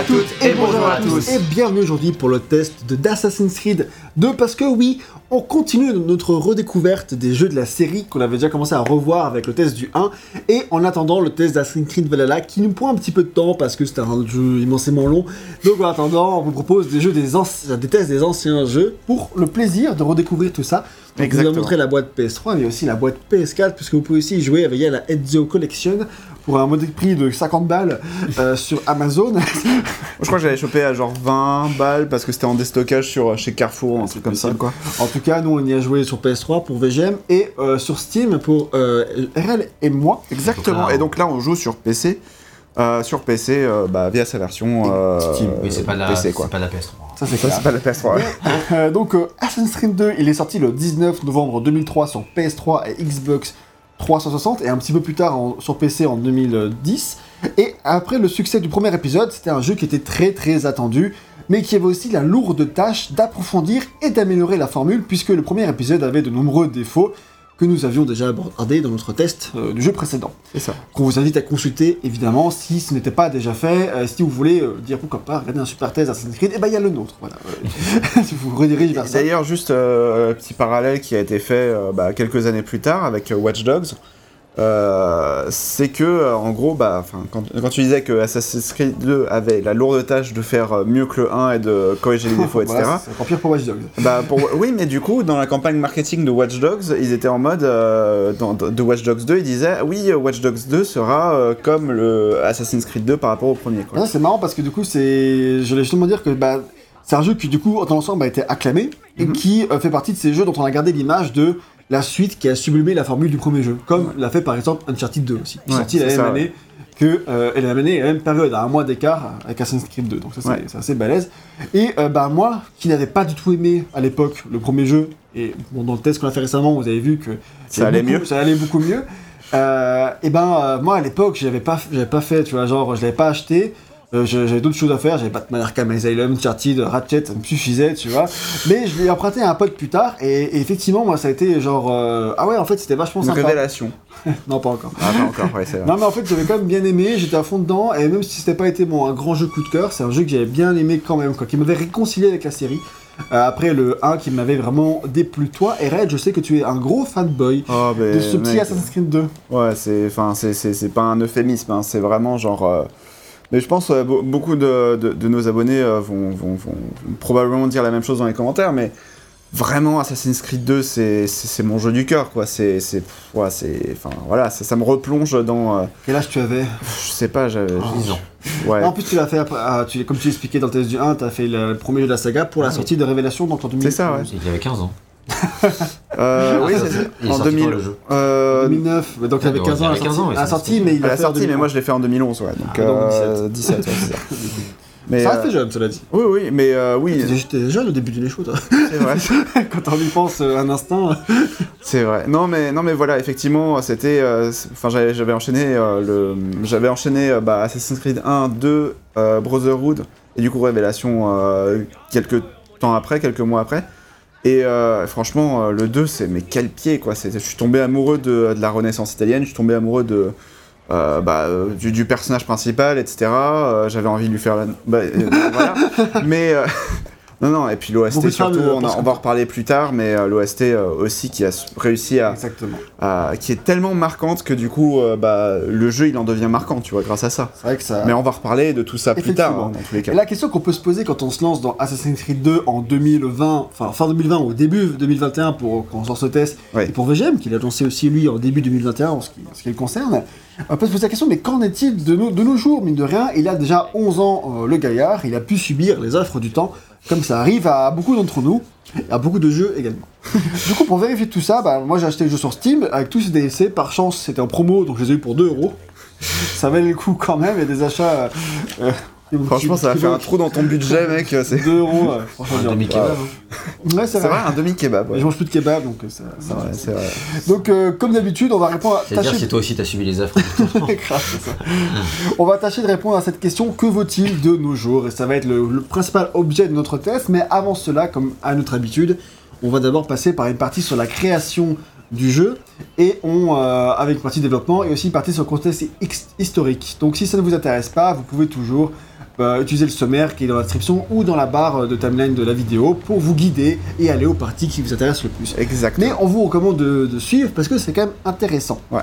à toutes et bonjour à tous. Et bienvenue aujourd'hui pour le test de d'Assassin's Creed 2 parce que oui, on continue notre redécouverte des jeux de la série qu'on avait déjà commencé à revoir avec le test du 1 et en attendant le test d'Assassin's Creed Valhalla qui nous prend un petit peu de temps parce que c'est un jeu immensément long. Donc en attendant, on vous propose des jeux des, anci- des tests des anciens jeux pour le plaisir de redécouvrir tout ça. Donc, vous avez montré la boîte PS3 mais aussi la boîte PS4 puisque vous pouvez aussi y jouer avec la Ezio Collection pour un mode prix de 50 balles euh, sur Amazon. Je crois que j'avais chopé à genre 20 balles parce que c'était en déstockage sur, chez Carrefour, un truc comme ça quoi. En tout cas, nous on y a joué sur PS3 pour VGM et euh, sur Steam pour euh, RL et moi. Exactement. Et donc là, on joue sur PC. euh, sur PC euh, bah, via sa version euh, Steam. Oui, c'est pas, la, PC c'est quoi. pas la PS3. Ça c'est Ça, clair. c'est pas la PS3. ouais. Euh, donc euh, Assassin's Creed 2, il est sorti le 19 novembre 2003 sur PS3 et Xbox 360 et un petit peu plus tard sur PC en 2010. Et après le succès du premier épisode, c'était un jeu qui était très très attendu, mais qui avait aussi la lourde tâche d'approfondir et d'améliorer la formule, puisque le premier épisode avait de nombreux défauts que nous avions déjà abordés dans notre test euh, du jeu précédent. C'est ça. qu'on vous invite à consulter évidemment si ce n'était pas déjà fait. Euh, si vous voulez euh, dire pourquoi pas regarder un super test Assassin's Creed, et ben il y a le nôtre. Voilà. Si vous redirigez vers ça. D'ailleurs, juste un petit parallèle qui a été fait bah, quelques années plus tard avec Watch Dogs. Euh, c'est que euh, en gros bah quand, quand tu disais que Assassin's Creed 2 avait la lourde tâche de faire euh, mieux que le 1 et de corriger les défauts etc Voilà, c'est encore pire pour Watch Dogs. Bah pour... oui, mais du coup, dans la campagne marketing de Watch Dogs, ils étaient en mode euh, dans- de Watch Dogs 2, ils disaient oui, Watch Dogs 2 sera euh, comme le Assassin's Creed 2 par rapport au premier. Quoi. Ça, c'est marrant parce que du coup, c'est. Je voulais justement dire que bah, c'est un jeu qui, du coup, dans l'ensemble, a été acclamé et Mhm. qui euh, fait partie de ces jeux dont on a gardé l'image de la suite qui a sublimé la formule du premier jeu. Comme l'a fait par exemple Uncharted 2 aussi, qui est Ouais, sorti la même ça, année que. euh, la même année la même période, à un mois d'écart avec Assassin's Creed 2. Donc ça, c'est assez balèze. Et euh, bah, moi, qui n'avais pas du tout aimé à l'époque le premier jeu, et bon, dans le test qu'on a fait récemment, vous avez vu que Ça allait beaucoup- mieux. Ça allait beaucoup mieux. Euh, et ben euh, moi à l'époque j'avais pas j'avais pas fait tu vois genre je l'avais pas acheté euh, j'avais d'autres choses à faire, j'avais Batman Arkham Asylum, Uncharted, Ratchet, ça me suffisait, tu vois. Mais je l'ai emprunté à un pote plus tard, et, et effectivement, moi, ça a été genre... euh, ah ouais, en fait, c'était vachement Une sympa. révélation. Non, pas encore. Ah, pas encore, ouais, c'est vrai. Non, mais en fait, j'avais quand même bien aimé, j'étais à fond dedans, et même si c'était pas été mon un grand jeu coup de cœur, c'est un jeu que j'avais bien aimé quand même, quoi, qui m'avait réconcilié avec la série. Euh, après le 1 qui m'avait vraiment déplu. Toi, et Red, je sais que tu es un gros fanboy Oh, mais, de ce petit mec, Assassin's Creed 2. Ouais, c'est, c'est, c'est, c'est pas un euphémisme, hein, c'est vraiment genre. euh, Mais je pense que beaucoup de, de- de nos abonnés euh, vont, vont- vont- probablement dire la même chose dans les commentaires, mais vraiment Assassin's Creed 2, c'est, mon jeu du cœur, quoi. C'est, c'est, pff, ouais, c'est, enfin, voilà, ça, ça me replonge dans, euh, Quel âge tu avais? je sais pas, j'avais, 10 ans. ouais. En plus, tu l'as fait, après- ah, tu, comme tu l'expliquais dans le test du 1, tu as fait le, le premier jeu de la saga pour la Ah oui. sortie de Révélation donc en 2000. C'est ça, ouais. Il avait 15 ans. Euh, oui, Ah, est en sorti 2000. quand, le jeu euh, 2009, mais donc il Ah, avait donc, 15 ans à la il avait 15 sortie, ans, ouais, à la sortie, mais il la sortie, mais 2011. moi je l'ai fait en 2011, ouais. Donc, Ah, donc euh, 17, ouais, c'est ça. Mais, Ça euh, restait jeune, cela dit. oui, oui, mais euh, oui, j'étais jeune au début du show, toi. c'est vrai. Quand on y pense euh, un instant. C'est vrai. Non mais non mais voilà, effectivement, c'était euh, enfin j'avais j'avais enchaîné euh, le j'avais enchaîné euh, bah, Assassin's Creed 1, 2, euh, Brotherhood et du coup Révélation euh, quelques temps après, quelques mois après. Et euh, franchement, euh, le 2, c'est mais quel pied quoi. Je suis tombé amoureux de, la Renaissance italienne, je suis tombé amoureux de euh, bah, euh, du, personnage principal, etc. J'avais envie de lui faire la. Bah, voilà. Mais non non. Et puis l'OST de surtout, femmes, euh, on, a- pensent on va en reparler plus tard, mais euh, l'OST euh, aussi qui a réussi à Exactement. euh, qui est tellement marquante que du coup, euh, bah, le jeu il en devient marquant, tu vois, grâce à ça. C'est vrai que ça. Mais on va reparler de tout ça plus tard, hein, dans tous les cas. Et la question qu'on peut se poser quand on se lance dans Assassin's Creed 2 en 2020, enfin fin 2020 ou début 2021 pour quand on sort ce test, et pour VGM, qu'il a lancé aussi lui en début 2021 en ce qui, en ce qui le concerne, on peut se poser la question, mais qu'en est-il de nos, de nos jours, mine de rien? Il a déjà 11 ans, le gaillard, il a pu subir les offres du temps, comme ça arrive à beaucoup d'entre nous, à beaucoup de jeux également. du coup, pour vérifier tout ça, bah, moi j'ai acheté le jeu sur Steam, avec tous ces DLC, par chance c'était en promo, donc je les ai eu pour 2 euros. Ça valait le coup quand même, et des achats... euh, euh, Franchement, ça va faire un trou dans ton budget, mec. euh, C'est 2 euros, ouais, franchement, Un demi-kebab. Hein. Ouais, c'est c'est vrai. vrai, un demi-kebab. Ouais. Je mange plus de kebab, donc euh, ça. Ouais, c'est vrai. Donc, euh, comme d'habitude, on va répondre à. C'est-à-dire tâcher- si toi aussi t'as subi les affres. Grave, c'est ça. on va tâcher de répondre à cette question que vaut-il de nos jours? Et ça va être le, le principal objet de notre test. Mais avant cela, comme à notre habitude, on va d'abord passer par une partie sur la création du jeu et on euh, avec une partie développement et aussi une partie sur le contexte historique. Donc si ça ne vous intéresse pas, vous pouvez toujours euh, utilisez le sommaire qui est dans la description ou dans la barre de timeline de la vidéo pour vous guider et aller aux parties qui vous intéressent le plus. Exactement. Mais on vous recommande de, de suivre parce que c'est quand même intéressant. Ouais.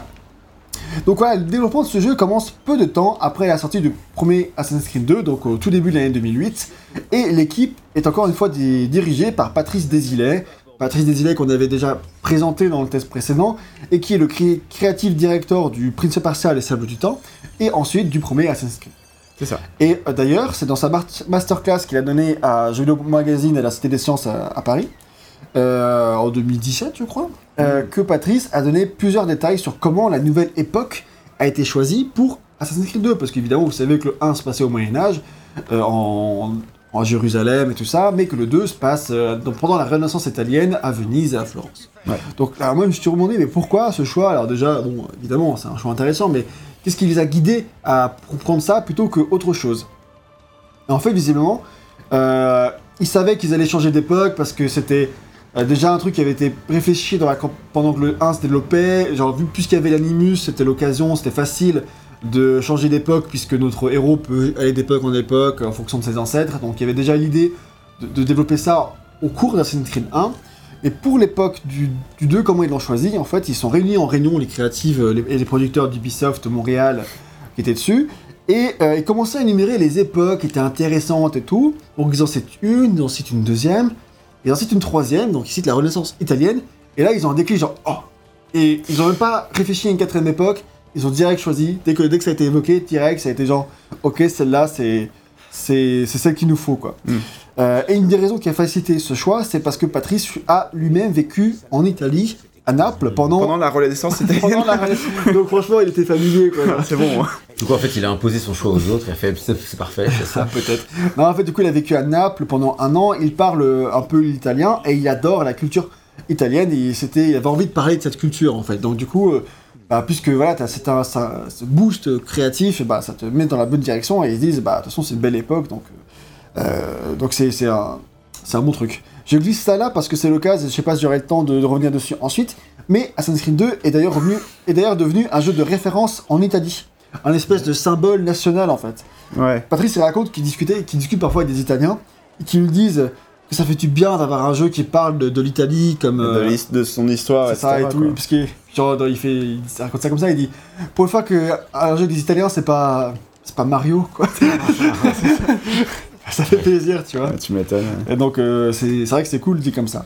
Donc voilà, le développement de ce jeu commence peu de temps après la sortie du premier Assassin's Creed 2, donc au tout début de l'année 2008, et l'équipe est encore une fois di- dirigée par Patrice Desilets. Patrice Desilets qu'on avait déjà présenté dans le test précédent, et qui est le cré- creative director du Prince Partial et Sable du Temps, et ensuite du premier Assassin's Creed. C'est ça. Et euh, d'ailleurs, c'est dans sa masterclass qu'il a donnée à Jeux vidéo Magazine à la Cité des Sciences à, à Paris, euh, en 2017, je crois, euh, que Patrice a donné plusieurs détails sur comment la nouvelle époque a été choisie pour Assassin's Creed 2. Parce qu'évidemment, vous savez que le 1 se passait au Moyen-Âge, euh, en, en Jérusalem et tout ça, mais que le 2 se passe euh, donc pendant la Renaissance italienne à Venise et à Florence. Ouais. Donc là, moi, je me suis demandé, mais pourquoi ce choix? Alors, déjà, bon, évidemment, c'est un choix intéressant, mais qu'est-ce qui les a guidés à prendre ça plutôt qu'autre chose Et En fait, visiblement, euh, ils savaient qu'ils allaient changer d'époque parce que c'était euh, déjà un truc qui avait été réfléchi pendant que le 1 se développait. Genre, vu puisqu'il y avait l'animus, c'était l'occasion, c'était facile de changer d'époque puisque notre héros peut aller d'époque en époque en fonction de ses ancêtres. Donc, il y avait déjà l'idée de, de développer ça au cours d'Assassin's Creed 1. Et pour l'époque du, du 2, comment ils l'ont choisi En fait, ils sont réunis en réunion, les créatives euh, et les producteurs d'Ubisoft Montréal qui étaient dessus. Et euh, ils commençaient à énumérer les époques qui étaient intéressantes et tout. Donc ils en citent une, ils en citent une deuxième, ils en citent une troisième, donc ils citent la Renaissance italienne. Et là, ils ont un déclic genre oh Et ils ont même pas réfléchi à une quatrième époque, ils ont direct choisi. Dès que, dès que ça a été évoqué, direct, ça a été genre ok, celle-là, c'est c'est c'est celle qu'il nous faut quoi. Mm. Euh, et une des raisons qui a facilité ce choix, c'est parce que Patrice a lui-même vécu en Italie, à Naples, pendant, Pendant la Renaissance italienne. la. Donc franchement, il était familier quoi. c'est bon. hein. Du coup, en fait, il a imposé son choix aux autres, il a fait c'est parfait, c'est Ça peut-être. Non, en fait, du coup, il a vécu à Naples pendant un an. Il parle euh, un peu l'italien et il adore la culture italienne. Et il avait envie de parler de cette culture, en fait. Donc, du coup, euh, bah, puisque voilà, t'as c'est un, ça- ce boost créatif, et bah, ça te met dans la bonne direction. Et ils se disent, bah, de toute façon, c'est une belle époque. Donc, euh, euh, donc c'est, un, un bon truc. Je glisse ça là parce que c'est l'occasion. Je sais pas si j'aurai le temps de, de revenir dessus ensuite. Mais Assassin's Creed 2 est d'ailleurs revenu, est d'ailleurs devenu un jeu de référence en Italie. Un espèce de symbole national, en fait. Ouais. Patrice raconte qu'il discutait, qu'il discute parfois avec des Italiens, et qui lui disent que ça fait du bien d'avoir un jeu qui parle de, de l'Italie comme De, euh, de son histoire, ça et tout, quoi. parce que genre il fait, il raconte ça comme ça, il dit pour une fois que un jeu des Italiens c'est pas, c'est pas Mario quoi. ça fait plaisir, tu vois. Tu m'étonnes. Et donc euh, c'est c'est vrai que c'est cool dit comme ça.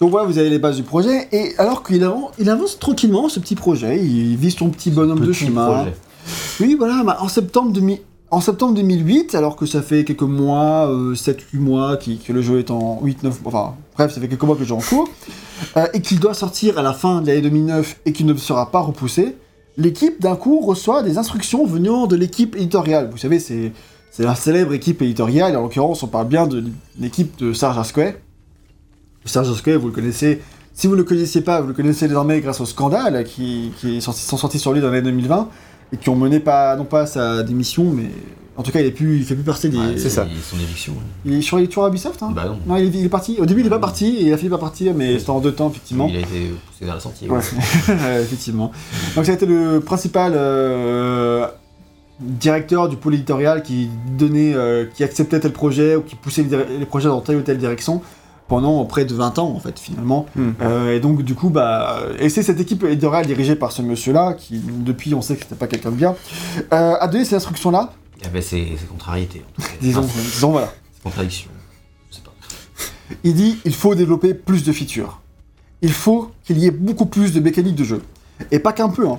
Donc voilà, vous avez les bases du projet, et alors qu'il avance, il avance tranquillement ce petit projet, il vit son petit bonhomme de chemin. projet. Oui, voilà, bah, en, septembre 2000 en septembre 2008, alors que ça fait quelques mois, 7-8 mois qui- que le jeu est en 8-9 enfin bref, ça fait quelques mois que le jeu est en cours, euh, et qu'il doit sortir à la fin de l'année 2009 et qu'il ne sera pas repoussé, l'équipe d'un coup reçoit des instructions venant de l'équipe éditoriale. Vous savez, c'est la célèbre équipe éditoriale, en l'occurrence on parle bien de l'équipe de Serge Asquet. Serge Asquet, vous le connaissez, si vous ne le connaissiez pas, vous le connaissez désormais grâce au scandale qui, qui est sorti- sur lui dans l'année 2020 et qui ont mené pas non pas sa démission, mais en tout cas il est plus, il fait plus partie des. Ouais, c'est ça. il- Son éviction. Il est sur, il est toujours à Ubisoft, hein Bah non. Non, il est, il est parti. Au début il est pas parti et il a fini par partir, mais c'était en deux temps effectivement. Il a été poussé vers la sortie. Ouais, effectivement. Donc ça a été le principal euh, directeur du pôle éditorial qui donnait, euh, qui acceptait tel projet ou qui poussait les, les projets dans telle ou telle direction pendant près de 20 ans en fait finalement. Hmm. Euh, et donc du coup bah et c'est cette équipe éditoriale dirigée par ce monsieur-là qui depuis on sait que c'était pas quelqu'un de bien euh, a donné ces instructions-là. Il y avait ses, ses contrariétés. en tout cas. Disons, Enfin, disons voilà. pas. Il dit il faut développer plus de features. Il faut qu'il y ait beaucoup plus de mécaniques de jeu. Et pas qu'un peu. hein.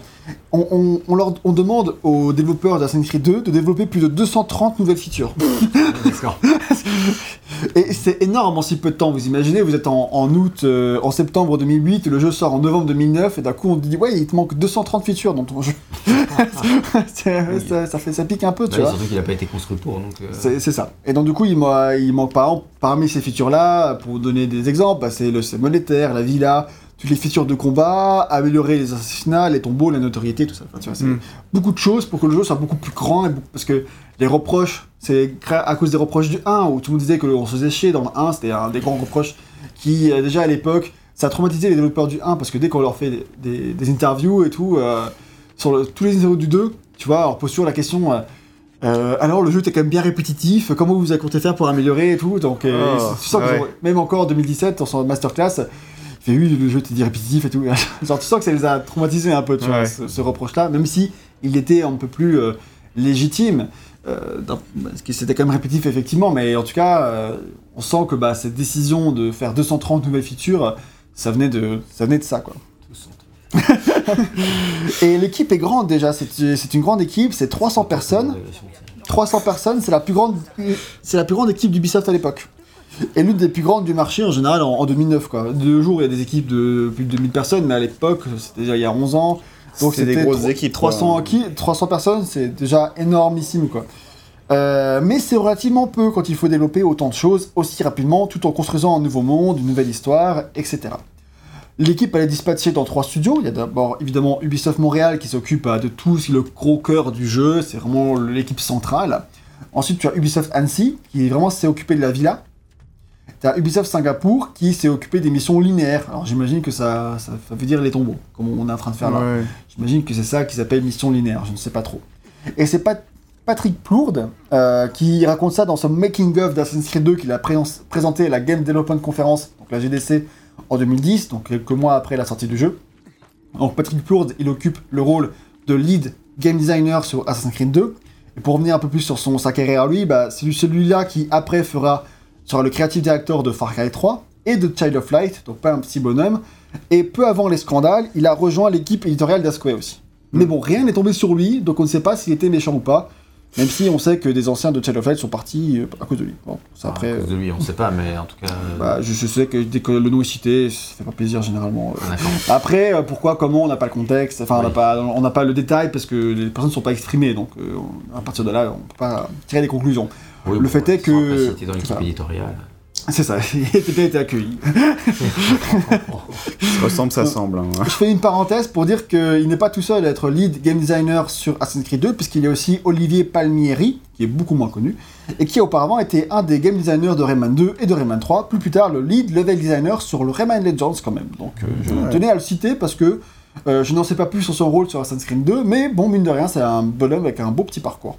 On, on- on leur, on demande aux développeurs d'Assassin's Creed 2 de développer plus de 230 nouvelles features. D'accord. Et c'est énorme en si peu de temps. Vous imaginez, vous êtes en, en août, euh, en septembre 2008, le jeu sort en novembre 2009, et d'un coup on dit ouais, il te manque 230 features dans ton jeu. C'est- ça, ça fait, ça pique un peu, tu Ouais, vois. surtout qu'il a pas été construit pour. Euh, C'est ça. Et donc du coup, il, m'a- il manque par exemple, parmi ces features-là, pour vous donner des exemples, bah, c'est le monétaire, la villa, toutes les features de combat, améliorer les assassinats, les tombeaux, la notoriété, tout ça. Enfin, tu vois, c'est Mm. beaucoup de choses pour que le jeu soit beaucoup plus grand, et beaucoup- parce que les reproches, c'est à cause des reproches du 1, où tout le monde disait qu'on se faisait chier dans le 1, c'était un des grands reproches qui, euh, déjà à l'époque, ça a traumatisé les développeurs du 1, parce que dès qu'on leur fait des, des- des interviews et tout, euh, sur le- tous les interviews du 2, tu vois, on pose toujours la question... euh, Euh, alors le jeu était quand même bien répétitif, comment vous avez compté faire pour améliorer et tout, donc Oh, que genre, même encore en 2017, dans son masterclass, fait oui, le jeu était dit répétitif et tout. genre tu sens que ça les a traumatisés un peu, tu vois, ce, ce reproche-là, même si il était un peu plus euh, légitime, euh, dans- parce que c'était quand même répétitif effectivement, mais en tout cas, euh, on sent que bah, cette décision de faire 230 nouvelles features, ça venait de ça, venait de ça quoi. Et l'équipe est grande déjà, c'est c'est une grande équipe, c'est 300 personnes. 300 personnes, c'est la plus grande, c'est la plus grande équipe d'Ubisoft à l'époque. Et l'une des plus grandes du marché en général en, en 2009 quoi. De nos jours, il y a des équipes de plus de 2000 personnes, mais à l'époque, c'était déjà il y a 11 ans. Donc C'est des grosses équipes, quoi. 300 qui- 300 personnes, c'est déjà énormissime quoi. Euh, mais c'est relativement peu quand il faut développer autant de choses aussi rapidement, tout en construisant un nouveau monde, une nouvelle histoire, etc. L'équipe elle est dispatchée dans trois studios. Il y a d'abord évidemment Ubisoft Montréal qui s'occupe bah, de tout ce qui est le gros cœur du jeu, c'est vraiment l'équipe centrale. Ensuite tu as Ubisoft Annecy qui vraiment s'est occupé de la villa. Tu as Ubisoft Singapour qui s'est occupé des missions linéaires. Alors j'imagine que ça, ça veut dire les tombeaux, comme on est en train de faire là. Ouais. J'imagine que c'est ça qui s'appelle mission linéaire, je ne sais pas trop. Et c'est Pat- Patrick Plourde euh, qui raconte ça dans son Making of d'Assassin's Creed 2 qu'il a pré- présenté à la Game Development Conference, donc la GDC, en 2010, donc quelques mois après la sortie du jeu. Donc Patrick Plourde, il occupe le rôle de lead game designer sur Assassin's Creed 2. Et pour revenir un peu plus sur son, sa carrière à lui, bah, c'est celui-là qui après fera sera le creative director de Far Cry 3 et de Child of Light, donc pas un petit bonhomme. Et peu avant les scandales, il a rejoint l'équipe éditoriale d'Asquare aussi. Mais bon, rien n'est tombé sur lui, donc on ne sait pas s'il était méchant ou pas. Même si on sait que des anciens de Child of Light sont partis euh, à cause de lui. Bon, ça après, à cause de lui, on sait pas, mais en tout cas. euh, bah, je, je sais que dès que le nom est cité, ça fait pas plaisir généralement. euh. ah. Après, pourquoi, comment, on n'a pas le contexte, enfin, on n'a Oui. pas, on n'a pas le détail parce que les personnes ne sont pas exprimées, donc euh, on- à partir de là, on peut pas tirer des conclusions. Oui, Le fait est que- cités dans l'équipe éditoriale. C'est ça, il était accueilli. Ça ressemble, ça semble. hein. Je fais une parenthèse pour dire qu'il n'est pas tout seul à être lead game designer sur Assassin's Creed 2, puisqu'il y a aussi Olivier Palmieri, qui est beaucoup moins connu, et qui a auparavant été un des game designers de Rayman 2 et de Rayman 3, plus plus tard le lead level designer sur le Rayman Legends quand même. Donc euh, je Ouais. tenais à le citer parce que euh, je n'en sais pas plus sur son rôle sur Assassin's Creed 2, mais bon, mine de rien, c'est un bonhomme avec un beau petit parcours.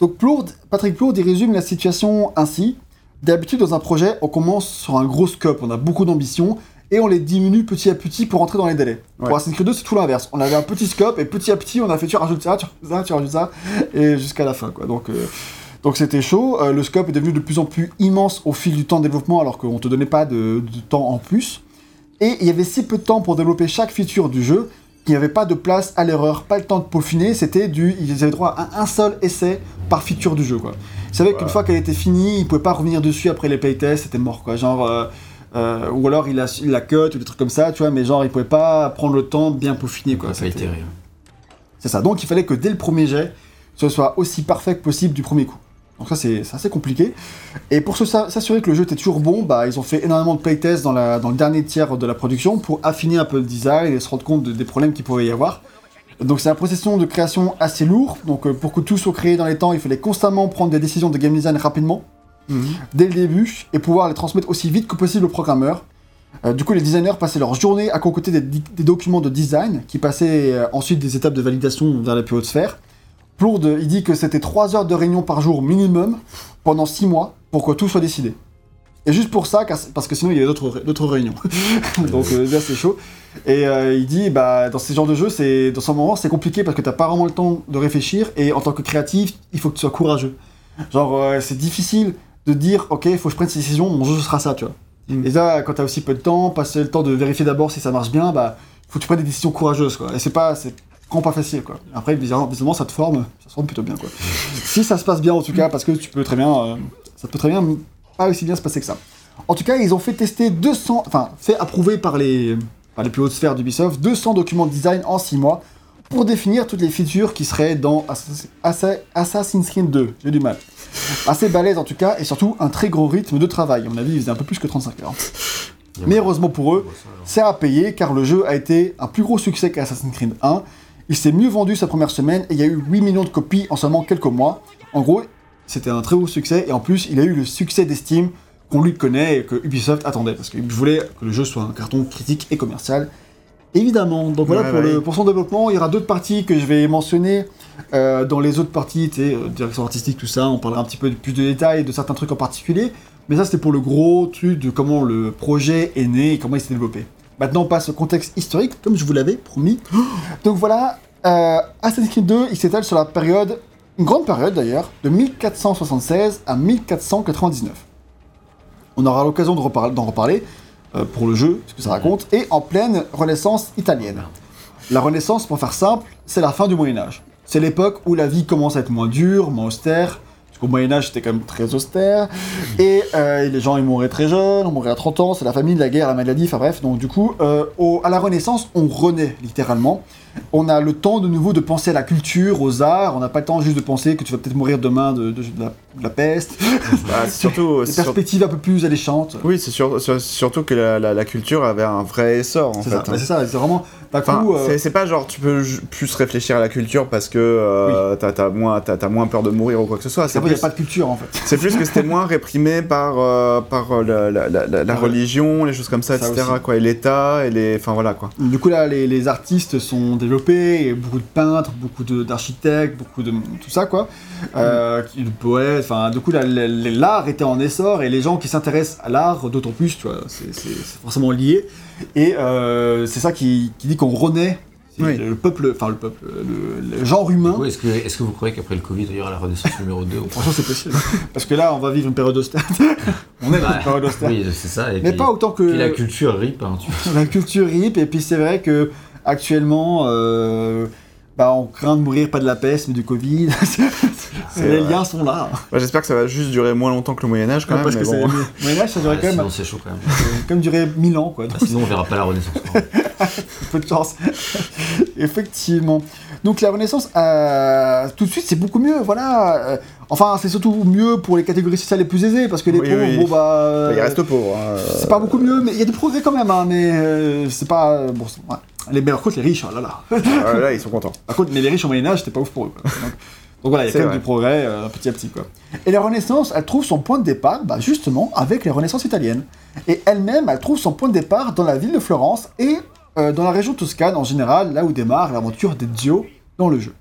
Donc Plourde, Patrick Plourde, il résume la situation ainsi. D'habitude, dans un projet, on commence sur un gros scope, on a beaucoup d'ambition, et on les diminue petit à petit pour rentrer dans les délais. Ouais. Pour Assassin's Creed 2, c'est tout l'inverse. On avait un petit scope, et petit à petit, on a fait tu rajoutes ça, tu rajoutes ça, tu rajoutes ça, et jusqu'à la fin, quoi. Donc, euh, donc c'était chaud. Euh, le scope est devenu de plus en plus immense au fil du temps de développement, alors qu'on te donnait pas de, de temps en plus. Et il y avait si peu de temps pour développer chaque feature du jeu qu'il n'y avait pas de place à l'erreur, pas le temps de peaufiner, c'était du... Ils avaient droit à un seul essai par feature du jeu, quoi. Ils savaient qu'une fois qu'elle était finie, ils pouvaient pas revenir dessus après les playtests, c'était mort, quoi. Genre... euh, euh, ou alors il a, il la cut ou des trucs comme ça, tu vois, mais genre ils pouvaient pas prendre le temps de bien peaufiner, quoi. A c'est ça. Donc il fallait que dès le premier jet, ce soit aussi parfait que possible du premier coup. Donc ça c'est assez compliqué. Et pour s'assurer que le jeu était toujours bon, bah, ils ont fait énormément de playtests dans, la- dans le dernier tiers de la production pour affiner un peu le design et se rendre compte de- des problèmes qu'il pouvait y avoir. Donc c'est un processus de création assez lourd. Donc euh, pour que tout soit créé dans les temps, il fallait constamment prendre des décisions de game design rapidement, dès le début, et pouvoir les transmettre aussi vite que possible aux programmeurs. Euh, du coup, les designers passaient leur journée à concocter des, des documents de design qui passaient euh, ensuite des étapes de validation vers les plus hautes sphères. Plourde, il dit que c'était 3 heures de réunion par jour minimum pendant 6 mois pour que tout soit décidé. Et juste pour ça, parce que sinon il y avait d'autres ré- d'autres réunions. Donc euh, là c'est chaud. Et euh, il dit, bah, dans ces genres de jeux, c'est dans ce moment c'est compliqué parce que t'as pas vraiment le temps de réfléchir et en tant que créatif, il faut que tu sois courageux. Genre, euh, c'est difficile de dire, ok, il faut que je prenne cette décision, mon jeu sera ça, tu vois. Mm. Et là, quand t'as aussi peu de temps, passer le temps de vérifier d'abord si ça marche bien, bah, faut que tu prennes des décisions courageuses, quoi. Et c'est pas, vraiment pas facile, quoi. Après, bizarrement, bizarrement, ça te forme, ça se forme plutôt bien, quoi. si ça se passe bien, en tout cas, parce que tu peux très bien, euh, ça peut très bien pas aussi bien se passer que ça. En tout cas, ils ont fait tester 200, enfin, fait approuver par les, par les plus hautes sphères d'Ubisoft, 200 documents de design en 6 mois pour définir toutes les features qui seraient dans Assass- Assa- Assassin's Creed 2. J'ai du mal. Assez balèze en tout cas, et surtout un très gros rythme de travail. À mon avis, ils faisaient un peu plus que 35 heures. Mais heureusement pour eux, c'est à payer car le jeu a été un plus gros succès qu'Assassin's Creed 1. Il s'est mieux vendu sa première semaine et il y a eu 8 millions de copies en seulement quelques mois. En gros, c'était un très gros succès et en plus, il a eu le succès d'estime qu'on lui connaît et que Ubisoft attendait parce qu'il voulait que le jeu soit un carton critique et commercial. Évidemment. Donc voilà Ouais, pour, ouais. le, pour son développement. Il y aura d'autres parties que je vais mentionner euh, dans les autres parties, euh, direction artistique, tout ça. On parlera un petit peu de- plus de détails de certains trucs en particulier. Mais ça, c'était pour le gros truc de comment le projet est né et comment il s'est développé. Maintenant, on passe au contexte historique, comme je vous l'avais promis. Donc voilà, euh, Assassin's Creed 2, il s'étale sur la période, une grande période d'ailleurs, de 1476 à 1499. On aura l'occasion d'en reparler euh, pour le jeu, ce que ça raconte, et en pleine Renaissance italienne. La Renaissance, pour faire simple, c'est la fin du Moyen Âge. C'est l'époque où la vie commence à être moins dure, moins austère, parce qu'au Moyen Âge c'était quand même très austère, et euh, les gens ils mouraient très jeunes, on mourait à 30 ans, c'est la famine, la guerre, la maladie, enfin bref, donc du coup, euh, à la Renaissance, on renaît littéralement. On a le temps de nouveau de penser à la culture, aux arts, on n'a pas le temps juste de penser que tu vas peut-être mourir demain de, de- de la, de la peste, Bah, surtout, des sur- perspectives un peu plus alléchantes. Oui, c'est sur- sur- surtout que la, la- la culture avait un vrai essor en C'est fait. ça, hein. bah, c'est ça, c'est vraiment, Enfin, coup, euh, c'est- pas genre tu peux plus réfléchir à la culture parce que euh, t'as moins, t'as- t'as moins peur de mourir ou quoi que ce soit. il n'y plus, a pas de culture en fait. c'est plus que c'était moins réprimé par, euh, par euh, la, la- la- la- la ouais. religion, les choses comme ça, Ça etc. aussi. Quoi, et l'État, et les. Enfin voilà quoi. Du coup, là, les, les artistes sont développés, et beaucoup de peintres, beaucoup de- d'architectes, beaucoup de tout ça, quoi. Euh, de poètes, enfin, du coup, l'art était en essor, et les gens qui s'intéressent à l'art, d'autant plus, tu vois, c'est forcément lié. Et euh, c'est ça qui, qui dit qu'on renaît. Oui. Le peuple, enfin, le peuple, le, le genre humain. Est-ce que, est que vous croyez qu'après le Covid, il y aura la renaissance numéro 2 ou pas? Franchement, c'est possible. Parce que là, on va vivre une période austère. on est dans Bah, une période austère. Oui, c'est ça. Et Mais puis, pas autant que. puis la culture rip. Hein, tu... la culture hip, et puis c'est vrai que actuellement, euh, bah, on craint de mourir pas de la peste, mais du Covid. Les vrai. liens sont là. Ouais, J'espère que ça va juste durer moins longtemps que le Moyen Âge quand même. parce mais que c'est. bon. le Moyen Âge, ça durait Ouais, quand même, sinon, c'est chaud quand même. comme durer 1000 ans, quoi. Bah, sinon, on verra pas la renaissance. peu de chance. Effectivement. Donc la Renaissance, euh, tout de suite, c'est beaucoup mieux, voilà. Euh, enfin, c'est surtout mieux pour les catégories sociales les plus aisées, parce que les Oui, pauvres, oui. bon bah. euh, Il reste pauvre. hein. C'est pas beaucoup mieux, mais il y a des progrès quand même, hein, mais euh, c'est pas. euh, bon, c'est- ouais. Les, mais par contre, les riches, oh là là. Euh, là, ils sont contents. Par contre, mais les riches au Moyen-Âge, c'était pas ouf pour eux. Quoi. Donc, donc voilà, il y a quand même vrai. du progrès euh, petit à petit. Quoi. Et la Renaissance, elle trouve son point de départ, bah, justement, avec les Renaissances italiennes. Et elle-même, elle trouve son point de départ dans la ville de Florence et euh, dans la région toscane en général, là où démarre l'aventure d'Ezio dans le jeu.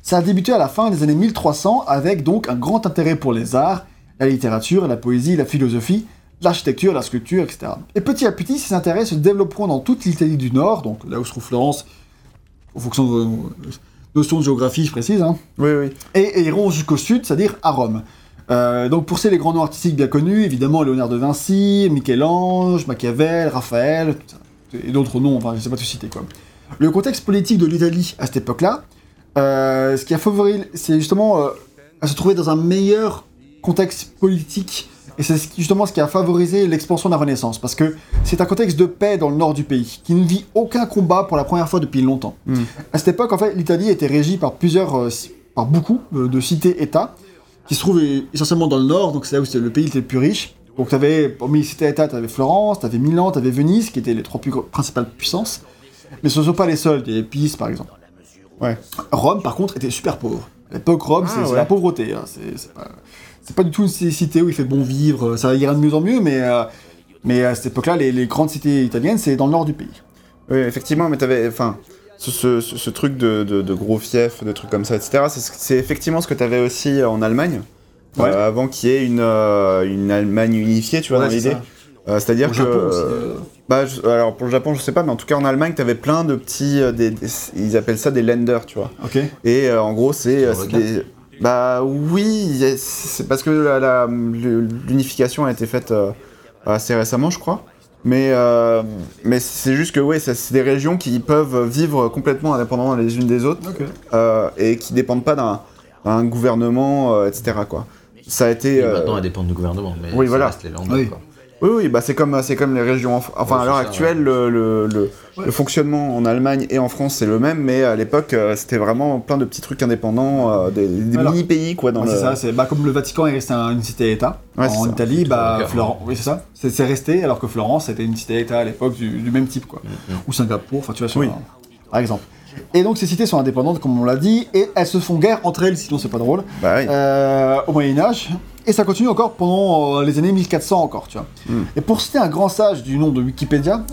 Ça a débuté à la fin des années 1300 avec donc un grand intérêt pour les arts, la littérature, la poésie, la philosophie, l'architecture, la sculpture, etc. Et petit à petit, ces intérêts se développeront dans toute l'Italie du Nord, donc là où se trouve Florence, en fonction de vos notions de géographie, je précise, hein, Oui, oui. et, et iront jusqu'au sud, c'est-à-dire à Rome. Euh, donc pour ces les grands noms artistiques bien connus, évidemment Léonard de Vinci, Michel-Ange, Machiavel, Raphaël, et d'autres noms, enfin je sais pas tout citer quoi. Le contexte politique de l'Italie à cette époque-là, euh, ce qui a favorisé, c'est justement euh, à se trouver dans un meilleur contexte politique, et c'est justement ce qui a favorisé l'expansion de la Renaissance, parce que c'est un contexte de paix dans le nord du pays, qui ne vit aucun combat pour la première fois depuis longtemps. Mm. À cette époque, en fait, l'Italie était régie par plusieurs, euh, par beaucoup euh, de cités-États, qui se trouvent essentiellement dans le nord, donc c'est là où c'était le pays était le plus riche. Donc tu avais, parmi les cités-États, tu avais Florence, tu avais Milan, tu avais Venise, qui étaient les trois plus principales puissances. Mais ce ne sont pas les seuls, avait Pise par exemple. Ouais. Rome, par contre, était super pauvre. À l'époque, Rome, Ah, c'est ouais. la pauvreté. hein. C'est pas, c'est pas du tout une ci- cité où il fait bon vivre. Ça ira de mieux en mieux, mais, euh, mais à cette époque-là, les, les grandes cités italiennes, c'est dans le nord du pays. Oui, effectivement, mais t'avais. Enfin, ce, ce, ce- ce truc de, de, de gros fiefs, de trucs comme ça, etc., c'est ce- c'est effectivement ce que t'avais aussi en Allemagne. Ouais. euh, avant qu'il y ait une, euh, une Allemagne unifiée, tu vois, Ouais, dans c'est l'idée. Euh, C'est-à-dire Au que. Japon aussi, euh, euh, bah, je- alors pour le Japon, je sais pas, mais en tout cas en Allemagne, t'avais plein de petits. euh, des, des- ils appellent ça des lenders, tu vois. Ok. Et euh, en gros, euh, c'est des- Bah oui, c'est parce que la- la- le- l'unification a été faite euh, assez récemment, je crois. Mais, euh, mais c'est juste que ouais, ça- c'est des régions qui peuvent vivre complètement indépendamment les unes des autres euh, et qui dépendent pas d'un gouvernement, euh, etc. Quoi. Ça a été. Et euh, Maintenant, elles dépendent du gouvernement. Mais oui, ça voilà. reste les Oui. Oui, oui, bah c'est comme, c'est comme les régions. en Enfin, Ouais, à l'heure actuelle, le, le, le- Ouais. le fonctionnement en Allemagne et en France, c'est le même, mais à l'époque, euh, c'était vraiment plein de petits trucs indépendants, euh, des, des Alors, mini-pays, quoi, dans Ouais, le... C'est ça, c'est bah, comme le Vatican est resté un- une cité-État. En. Italie, C'est bah, Florence, oui, c'est ça. C'est c'est resté, alors que Florence était une cité-État à l'époque du, du même type, quoi. Mhm. Ou Singapour, enfin, tu vois, sur Oui. un- par exemple. Et donc, ces cités sont indépendantes, comme on l'a dit, et elles se font guerre entre elles, sinon c'est pas drôle. Bah oui. Euh, au Moyen-Âge. Et ça continue encore pendant euh, les années 1400 encore, tu vois. Mm. Et pour citer un grand sage du nom de Wikipédia,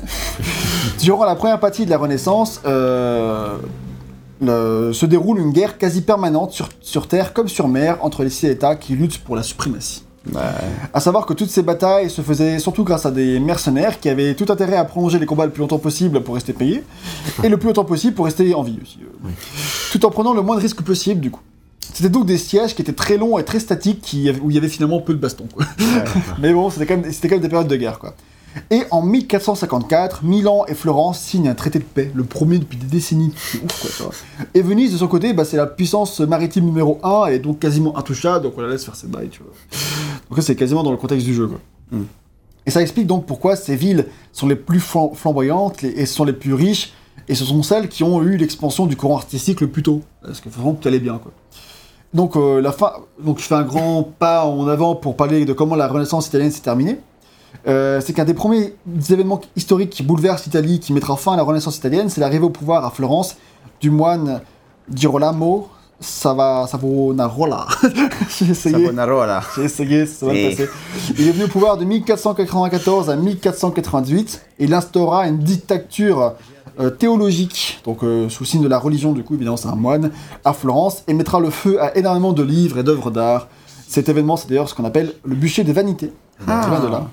durant la première partie de la Renaissance, euh, le- se déroule une guerre quasi permanente sur, sur terre comme sur mer entre les six États qui luttent pour la suprématie. Bah, À savoir que toutes ces batailles se faisaient surtout grâce à des mercenaires qui avaient tout intérêt à prolonger les combats le plus longtemps possible pour rester payés, et le plus longtemps possible pour rester en vie aussi. euh. Tout en prenant le moins de risques possible du coup. C'était donc des sièges qui étaient très longs et très statiques, qui, où il y avait finalement peu de bastons. quoi. ouais. Mais bon, c'était quand, même- c'était quand même des périodes de guerre, quoi. Et en 1454, Milan et Florence signent un traité de paix, le premier depuis des décennies. C'est ouf, quoi, tu vois. Et Venise, de son côté, bah, c'est la puissance maritime numéro 1, et donc quasiment intouchable, donc on la laisse faire ses bails, tu vois. Donc ça, c'est quasiment dans le contexte du jeu, quoi. Mm. Et ça explique donc pourquoi ces villes sont les plus flam- flamboyantes et sont les plus riches, et ce sont celles qui ont eu l'expansion du courant artistique le plus tôt. Parce que vraiment, tout allait bien, quoi. Donc, euh, la fin, donc je fais un grand pas en avant pour parler de comment la Renaissance italienne s'est terminée. Euh, c'est qu'un des premiers événements historiques qui bouleverse l'Italie, qui mettra fin à la Renaissance italienne, c'est l'arrivée au pouvoir à Florence du moine Girolamo Sava- Savonarola. J'ai essayé. Savonarola. J'ai essayé, ça va passer. Il est venu au pouvoir de 1494 à 1498 et il instaura une dictature théologique, donc euh, sous signe de la religion, du coup, évidemment, c'est un moine, à Florence et mettra le feu à énormément de livres et d'œuvres d'art. Cet événement, c'est d'ailleurs ce qu'on appelle le bûcher des vanités. Ah. De là.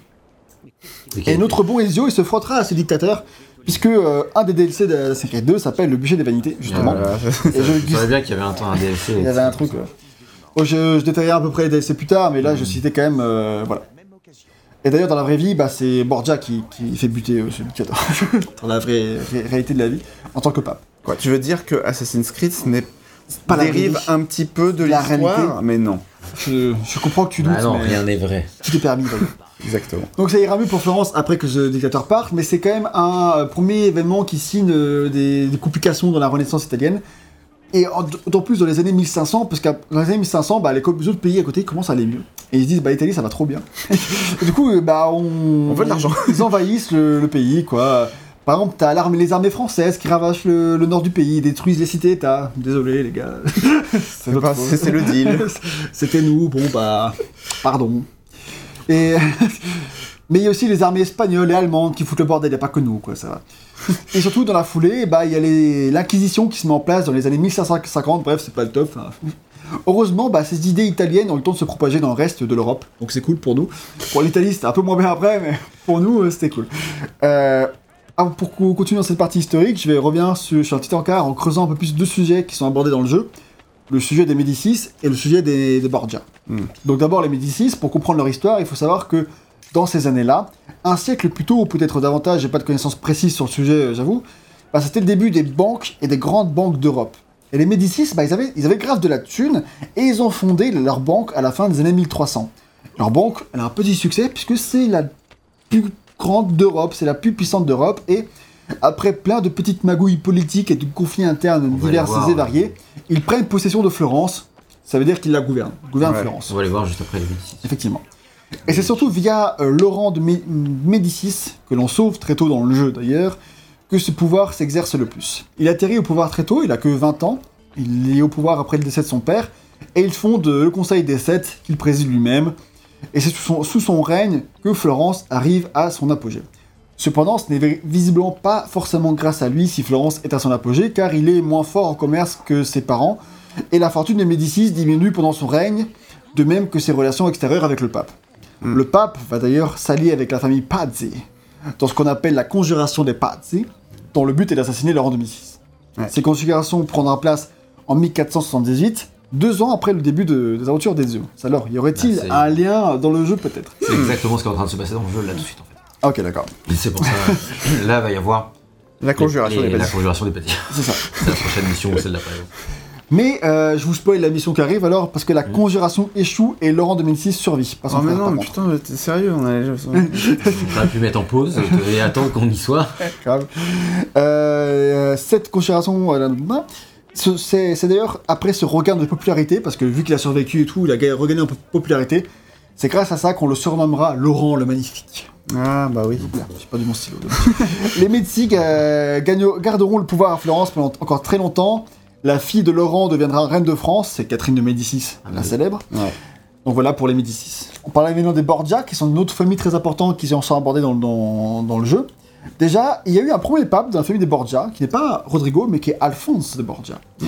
Et notre bon Ezio, il se frottera à ce dictateur, puisque euh, un des DLC de la série 2 s'appelle le bûcher des vanités, justement. Voilà. Et je Je savais bien qu'il y avait un temps un DLC. il y avait un truc. ouais. Oh, je, je détaillerai à peu près les DLC plus tard, mais là je citais quand même. euh, voilà. Et d'ailleurs, dans la vraie vie, bah, c'est Borgia qui, qui fait buter euh, ce dictateur. dans la vraie ré- réalité de la vie, en tant que pape. Quoi, tu veux dire que Assassin's Creed ce n'est Pas la dérive un petit peu de La réalité. mais non. Je, je comprends que tu doutes, Ah non, mais rien n'est vrai. tout est permis. Exactement. Donc ça ira mieux pour Florence après que ce dictateur parte, mais c'est quand même un euh, premier événement qui signe euh, des, des complications dans la Renaissance italienne. Et d'autant plus dans les années 1500, parce que dans les années 1500, bah, les, autres pays à côté commencent à aller mieux. Et ils se disent, bah l'Italie ça va trop bien. Et du coup, euh, bah on... On veut de l'argent. Ils envahissent le, le pays, quoi. Par exemple, t'as l'armée- les armées françaises qui ravagent le, le nord du pays, détruisent les cités-états. Désolé les gars. c'est le deal. C'était nous, bon bah, pardon. Et mais il y a aussi les armées espagnoles et allemandes qui foutent le bordel, il n'y a pas que nous, quoi, ça va. Et surtout dans la foulée, bah il y a les- l'inquisition qui se met en place dans les années 1550, bref, c'est pas le top. hein. Heureusement, bah, ces idées italiennes ont eu le temps de se propager dans le reste de l'Europe, donc c'est cool pour nous. Pour l'Italie, c'était un peu moins bien après, mais pour nous, euh, c'était cool. Euh, ah, pour co- continuer dans cette partie historique, je vais revenir sur, sur un petit encart en creusant un peu plus deux sujets qui sont abordés dans le jeu. Le sujet des Médicis et le sujet des, des Borgia. Hmm. Donc d'abord les Médicis, pour comprendre leur histoire, il faut savoir que dans ces années-là, un siècle plus tôt, ou peut-être davantage, j'ai pas de connaissances précises sur le sujet, euh, j'avoue, bah, c'était le début des banques et des grandes banques d'Europe. Et les Médicis, bah, ils, avaient, ils avaient grave de la thune, et ils ont fondé leur banque à la fin des années 1300. Leur banque, elle a un petit succès, puisque c'est la plus grande d'Europe, c'est la plus puissante d'Europe, et après plein de petites magouilles politiques et de conflits internes va divers les voir, et ouais. variés, ils prennent possession de Florence, ça veut dire qu'ils la gouvernent, gouvernent Ouais. Florence. On va les voir juste après les Médicis. Effectivement. Et c'est surtout via euh, Laurent de Mé- Médicis, que l'on sauve très tôt dans le jeu d'ailleurs, que ce pouvoir s'exerce le plus. Il atterrit au pouvoir très tôt, il a que 20 ans, il est au pouvoir après le décès de son père, et il fonde euh, le Conseil des Sept, qu'il préside lui-même, et c'est sous son, sous son règne que Florence arrive à son apogée. Cependant, ce n'est vi- visiblement pas forcément grâce à lui si Florence est à son apogée, car il est moins fort en commerce que ses parents, et la fortune des Médicis diminue pendant son règne, de même que ses relations extérieures avec le pape. Mm. Le pape va d'ailleurs s'allier avec la famille Pazzi, dans ce qu'on appelle la conjuration des Pazzi, dont le but est d'assassiner Laurent de Médicis. Ouais. Ces conjurations prendront place en 1478, deux ans après le début de- des aventures d'Ezio. Alors, y aurait-il Ah, un lien dans le jeu peut-être? C'est exactement ce qui est en train de se passer dans le jeu là tout de suite en fait. Ah, Ok, d'accord. C'est pour ça, là va y avoir La conjuration les- des la petits. conjuration des petits. C'est ça. C'est la prochaine mission ou celle d'après. Mais euh, je vous spoil la mission qui arrive alors, parce que la conjuration échoue et Laurent de Médicis survit. Pas son Oh mais par non, mais contre. putain, mais t'es sérieux, on a On aurait pu mettre en pause et attendre qu'on y soit. grave. Euh, cette conjuration, euh, ce- c'est c'est d'ailleurs après ce regain de popularité, parce que vu qu'il a survécu et tout, il a ga- regagné en po- popularité. C'est grâce à ça qu'on le surnommera Laurent le Magnifique. Ah bah oui. J'ai pas du mon stylo. Les Médicis euh, garderont le pouvoir à Florence pendant encore très longtemps. La fille de Laurent deviendra reine de France, c'est Catherine de Médicis, la oui. célèbre. Ouais. Donc voilà pour les Médicis. On parlait maintenant des Borgia, qui sont une autre famille très importante qui sont abordées dans, dans, dans le jeu. Déjà, il y a eu un premier pape dans la famille des Borgia, qui n'est pas Rodrigo, mais qui est Alphonse de Borgia. Oh.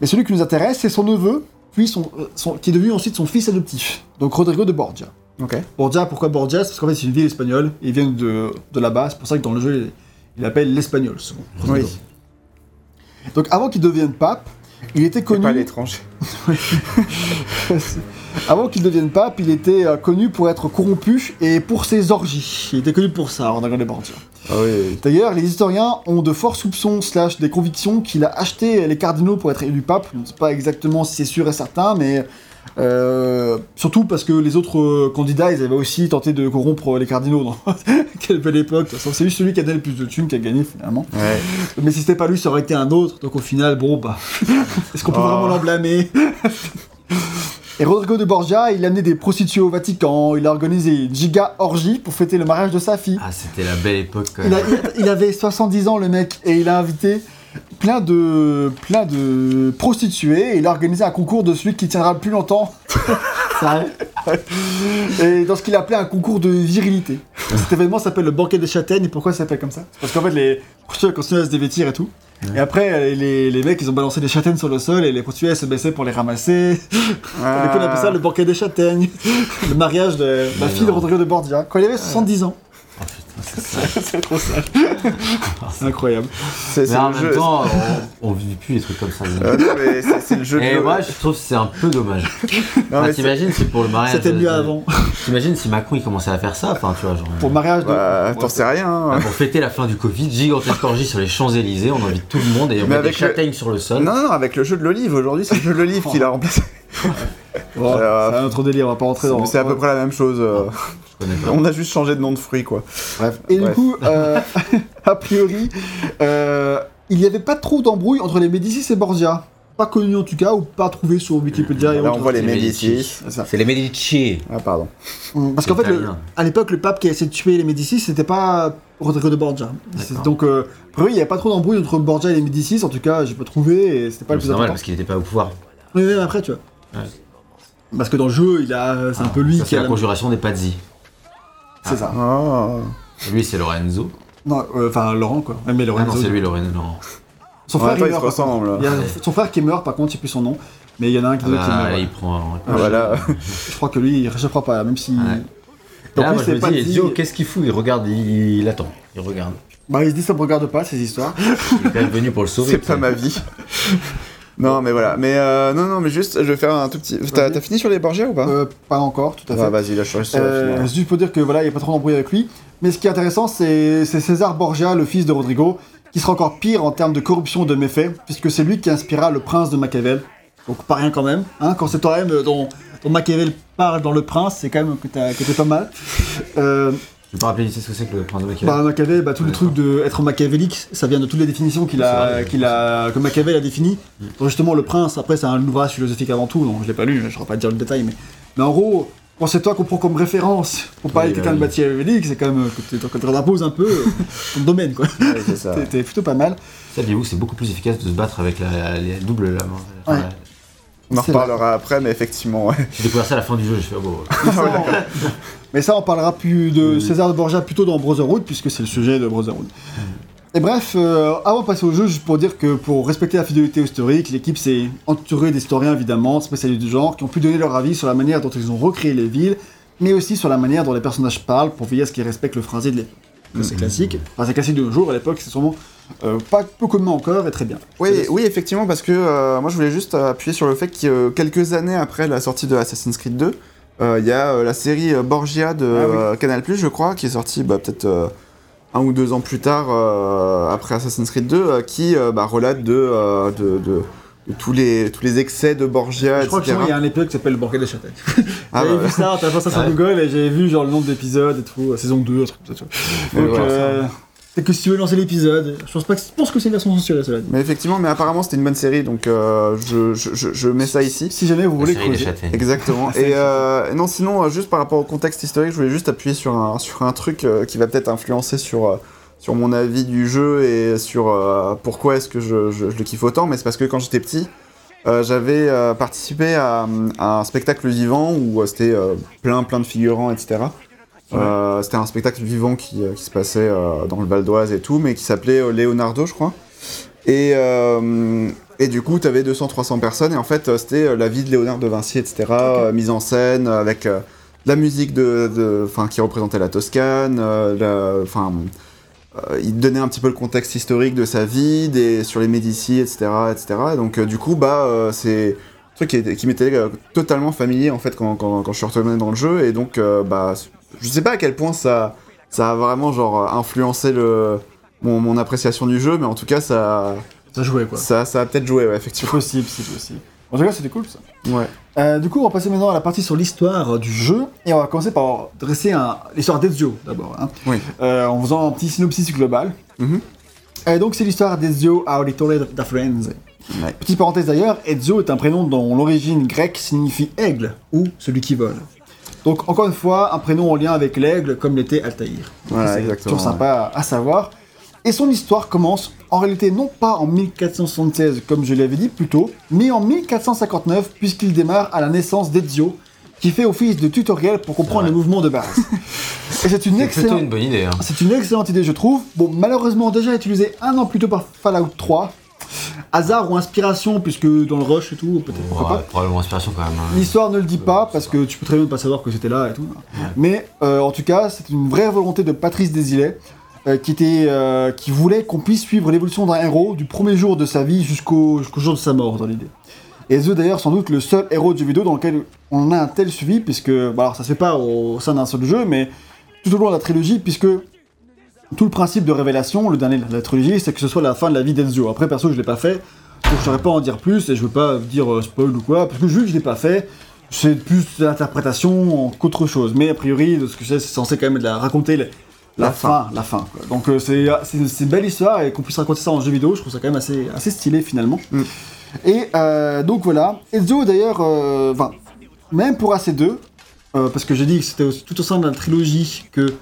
Mais celui qui nous intéresse, c'est son neveu, puis son, euh, son- qui est devenu ensuite son fils adoptif. Donc Rodrigo de Borgia. Borgia, pourquoi Borgia? C'est parce qu'en fait, c'est une ville espagnole, ils viennent de, de là-bas, c'est pour ça que dans le jeu, il, il appelle l'espagnol, souvent. Oui. Donc avant qu'il devienne pape, il était connu... pas l'étranger. Avant qu'il devienne pape, il était euh, connu pour être corrompu et pour ses orgies. Il était connu pour ça, Rodrigo de Borgia. Ah oui. D'ailleurs, les historiens ont de forts soupçons slash des convictions qu'il a acheté les cardinaux pour être élu pape. On ne sait pas exactement si c'est sûr et certain, mais euh, surtout parce que les autres euh, candidats, ils avaient aussi tenté de corrompre les cardinaux dans quelle belle époque. C'est juste celui qui a donné le plus de thunes qui a gagné finalement. Ouais. Mais si c'était pas lui, ça aurait été un autre. Donc au final, bon bah, est-ce qu'on peut Oh. vraiment l'en blâmer? Et Rodrigo de Borgia, il a amené des prostituées au Vatican, il a organisé une giga orgie pour fêter le mariage de sa fille. Ah, c'était la belle époque. quand Il, a- même. il- il avait 70 ans le mec et il a invité plein de plein de prostituées et il a organisé un concours de celui qui tiendra le plus longtemps. Et dans ce qu'il a appelé un concours de virilité. Cet événement s'appelle le banquet des châtaignes et pourquoi ça s'appelle comme ça? Parce qu'en fait les prostituées continuaient à se dévêtir et tout. Et après les, les mecs ils ont balancé des châtaignes sur le sol et les prostituées se baissaient pour les ramasser. Ah. Du coup on appelle ça le banquet des châtaignes. le mariage de la fille de. Rodrigo de Borgia quand il avait 70 ans. Ah, c'est trop sale. C'est incroyable. C'est Mais en le même jeu. temps, on, on vit plus les trucs comme ça. Euh, non, mais c'est c'est le jeu de Et moi, je trouve que c'est un peu dommage. Non, Ah, T'imagines si pour le mariage. C'était de- mieux avant. T'imagines si Macron il commençait à faire ça, enfin tu vois, genre. Pour le mariage de. Bah, t'en Ouais. sais rien. Ah, hein. Pour fêter la fin du Covid, gigantesque orgie sur les Champs-Élysées, on invite tout le monde et on Mais met des avec le- châtaignes sur le sol. Non, non, avec le jeu de l'olive. Aujourd'hui, c'est le jeu de l'olive qui l'a remplacé. Euh, c'est un autre délire, on va pas rentrer dans. C'est c'est à peu près la même chose. euh. Je connais pas. On a juste changé de nom de fruit, quoi. Bref. Et du coup, euh, a priori, euh, il n'y avait pas trop d'embrouille entre les Médicis et Borgia. Pas connu en tout cas, ou pas trouvé sur Wikipédia et Là, on autres. voit les Médicis. Médicis. C'est les Medici. Ah, pardon. Hum, Parce qu'en fait, le- à l'époque, le pape qui a essayé de tuer les Médicis, c'était pas Rodrigo de Borgia. Donc, euh, a priori, il n'y avait pas trop d'embrouille entre Borgia et les Médicis. En tout cas, j'ai pas trouvé et c'était pas le C'est plus normal important. parce qu'il était pas au pouvoir. Mais même après, tu vois. Ouais. Parce que dans le jeu, il a, c'est un peu lui Ça, qui c'est a la la. conjuration des Pazzi. C'est ça. Ah. Lui, c'est Lorenzo. Non, euh, enfin Laurent quoi. Ah Lorenzo. non, c'est lui, Lorenzo. Non. Son En frère, même temps, il ils se meurt. par contre. ressemblent. Il y a son frère qui meurt, par contre, je sais plus son nom. Mais il y en a un qui, Ah qui bah, meurt. ouais. il prend. Ah, voilà. Je crois que lui, il réchauffera pas, même si. Ouais. En Là, plus, moi, je c'est me pas dis, dit- Ezio, qu'est-ce qu'il fout? Il regarde, il, il attend. Il regarde. Bah, il se dit ça me regarde pas ces histoires. Il est quand même venu pour le sauver. C'est pas ma vie. Non, mais voilà. Mais euh, non, non, mais juste, je vais faire un tout petit. T'as fini sur les Borgia ou pas? Euh, pas encore, tout à fait. Ouais, vas-y, là, je suis sur la Euh, juste pour dire que voilà, il n'y a pas trop d'embrouille avec lui. Mais ce qui est intéressant, c'est César Borgia, le fils de Rodrigo, qui sera encore pire en termes de corruption de méfaits, puisque c'est lui qui inspira le prince de Machiavel. Donc pas rien quand même. Hein, quand c'est toi-même euh, dont, dont Machiavel parle dans le prince, c'est quand même que t'es pas mal. Je vais pas rappeler, tu sais ce que c'est que le prince de Machiavel bah, Machiavel, bah, tout le truc de être machiavélique, ça vient de toutes les définitions qu'il a, qu'il a, que Machiavel a définies. Donc justement, le prince, après, c'est un ouvrage philosophique avant tout, donc je l'ai pas lu, je ne vais pas te dire le détail, mais, mais en gros, quand c'est toi qu'on prend comme référence pour parler de quelqu'un de machiavélique, c'est quand même que tu imposes un peu ton domaine, quoi. Ouais, c'est ça. T'es- plutôt pas mal. Saviez-vous que c'est beaucoup plus efficace de se battre avec la, double lame enfin, Ouais. On en reparlera après, mais effectivement, ouais. J'ai découvert ça à la fin du jeu, je fais, oh, bon, Mais ça, on... mais ça, on parlera plus de. César de Borgia plutôt dans Brotherhood, puisque c'est le sujet de Brotherhood. Mm. Et bref, euh, avant de passer au jeu, juste pour dire que pour respecter la fidélité historique, l'équipe s'est entourée d'historiens évidemment, spécialistes du genre, qui ont pu donner leur avis sur la manière dont ils ont recréé les villes, mais aussi sur la manière dont les personnages parlent pour veiller à ce qu'ils respectent le phrasé de l'époque. C'est classique. Enfin, c'est classique de nos jours, à l'époque, c'est sûrement euh, pas peu commun encore et très bien. Oui, oui, effectivement, parce que euh, moi je voulais juste appuyer sur le fait que euh, quelques années après la sortie de Assassin's Creed 2, euh, il y a la série Borgia de Ah oui. Canal+, je crois, qui est sortie bah, peut-être un ou deux ans plus tard, après Assassin's Creed 2, euh, qui bah, relate de, de, tous, les, tous les excès de Borgia, Je crois qu'il y a un épisode qui s'appelle Le Banquet des Châtaignes. Ah, j'avais bah, vu ça, t'as fait ça sur Ouais. Google et j'avais vu genre le nombre d'épisodes et tout, saison 2, un truc comme ça. tu vois. Et Donc, voilà, euh, c'est que si tu veux lancer l'épisode, je pense pas que je pense que c'est une version censurée cela dit. Mais effectivement, mais apparemment c'était une bonne série, donc euh, je, je, je, je mets ça ici. Si jamais vous voulez série des creuser. châtaignes. Exactement. Et euh, non, sinon, euh, juste par rapport au contexte historique, je voulais juste appuyer sur un, sur un truc euh, qui va peut-être influencer sur, euh, sur mon avis du jeu et sur euh, pourquoi est-ce que je, je- je le kiffe autant. Mais c'est parce que quand j'étais petit, euh, j'avais euh, participé à, à un spectacle vivant où euh, c'était euh, plein plein de figurants, etc. Euh, c'était un spectacle vivant qui, euh, qui se passait euh, dans le Val d'Oise et tout, mais qui s'appelait Leonardo, je crois. Et, euh, et du coup, tu avais 200-300 personnes, et en fait, c'était la vie de Léonard de Vinci, etc., euh, mise en scène, avec euh, la musique de, de, 'fin, qui représentait la Toscane, la- 'fin, euh, il donnait un petit peu le contexte historique de sa vie, des, sur les Médicis, etc., etc. Donc, du coup, bah, c'est un truc qui, était- qui m'était totalement familier, en fait, quand, quand, quand je suis retourné dans le jeu, et donc, bah, je sais pas à quel point ça, ça a vraiment, genre, influencé le... Mon, mon appréciation du jeu, mais en tout cas, ça, Ça jouait quoi. ça, ça a peut-être joué, ouais, C'est effectivement. possible, c'est possible. En tout cas, c'était cool ça. Ouais. Euh, du coup, on va passer maintenant à la partie sur l'histoire euh, du jeu. Et on va commencer par dresser un... l'histoire d'Ezio d'abord. hein. Oui. Euh, en faisant un petit synopsis global. Mhm. Euh, donc, c'est l'histoire d'Ezio Auditore da Firenze. Ouais. Petite parenthèse d'ailleurs, Ezio est un prénom dont l'origine grecque signifie aigle ou celui qui vole. Donc, encore une fois, un prénom en lien avec l'aigle comme l'était Altaïr. Voilà, c'est exactement, toujours sympa à savoir. Et son histoire commence en réalité non pas en 1476 comme je l'avais dit plus tôt, mais en 1459 puisqu'il démarre à la naissance d'Ezio, qui fait office de tutoriel pour comprendre Ouais. les mouvements de base. Et c'est une C'est plutôt excellente... une bonne idée. Hein. C'est une excellente idée, je trouve. Bon, malheureusement, déjà utilisé un an plus tôt par Fallout 3. Hasard ou inspiration, puisque dans le rush et tout, peut-être Ouais, pas. probablement inspiration quand même. hein. L'histoire ne le dit pas, parce que tu peux très bien ne pas savoir que c'était là et tout. Mais euh, en tout cas, c'est une vraie volonté de Patrice Desilets, euh, qui, était, euh, qui voulait qu'on puisse suivre l'évolution d'un héros du premier jour de sa vie jusqu'au jusqu'au jour de sa mort, dans l'idée. Et The d'ailleurs sans doute le seul héros de jeu vidéo dans lequel on a un tel suivi, puisque, bah, alors ça se fait pas au sein d'un seul jeu, mais tout au long de la trilogie, puisque tout le principe de révélation, le dernier de la trilogie, c'est que ce soit la fin de la vie d'Ezio. Après, perso, je l'ai pas fait, donc je saurais pas en dire plus, et je veux pas dire euh, spoil ou quoi, parce que vu que je l'ai pas fait, c'est plus l'interprétation qu'autre chose. Mais a priori, de ce que je sais, c'est censé quand même de la, raconter la, fin, la fin. quoi. Donc euh, c'est c'est- une belle histoire, et qu'on puisse raconter ça en jeu vidéo, je trouve ça quand même assez, assez stylé finalement. Mm. Et euh, donc voilà, Ezio d'ailleurs, euh, enfin, même pour AC2, euh, parce que j'ai dit que c'était tout au sein de la trilogie que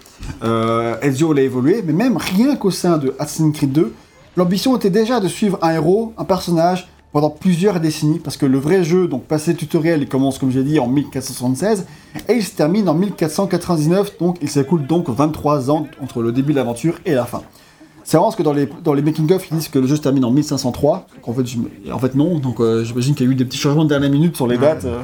euh, Ezio allait évoluer, mais même rien qu'au sein de Assassin's Creed 2, l'ambition était déjà de suivre un héros, un personnage, pendant plusieurs décennies, parce que le vrai jeu, donc passé tutoriel, il commence comme j'ai dit en 1476, et il se termine en 1499, donc il s'écoule donc 23 ans entre le début de l'aventure et la fin. C'est vraiment parce que dans les, dans les making-of, ils disent que le jeu se termine en 1503. Donc en fait, je me- en fait non. Donc euh, j'imagine qu'il y a eu des petits changements de dernière minute sur les dates. euh,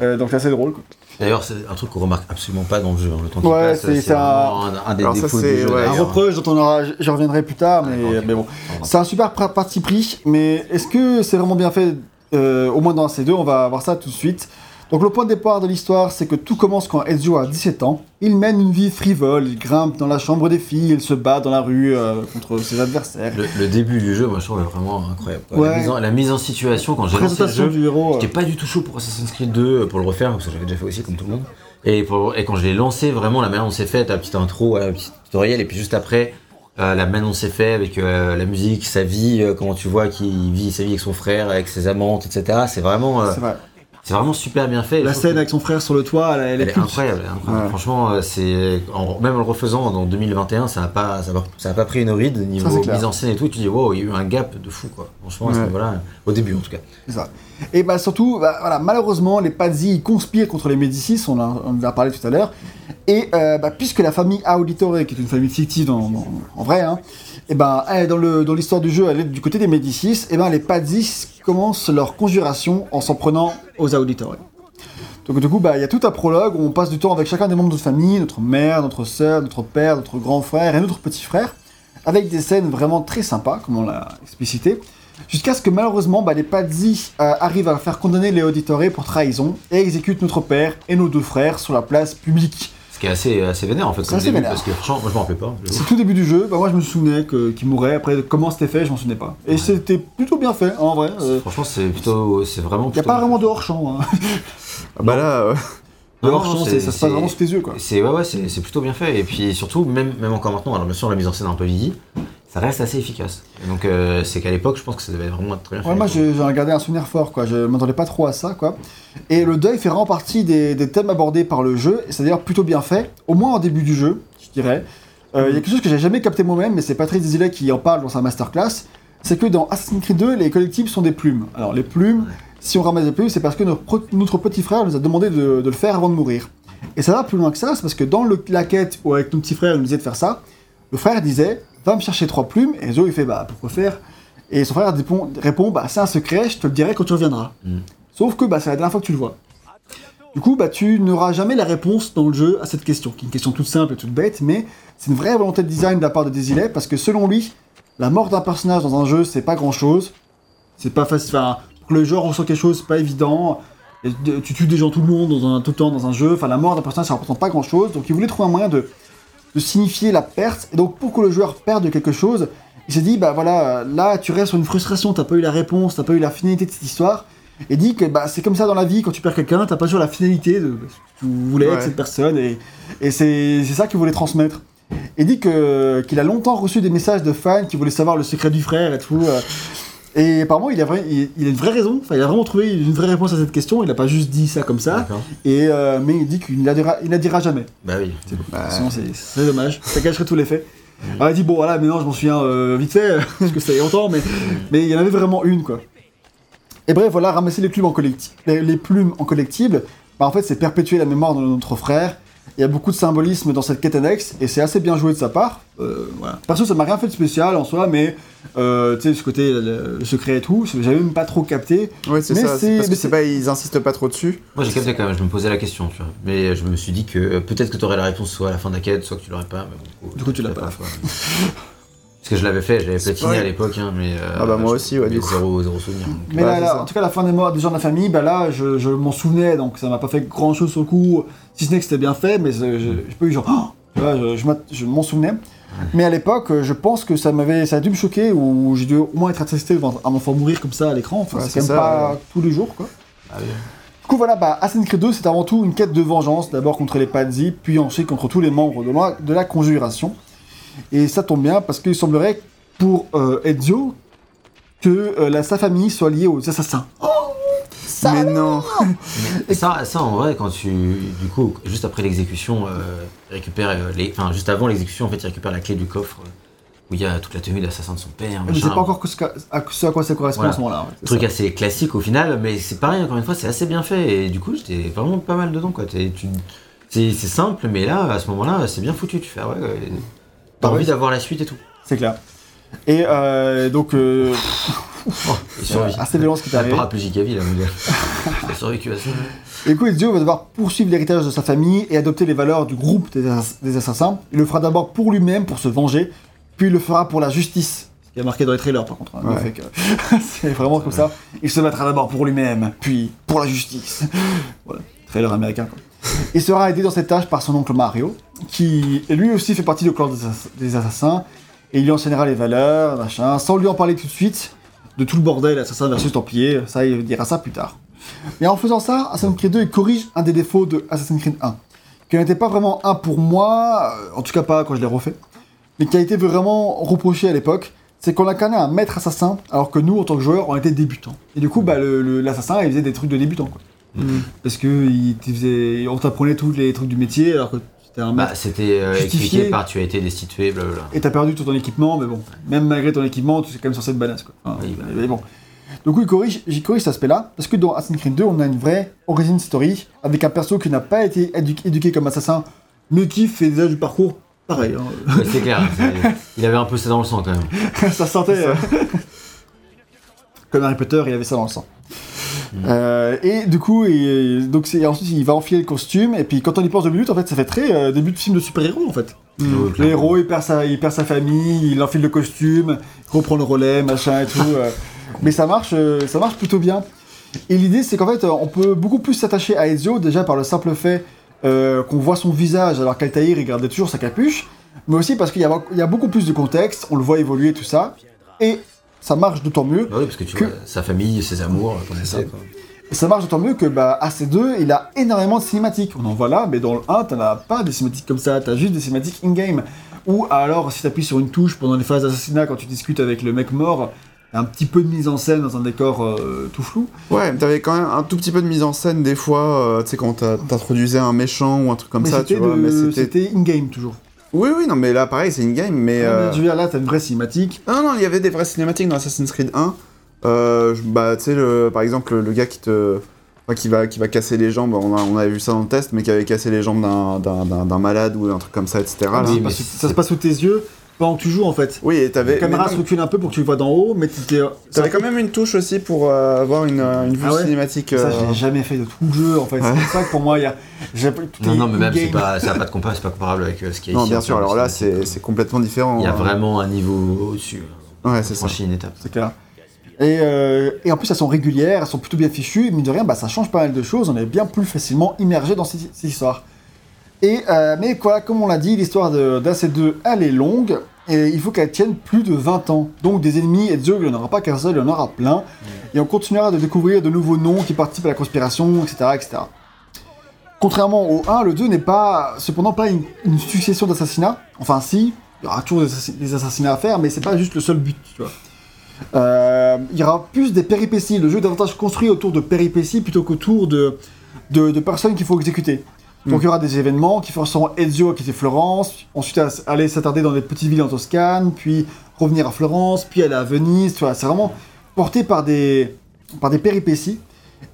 euh, donc c'est assez drôle. quoi. D'ailleurs, c'est un truc qu'on remarque absolument pas dans le jeu. hein, Le temps qui Ouais, passe, c'est- un- vraiment un, un des Alors ça, défauts c'est- du jeu. ouais, Un d'ailleurs. reproche dont on aura, j'y reviendrai plus tard, mais, bon. C'est un super parti pris, mais est-ce que c'est vraiment bien fait euh, Au moins dans ces deux, on va voir ça tout de suite. Donc le point de départ de l'histoire, c'est que tout commence quand Ezio a 17 ans. Il mène une vie frivole, il grimpe dans la chambre des filles, il se bat dans la rue euh, contre ses adversaires. Le, le début du jeu, moi je trouve vraiment incroyable. Ouais. La, mise en, la mise en situation, quand j'ai lancé le jeu, du héros. euh, j'étais pas du tout chaud pour Assassin's Creed 2 euh, pour le refaire, parce que j'avais déjà fait aussi comme tout le monde. Et, pour- et quand je l'ai lancé, vraiment la manière dont c'est fait, la petite intro, un petit tutoriel, et puis juste après, euh, la manière dont c'est fait avec euh, la musique, sa vie, comment tu vois qu'il vit sa vie avec son frère, avec ses amantes, etc. C'est vraiment, c'est vrai. C'est vraiment super bien fait. La scène que- avec son frère sur le toit, elle, elle Elle est est incroyable, incroyable. Ouais. Franchement, euh, c'est en- même en le refaisant en 2021, ça n'a pas, ça a, ça a pas pris une ride niveau mise en scène et tout. Tu dis wow, il y a eu un gap de fou quoi. Franchement, Ouais. niveau-là, au début en tout cas. C'est ça. Et bah surtout, bah, voilà, malheureusement, les Pazzi conspirent contre les Médicis, on, a- on en a parlé tout à l'heure. Et euh, bah, puisque la famille Auditore, qui est une famille fictive en vrai, hein, et ben dans l'histoire du jeu, elle est du côté des Médicis, et ben les Pazzi commencent leur conjuration en s'en prenant aux Auditore. Donc du coup, bah, il y a tout un prologue où on passe du temps avec chacun des membres de notre famille, notre mère, notre sœur, notre père, notre grand frère et notre petit frère, avec des scènes vraiment très sympas, comme on l'a explicité, jusqu'à ce que malheureusement bah, les Pazzi euh, arrivent à faire condamner les Auditore pour trahison et exécutent notre père et nos deux frères sur la place publique. Ce qui est assez, assez vénère en fait C'est comme assez début vénère. parce que franchement, moi je m'en rappelais pas. C'est tout début du jeu, bah, moi je me souvenais que- qu'il mourait, après comment c'était fait, je m'en souvenais pas. Et c'était plutôt bien fait, en vrai. euh, Franchement, c'est plutôt, c'est vraiment. Il n'y a plutôt pas vraiment de hors-champ. Hein. Ah bah là, euh, Non, non, hors-champ, c'est- c'est- ça se passe vraiment sous tes yeux, quoi. C'est ouais, ouais, c'est c'est plutôt bien fait. Et puis surtout, même, même encore maintenant, alors bien sûr la mise en scène est un peu vieillie, ça reste assez efficace. Donc euh, c'est qu'à l'époque, je pense que ça devait vraiment être très bien fait. Moi j'ai regardé un souvenir fort, quoi. Je m'attendais pas trop à ça, quoi. Et le deuil fait vraiment partie des, des thèmes abordés par le jeu, et c'est d'ailleurs plutôt bien fait, au moins au début du jeu, je dirais. Euh, Il y a quelque chose que j'ai jamais capté moi-même, mais c'est Patrick Desilets qui en parle dans sa masterclass. C'est que dans Assassin's Creed 2, les collectibles sont des plumes. Alors les plumes, si on ramasse des PU, c'est parce que notre, petit frère nous a demandé de, de le faire avant de mourir. Et ça va plus loin que ça, c'est parce que dans le- la quête où avec notre petit frère il nous disait de faire ça, le frère disait va me chercher trois plumes, et Zo il fait bah pourquoi faire? Et son frère répond, répond bah c'est un secret, je te le dirai quand tu reviendras. Mm. Sauf que bah c'est la dernière fois que tu le vois. Du coup, bah, tu n'auras jamais la réponse dans le jeu à cette question, qui est une question toute simple et toute bête, mais c'est une vraie volonté de design de la part de Desilet, parce que selon lui, la mort d'un personnage dans un jeu, c'est pas grand chose. C'est pas facile. Enfin, pour que le joueur ressent quelque chose, c'est pas évident. Et tu tues des gens tout le monde dans un, tout le temps dans un jeu. Enfin, la mort d'un personnage, ça représente pas grand chose. Donc, il voulait trouver un moyen de, de signifier la perte. Et donc, pour que le joueur perde quelque chose, il s'est dit, bah voilà, là, tu restes sur une frustration, t'as pas eu la réponse, t'as pas eu la finalité de cette histoire. Et dit que bah, c'est comme ça dans la vie, quand tu perds quelqu'un, t'as pas toujours la finalité de ce que tu voulais Ouais. avec cette personne. Et, et c'est ça qu'il voulait transmettre. Et dit que qu'il a longtemps reçu des messages de fans qui voulaient savoir le secret du frère et tout. Et apparemment, il a, vrai, il, il a une vraie raison. Enfin, il a vraiment trouvé une vraie réponse à cette question. Il a pas juste dit ça comme ça. Et euh, mais il dit qu'il ne la dira, il la dira jamais. Bah oui. Bah, Sinon, c'est- dommage. Ça cacherait tous les faits. Alors, il dit bon voilà, maintenant je m'en souviens euh, vite fait parce que ça y est longtemps, mais mais il y en avait vraiment une quoi. Et bref, voilà, ramasser les plumes en collecti- les, les plumes en collectible, bah, en fait, c'est perpétuer la mémoire de notre frère. Il y a beaucoup de symbolisme dans cette quête annexe et c'est assez bien joué de sa part. Euh, voilà. Perso, ça m'a rien fait de spécial en soi, mais euh, tu sais, ce côté le, le secret et tout, j'avais même pas trop capté. Ouais, c'est Mais ça. c'est- Parce que c'est pas, ils insistent pas trop dessus. Moi j'ai capté quand même, je me posais la question, tu vois. Mais je me suis dit que euh, peut-être que tu aurais la réponse soit à la fin de la quête, soit que tu l'aurais pas. Mais bon, Du coup, tu l'as pas. Parce que je l'avais fait, je l'avais platiné à l'époque, hein, mais. euh, Ah bah, moi je- aussi, ouais, du coup. Zéro, zéro souvenir. donc, Mais là, ça. en tout cas, la fin des morts des gens de la famille, bah là, je, je m'en souvenais, donc ça m'a pas fait grand chose sur le coup, si ce n'est que c'était bien fait, mais j'ai pas eu genre, Oh je, je m'att- je m'en souvenais. Mais à l'époque, je pense que ça m'avait, ça a dû me choquer, ou j'ai dû au moins être attristé devant un enfant mourir comme ça à l'écran, enfin, Ouais, c'est c'est quand même ça, pas ouais. tous les jours, quoi. Ah oui. Du coup, voilà, bah, Assassin's Creed 2, c'est avant tout une quête de vengeance, d'abord contre les Pazzi, puis ensuite contre tous les membres de la, de la Conjuration. Et ça tombe bien, parce qu'il semblerait, pour euh, Ezio, que euh, la, sa famille soit liée aux assassins. Mais non. Mais ça, ça en vrai, quand tu. Du coup, juste après l'exécution, euh, il récupère. euh, les, enfin, juste avant l'exécution, en fait, il récupère la clé du coffre euh, où il y a toute la tenue d'assassin de son père. Je ne sais pas encore que ce, à ce à quoi ça correspond Voilà. à ce moment-là. ouais, Truc ça. assez classique au final, mais c'est pareil, encore une fois, c'est assez bien fait. Et du coup, j'étais vraiment pas mal dedans, quoi. C'est simple, mais là, à ce moment-là, c'est bien foutu. Tu fais, ah ouais, ouais, t'as envie d'avoir la suite et tout. C'est clair. Et euh, donc, euh, Oh, il survit. assez violent ce qui arrivé. paraplégique à vie, là, mon gars. Il a survécu à ça. Et Ezio va devoir poursuivre l'héritage de sa famille et adopter les valeurs du groupe des, ass- des assassins. Il le fera d'abord pour lui-même, pour se venger, puis il le fera pour la justice. Ce qui est marqué dans les trailers, par contre. hein, Ouais. c'est vraiment comme ça. Il se battra d'abord pour lui-même, puis pour la justice. voilà, trailer américain, quoi. Il sera aidé dans cette tâche par son oncle Mario, qui lui aussi fait partie du clan des, ass- des assassins, et il lui enseignera les valeurs, machin, sans lui en parler tout de suite, de tout le bordel assassin versus templier, ça il dira ça plus tard. Et en faisant ça, Assassin's Creed 2 il corrige un des défauts de Assassin's Creed 1, qui n'était pas vraiment un pour moi, euh, en tout cas pas quand je l'ai refait, mais qui a été vraiment reproché à l'époque, c'est qu'on incarnait un maître assassin, alors que nous, en tant que joueurs, on était débutants. Et du coup, bah, l'assassin, il faisait des trucs de débutant, quoi. Mm. Parce que il te faisait, on t'apprenait tous les trucs du métier, alors que c'était un. Bah, c'était euh, Justifié. expliqué par tu as été destitué, blablabla. Et t'as perdu tout ton équipement, mais bon, même malgré ton équipement, tu es quand même censé être badass, quoi. Enfin, Oui, bah. mais bon. Il corrige, j'y corrige cet aspect-là, parce que dans Assassin's Creed 2, on a une vraie origin story, avec un perso qui n'a pas été édu- éduqué comme assassin, mais qui fait déjà du parcours pareil. hein. Ouais, c'est clair, il avait un peu ça dans le sang quand même. ça sentait. euh, Comme Harry Potter, il avait ça dans le sang. Euh, et du coup, et, donc ensuite il va enfiler le costume et puis quand on y pense deux minutes, en fait, ça fait très euh, début de film de super-héros en fait. Ouais, Le clairement. héros, il perd sa, il perd sa famille, il enfile le costume, il reprend le relais, machin et tout. euh. Mais ça marche, ça marche plutôt bien. Et l'idée, c'est qu'en fait, on peut beaucoup plus s'attacher à Ezio déjà par le simple fait qu'on voit son visage alors qu'Altaïr il gardait toujours sa capuche, mais aussi parce qu'il y, a- il y a beaucoup plus de contexte, on le voit évoluer tout ça, et ça marche d'autant mieux. Bah oui, parce que tu Que- vois, sa famille, ses amours, ça. c'est quoi. Et ça marche d'autant mieux que bah, à C2, il a énormément de cinématiques. On en voit là, mais dans le 1, t'en as pas des cinématiques comme ça, t'as juste des cinématiques in-game. Ou alors, si t'appuies sur une touche pendant les phases d'assassinat, quand tu discutes avec le mec mort, un petit peu de mise en scène dans un décor euh, tout flou. Ouais, mais t'avais quand même un tout petit peu de mise en scène des fois, euh, tu sais, quand t'introduisais un méchant ou un truc comme mais ça, tu vois. de- Mais c'était. c'était in-game toujours. Oui, oui, non, mais là, pareil, c'est une game, mais. Euh, veux dire, là, t'as une vraie cinématique. Non, non, il y avait des vraies cinématiques dans Assassin's Creed 1. Euh, bah, tu sais, le- par exemple, le, le gars qui te. enfin, qui va, qui va casser les jambes, on, a- on avait vu ça dans le test, mais qui avait cassé les jambes d'un- malade ou un truc comme ça, etc. Oui, mais ça se passe sous tes yeux pendant que tu joues en fait. Oui, et t'avais. La caméra mais se non, recule un peu pour que tu le vois d'en haut, mais t'étais- T'avais quand même une touche aussi pour euh, avoir une, euh, une vue Ah ouais cinématique. Ça, euh, je l'ai jamais fait de tout le jeu en fait. Ouais. C'est pour ça que pour moi, il y a. Non, non, mais même, c'est pas, ça n'a pas de compas, c'est pas comparable avec euh, ce qui est Non, ici. bien en sûr, alors là, c'est c'est complètement différent. Il y a hein. vraiment un niveau au-dessus. Ouais, c'est ça. Franchi une étape. C'est clair. Et, euh, et en plus, elles sont régulières, elles sont plutôt bien fichues, et mine de rien, bah, ça change pas mal de choses, on est bien plus facilement immergé dans ces, ces histoires. Et, euh, mais voilà, comme on l'a dit, l'histoire de- d'AC2, elle est longue, et il faut qu'elle tienne plus de 20 ans. Donc des ennemis, et Dieu, il n'y en aura pas qu'un seul, il y en aura plein, et on continuera de découvrir de nouveaux noms qui participent à la conspiration, etc. etc. Contrairement au 1, le 2 n'est pas, cependant pas une, une succession d'assassinats, enfin si, il y aura toujours des, assassi- des assassinats à faire, mais c'est pas juste le seul but, tu vois. Euh, il y aura plus des péripéties. Le jeu est davantage construit autour de péripéties plutôt qu'autour de, de, de personnes qu'il faut exécuter. Donc il y aura des événements qui feront Ezio qui était Florence, ensuite à- aller s'attarder dans des petites villes en Toscane, puis revenir à Florence, puis aller à Venise. Tu vois, c'est vraiment porté par des, par des péripéties.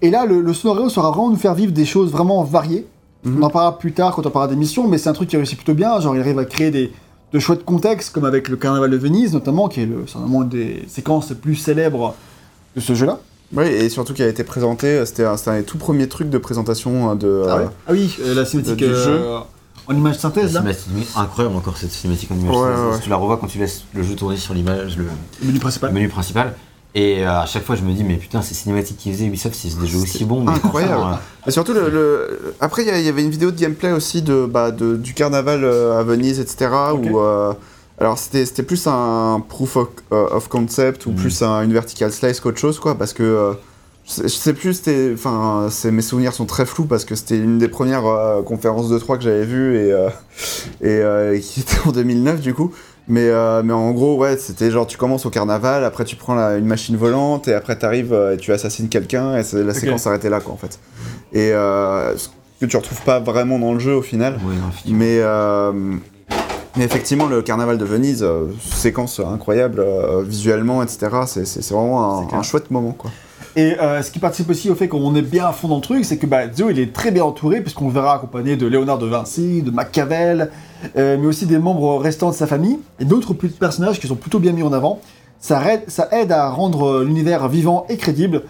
Et là, le, le scénario sera vraiment nous faire vivre des choses vraiment variées. Mhm. On en parlera plus tard quand on parlera des missions, mais c'est un truc qui réussit plutôt bien. Genre, il arrive à créer des, de chouettes contextes, comme avec le Carnaval de Venise, notamment, qui est le- c'est vraiment une des séquences les plus célèbres de ce jeu-là. Oui, et surtout qui a été présenté, euh, c'était un, c'était un des tout premiers trucs de présentation euh, de. Ah, euh, ouais Ah oui, euh, la cinématique du euh, en image La synthèse, là, cinématique, incroyable encore cette cinématique en image. Ouais, synthèse. ouais. Tu la revois quand tu laisses le jeu tourner sur l'image, le, le menu le principal. menu principal. Et euh, à chaque fois, je me dis, mais putain, ces cinématiques qu'ils faisaient Ubisoft, c'est des jeux aussi bons. Mais incroyable. Et surtout, le, le- après, il y, avait une vidéo de gameplay aussi de, bah, de- du carnaval à Venise, etc. Où, euh, alors, c'était plus un proof of, euh, of concept ou Mhm. plus un, une vertical slice qu'autre chose, quoi. Parce que. euh, je sais- plus, c'était. Enfin, mes souvenirs sont très flous parce que c'était une des premières euh, conférences de 3 que j'avais vues et, euh, et, et qui était en 2009 du coup. Mais, mais en gros, ouais, c'était genre tu commences au carnaval, après tu prends la- une machine volante et après t'arrives et tu assassines quelqu'un et la séquence s'arrêtait là quoi en fait. Et ce que tu retrouves pas vraiment dans le jeu au final. ouais. Mais, mais effectivement, le carnaval de Venise, euh, séquence incroyable euh, visuellement, etc. C'est vraiment un, chouette moment quoi. Et euh, ce qui participe aussi au fait qu'on est bien à fond dans le truc, c'est que bah, il est très bien entouré, puisqu'on le verra accompagné de Léonard de Vinci, de Machiavel, mais aussi des membres restants de sa famille, et d'autres personnages qui sont plutôt bien mis en avant. Ça aide, ça aide à rendre l'univers vivant et crédible.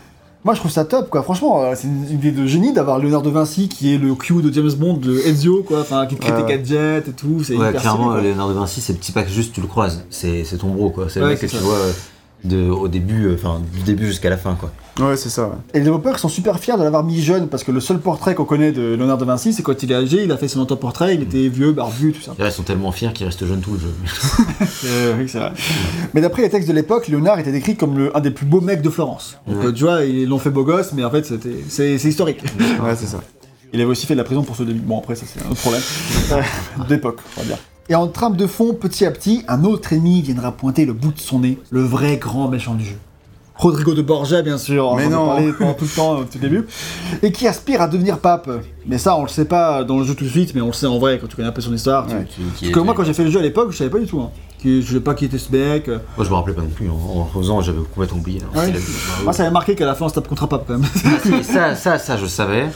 Moi je trouve ça top, quoi. Franchement, euh, c'est une idée de génie d'avoir Léonard de Vinci qui est le Q de James Bond de Ezio, quoi, enfin, qui crée Ouais, des ouais. gadgets et tout. C'est Ouais, hyper clairement, stylé, quoi. Léonard de Vinci, c'est petit pas que juste tu le croises. C'est c'est ton bro, quoi. C'est le mec que tu vois de, au début, euh, enfin, du début jusqu'à la fin, quoi. Ouais, c'est ça. ouais. Et les développeurs sont super fiers de l'avoir mis jeune, parce que le seul portrait qu'on connaît de Léonard de Vinci, c'est quand il est âgé, il a fait son autoportrait, il était vieux, barbu, tout ça. Là, ils sont tellement fiers qu'ils restent jeunes tout le jeu. Euh, oui, c'est vrai. Mais d'après les textes de l'époque, Léonard était décrit comme le- un des plus beaux mecs de Florence. Donc Ouais. tu vois, ils l'ont fait beau gosse, mais en fait c'était- c'est c'est historique. Ouais, c'est ça. Il avait aussi fait de la prison pour ce début. Bon après ça c'est un autre problème. D'époque, on va dire. Et en trame de fond, petit à petit, un autre ennemi viendra pointer le bout de son nez, le vrai grand méchant du jeu. Rodrigo de Borgia, bien sûr, Mais on en a non. parlé pendant tout le temps, au tout début, et qui aspire à devenir pape. Mais ça, on le sait pas dans le jeu tout de suite, mais on le sait en vrai quand tu connais un peu son histoire. Ouais. Parce que moi, quand j'ai fait le jeu à l'époque, je savais pas du tout. Hein. Qui- Je savais pas qui était ce mec. Moi, je me rappelais pas non plus. En, en faisant, j'avais complètement oublié. hein. Ouais. C'est la- Moi, ça avait marqué qu'à la fin, on se tape contre un pape quand même. Si, ça, ça, ça, je savais.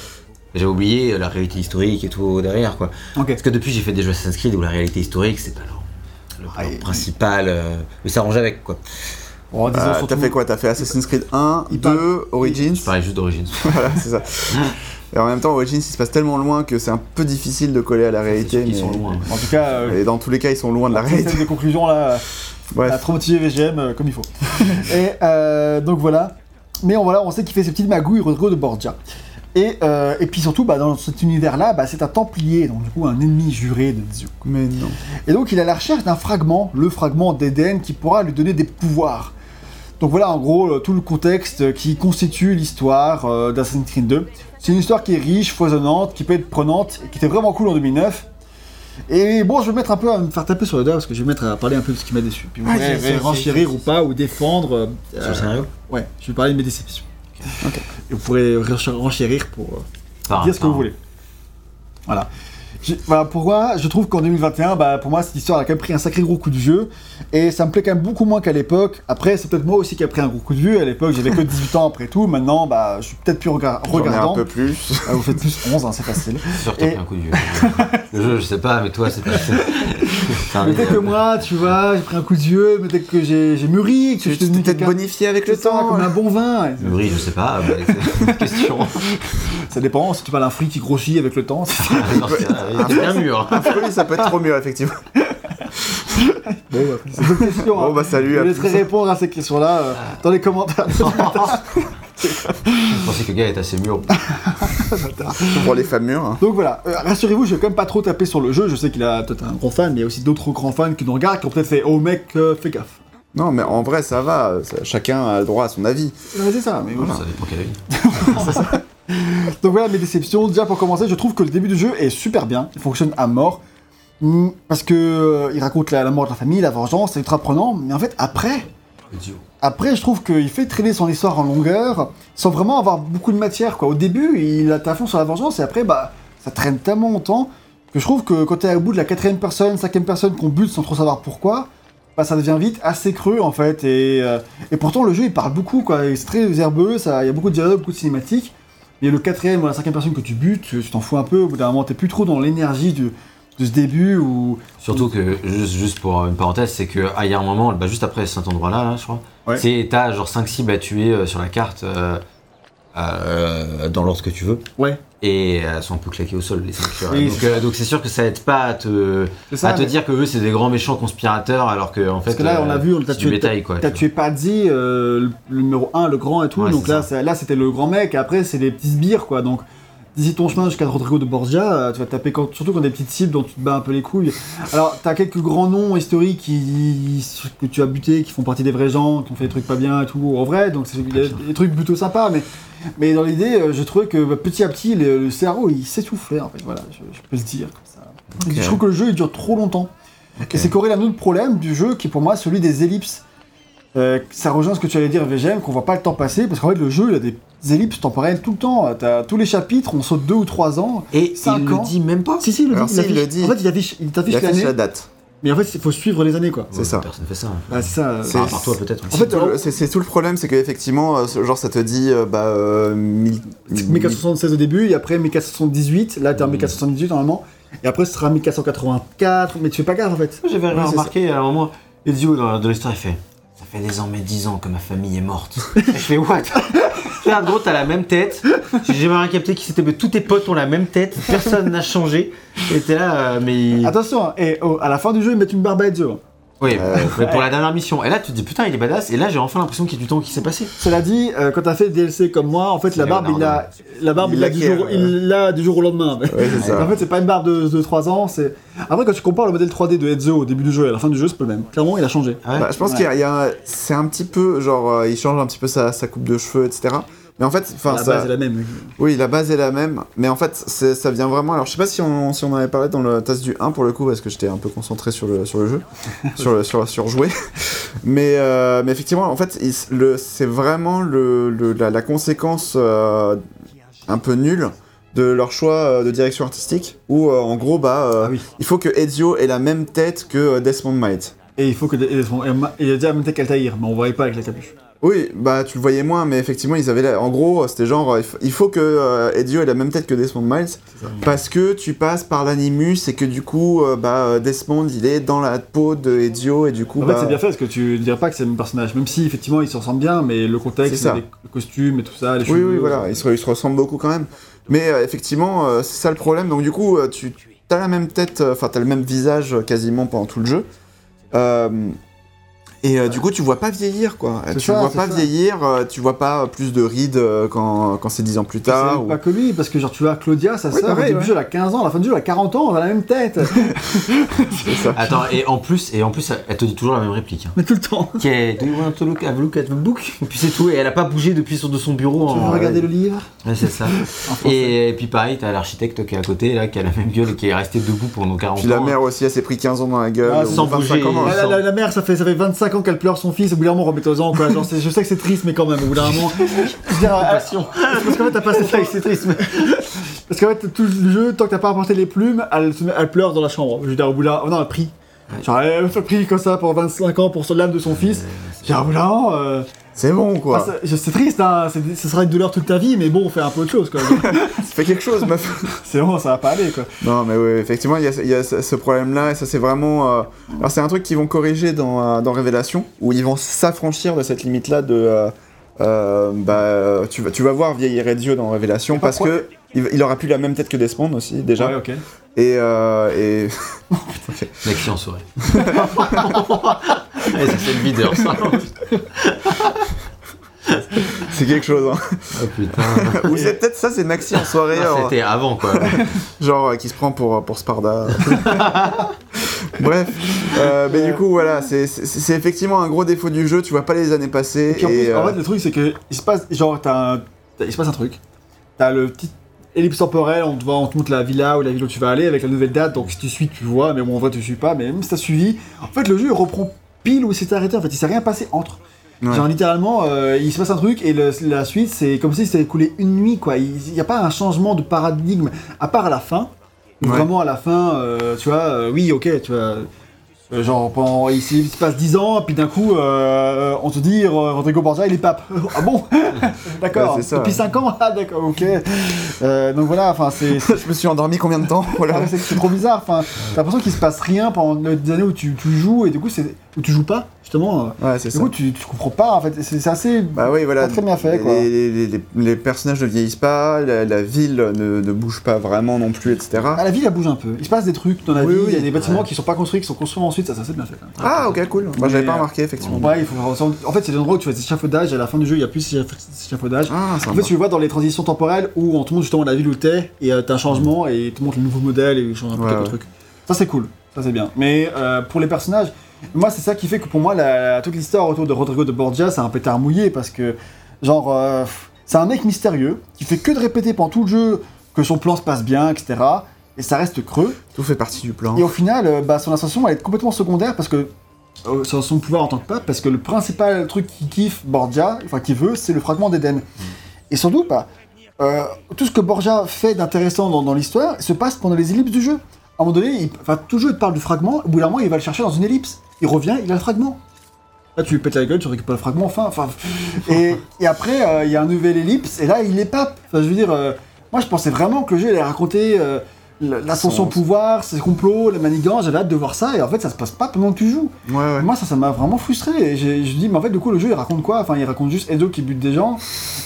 J'ai oublié la réalité historique et tout derrière, quoi. ok. Parce que depuis, j'ai fait des jeux Assassin's Creed où la réalité historique, c'est pas leur- Ah, et- principal. euh, mais s'arranger avec, quoi. Disons Euh, surtout- T'as fait quoi? T'as fait Assassin's Creed 1, Il 2, parle- Origins? Je parlais juste d'origine. Voilà, c'est ça. Et en même temps, Origins, il se passe tellement loin que c'est un peu difficile de coller à la réalité. Ils mais- sont loin. En tout cas, euh, Et dans tous les cas, ils sont loin de la réalité. scène de conclusion là, Bref. a traumatisé VGM euh, comme il faut. et euh, donc voilà. Mais on, voilà, on sait qu'il fait ses petites magouilles, Rodrigo de Borgia. Et, euh, et puis surtout, bah, dans cet univers-là, bah, c'est un Templier, donc du coup un ennemi juré de Dieu. Mais non. Et donc il est à la recherche d'un fragment, le fragment d'Éden, qui pourra lui donner des pouvoirs. Donc voilà en gros euh, tout le contexte qui constitue l'histoire euh, d'Assassin's Creed 2. C'est une histoire qui est riche, foisonnante, qui peut être prenante, et qui était vraiment cool en 2009. Et bon, je vais me mettre un peu à me faire taper sur le doigt parce que je vais me mettre à parler un peu de ce qui m'a déçu. Puis vous Ah, c'est- c'est- renchérir ou pas, ou défendre. euh, Sur le scénario ouais, je vais parler de mes déceptions. Et vous pourrez rench- renchérir pour euh, dire ce que vous voulez. Voilà. Voilà, pour moi, je trouve qu'en 2021, bah, pour moi, cette histoire a quand même pris un sacré gros coup de vieux. Et ça me plaît quand même beaucoup moins qu'à l'époque. Après, c'est peut-être moi aussi qui a pris un gros coup de vieux. À l'époque, j'avais que 18 ans après tout. Maintenant, bah, je suis peut-être plus rega- ai un regardant. peu plus. Ah, vous faites plus 11, hein, c'est facile. T'as Et- pris un coup de vieux. Le jeu, je sais pas, mais toi, c'est un Mais dès que moi, tu vois, j'ai pris un coup de vieux, mais dès que j'ai mûri, que je suis devenu peut-être bonifié avec le temps. comme un bon vin. Oui, je sais pas, bah, c'est une question. Ça dépend, si tu parles d'un fruit qui grossit avec le temps. Mûr. Un fruit, ça peut être trop mieux, effectivement. Bon, bah, c'est question. Bon, hein. bah, salut. Je à laisserai tous. répondre à ces questions-là euh, dans les commentaires. Je pensais que le gars est assez mûr. Pour les femmes mûres. hein. Donc voilà, Euh, rassurez-vous, je vais quand même pas trop taper sur le jeu. Je sais qu'il a peut-être un gros fan, mais il y a aussi d'autres grands fans qui nous regardent qui ont peut-être fait Oh mec, euh, fais gaffe. Non, mais en vrai, ça va. ça- chacun a le droit à son avis. Ouais, c'est ça, mais voilà. Ça dépend quel avis. Donc voilà mes déceptions. Déjà pour commencer, je trouve que le début du jeu est super bien. Il fonctionne à mort. Hmm, Parce que euh, il raconte la, la mort de la famille, la vengeance, c'est ultra prenant. Mais en fait, après, après, je trouve qu'il fait traîner son histoire en longueur sans vraiment avoir beaucoup de matière. Quoi. Au début, il a à fond sur la vengeance et après, bah, ça traîne tellement longtemps que je trouve que quand t'es au bout de la quatrième personne, cinquième personne qu'on bute sans trop savoir pourquoi, bah, ça devient vite assez creux en fait. Et, euh, et pourtant, le jeu il parle beaucoup, quoi. C'est très herbeux, il y a beaucoup de dialogues, beaucoup de cinématiques. Et le quatrième ou la cinquième personne que tu butes, tu t'en fous un peu. Au bout d'un moment, t'es plus trop dans l'énergie de ce début où. Surtout que, juste, juste pour une parenthèse, c'est que ah, il y a un moment, bah, juste après cet endroit-là, là, je crois, Ouais. c'est t'as genre 5 cibles à tuer euh, sur la carte euh, euh, dans l'ordre que tu veux. Ouais. Et elles sont un peu claquées au sol, les 5 Oui, Donc euh, donc c'est sûr que ça aide pas à te, ça, à te mais- dire que eux c'est des grands méchants conspirateurs alors que en fait. Parce que là, on euh, a vu, on t'a tué, bétail quoi. T'as tu tué Paddy, euh, le, numéro 1, le grand et tout. Ouais, donc là, ça. là, c'était le grand mec. Et après, c'est des petits sbires, quoi. Donc, d'ici ton chemin jusqu'à Rodrigo de Borgia, euh, tu vas taper quand- surtout quand des petites cibles dont tu te bats un peu les couilles. Alors, t'as quelques grands noms historiques qui, que tu as butés, qui font partie des vrais gens, qui ont fait des trucs pas bien et tout, en vrai. Donc, c'est- des trucs plutôt sympas. Mais, mais dans l'idée, euh, je trouvais que bah, petit à petit, le, le cerveau, il s'essoufflait, en fait. Voilà, je, je peux le dire comme ça. Ok. Je trouve que le jeu, il dure trop longtemps. Et c'est corrélé à un autre problème du jeu qui est pour moi celui des ellipses. Euh, ça rejoint ce que tu allais dire, VGM, qu'on voit pas le temps passer, parce qu'en fait le jeu il a des ellipses temporelles tout le temps. T'as tous les chapitres, on saute deux ou trois ans. Et il ans. le dit même pas. Si, si, il le Alors, dit. si, affiche- il le dit. En fait, il affiche, il Il t'affiche affiche la date. mais en fait, il faut suivre les années, quoi. C'est ça. Personne fait ça. Ah, c'est ça. euh, C'est- Ah, par toi peut-être. En fait, le- C'est tout le problème, c'est qu'effectivement, euh, ce- genre ça te dit, euh, bah, euh, mille- c'est 1476 au début, et après 1478, là t'es en 1478 normalement, et après ce sera 1484, mais tu fais pas gaffe en fait. J'avais Ouais, remarqué à un moment, Ezio dans de l'histoire il fait fait désormais 10 ans que ma famille est morte. je fais what? Regarde gros, t'as la même tête. J'ai jamais capté qui c'était, mais tous tes potes ont la même tête, personne n'a changé. Et t'es là, euh, mais. Attention, hein, et oh, à la fin du jeu, ils mettent une barbe à Ezio. Hein. Oui, Euh, mais pour la dernière mission. Et là, tu te dis putain, il est badass. Et là, j'ai enfin l'impression qu'il y a du temps qui s'est passé. Cela dit, euh, quand t'as fait le DLC comme moi, en fait, la barbe, il l'a, la barbe, Il du jour, ouais. il l'a du jour au lendemain. Ouais, c'est ça. En fait, c'est pas une barbe de, de 3 ans, c'est. Après, quand tu compares le modèle 3D de Ezio au début du jeu et à la fin du jeu, c'est pas le même. Clairement, il a changé. Ah ouais Bah, je pense Ouais. qu'il y a, a- c'est un petit peu, genre, euh, il change un petit peu sa, sa coupe de cheveux, etc. Mais en fait, enfin, la ça, base est la même. oui, la base est la même, mais en fait, ça vient vraiment. Alors, je sais pas si on, si on en avait parlé dans le tasse du 1 pour le coup, parce que j'étais un peu concentré sur le, sur le jeu, sur, le, sur, sur jouer. Mais, euh, mais effectivement, en fait, c'est vraiment le, le- la, la conséquence euh, un peu nulle de leur choix euh, de direction artistique, où euh, en gros, bah, Ah oui. il faut que Ezio ait la même tête que Desmond Might. Et il faut que. et son- et ma- Il a déjà la même tête qu'Altaïr, mais on voyait pas avec la capuche. Oui, bah tu le voyais moins, mais effectivement ils avaient, la- en gros, c'était genre, euh, il faut que euh, Ezio ait la même tête que Desmond Miles, parce que tu passes par l'animus et que du coup, euh, bah euh, Desmond il est dans la peau de Ezio et du coup, En bah, fait, c'est bien fait parce que tu dirais pas que c'est le même personnage, même si effectivement il se ressemble bien, mais le contexte, les- le costume et tout ça, les oui, cheveux. oui, voilà, ils se, ils se ressemblent beaucoup quand même. Mais euh, effectivement, c'est ça le problème. Donc du coup, tu as la même tête, enfin t'as le même visage quasiment pendant tout le jeu. Et euh, du coup, tu vois pas vieillir, quoi. Tu ça, vois pas ça. vieillir, euh, tu vois pas plus de rides euh, quand, quand c'est 10 ans plus tard. C'est ou- pas que lui, parce que genre tu vois Claudia, sa Ouais, sœur, au début ouais. du jeu, elle a 15 ans, à la fin du jeu, elle a 40 ans, elle a la même tête. C'est ça. Attends, et en plus, et en plus, elle te dit toujours la même réplique. Hein. mais tout le temps. Qui est Do you want to look, have a look at the book? Et puis c'est tout, et elle a pas bougé depuis sur de son bureau. Tu en- veux regarder le livre? Ouais, c'est ça. Et, puis pareil, t'as l'architecte qui est à côté, là, qui a la même gueule et qui est resté debout pendant 40 Puis ans. la mère aussi, elle s'est pris 15 ans dans la gueule. Ah, sans 25 bouger. ans. La, la- la- la mère, ça fait, ça fait 25 ans qu'elle pleure son fils, au bout d'un moment, remettez-en, quoi. Genre, c'est- je sais que c'est triste, mais quand même, au bout d'un moment. Je veux dire, Passion. parce qu'en fait, t'as passé ça c'est triste, mais. Parce qu'en fait, tout le jeu, tant que t'as pas apporté les plumes, elle, se met- elle pleure dans la chambre. Je veux dire, au bout là, oh non, elle prie. Genre, elle fait prie comme ça pour 25 ans pour l'âme de son fils. Bout là, euh, C'est bon, quoi. ah, c'est triste, hein, ce sera une douleur toute ta vie, mais bon, on fait un peu autre chose, quoi. Fais quelque chose, meuf. c'est bon, ça va pas aller, quoi. Non, mais oui, effectivement, il y a, il y a ce problème-là, et ça, c'est vraiment. euh, Alors, c'est un truc qu'ils vont corriger dans, euh, dans Révélation, où ils vont s'affranchir de cette limite-là de. euh, euh, bah, tu vas, tu vas voir vieillir Ezio dans Révélation, pas parce que il, il aura plus la même tête que Desmond aussi, déjà. Ouais, ok. Et. euh, et... En soirée. Et ça, c'est le videur, ça. c'est quelque chose, hein. Oh putain. Ou c'est peut-être ça, c'est Maxi en soirée, alors, C'était avant, quoi. genre euh, qui se prend pour, pour Sparda. Bref, euh, mais du coup, voilà, c'est- c'est c'est effectivement un gros défaut du jeu, tu vois pas les années passées. Et puis en, et, plus, en euh, fait, le truc, c'est que il se passe, genre, t'as un- t'as- il se passe un truc. T'as le petit ellipse temporelle, on te, voit, on te montre la villa ou la ville où tu vas aller avec la nouvelle date. Donc si tu suis, tu vois, mais bon, en vrai, tu suis pas. Mais même si t'as suivi, en fait, le jeu il reprend pile où il s'est arrêté. En fait, il s'est rien passé entre. Ouais. Genre littéralement, euh, il se passe un truc et le- la suite, c'est comme si c'était écoulé une nuit, quoi. Il n'y a pas un changement de paradigme, à part à la fin. Ouais. Vraiment à la fin, euh, tu vois, euh, oui, ok, tu vois. genre, pendant, il, se passe 10 ans, puis d'un coup, on te dit, Rodrigo Borgia, il est pape. ah bon D'accord. Ouais, c'est ça, Depuis ouais. 5 ans Ah, d'accord, ok. Donc voilà, enfin, c'est. Je me suis endormi combien de temps Voilà. c'est trop bizarre, enfin, t'as l'impression qu'il se passe rien pendant les années où tu, tu joues et du coup, c'est. Où tu joues pas, justement. euh, Ouais, c'est du ça. coup, tu, tu comprends pas, en fait, c'est c'est assez. Bah oui, voilà. Pas très bien fait, les, quoi. Les, les- les- les personnages ne vieillissent pas, la, la ville ne, ne bouge pas vraiment non plus, etc. Ah, la ville, elle bouge un peu. Il se passe des trucs dans la Oui, ville, il y a oui. des bâtiments qui sont pas construits, qui sont construits ensuite, ça, ça c'est bien fait quand même. Ah, ok, cool. Moi, j'avais Mais, pas euh, remarqué, effectivement. Ouais, il faut En fait, c'est l'endroit où tu fais des échafaudages et à la fin du jeu, il y a plus d'échafaudage. Ah, En sympa. fait, tu le vois dans les transitions temporelles où on te montre justement la ville où t'es et euh, t'as un changement et il te montre le nouveau modèle et il change un peu Ouais, quelques ouais. trucs. Ça, c'est cool. Ça, c'est bien. Mais euh, pour les personnages, moi, c'est ça qui fait que pour moi, la- toute l'histoire autour de Rodrigo de Borgia, c'est un pétard mouillé parce que, genre, euh, c'est un mec mystérieux qui fait que de répéter pendant tout le jeu que son plan se passe bien, etc. Et ça reste creux. Tout fait partie du plan. Et au final, euh, bah, son ascension, elle est complètement secondaire parce que. euh, sur son pouvoir en tant que pape, parce que le principal truc qu'il kiffe Borgia, enfin qu'il veut, c'est le fragment d'Éden. Et surtout, bah, euh, tout ce que Borgia fait d'intéressant dans, dans l'histoire se passe pendant les ellipses du jeu. À un moment donné, il, toujours il te parle du fragment, au bout d'un moment, il va le chercher dans une ellipse. Il revient, il a le fragment. Là, tu lui pètes la gueule, tu récupères le fragment, enfin. enfin et, et après, euh, il y a un nouvel ellipse, et là, il est pape. Enfin, je veux dire, euh, moi, je pensais vraiment que le jeu allait raconter euh, l'ascension au pouvoir, ses complots, les manigances, j'avais hâte de voir ça, et en fait, ça se passe pas pendant que tu joues. Ouais, ouais. Moi, ça, ça m'a vraiment frustré. Et je dis, mais en fait, du coup, le jeu, il raconte quoi? Enfin, il raconte juste Edo qui bute des gens.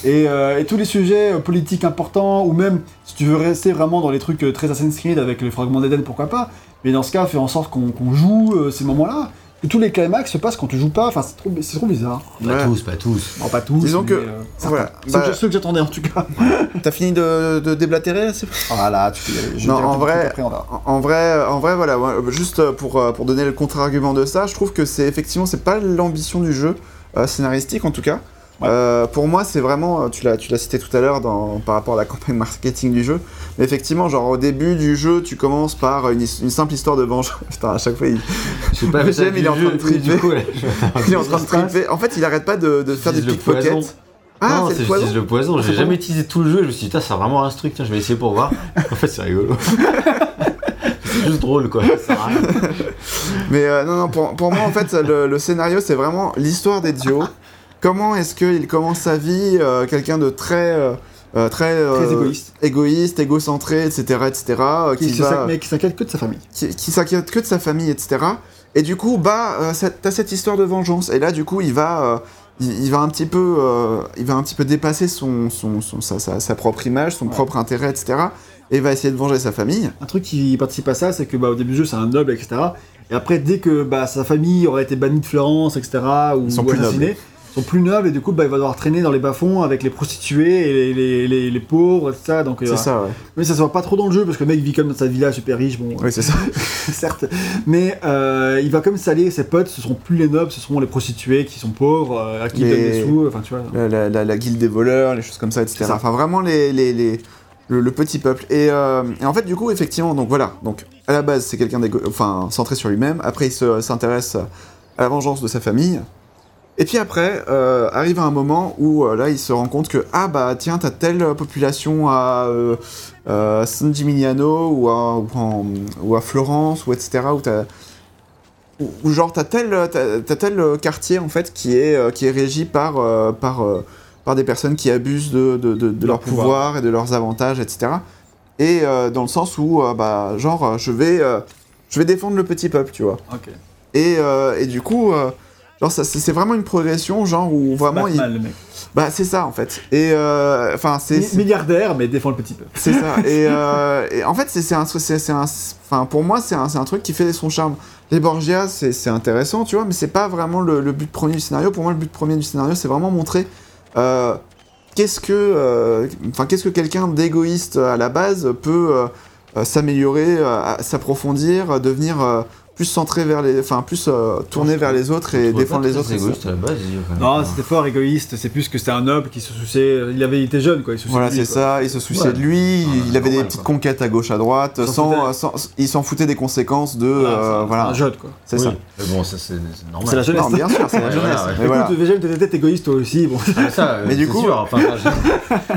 Et, et tous les sujets politiques importants, ou même, si tu veux rester vraiment dans les trucs très Assassin's Creed avec les fragments d'Eden, pourquoi pas? Mais dans ce cas, fais en sorte qu'on joue ces moments-là. Et tous les climax se passent quand tu joues pas. Enfin, c'est trop, c'est trop bizarre. Pas Ouais. tous, pas tous. Non, pas tous. Disons que- euh. Voilà. Ceux Bah, que- ceux que j'attendais, en tout cas. T'as fini de, de déblatérer c'est- Voilà, tu peux y aller. Je Non, en vrai- Après, on verra. En en vrai, en vrai, voilà, ouais, juste pour, euh, pour donner le contre-argument de ça, je trouve que c'est effectivement, c'est pas l'ambition du jeu, euh, scénaristique en tout cas. Ouais. Euh, pour moi, c'est vraiment, euh, tu l'as, tu l'as cité tout à l'heure dans- par rapport à la campagne marketing du jeu, mais effectivement, genre au début du jeu, tu commences par une, simple histoire de vengeance. Putain, à chaque fois, il, Je sais pas, ça, il est en du train de triper. Du coup, là, il est en train de triper. En fait, il arrête pas de, de faire des pickpockets. Ah, non, c'est le poison. le poison. Ah, J'ai c'est jamais utilisé tout le jeu. Je me suis dit, putain, c'est vraiment un truc. Tiens, je vais essayer pour voir. En fait, c'est rigolo. c'est juste drôle, quoi. Ça sert à rien. Mais euh, non, non, pour, pour moi, en fait, le, le scénario, c'est vraiment l'histoire d'Ezio. Comment est-ce qu'il commence sa vie, euh, quelqu'un de très... euh, euh, très, euh, Très égoïste. égoïste, égocentré, etc., etc., euh, Qui, qui, va- s'inquiète que de sa famille. qui, qui s'inquiète que de sa famille, etc. Et du coup, bah, t'as cette histoire de vengeance. Et là, du coup, il va, il, il va un petit peu, il va un petit peu dépasser son, son, son- sa, sa- sa propre image, son Ouais. propre intérêt, etc. Et va essayer de venger sa famille. Un truc qui participe à ça, c'est que bah, au début du jeu, c'est un noble, etc. Et après, dès que bah, sa famille aurait été bannie de Florence, etc., ou, Ils sont ou plus assassinés, ils sont plus nobles, et du coup, bah, il va devoir traîner dans les bas-fonds avec les prostituées et les, les, les- les pauvres, etc. Donc, euh, C'est ça, ouais. Mais ça se voit pas trop dans le jeu, parce que le mec vit comme dans sa villa super riche, bon, Oui, c'est ça. certes. Mais euh, il va comme s'allier, ses potes, ce seront plus les nobles, ce seront les prostituées qui sont pauvres, euh, à qui il Les- donne des sous, enfin, tu vois. la, la- la- la guilde des voleurs, les choses comme ça, etc. Ça. Enfin, vraiment les, les, les- le, le petit peuple. Et, euh, et en fait, du coup, effectivement, donc voilà. Donc, à la base, c'est quelqu'un enfin, centré sur lui-même. Après, il se- s'intéresse à la vengeance de sa famille. Et puis après, euh, arrive un moment où euh, là, il se rend compte que ah bah tiens, t'as telle population à euh, euh, San Gimignano ou à, ou, en- ou à Florence ou etc. Où t'as ou, ou genre t'as tel t'as, tel quartier en fait qui est euh, qui est régi par euh, par euh, par des personnes qui abusent de, de, de- de leur pouvoir. pouvoir. et de leurs avantages etc. Et euh, dans le sens où euh, bah genre euh, je vais euh, je vais défendre le petit peuple tu vois. Et, euh, et du coup, ça, c'est vraiment une progression, genre où vraiment, il... Le mec. bah c'est ça en fait. Et euh, enfin c'est Mi- c'est Milliardaire, mais défend le petit peuple. c'est ça. Et, euh, et en fait c'est un, c'est c'est un, enfin pour moi c'est un, un truc qui fait son charme. Les Borgia c'est intéressant, tu vois, mais c'est pas vraiment le, le but premier du scénario. Pour moi le but premier du scénario c'est vraiment montrer. euh, Qu'est-ce que, enfin, qu'est-ce que quelqu'un d'égoïste à la base peut s'améliorer, s'approfondir, devenir plus centré vers les, enfin, plus euh, tourné vers les autres et défendre les autres. égoïste à la base. Non, c'était fort égoïste. C'est plus que c'était un noble qui se souciait. Il avait été jeune, quoi. Il se souciait Voilà, de lui, c'est ça. Il se souciait Ouais. de lui. Ah, il avait des petites quoi. conquêtes à gauche, à droite, Il s'en sans, foutait. euh, sans- il s'en foutait des conséquences de, Voilà, euh, voilà. un jeune, quoi. C'est Oui. ça. Mais bon, ça c'est normal. C'est la jeunesse. Non, bien sûr, c'est la jeunesse. Mais voilà. Écoute, t'étais peut-être égoïste toi aussi. Bon. Ah, ça, euh, Mais du c'est coup- non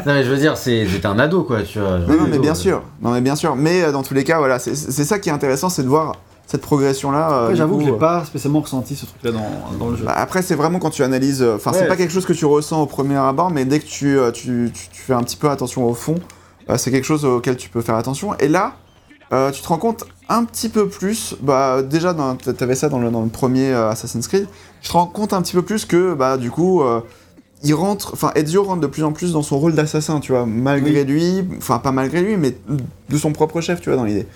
mais je veux dire, c'est c'était un ado quoi, tu Non, mais bien euh, sûr. Non, mais bien sûr. Mais euh, dans tous les cas, voilà, c'est c'est ça qui est intéressant, c'est de voir cette progression-là. euh, j'avoue que j'ai euh, pas spécialement ressenti ce truc-là dans, dans le jeu. Bah, après, c'est vraiment quand tu analyses. euh, Enfin, c'est Ouais. pas quelque chose que tu ressens au premier abord, mais dès que tu, tu, tu- tu fais un petit peu attention au fond, c'est quelque chose auquel tu peux faire attention. Et là, euh, tu te rends compte un petit peu plus. Bah, déjà, dans- t'avais ça dans le, dans le premier euh, Assassin's Creed. Tu te rends compte un petit peu plus que, bah, du coup. euh, il rentre, enfin Ezio rentre de plus en plus dans son rôle d'assassin, tu vois, malgré lui, enfin pas malgré lui, mais de son propre chef, tu vois, dans l'idée.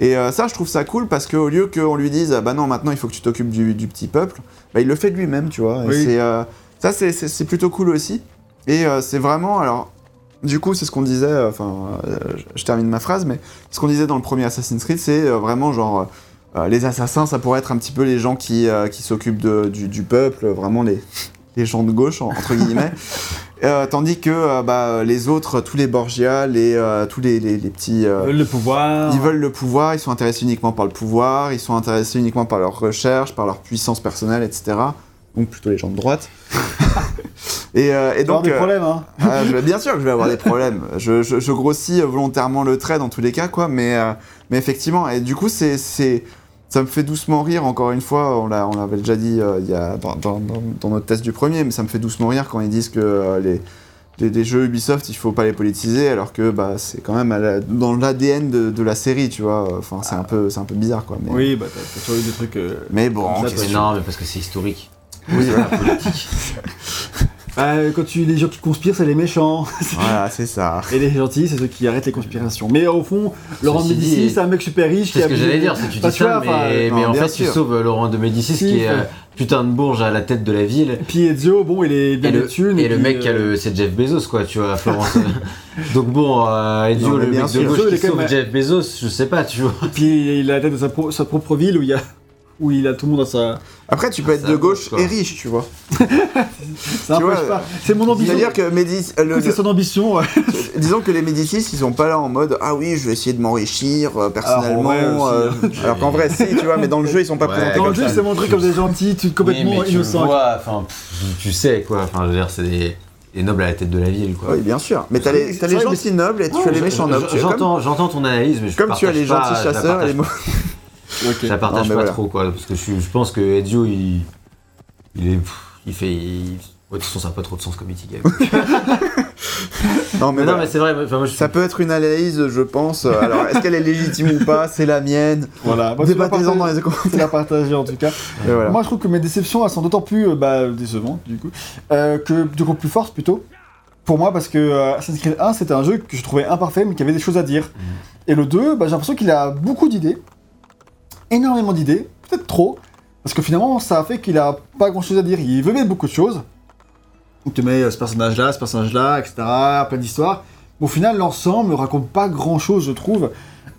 Et euh, ça, je trouve ça cool parce qu'au lieu qu'on lui dise, ah bah non, maintenant il faut que tu t'occupes du, du petit peuple, bah il le fait de lui-même, tu vois. Et Oui. euh, ça, c'est- plutôt cool aussi. Et euh, c'est vraiment, alors, du coup, c'est ce qu'on disait, enfin, je, termine ma phrase, mais ce qu'on disait dans le premier Assassin's Creed, c'est vraiment genre, les assassins, ça pourrait être un petit peu les gens qui, qui s'occupent du peuple, vraiment les, les gens de gauche, en- entre guillemets. Euh, tandis que euh, bah, les autres, tous les Borgia, les, euh, tous les, les- les petits. Ils veulent le pouvoir. ils veulent le pouvoir, ils sont intéressés uniquement par le pouvoir, ils sont intéressés uniquement par leur recherche, par leur puissance personnelle, etc. Donc plutôt les gens de droite. et, et Ils vont avoir donc, des problèmes, hein. ah, je- bien sûr que je vais avoir des problèmes. Je, je- je grossis volontairement le trait dans tous les cas, quoi. Mais, mais effectivement, et du coup, c'est, ça me fait doucement rire. Encore une fois, on, l'a, on l'avait déjà dit euh, il y a, dans, dans- dans- dans notre test du premier, mais ça me fait doucement rire quand ils disent que euh, les, les, les jeux Ubisoft, il faut pas les politiser, alors que bah, c'est quand même la- dans l'ADN de, de la série, tu vois. Enfin, c'est un peu, c'est un peu bizarre, quoi. Mais, Oui, bah t'as toujours eu des trucs. euh, mais bon, C'est mais parce que c'est historique. oui, voilà. Politique. Bah, quand tu les gens qui conspirent, c'est les méchants. voilà, c'est ça. Et les gentils, c'est ceux qui arrêtent les conspirations. Mais au fond, Laurent de Médicis, dit- c'est un mec super riche C'est ce que a- j'allais dire, c'est que tu dis ça, enfin, mais, en fait tu sauves euh, Laurent de Médicis Si, qui est euh, putain de bourge à la tête de la ville. Puis Ezio, bon, il est bien Et le, thunes, et le puis, mec qui a euh, le, c'est Jeff Bezos quoi, tu vois, à Florence. Donc bon, euh, Ezio, Non, le mec sûr. de gauche qui sauve même- Jeff Bezos, je sais pas, tu vois. Puis il a la tête de sa, pro- sa propre ville où il y a. Où il a tout le monde dans sa. Après, tu peux être de gauche quoi. et riche, tu vois. Ça Tu vois, n'empêche pas. C'est mon ambition. C'est-à-dire que Médicis, euh, le- C'est son ambition. ouais. disons que les Médicis, ils sont pas là en mode ah oui, je vais essayer de m'enrichir euh, personnellement. Alors, en vrai euh, alors qu'en vrai, si, tu vois, mais dans le jeu, ils sont pas Ouais, présentés Dans comme le jeu, ça. il s'est montré comme des gentils, tout complètement Oui, mais tu innocents. vois, enfin, pff, tu sais quoi, enfin, je veux dire, c'est des, des nobles à la tête de la ville quoi. Oui, bien sûr. Mais t'as les, t'as les gentils nobles et tu as les méchants nobles. Tu J'entends, j'entends ton analyse, mais je comme tu as les gentils chasseurs et les partage mauvais. Je la partage Non, pas voilà. trop, quoi, parce que je, je pense que Ezio, il, il est, il fait, il- ouais, de toute façon, ça n'a pas trop de sens comme Ikigai. Non, mais, mais non, voilà. mais c'est vrai, enfin, moi, je Ça peut être une analyse, je pense. Alors, est-ce qu'elle est légitime ou pas? C'est la mienne. Voilà. Débattez-en dans les commentaires. l'as partagé en tout cas. Et voilà. Moi, je trouve que mes déceptions, elles sont d'autant plus euh, bah, décevantes, du coup, euh, que du coup plus fortes plutôt. Pour moi, parce que euh, Assassin's Creed 1, c'était un jeu que je trouvais imparfait, mais qui avait des choses à dire. Et le 2, bah, j'ai l'impression qu'il a beaucoup d'idées, énormément d'idées, peut-être trop, parce que finalement, ça a fait qu'il a pas grand-chose à dire. Il veut mettre beaucoup de choses. Il te met euh, ce personnage-là, ce personnage-là, etc., plein d'histoires. Au final, l'ensemble ne raconte pas grand-chose, je trouve.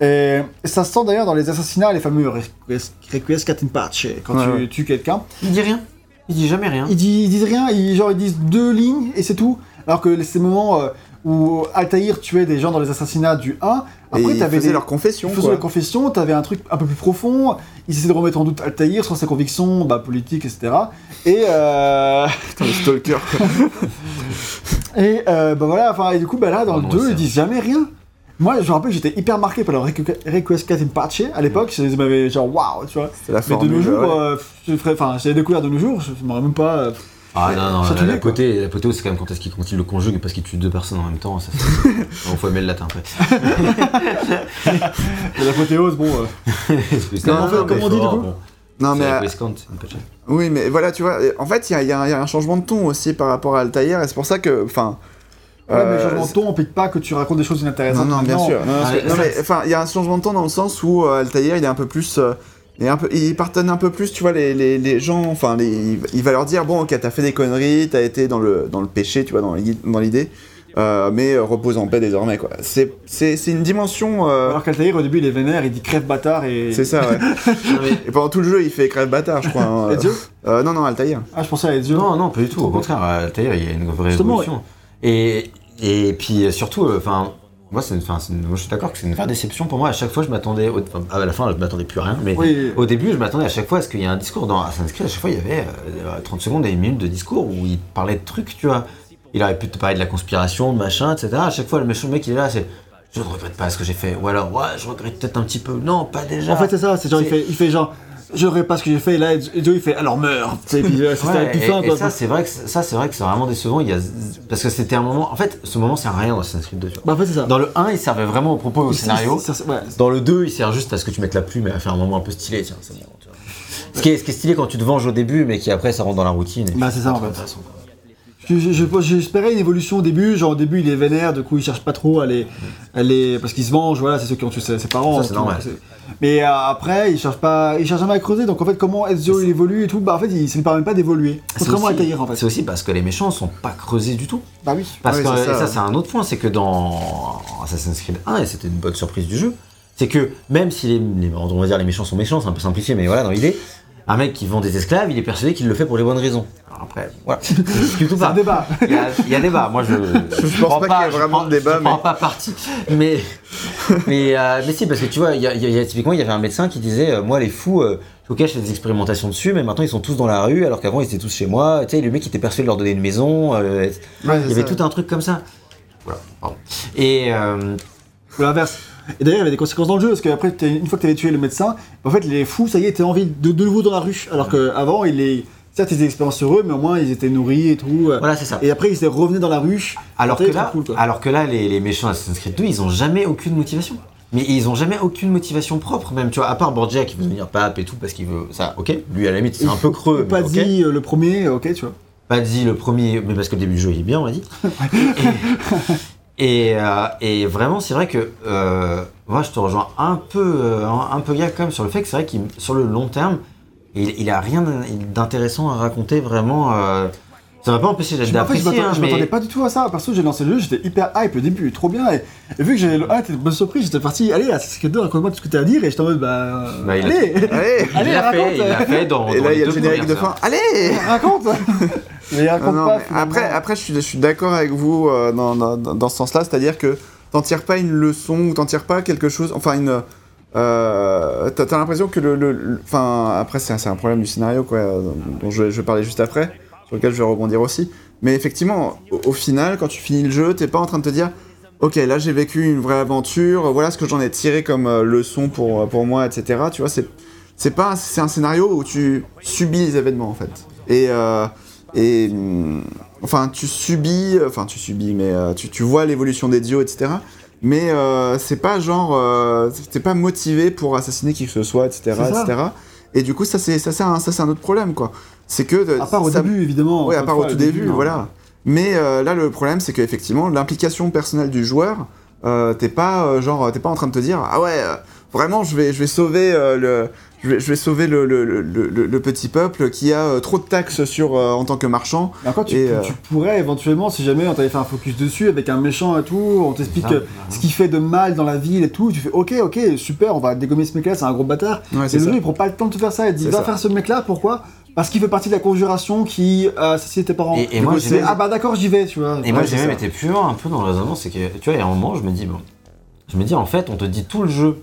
Et ça se sent d'ailleurs dans les assassinats, les fameux Requies- Requiescat in Pace, quand Ouais, tu ouais. tues quelqu'un. Il dit rien. Il dit jamais rien. Ils, disent, ils disent rien, ils, genre ils disent deux lignes et c'est tout. Alors que ces moments euh, où Altaïr tuait des gens dans les assassinats du 1, Après, et ils faisaient des- leur confession. Ils faisaient la confession, t'avais un truc un peu plus profond, ils essayaient de remettre en doute Altaïr sur ses convictions bah, politiques, etc. Et, euh, Putain, le stalker. quoi. et euh, bah voilà, enfin, et du coup, bah là, dans le Non, 2, c'est- ils disent jamais rien. Moi, je me rappelle, j'étais hyper marqué par le Requ- Requiescat in Pace à l'époque, ça m'avait genre waouh, tu vois. La Mais de nos jours, ouais. euh, enfin, j'ai découvert de nos jours, je m'aurais même pas. Euh, Ah non, non, la, quoi. poté, la poté, c'est quand même quand est-ce qu'il quand il le conjugue parce qu'il tue deux personnes en même temps. Ça, c'est- bon, faut aimer le latin après. L'apothéose, bon. euh, Comment on fait- comment on dit, du coup Non, mais. euh. Oui, mais voilà, tu vois, en fait, il y a, y y un changement de ton aussi par rapport à Altaïr, et c'est pour ça que. Enfin. Ouais, mais euh, changement de ton, on pique pas que tu racontes des choses Non, inintéressantes. non, bien maintenant. sûr. Non, Ah, mais non, enfin, il y a un changement de temps dans le sens où euh, Altaïr, il est un peu plus. Il, est un peu, il pardonne un peu plus, tu vois, les, les, les gens. Enfin, les- il, va leur dire bon, ok, t'as fait des conneries, t'as été dans le, dans le péché, tu vois, dans l'i- dans l'idée, euh, mais euh, repose en paix désormais, quoi. C'est c'est- c'est une dimension. euh, Alors qu'Altaïr, au début, il est vénère, il dit crève bâtard et. c'est ça, ouais. Et pendant tout le jeu, il fait crève bâtard, je crois. hein. Ezio Euh, non, non, Altaïr. Ah, je pensais à Ezio. Non, non, pas du tout. Au contraire, Altaïr, il y a une vraie Justement, évolution. Et, et puis surtout, euh, enfin, moi, c'est une- une- je suis d'accord que c'est une vraie déception pour moi. À chaque fois, je m'attendais, au- enfin, à la fin, je m'attendais plus à rien, mais Oui. au début, je m'attendais à chaque fois à ce qu'il y ait un discours dans Assassin's Creed. À chaque fois, il y avait euh, 30 secondes et une minute de discours où il parlait de trucs, tu vois. Il aurait pu te parler de la conspiration, de machin, etc. À chaque fois, le méchant mec, il est là, c'est. Je ne regrette pas ce que j'ai fait. Ou alors, ouais, je regrette peut-être un petit peu. Non, pas déjà. En fait, c'est ça, c'est genre, il fait, il fait genre, je pas ce que j'ai fait, et là, Ezio, il fait, alors meurs. Euh, c'est Ouais, ça, c'est vrai que c'est- ça c'est vrai que c'est vraiment décevant. Il y a parce que c'était un moment. En fait, ce moment c'est rien dans Assassin's Creed 2. tu vois. Bah, en fait, ça. Dans le 1, il servait vraiment au propos et au scénario. ouais. Dans le 2, il sert juste à ce que tu mettes la plume et à faire un moment un peu stylé. Tiens, c'est bon, tu vois. Ce qui, est, ce qui est stylé quand tu te venges au début, mais qui après ça rentre dans la routine. Bah, c'est ça, en fait. J'espérais une évolution au début, genre au début il est vénère, du coup il cherche pas trop à les. à les- parce qu'il se venge, voilà, c'est ceux qui ont tué ses, parents. Ça, c'est normal. Mais euh, après, il cherche pas, il cherche jamais à creuser, donc en fait, comment Ezio il évolue et tout, bah en fait, il, ça lui permet pas d'évoluer. C'est Contrairement à aussi- Altaïr en fait. C'est aussi parce que les méchants sont pas creusés du tout. Bah oui. Parce que ça, c'est un autre point, c'est que dans Assassin's Creed 1, et c'était une bonne surprise du jeu, c'est que même si les, les- on va dire les méchants sont méchants, c'est un peu simplifié, mais voilà dans l'idée, un mec qui vend des esclaves, il est persuadé qu'il le fait pour les bonnes raisons. Alors après, voilà, je discute C'est un pas. débat. Il y, a, il y a débat. Moi, je. Je pense prends pas qu'il y ait je vraiment prends- de débat, Je prends mais- pas parti. Mais, mais, euh, mais si, parce que tu vois, il y a, il y a- il y a- typiquement, il y avait un médecin qui disait euh, Moi, les fous, euh, ok, je fais des expérimentations dessus, mais maintenant ils sont tous dans la rue, alors qu'avant ils étaient tous chez moi. Tu sais, le mec était persuadé de leur donner une maison. Ouais, il y avait ça. tout un truc comme ça. Voilà, pardon. Et. Ou l'inverse. Et d'ailleurs, il y avait des conséquences dans le jeu, parce qu'après, une fois que tu avais tué le médecin, en fait, les fous, ça y est, t'es envie de, de nouveau dans la rue. Alors qu'avant, il est. Certes, ils étaient expériences sur eux, mais au moins, ils étaient nourris et tout. voilà, c'est ça. Et après, ils étaient revenus dans la rue. Alors que là, cool, alors que là les, les méchants Assassin's Creed 2, ils ont jamais aucune motivation. Mais ils ont jamais aucune motivation propre, même, tu vois, à part Borgia qui veut devenir pape et tout, parce qu'il veut. Ça, ok, lui à la limite, c'est un peu creux. Pas mais ok. dit euh, le premier, ok, tu vois. Paddy le premier, mais parce que le début du jeu il est bien, on m'a dit. Et, et, euh, et vraiment, c'est vrai que euh, moi je te rejoins un peu, euh, un, peu gars quand même sur le fait que c'est vrai qu'il sur le long terme, il, il a rien d'intéressant à raconter vraiment. euh, ça m'a pas empêché je d'apprécier, m'attendais hein, je mais m'attendais pas du tout à ça. Perso, j'ai lancé le jeu, j'étais hyper hype au début, trop bien. Et, et vu que j'avais le 1, t'es une bonne surprise, j'étais parti, allez, Assassin's Creed 2, raconte-moi tout ce que t'as à dire. Et j'étais en mode, bah. Bah, il a- allez, Allez il allez, l'a raconte. fait, il l'a fait dans. Et dans là, les il y a deux le générique de fin. Allez raconte Mais Ah raconte non, pas. mais après, après, je suis, je suis d'accord avec vous euh, dans, dans, dans- ce sens-là, c'est-à-dire que t'en tires pas une leçon ou t'en tires pas quelque chose, enfin une. Euh, t'as t'as l'impression que le, le- le- enfin après c'est un- c'est un problème du scénario quoi, euh, dont je, je vais parler juste après, sur lequel je vais rebondir aussi. Mais effectivement, au, au final, quand tu finis le jeu, t'es pas en train de te dire, ok, là j'ai vécu une vraie aventure, voilà ce que j'en ai tiré comme euh, leçon pour pour moi, etc. Tu vois, c'est c'est pas, c'est un scénario où tu subis les événements en fait. Et euh, et hum, enfin tu subis, enfin tu subis, mais euh, tu, tu vois l'évolution des dios, etc. Mais euh, c'est pas genre, euh, t'es pas motivé pour assassiner qui que ce soit, etc., etc. Et du coup ça c'est ça c'est un, ça c'est un autre problème quoi. C'est que À part au ça- début, évidemment. oui, à part au tout début, non. voilà. Mais euh, là, le problème, c'est qu'effectivement, l'implication personnelle du joueur, euh, t'es pas euh, genre, t'es pas en train de te dire, ah ouais, vraiment, je vais, je vais sauver euh, le, je vais, je vais sauver le, le, le, le- le petit peuple qui a euh, trop de taxes sur euh, en tant que marchand. Encore, tu, Et, tu- euh, tu pourrais éventuellement, si jamais on t'avait fait un focus dessus avec un méchant et tout, on t'explique Ah, ce qu'il fait de mal dans la ville et tout, tu fais ok, ok, super, on va dégommer ce mec-là, c'est un gros bâtard. Ouais, et le jeu, il prend pas le temps de te faire ça, il dit va ça. faire ce mec-là, pourquoi? Parce qu'il fait partie de la conjuration qui a assassiné tes parents. Et- moi, j'ai même- ah bah d'accord, j'y vais, tu vois. Et moi j'ai même ça. été plus loin un peu dans le raisonnement, c'est que tu vois, il y a un moment je me dis bon, je me dis en fait, on te dit tout le jeu.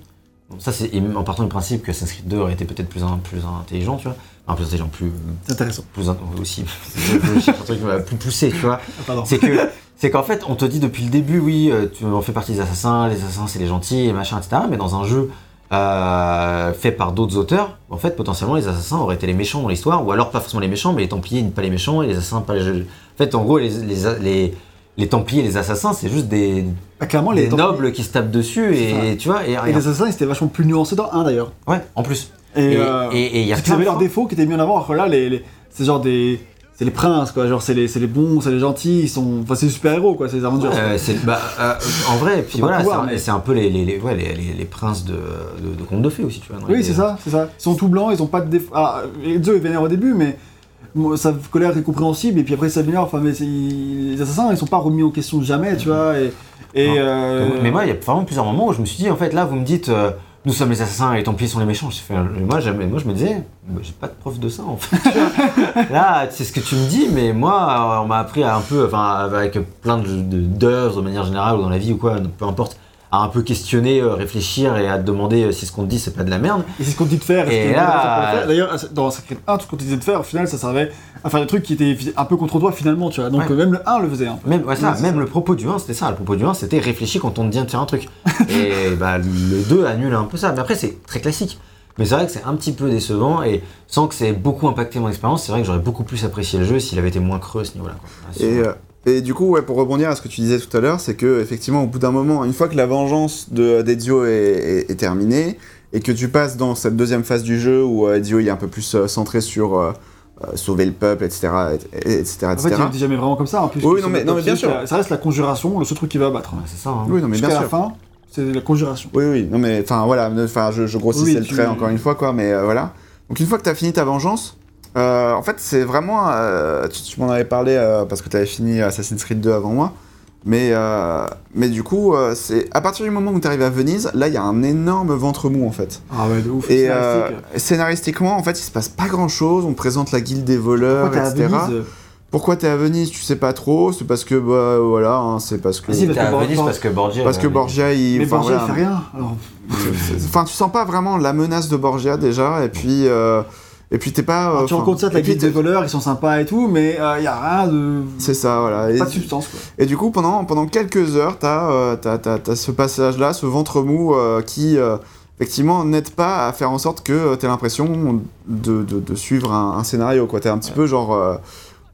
Bon, ça, c'est en partant du principe que Assassin's Creed 2 aurait été peut-être plus, un- plus intelligent, tu vois. Enfin, plus intelligent, plus. Intéressant. plus aussi. un truc euh, plus poussé, tu vois. Ah. C'est que. C'est qu'en fait, on te dit depuis le début, oui, euh, tu on fait partie des assassins, les assassins c'est les gentils et machin, etc. Mais dans un jeu euh, fait par d'autres auteurs, en fait, potentiellement, les assassins auraient été les méchants dans l'histoire, ou alors pas forcément les méchants, mais les Templiers pas les méchants et les assassins pas les. En fait, en gros, les, les, les, les Templiers et les assassins, c'est juste des, Bah, clairement, des les Templiers- nobles qui se tapent dessus et tu vois. Et, Et les assassins, ils étaient vachement plus nuancés dans 1 d'ailleurs. ouais, en plus. Et Et- euh, il y a parce qu'ils avaient leurs défauts qui étaient mis en avant. Alors là, les, les- c'est genre des. C'est les princes, quoi. Genre, c'est les, c'est les bons, c'est les gentils. Ils sont. Enfin, c'est les super-héros, quoi. C'est les Avengers. Euh, c'est- bah, euh, en vrai, puis voilà, c'est un- mais- un, peu les, les, les- ouais, les, les, les princes de, de, de contes de fées aussi, tu vois. oui, les- c'est ça, c'est ça. Ils sont tout blancs, ils ont pas de défauts. Ah, les deux, ils vénèrent au début, mais. Sa colère est compréhensible, et puis après, ça s'améliore. Enfin, mais les assassins, ils sont pas remis en question jamais, tu vois. Et. euh, Mais moi, il y a vraiment plusieurs moments où je me suis dit, en fait, là, vous me dites, euh, nous sommes les assassins et les Templiers sont les méchants. Fait, moi, moi, je me disais, bah, j'ai pas de preuve de ça, en fait. là, c'est ce que tu me dis, mais moi, on m'a appris à un peu, enfin, avec plein de de- d'œuvres de manière générale ou dans la vie ou quoi, peu importe, à un peu questionner, euh, réfléchir et à te demander euh, si ce qu'on te dit, c'est pas de la merde. Et c'est ce qu'on dit de faire. Et là-. D'ailleurs, dans Creed 1, tout ce qu'on te disait de faire, au final, ça servait à faire des trucs qui étaient un peu contre toi, finalement, tu vois. Donc, Ouais. euh, même le 1 le faisait un peu. Même, ouais, ça, même ça. le propos du 1, c'était ça. Le propos du 1, c'était réfléchir quand on te dit de faire un truc. et bah, le 2 annule un peu ça. Mais après, c'est très classique. Mais c'est vrai que c'est un petit peu décevant et sans que ça ait beaucoup impacté mon expérience, c'est vrai que j'aurais beaucoup plus apprécié le jeu s'il avait été moins creux à ce niveau-là. quoi. Et, euh, et du coup, ouais, pour rebondir à ce que tu disais tout à l'heure, c'est que effectivement, au bout d'un moment, une fois que la vengeance de d'Ezio est, est- est terminée et que tu passes dans cette deuxième phase du jeu où euh, Ezio il est un peu plus euh, centré sur euh, euh, sauver le peuple, etc., et- et- etc., En fait, etc. il dit jamais vraiment comme ça. En plus, Oui, non, mais- c'est- non, mais bien sûr. Ça reste la conjuration, le seul truc qui va abattre. Ouais, c'est ça. hein. Oui, non, mais bien la sûr. fin, c'est la conjuration. Oui, oui, non, mais enfin voilà, enfin je, je grossissais Oui, le tu- trait encore une fois, quoi, mais euh, voilà. Donc une fois que tu as fini ta vengeance, euh, en fait, c'est vraiment. euh, tu tu m'en avais parlé euh, parce que tu avais fini Assassin's Creed 2 avant moi. Mais, euh, mais du coup, euh, c'est à partir du moment où tu arrives à Venise, là, il y a un énorme ventre mou en fait. Ah ouais, de ouf. Et scénaristique. euh, scénaristiquement, en fait, il se passe pas grand chose. On te présente la guilde des voleurs, Pourquoi t'es à etc. Venise? Pourquoi t'es à Venise? Tu sais pas trop. C'est parce que, bah voilà, hein, c'est parce que. Ah si, parce à Venise parce que Borgia. parce que Borgia, il. Mais enfin, Borgia, il voilà. fait rien. Alors, Enfin, tu sens pas vraiment la menace de Borgia déjà, et puis euh, et puis t'es pas. euh, alors, tu rencontres ça de la et puis guilde des voleurs, ils sont sympas et tout, mais il y a rien de. C'est ça, voilà. Et, Pas de substance, quoi. et du coup, pendant pendant quelques heures, t'as euh, t'as- t'as- t'as ce passage-là, ce ventre mou euh, qui euh, effectivement n'aide pas à faire en sorte que euh, t'aies l'impression de, de, de suivre un, un scénario, quoi. T'es un petit peu genre. euh,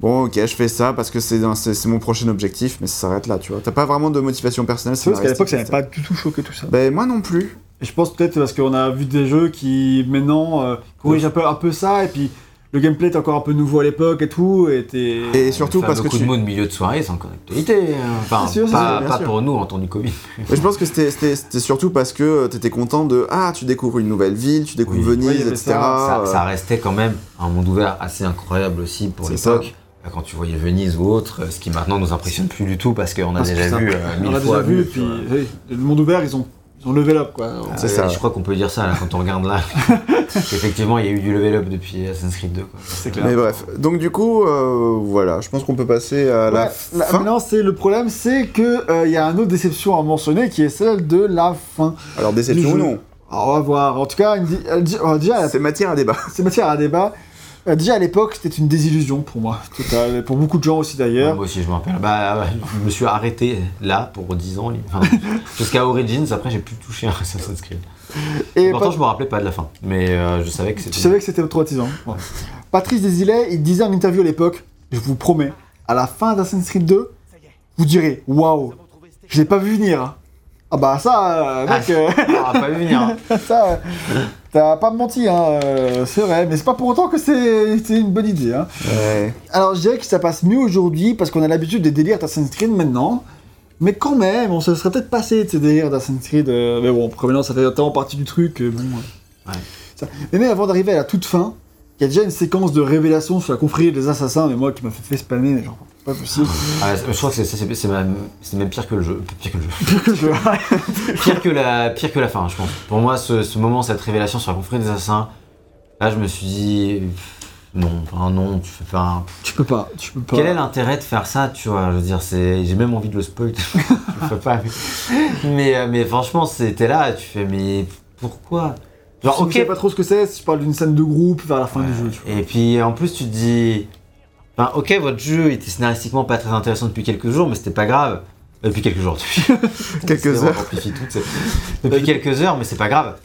Bon, ok, je fais ça parce que c'est mon prochain objectif, mais ça s'arrête là, tu vois. T'as pas vraiment de motivation personnelle. C'est parce qu'à l'époque, ça n'avait pas du tout choqué tout ça. Ben, moi non plus. Et je pense peut-être parce qu'on a vu des jeux qui maintenant euh, corrigent un peu, un peu ça, et puis le gameplay est encore un peu nouveau à l'époque et tout, et surtout parce le que coup tu. de mot de milieu de soirée, c'est encore d'actualité. hein. Enfin, sûr, pas, sûr, bien pas sûr. pour nous en temps du Covid. Et je pense que c'était- c'était c'était surtout parce que euh, t'étais content de ah tu découvres une nouvelle ville, tu découvres Oui. Venise, etc. ça, euh, ça restait quand même un monde ouvert assez incroyable aussi pour l'époque. Euh, Quand tu voyais Venise ou autre, ce qui maintenant nous impressionne plus du tout parce qu'on a Parce que déjà vu euh, on fois. déjà vu, tu puis oui, le monde ouvert, ils ont, ils ont level up, quoi. C'est Euh, ça. Je crois qu'on peut dire ça là, quand on regarde là. Effectivement, il y a eu du level up depuis Assassin's Creed 2. Quoi. C'est clair. Mais bref, donc du coup, euh, voilà, je pense qu'on peut passer à la Ouais, la- fin. maintenant, c'est le problème, c'est que euh, il y a une autre déception à mentionner, qui est celle de la fin. Alors déception ou non, Alors, on va voir. En tout cas, une di- euh, di- euh, déjà, c'est matière à débat. c'est matière à débat. Euh, déjà à l'époque, c'était une désillusion pour moi, totale, pour beaucoup de gens aussi d'ailleurs. Moi aussi, je me rappelle. Bah, ouais, je me suis arrêté là pour 10 ans. Enfin, Jusqu'à Origins, après, j'ai plus touché à Assassin's Creed. Et Pourtant, pas- je me rappelais pas de la fin. Mais euh, je savais que c'était. tu savais que c'était traumatisant. Ouais. Patrice Desilets, il disait en interview à l'époque, je vous promets, à la fin d'Assassin's Creed 2, vous direz, waouh, je l'ai pas vu venir. hein. Ah bah ça, euh, mec, euh, On va pas vu venir. hein. ça, euh, t'as pas menti, hein, euh, c'est vrai, mais c'est pas pour autant que c'est une bonne idée. Hein. Ouais. Alors je dirais que ça passe mieux aujourd'hui parce qu'on a l'habitude des délires d'Assassin's Creed maintenant. Mais quand même, on se serait peut-être passé de ces délires d'Assassin's Creed. euh, mais bon, maintenant ça fait tellement partie du truc. euh, bon, Ouais. ça. Mais même avant d'arriver à la toute fin, il y a déjà une séquence de révélation sur la confrérie des assassins, mais moi qui m'a fait, fait spammer, mais genre, pas possible. Ah, je crois que c'est- c'est c'est même, c'est même pire que le jeu. Pire que le jeu. Je- pire, que la, pire que la fin, je pense. Pour moi, ce, ce moment, cette révélation sur la confrérie des assassins, là, je me suis dit. Non, enfin non, tu fais pas. Tu peux pas, tu peux pas. Quel est l'intérêt de faire ça, tu vois Je veux dire, c'est, j'ai même envie de le spoil. je le fais pas. Mais, euh, mais franchement, c'était là, tu fais, mais pourquoi? Genre, ok. Je sais pas trop ce que c'est, si je parle d'une scène de groupe vers la fin du jeu. Tu vois. Et puis en plus, tu te dis. Enfin, ok, votre jeu était scénaristiquement pas très intéressant depuis quelques jours, mais c'était pas grave. Euh, depuis quelques jours, depuis quelques heures. depuis quelques heures, mais c'est pas grave.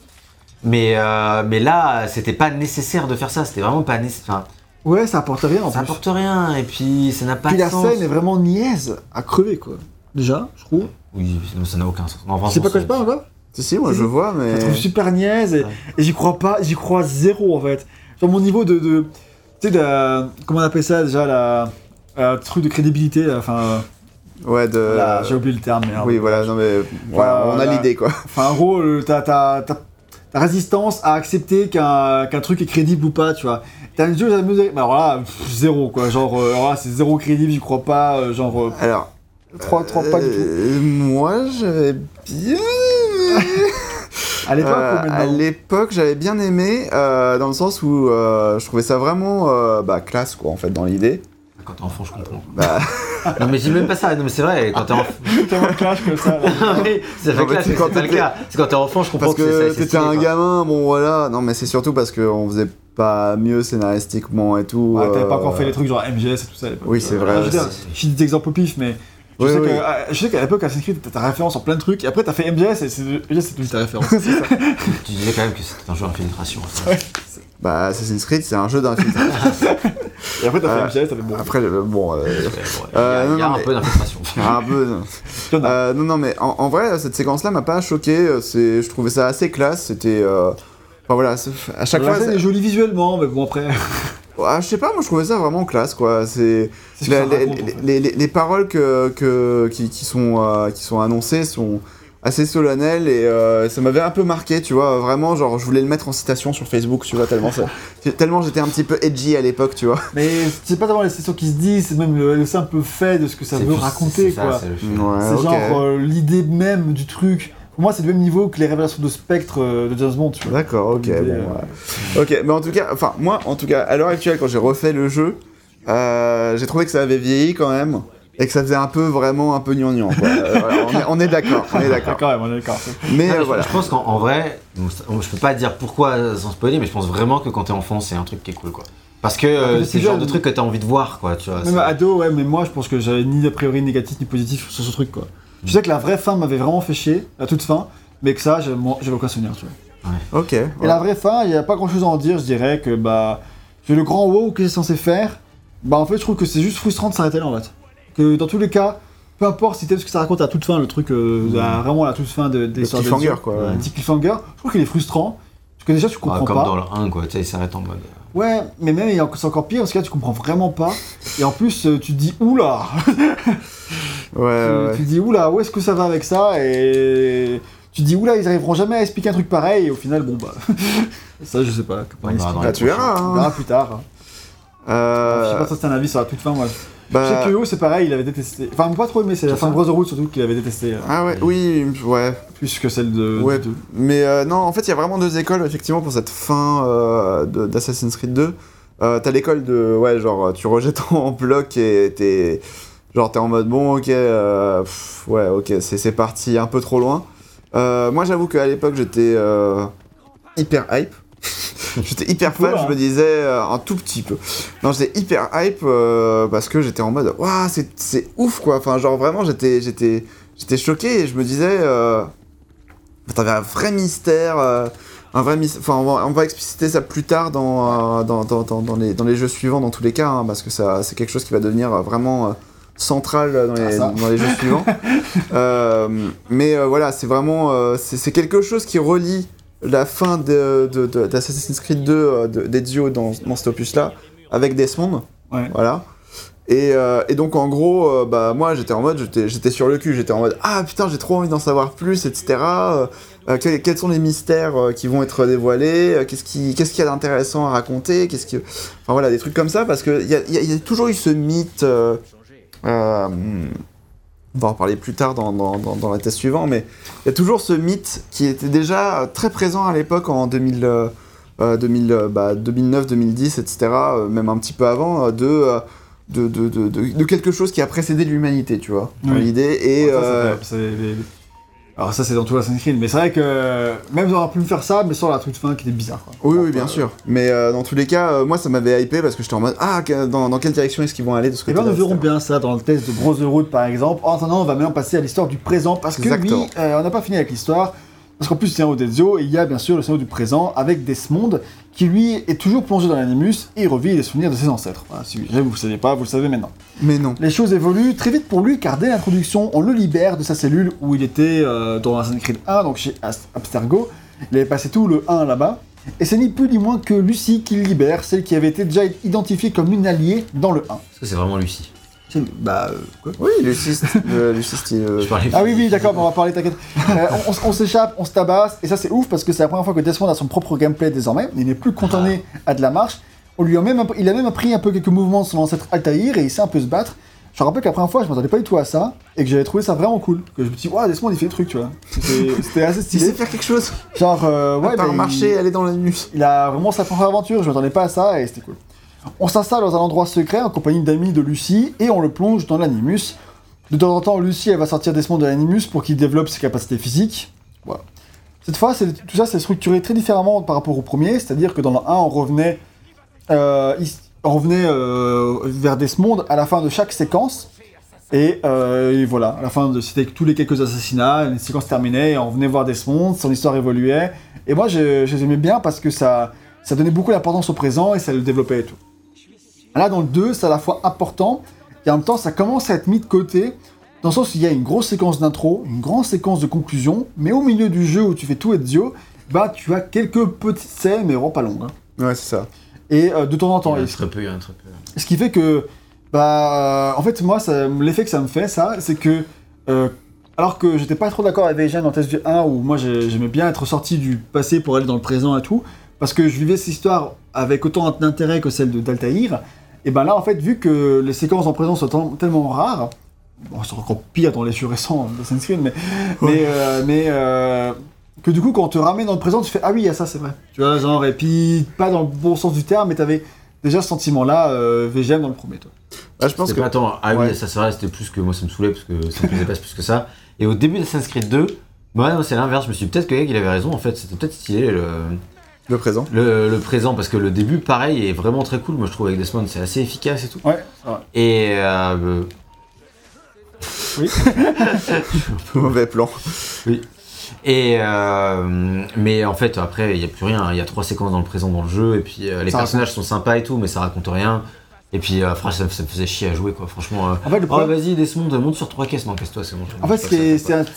Mais, euh, mais là, c'était pas nécessaire de faire ça, c'était vraiment pas nécessaire. ouais, ça apporte rien en ça apporte rien, et puis ça n'a pas puis de sens. la scène est vraiment niaise à crever, quoi. Déjà, je trouve. Oui, ça n'a aucun sens. Enfin, c'est pas quoi je parle, quoi Si, si, moi je vois, mais. Je trouve super niaise, et, j'y crois pas, j'y crois zéro en fait. Genre mon niveau de. de tu sais, de, comment on appelle ça déjà, la. Euh, truc de crédibilité, enfin. Ouais, de. J'ai oublié le terme, mais. Oui, voilà, non mais. Voilà, on a l'idée quoi. Enfin, en gros, t'as ta résistance à accepter qu'un truc est crédible ou pas, tu vois. T'as un jeu, alors là, zéro quoi, genre, euh, c'est zéro crédible, j'y crois pas, euh, genre. Euh, alors. 3, 3 pas du tout. Moi, j'avais bien. à l'époque, À l'époque, j'avais bien aimé, dans le sens où je trouvais ça vraiment bah, classe, quoi, en fait, dans l'idée. Quand t'es enfant, je comprends. Bah... non, mais j'ai même pas ça. Non, mais c'est vrai, quand t'es enfant. T'es clash comme ça. ça fait clash, c'est pas le cas. C'est quand t'es enfant, je comprends parce que, t'étais un gamin, bon voilà. Non, mais c'est surtout parce qu'on faisait pas mieux scénaristiquement et tout. Ah, t'avais pas encore fait les trucs genre MGS et tout ça à l'époque. Oui, c'est vrai. Je dis des exemples au pif, mais. Je, sais Que, ah, je, sais qu'à l'époque, Assassin's Creed, t'as ta référence en plein de trucs, et après t'as fait MGS, et c'est toute ta référence. tu disais quand même que c'était un jeu d'infiltration. Bah, Assassin's Creed, c'est un jeu d'infiltration. et après, t'as fait MGS, t'avais bon. Après, bon. Euh, euh, il y a, un peu d'infiltration. un peu. euh, non, non, mais en, vrai, cette séquence-là m'a pas choqué. Je trouvais ça assez classe. C'était. Euh... Enfin voilà, à chaque fois. C'est joli visuellement, mais bon, après. Ah, je sais pas, moi je trouvais ça vraiment classe quoi. C'est les, les, les, paroles que, que qui, qui, sont euh, qui sont annoncées sont assez solennel et euh, ça m'avait un peu marqué, tu vois, vraiment, genre je voulais le mettre en citation sur Facebook, tu vois, tellement ça, tellement j'étais un petit peu edgy à l'époque, tu vois. Mais c'est pas tellement les citations qui se disent, c'est même le, simple fait de ce que ça veut raconter, quoi. C'est genre euh, l'idée même du truc. Pour moi, c'est le même niveau que les révélations de Spectre euh, de James Bond, tu vois. D'accord, ok, bon, Ok, mais en tout cas, enfin, moi, en tout cas, à l'heure actuelle, quand j'ai refait le jeu, j'ai trouvé que ça avait vieilli quand même et que ça faisait un peu vraiment un peu gnangnan. Euh, on est, d'accord, on est d'accord. on est d'accord. Mais, euh, voilà. Je pense qu'en vrai, je peux pas dire pourquoi sans spoiler, mais je pense vraiment que quand t'es enfant, c'est un truc qui est cool, quoi. Parce que euh, c'est le genre de truc que t'as envie de voir, quoi, tu vois. Même ado, ouais, mais moi, je pense que j'avais ni a priori négatif ni positif sur ce truc, quoi. Je sais que la vraie fin m'avait vraiment fait chier, la toute fin, mais que ça, j'avais aucun souvenir, tu vois. Ouais. Ok. Et la vraie fin, il y a pas grand chose à en dire, je dirais que, bah, c'est le grand wow que j'ai censé faire, bah, en fait, je trouve que c'est juste frustrant de s'arrêter là, en fait que dans tous les cas, peu importe si t'aimes ce que ça raconte à toute fin, le truc, euh, vraiment à toute fin de, des histoires de cliffhanger, quoi. Un petit cliffhanger, je trouve qu'il est frustrant. Parce que déjà, tu comprends comme pas. Comme dans le 1, quoi, tu sais, il s'arrête en mode. Ouais, mais même, c'est encore pire, parce que là, tu comprends vraiment pas. Et en plus, euh, tu te dis, oula Ouais, ouais. Tu te dis, oula, où est-ce que ça va avec ça Et tu te dis, oula, ils arriveront jamais à expliquer un truc pareil, et au final, bon, bah. ça, je sais pas. Ah, tu verras. Hein. On verra plus tard. Euh... Je sais pas si c'est un avis sur la toute fin, moi. Bah... Je sais que Yo, c'est pareil, il avait détesté. Enfin, pas trop aimé, c'est la fin de Brotherhood surtout qu'il avait détesté. Euh, ah ouais, oui, ouais. Plus que celle de. Ouais. Mais euh, non, en fait, il y a vraiment deux écoles, effectivement, pour cette fin euh, d'Assassin's Creed 2. Euh, T'as l'école de. Ouais, genre, tu rejettes en bloc et t'es. Genre, t'es en mode, bon, ok, ouais, ok, c'est parti un peu trop loin. moi, j'avoue qu'à l'époque, j'étais hyper hype. j'étais hyper fan, je me disais euh, un tout petit peu. Non, j'étais hyper hype euh, parce que j'étais en mode waouh, c'est ouf quoi. Enfin, genre vraiment, j'étais j'étais j'étais choqué et je me disais euh, t'avais un vrai mystère. un vrai Enfin, on va, expliciter ça plus tard dans, dans, dans, dans, les, dans les jeux suivants, dans tous les cas, hein, parce que ça, c'est quelque chose qui va devenir vraiment central dans les, ah, dans les jeux suivants. mais voilà, c'est vraiment. c'est quelque chose qui relie la fin d'Assassin's de, Creed 2 euh, d'Ezio dans, dans cet opus-là, avec Desmond. Voilà. Et, euh, et, donc en gros, euh, bah moi j'étais en mode, j'étais sur le cul, j'étais en mode ah putain j'ai trop envie d'en savoir plus, etc. quels, sont les mystères qui vont être dévoilés? Qu'est-ce qu'il qu'est-ce qu'il y a d'intéressant à raconter? Qu'est-ce que, enfin voilà des trucs comme ça parce que il y a, y a, toujours eu ce mythe on va en parler plus tard dans, dans, dans, la thèse suivante, mais il y a toujours ce mythe qui était déjà très présent à l'époque en 2000, euh, 2000, euh, bah, 2009, 2010, etc., euh, même un petit peu avant, euh, de, euh, de, de, de, quelque chose qui a précédé l'humanité, tu vois, Oui. l'idée. Et ça Alors ça c'est dans tout Assassin's Creed, mais c'est vrai que même j'aurais pu me faire ça, mais sans la toute fin qui était bizarre. Quoi. oui, oui, bien euh, sûr. Mais euh, dans tous les cas, euh, moi, ça m'avait hypé parce que j'étais en mode Ah, dans, dans quelle direction est-ce qu'ils vont aller de ce Et côté bien nous verrons bien ça dans le test de Brotherhood par exemple. En attendant, on va maintenant passer à l'histoire du présent parce que oui, on n'a pas fini avec l'histoire. Parce qu'en plus, c'est un Odezio, et il y a bien sûr le scénario du présent avec Desmond qui lui est toujours plongé dans l'animus et revit les souvenirs de ses ancêtres. Voilà, si jamais vous ne le savez pas, vous le savez maintenant. Mais non. Les choses évoluent très vite pour lui car dès l'introduction, on le libère de sa cellule où il était euh, dans Assassin's Creed 1, donc chez Abstergo. Il avait passé tout le 1 là-bas. Et c'est ni plus ni moins que Lucie qui le libère, celle qui avait été déjà identifiée comme une alliée dans le 1. Est-ce que c'est vraiment Lucie Bah, euh, quoi Oui, Lucie, Lucie style. euh, Ah oui, oui, d'accord, on va parler, t'inquiète. Euh, on on- on s'échappe, on se tabasse, et ça c'est ouf parce que c'est la première fois que Desmond a son propre gameplay désormais. Il n'est plus cantonné à de la marche. On lui a même, il a même appris un peu quelques mouvements de son ancêtre Altaïr et il sait un peu se battre. Je me rappelle que la première fois, je m'attendais pas du tout à ça et que j'avais trouvé ça vraiment cool. Que je me suis dit, waouh, Desmond il fait des trucs, tu vois. C'était assez stylé. sais faire quelque chose Genre, euh, ouais, bah, il- marcher, aller dans l'anus. il a vraiment sa propre aventure, je m'attendais pas à ça et c'était cool. On s'installe dans un endroit secret en compagnie d'amis de Lucie et on le plonge dans l'animus. De temps en temps, Lucie elle va sortir Desmond de l'animus pour qu'il développe ses capacités physiques. Voilà. Cette fois, tout ça c'est structuré très différemment par rapport au premier, c'est-à-dire que dans le 1, on revenait, euh, euh, vers Desmond à la fin de chaque séquence. Et, euh, et voilà, à la fin de c'était tous les quelques assassinats, les séquences terminaient, et on venait voir Desmond, son histoire évoluait. Et moi, je, je les aimais bien parce que ça, ça donnait beaucoup d'importance au présent et ça le développait et tout. Là, dans le 2, c'est à la fois important et en même temps, ça commence à être mis de côté, dans le sens où il y a une grosse séquence d'intro, une grande séquence de conclusion, mais au milieu du jeu où tu fais tout Ezio, bah tu as quelques petites scènes, mais vraiment pas longues. hein. Ouais, c'est ça. Et euh, de temps en temps, Il y a très peu, il y très peu. ce qui fait que, bah, en fait, moi, l'effet que ça me fait, ça, c'est que, euh, alors que j'étais pas trop d'accord avec Vejan dans Test 1, où moi j'ai- j'aimais bien être sorti du passé pour aller dans le présent et tout, parce que je vivais cette histoire avec autant d'intérêt que celle de d'Altaïr, et ben là, en fait, vu que les séquences en présent sont tellement rares, bon, c'est encore pire dans les jeux récents d'Assassin's Creed, mais, mais, euh, mais euh, que du coup, quand on te ramène dans le présent, tu fais Ah oui, il y a ça, c'est vrai. Tu vois, genre, et puis, pas dans le bon sens du terme, mais t'avais déjà ce sentiment-là, euh, VGM dans le premier, toi. Bah, je pense que. pas tant. Ah Ouais. oui, ça c'est vrai, c'était plus que moi ça me saoulait parce que ça me plaisait pas plus que ça. Et au début d'Assassin's Creed 2, bah moi c'est l'inverse. Je me suis dit, peut-être que Egg il avait raison en fait. C'était peut-être stylé le, Le présent. le, le présent parce que le début, pareil, est vraiment très cool. Moi je trouve avec Desmond c'est assez efficace et tout. Ouais, c'est vrai. Et euh, Oui. Mauvais plan. Et euh, mais en fait après il y a plus rien. Il y a trois séquences dans le présent dans le jeu et puis euh, les Ça personnages sont sympas et tout, mais ça raconte rien. Et puis euh, franchement, ça, me- faisait chier à jouer quoi. Franchement. euh, En fait, le Oh problème, vas-y Desmond monte sur trois caisses. Non casse-toi c'est bon. en fait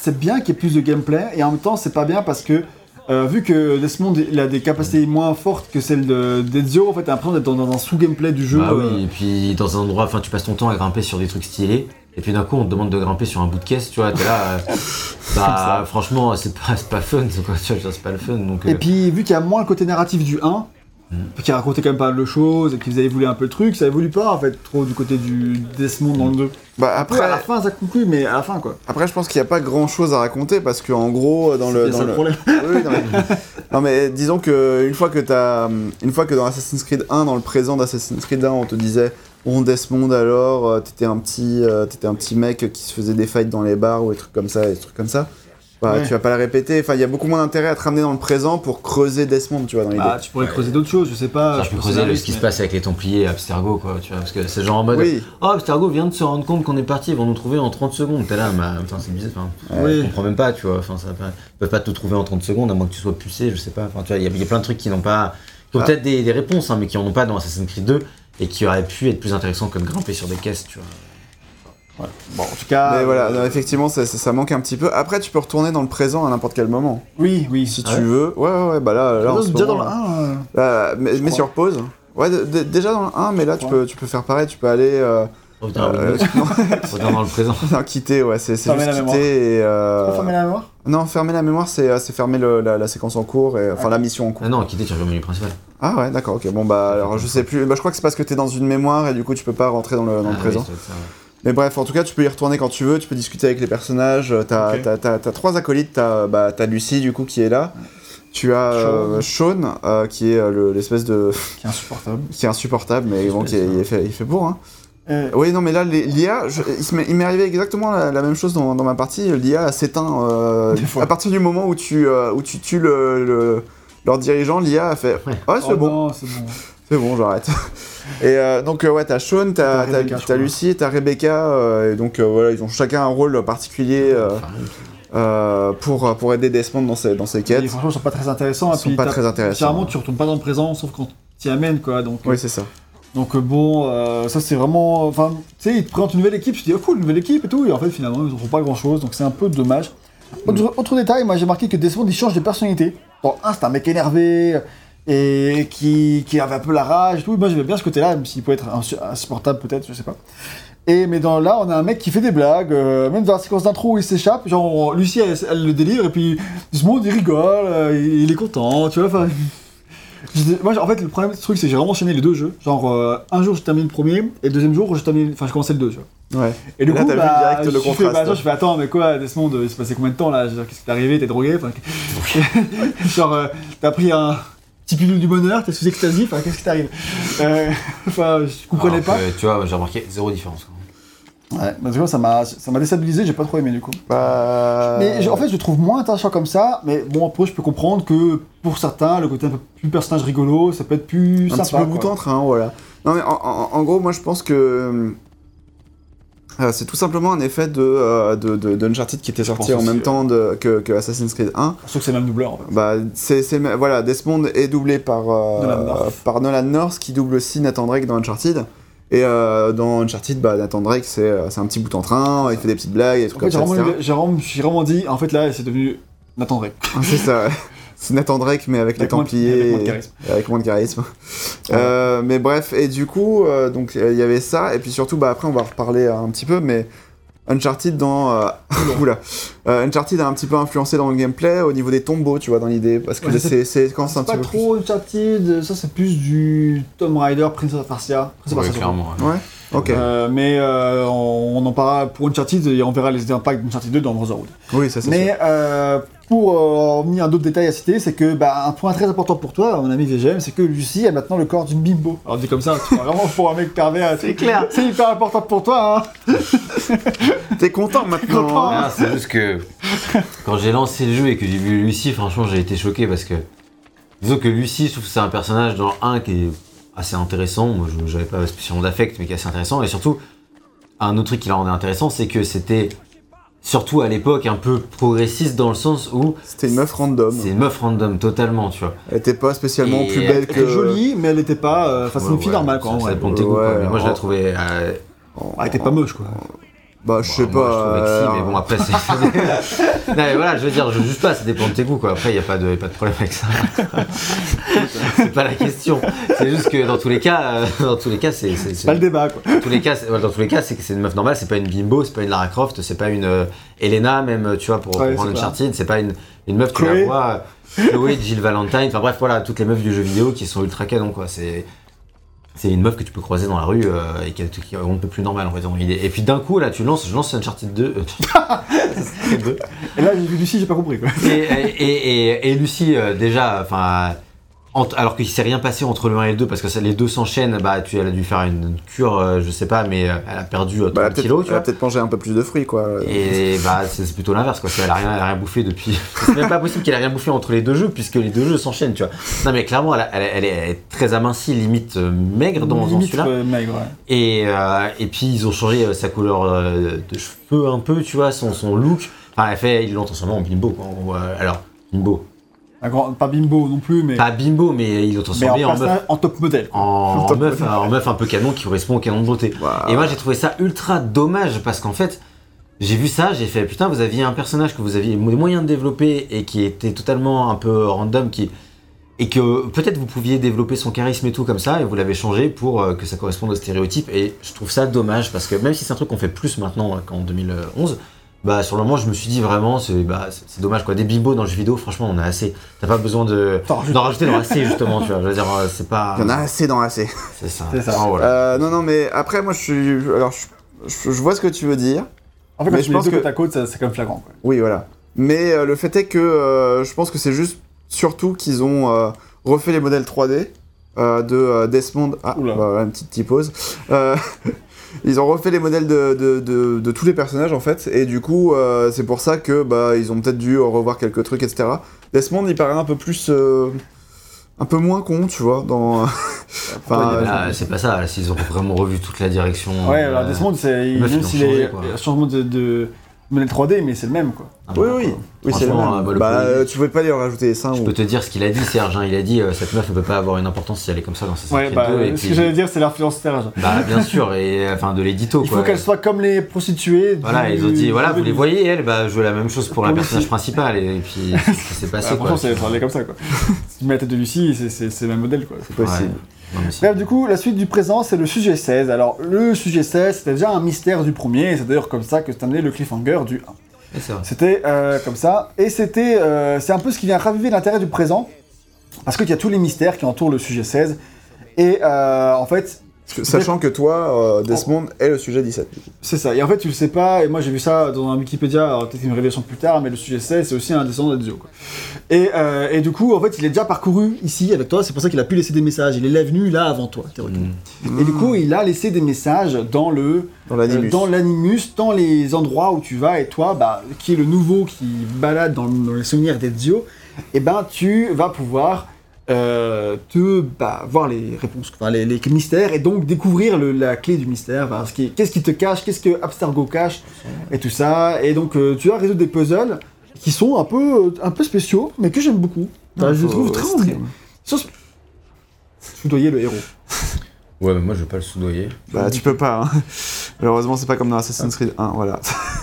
c'est bien qu'il y ait plus de gameplay, et en même temps, c'est pas bien parce que, euh, vu que Desmond il a des capacités moins fortes que celles de- d'Ezio, en fait, t'as l'impression d'être dans, dans un sous-gameplay du jeu. Bah euh, oui, et puis dans un endroit, enfin tu passes ton temps à grimper sur des trucs stylés, et puis d'un coup on te demande de grimper sur un bout de caisse, tu vois, t'es là, euh, bah franchement c'est pas, pas fun, c'est pas le fun, donc Et euh, puis, vu qu'il y a moins le côté narratif du 1, Mm. qui racontait quand même pas mal de choses, et qu'ils avaient voulu un peu le truc, ça évolue pas, en fait, trop du côté du Desmond dans le 2. Bah, Après, à la fin, ça conclut, mais à la fin, quoi. après, je pense qu'il n'y a pas grand chose à raconter parce qu'en gros, dans le. C'est Dans ça le... le problème. Oui, non, mais... non, mais disons que une fois que t'as, une fois que dans Assassin's Creed 1, dans le présent d'Assassin's Creed 1, on te disait, bon Desmond alors, euh, t'étais un petit, euh, t'étais un petit mec qui se faisait des fights dans les bars ou des trucs comme ça, des trucs comme ça. Bah, Ouais. tu vas pas le répéter. Enfin, il y a beaucoup moins d'intérêt à te ramener dans le présent pour creuser Desmond, tu vois, dans l'idée. Ah, tu pourrais creuser d'autres choses, je sais pas. ça, je je peux creuser le- ce qui se passe avec les Templiers à Abstergo, quoi, tu vois, parce que c'est genre en mode, oui, oh Abstergo vient de se rendre compte qu'on est parti, ils vont nous trouver en 30 secondes, t'es là, bah, putain c'est bizarre, enfin, je comprends même pas, tu vois, enfin, ça, ils peuvent pas te trouver en 30 secondes à moins que tu sois pucé, je sais pas, enfin, tu vois, il y, a- il y a plein de trucs qui n'ont pas, qui ont Ah. peut-être des, des réponses, hein, mais qui en ont pas dans Assassin's Creed 2, et qui auraient pu être plus intéressants que de grimper sur des caisses, tu vois. Ouais. Bon, en tout cas. mais voilà, euh, non, effectivement, ça, ça- ça manque un petit peu. Après, tu peux retourner dans le présent à n'importe quel moment, Oui, oui. si Ah tu ouais veux. Ouais, ouais, ouais, bah là, là déjà dans le 1. euh, là, mais, sur pause. Ouais, déjà dans le 1, mais là, tu peux, tu peux faire pareil, tu peux aller. Euh, Reviens à euh, dans le présent. non, quitter, ouais, c'est juste la mémoire. quitter et. euh, fermer la mémoire? Non, fermer la mémoire, c'est fermer le- la, la séquence en cours, et, enfin Ah. la mission en cours. Ah non, quitter, tu reviens au menu principal. Ah ouais, d'accord, ok. Bon bah alors je sais plus, bah, je crois que c'est parce que t'es dans une mémoire et du coup tu peux pas rentrer dans le, dans le Ah, présent. oui, Mais bref, en tout cas tu peux y retourner quand tu veux, tu peux discuter avec les personnages. euh, T'as Ok. t'as- t'as- t'as trois acolytes, t'as bah, t'as Lucie du coup qui est là. Tu as euh, Sean, euh, qui est euh, le- l'espèce de. Qui est insupportable. qui est insupportable, mais bon, qui est, il, est fait, il fait pour, hein. Euh, Oui, non, mais là, l'IA, je- il m'est- arrivé exactement la, la même chose dans, dans ma partie. L'IA s'éteint à partir du moment où tu, où tu tues le, le- leur dirigeant. L'IA a fait Ouais. Ah, c'est oh bon, non, c'est bon. C'est bon, j'arrête. Et euh, donc, euh, ouais, t'as Sean, t'as. Lucie, t'as Rebecca, euh, et donc voilà, ils ont chacun un rôle particulier euh, pour, pour aider Desmond dans ses, dans ses Et quêtes. franchement, ils sont pas très intéressants. Ils et sont puis pas très intéressants. Généralement, tu retournes pas dans le présent, sauf quand tu y amènes, quoi. Donc, Oui, c'est ça. donc bon, euh, ça c'est vraiment. Enfin, tu sais, ils te présentent une nouvelle équipe, tu te dis, oh cool, une nouvelle équipe et tout, et en fait, finalement, ils en font pas grand chose, donc c'est un peu dommage. Autre, autre détail, moi j'ai marqué que Desmond il change de personnalité. Dans un, c'est un mec énervé et qui, qui avait un peu la rage et tout. Moi j'aimais bien ce côté-là, même s'il peut être insu- insupportable peut-être, je sais pas. Et mais dans là, on a un mec qui fait des blagues, euh, même dans la séquence d'intro où il s'échappe, genre Lucie elle, elle le délivre et puis Desmond il rigole, euh, il, il est content, tu vois. enfin, Moi, en fait, le problème, ce truc, c'est que j'ai vraiment enchaîné les deux jeux. Genre, euh, un jour, je termine le premier, et le deuxième jour, je termine, enfin, je commençais le 2, tu vois. Ouais. Et du Là, coup, t'as vu bah, direct le je fais, contraste. bah, genre, je fais, attends, mais quoi, Desmond, il s'est passé combien de temps là? Qu'est-ce qui t'est arrivé? T'es drogué? Genre, euh, t'as pris un petit pilule du bonheur, t'es sous extasie, enfin, qu'est-ce qui t'arrive euh, Enfin, je comprenais alors pas. que, tu vois, j'ai remarqué zéro différence. quoi. Ouais, bah, tu vois, ça m'a ça m'a déstabilisé, j'ai pas trop aimé du coup. Bah... Mais je- en fait, je le trouve moins intéressant comme ça, mais bon, après, je peux comprendre que pour certains, le côté un peu plus personnage rigolo, ça peut être plus un sympa. petit peu quoi. train, voilà. Non mais en, en- en gros, moi je pense que euh, c'est tout simplement un effet de, euh, de, de- d'Uncharted qui était sorti en même temps de, que, que Assassin's Creed 1. Sauf que c'est même doubleur en fait. Bah, c'est, voilà, Desmond est doublé par, euh, Nolan North. par Nolan North qui double aussi Nathan Drake dans Uncharted. Et euh, dans Uncharted, bah, Nathan Drake, c'est, euh, un petit bout en train, il fait des petites blagues, En trucs fait, j'ai comme ça, j'ai vraiment, vraiment dit, en fait, là, c'est devenu Nathan Drake. Ah, c'est ça, ouais. C'est Nathan Drake, mais avec, les Avec moins de- Templiers. avec moins de et- charisme. Avec moins de charisme. Euh, mais bref, et du coup, euh, donc il y avait ça, et puis surtout, bah, après, on va reparler euh, un petit peu, mais Uncharted dans. euh, Oula. Euh, Uncharted a un petit peu influencé dans le gameplay au niveau des tombeaux, tu vois, dans l'idée, parce que Ouais, c'est c'est quand c'est un petit pas peu. trop Uncharted, ça c'est plus du Tomb Raider, Prince of Persia. Prince of Ouais, Persia, clairement. ouais. Plus- Ouais, ok. Euh, mais euh, on, on en parlera pour Uncharted et on verra les impacts d'Uncharted 2 dans Brotherhood. Oui, ça c'est sûr. Mais euh, pour euh, revenir à d'autres détails à citer, c'est que bah, un point très important pour toi, mon ami VGM, c'est que Lucie a maintenant le corps d'une bimbo. Alors dit comme ça, tu vraiment pour un mec pervers, c'est clair. C'est hyper important pour toi, hein. T'es content maintenant Content. hein c'est juste que quand j'ai lancé le jeu et que j'ai vu Lucie, franchement, j'ai été choqué parce que. Disons que Lucie, je trouve que c'est un personnage dans 1 qui est assez intéressant. Moi, je pas spécialement d'affect, mais qui est assez intéressant. Et surtout, un autre truc qui la rendait intéressant, c'est que c'était surtout à l'époque un peu progressiste dans le sens où C'était une meuf random. c'est une meuf random totalement, tu vois. Elle était pas spécialement Et plus elle belle Elle que. est jolie, mais elle était pas. euh, Enfin, c'est Ouais, une fille ouais, normale, quoi. Ça, quoi. Mais moi, je la trouvais. euh, Oh, elle était pas moche, quoi. Bah, je sais Bon, moi, pas. je que si, euh, mais bon, après, c'est. non, mais voilà, je veux dire, je juge pas, ça dépend de tes goûts, quoi. Après, il n'y a, pas de y a pas de problème avec ça. c'est pas la question. C'est juste que dans tous les cas, euh, dans tous les cas, c'est. c'est- pas le débat, quoi. dans tous les cas, dans tous les cas, c'est que c'est une meuf normale, c'est pas une bimbo, c'est pas une Lara Croft, c'est pas une euh, Elena, même, tu vois, pour Ouais, reprendre c'est Uncharted, c'est pas une, une meuf, tu Chloé. la vois, euh, Chloé, Jill Valentine, enfin bref, voilà, toutes les meufs du jeu vidéo qui sont ultra canon, quoi. C'est. C'est une meuf que tu peux croiser dans la rue euh, et qui, qui est un peu plus on dire. dans l'idée. Et puis d'un coup, là, tu lances, je lance Uncharted 2. euh, Uncharted 2. Et là, Lucie, j'ai pas compris, quoi. Et, et, et, et Lucie, euh, déjà, enfin, alors qu'il s'est rien passé entre le 1 et le 2, parce que ça, les deux s'enchaînent, bah, tu, elle a dû faire une cure, euh, je sais pas, mais euh, elle a perdu euh, Bah, elle 30 a peut-être kilos, tu elle a peut-être mangé un peu plus de fruits, quoi. Et bah, c'est plutôt l'inverse, quoi. Elle a, rien, elle a rien bouffé depuis. C'est même pas possible qu'elle ait rien bouffé entre les deux jeux, puisque les deux jeux s'enchaînent, tu vois. Non, mais clairement, elle, a- elle, elle est, elle est très amincie, limite euh, maigre dans, dans Limite, celui-là. euh, maigre, ouais. Et, euh, et puis ils ont changé euh, sa couleur euh, de cheveux un peu, tu vois, son, son look. Enfin, elle fait, ils l'ont transformé en bimbo, quoi. alors, bimbo. Un grand- pas bimbo non plus, mais, Pas bimbo, mais ils l'ont mais en, transformé en, meuf. en top modèle. En, Top meuf, modèle. en meuf un peu canon qui correspond au canon de beauté. Et moi j'ai trouvé ça ultra dommage parce qu'en fait, j'ai vu ça, j'ai fait putain, vous aviez un personnage que vous aviez des moyens de développer et qui était totalement un peu random, qui et que peut-être vous pouviez développer son charisme et tout comme ça, et vous l'avez changé pour euh, que ça corresponde au stéréotype. Et je trouve ça dommage parce que même si c'est un truc qu'on fait plus maintenant euh, qu'en 2011, bah sur le moment je me suis dit vraiment c'est bah, c'est- dommage quoi. Des bimbos dans le jeu vidéo, franchement on a assez. T'as pas besoin de T'en rajoutes. d'en rajouter dans assez justement, tu vois. Je veux dire euh, c'est pas. Il y en a assez dans assez. C'est ça. C'est ça. Ah, voilà. Euh, non, non, mais après, moi, je suis. Alors, je, je- je vois ce que tu veux dire. En fait, Mais quand je tu mets pense deux que- à côte, c'est quand même flagrant, quoi. Oui, voilà. Mais euh, le fait est que euh, je pense que c'est juste. surtout qu'ils ont euh, refait les modèles 3D euh, de euh, Desmond. Ah, Oula. bah, voilà, une petite typose. Euh, ils ont refait les modèles de, de, de- de tous les personnages en fait, et du coup, euh, c'est pour ça que bah ils ont peut-être dû revoir quelques trucs, etc. Desmond, il paraît un peu plus. euh, un peu moins con, tu vois, dans. enfin, Ouais, là, c'est pas ça. S'ils ont vraiment revu toute la direction. Ouais, euh, alors Desmond, c'est même s'il est changement de, de modèle 3D, mais c'est le même quoi. ah, oui, oui, oui, c'est le même. bah, le bah, euh, tu pouvais pas lui rajouter les seins Je ou. peux te dire ce qu'il a dit, Serge. hein. Il a dit euh, cette meuf ne peut pas avoir une importance si elle est comme ça dans sa Ouais, bah, 2. et ce puis- que j'allais dire, c'est l'influence Serge. Bah, bien sûr, et euh, enfin de l'édito Il faut qu'elle soit comme les prostituées. Voilà, du- ils ont dit, voilà, vous les voyez, elle, bah, jouer la même chose pour la personnage principale, et, et puis ça s'est Bah, passé franchement, c'est elle est comme ça quoi. si tu mets la tête de Lucie, c'est- c'est c'est le même modèle quoi. C'est possible. Bref, du coup, la suite du présent, c'est le sujet 16. Alors, le sujet 16, c'était déjà un mystère du premier, et c'est d'ailleurs comme ça que c'est amené le cliffhanger du 1. Ouais, c'est vrai. C'était euh, comme ça, et c'était, euh, c'est un peu ce qui vient raviver l'intérêt du présent, parce qu'il y a tous les mystères qui entourent le sujet 16, et euh, en fait, que- Sachant que toi, euh, Desmond est le sujet 17. c'est ça. Et en fait, tu le sais pas, et moi j'ai vu ça dans un Wikipédia, peut-être une révélation plus tard, mais le sujet 16, c'est aussi un descendant d'Ezio. quoi. Et, euh, et du coup, en fait, il est déjà parcouru ici avec toi, c'est pour ça qu'il a pu laisser des messages. Il est venu là avant toi, théoriquement. Mm. Et du coup, il a laissé des messages dans le Dans l'animus. euh, dans les endroits où tu vas, et toi, bah, qui est le nouveau qui balade dans, dans les souvenirs d'Ezio, et ben tu vas pouvoir euh, te bah, voir les réponses, enfin, les, les mystères, et donc découvrir le- la clé du mystère, enfin, ce qui- qu'est-ce qui te cache, qu'est-ce que Abstergo cache, et tout ça, et donc euh, tu vas résoudre des puzzles qui sont un peu, un peu spéciaux, mais que j'aime beaucoup. Enfin, je les trouve très. Sauf- Soudoyer le héros. Ouais, mais moi je veux pas le soudoyer. Bah, tu peux pas. hein. Malheureusement, c'est pas comme dans Assassin's Creed 1, voilà.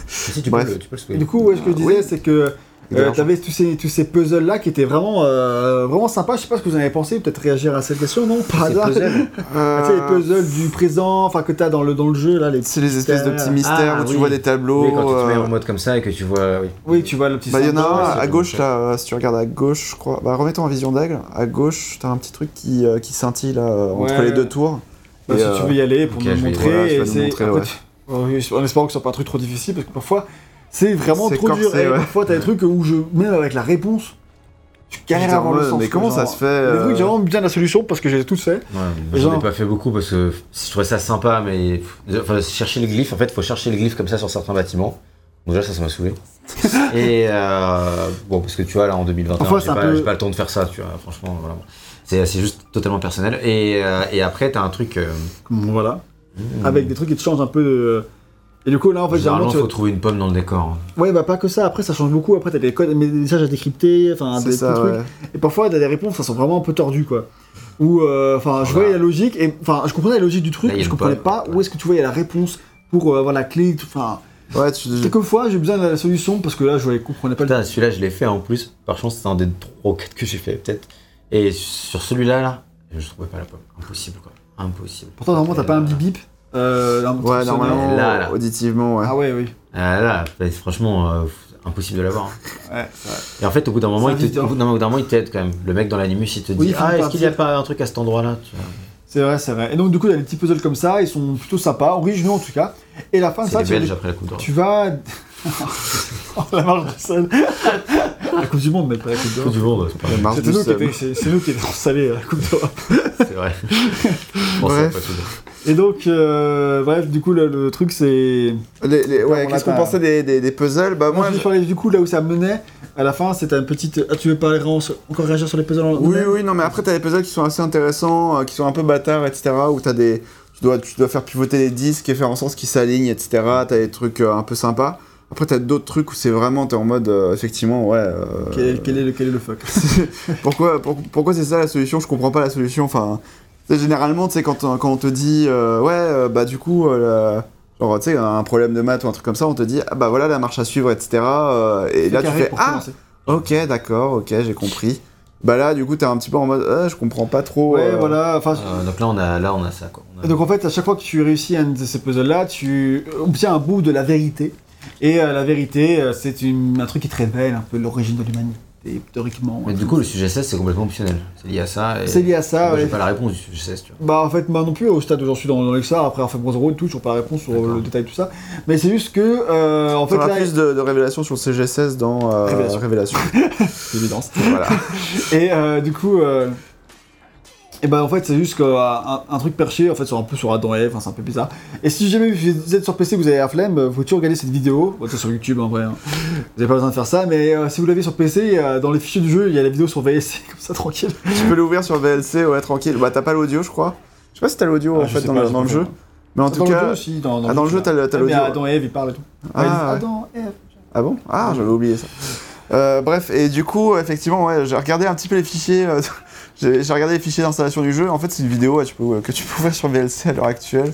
Si, tu, Bref. peux le, tu peux le Et soudoyer. du coup, ouais, ce que je disais, Oui. c'est que Euh, l'argent. T'avais tous ces, tous ces puzzles-là qui étaient vraiment, euh, vraiment sympas. Je sais pas ce que vous en avez pensé. Peut-être réagir à cette question, non? Par Ces hasard. puzzles. Ah, tu sais, les puzzles du présent, enfin que t'as dans le, dans le jeu, là, les C'est les espèces de petits mystères Ah, où tu vois des tableaux. Oui, quand tu te mets euh, en mode comme ça et que tu vois. Oui. Oui, tu vois le petit Bah, il y en a un à gauche là, euh, si tu regardes à gauche, je crois. Bah, remets-toi en vision d'aigle. À gauche, t'as un petit truc qui, euh, qui scintille là, euh, entre Ouais. les deux tours. Bah, Et, si euh, tu veux y aller pour ok, nous je vais y montrer, voilà, tu et montrer, ouais. tu- Oui, en espérant que ce soit pas un truc trop difficile, parce que parfois, c'est vraiment trop dur. Et ouais. parfois, t'as des trucs où je, même avec la réponse, tu galères à avoir le sens. Mais comment ça se fait Les trucs, j'ai euh, vraiment bien la solution parce que j'ai tout fait. Ouais, Et j'en ai pas fait beaucoup parce que je trouvais ça sympa, mais enfin, chercher le glyphe, en fait, il faut chercher le glyphe comme ça sur certains bâtiments. Donc déjà, ça, ça m'a saoulé. Et euh, bon, parce que tu vois, là, en 2021, Parfois, j'ai pas, peu- j'ai pas le temps de faire ça, tu vois, franchement, voilà. C'est c'est juste totalement personnel. Et, euh, et après, t'as un truc. euh, Voilà. hmm, Avec des trucs qui te changent un peu de. Et du coup, là, en fait, Généralement, il tu faut trouver une pomme dans le décor. hein. Ouais, bah pas que ça. Après, ça change beaucoup. Après, t'as des codes, des messages à décrypter, enfin, des ça, trucs. ouais. Et parfois, t'as des réponses, ça sont vraiment un peu tordues, quoi. Ou, euh, enfin, je Voilà. voyais la logique, et enfin, je comprenais la logique du truc, Là, mais je comprenais pomme. pas où est-ce que tu voyais la réponse pour euh, avoir la clé. Enfin, Ouais, tu. quelquefois, j'ai besoin de la solution parce que là, je comprenais pas le. Putain, celui-là, je l'ai fait en plus. Par chance, c'est un des 3 ou 4 que j'ai fait, peut-être. Et sur celui-là, là, je trouvais pas la pomme. Impossible, quoi. Impossible. Pourtant, normalement, t'as pas un bip bip. Euh, Ouais, normalement, Là, là. auditivement, ouais. Ah ouais, oui. Ah, là, bah, franchement, euh, impossible de l'avoir. hein. Ouais, c'est vrai. Et en fait, au bout d'un moment, il te- au bout d'un moment, il t'aide quand même. Le mec dans l'animus, il te dit Oui, il faut Ah, est-ce qu'il n'y a pas un truc à cet endroit-là. C'est vrai, c'est vrai. Et donc, du coup, il y a des petits puzzles comme ça, ils sont plutôt sympas, originaux en tout cas. Et la fin de ça, les tu vas Belges après la Coupe. Tu vas. Oh, la marche du sol. la Coupe du Monde, mais pas la Coupe du monde, c'est pas La marche du c'est nous qui étions salés à la Coupe d'Europe. c'est vrai. Bon. Et donc, euh, bref, du coup, le, le truc, c'est. Les- les- ouais, qu'est-ce qu'on pensait des, des, des puzzles Bah, Moi, moi. je vais parler du coup là où ça menait. À la fin, c'était une petite. Ah, tu veux pas réa- encore réagir sur les puzzles en Oui, oui, non, mais après, t'as des puzzles qui sont assez intéressants, euh, qui sont un peu bâtards, etc. Où t'as des. Tu dois, tu dois faire pivoter les disques et faire en sorte qu'ils s'alignent, etc. T'as des trucs euh, un peu sympas. Après, t'as d'autres trucs où c'est vraiment, t'es en mode, euh, effectivement, ouais. euh, quel, est, quel est le, quel est le fuck? pourquoi pour- pourquoi c'est ça la solution? Je comprends pas la solution. Enfin, généralement, tu sais, quand, on- quand on te dit, euh, ouais, euh, bah du coup, euh, la- genre, tu sais, un problème de maths ou un truc comme ça, on te dit, ah bah voilà la marche à suivre, etc. euh, et là, tu fais, pour ah, commencer. ok, d'accord, ok, j'ai compris. Bah là, du coup, t'es un petit peu en mode, ah, je comprends pas trop. Ouais, euh, voilà. Enfin, Euh, donc là, on a, là, on a ça, quoi. On a- Et donc en fait, à chaque fois que tu réussis un de ces puzzles-là, tu obtiens un bout de la vérité. Et euh, la vérité, c'est une- un truc qui te révèle un peu l'origine de l'humanité. Et théoriquement. Mais du coup, le sujet 16, c'est complètement optionnel. C'est lié à ça. et c'est lié à ça. Moi, j'ai pas la réponse du sujet 16, tu vois. Bah en fait moi non plus au stade où j'en suis dans, dans l'Exar après avoir fait Brotherhood tout, toujours pas la réponse sur D'accord. le détail de tout ça. Mais c'est juste que euh, en On fait là, plus de, de révélations sur le CG16 dans euh, Révélation. Révélation. c'est évidence. voilà. Et euh, du coup, euh, et ben en fait c'est juste qu'un un, un truc perché en fait sur un peu sur Adam et Ève, enfin c'est un peu bizarre. Et si jamais vous êtes sur PC, vous avez la flemme, vous pouvez toujours regarder cette vidéo. Bon, c'est sur YouTube en vrai. hein. Vous avez pas besoin de faire ça, mais euh, si vous l'avez sur PC, euh, dans les fichiers du jeu, il y a la vidéo sur VSC comme ça tranquille. tu peux l'ouvrir sur VLC, ouais, tranquille. Bah, t'as pas l'audio, je crois. Je sais pas si t'as l'audio Ah, en fait dans, pas, le, dans le jeu. Mais en dans tout le cas. jeu aussi, dans, ah, dans le jeu, t'as le- mais l'audio. Adam et Ève, ils parlent et tout. Ah. Adam, Ève. Ah bon? Ah, j'avais oublié ça. Euh, bref, et du coup, effectivement, ouais, j'ai regardé un petit peu les fichiers. euh, j'ai regardé les fichiers d'installation du jeu. En fait, c'est une vidéo tu peux- que tu peux ouvrir sur VLC à l'heure actuelle.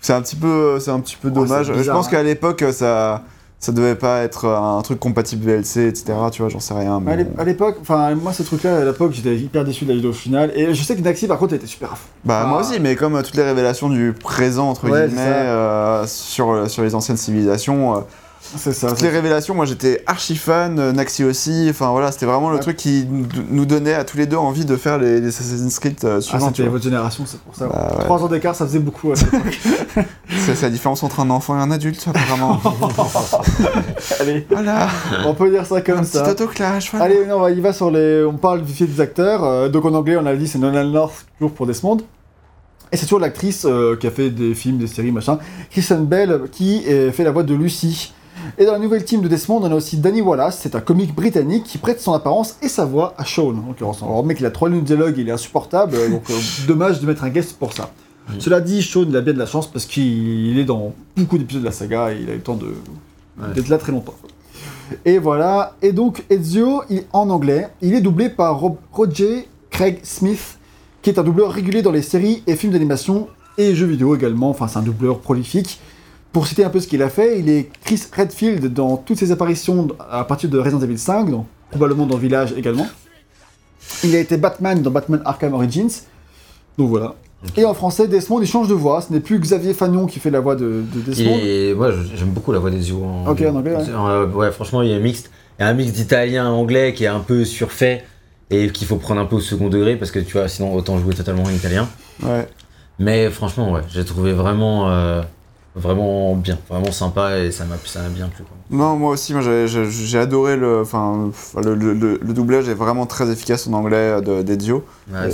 C'est un petit peu, c'est un petit peu dommage. je pense hein. qu'à l'époque, ça, ça devait pas être un truc compatible VLC, etc. Tu vois, j'en sais rien. Mais à l'époque, enfin moi ce truc-là à l'époque j'étais hyper déçu de la vidéo finale et je sais que Naxi par contre était super à fond. Bah moi aussi, mais comme euh, toutes les révélations du présent entre Ouais, guillemets c'est ça. euh, sur sur les anciennes civilisations, euh, C'est ça. toutes les révélations, moi j'étais archi fan, euh, Naxi aussi. Enfin voilà, c'était vraiment le Ouais. truc qui nous- donnait à tous les deux envie de faire les, les Assassin's Creed euh, Ah, suivants. c'était vois. votre génération, c'est pour ça. Bah, ouais. Trois ans d'écart, ça faisait beaucoup. C'est la différence entre un enfant et un adulte apparemment. Allez, voilà, on peut dire ça comme un petit ça. autoclash. Voilà. Allez, non, on va- il va sur les. On parle vite fait des acteurs. euh, donc en anglais, on a dit c'est Nolan North, toujours pour Desmond. Et c'est toujours l'actrice euh, qui a fait des films, des séries, machin. Kristen Bell, qui fait la voix de Lucy. Et dans la nouvelle team de Desmond, on a aussi Danny Wallace, c'est un comique britannique qui prête son apparence et sa voix à Sean, l'occurrence. Alors, le mec, il a trois lignes de dialogue, il est insupportable, euh, donc euh, dommage de mettre un guest pour ça. Cela dit, Sean, il a bien de la chance parce qu'il est dans beaucoup d'épisodes de la saga et il a eu le temps Ouais. d'être là très longtemps. Et voilà, et donc Ezio, il- en anglais, il est doublé par Rob- Roger Craig Smith, qui est un doubleur régulier dans les séries et films d'animation et jeux vidéo également, enfin c'est un doubleur prolifique. Pour citer un peu ce qu'il a fait, il est Chris Redfield dans toutes ses apparitions à partir de Resident Evil 5, donc probablement dans Village également. Il a été Batman dans Batman Arkham Origins, donc voilà. Et en français, Desmond, il change de voix, ce n'est plus Xavier Fagnon qui fait la voix de, de Desmond. Et moi, j'aime beaucoup la voix des yeux en Ok, en anglais, ouais. Euh, ouais, franchement, il y a un mix, il y a un mix d'italien-anglais qui est un peu surfait et qu'il faut prendre un peu au second degré parce que tu vois, sinon autant jouer totalement en italien. Ouais. Mais franchement, ouais, j'ai trouvé vraiment, euh, vraiment bien, vraiment sympa et ça m'a bien plu. Quoi. Non, moi aussi, moi j'ai- adoré le, enfin, le, le- le- doublage est vraiment très efficace en anglais euh, de- d'Ezio. Ouais,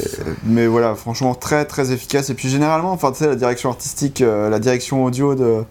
Mais voilà, franchement très très efficace. Et puis généralement, enfin tu sais, la direction artistique, euh, la direction audio de-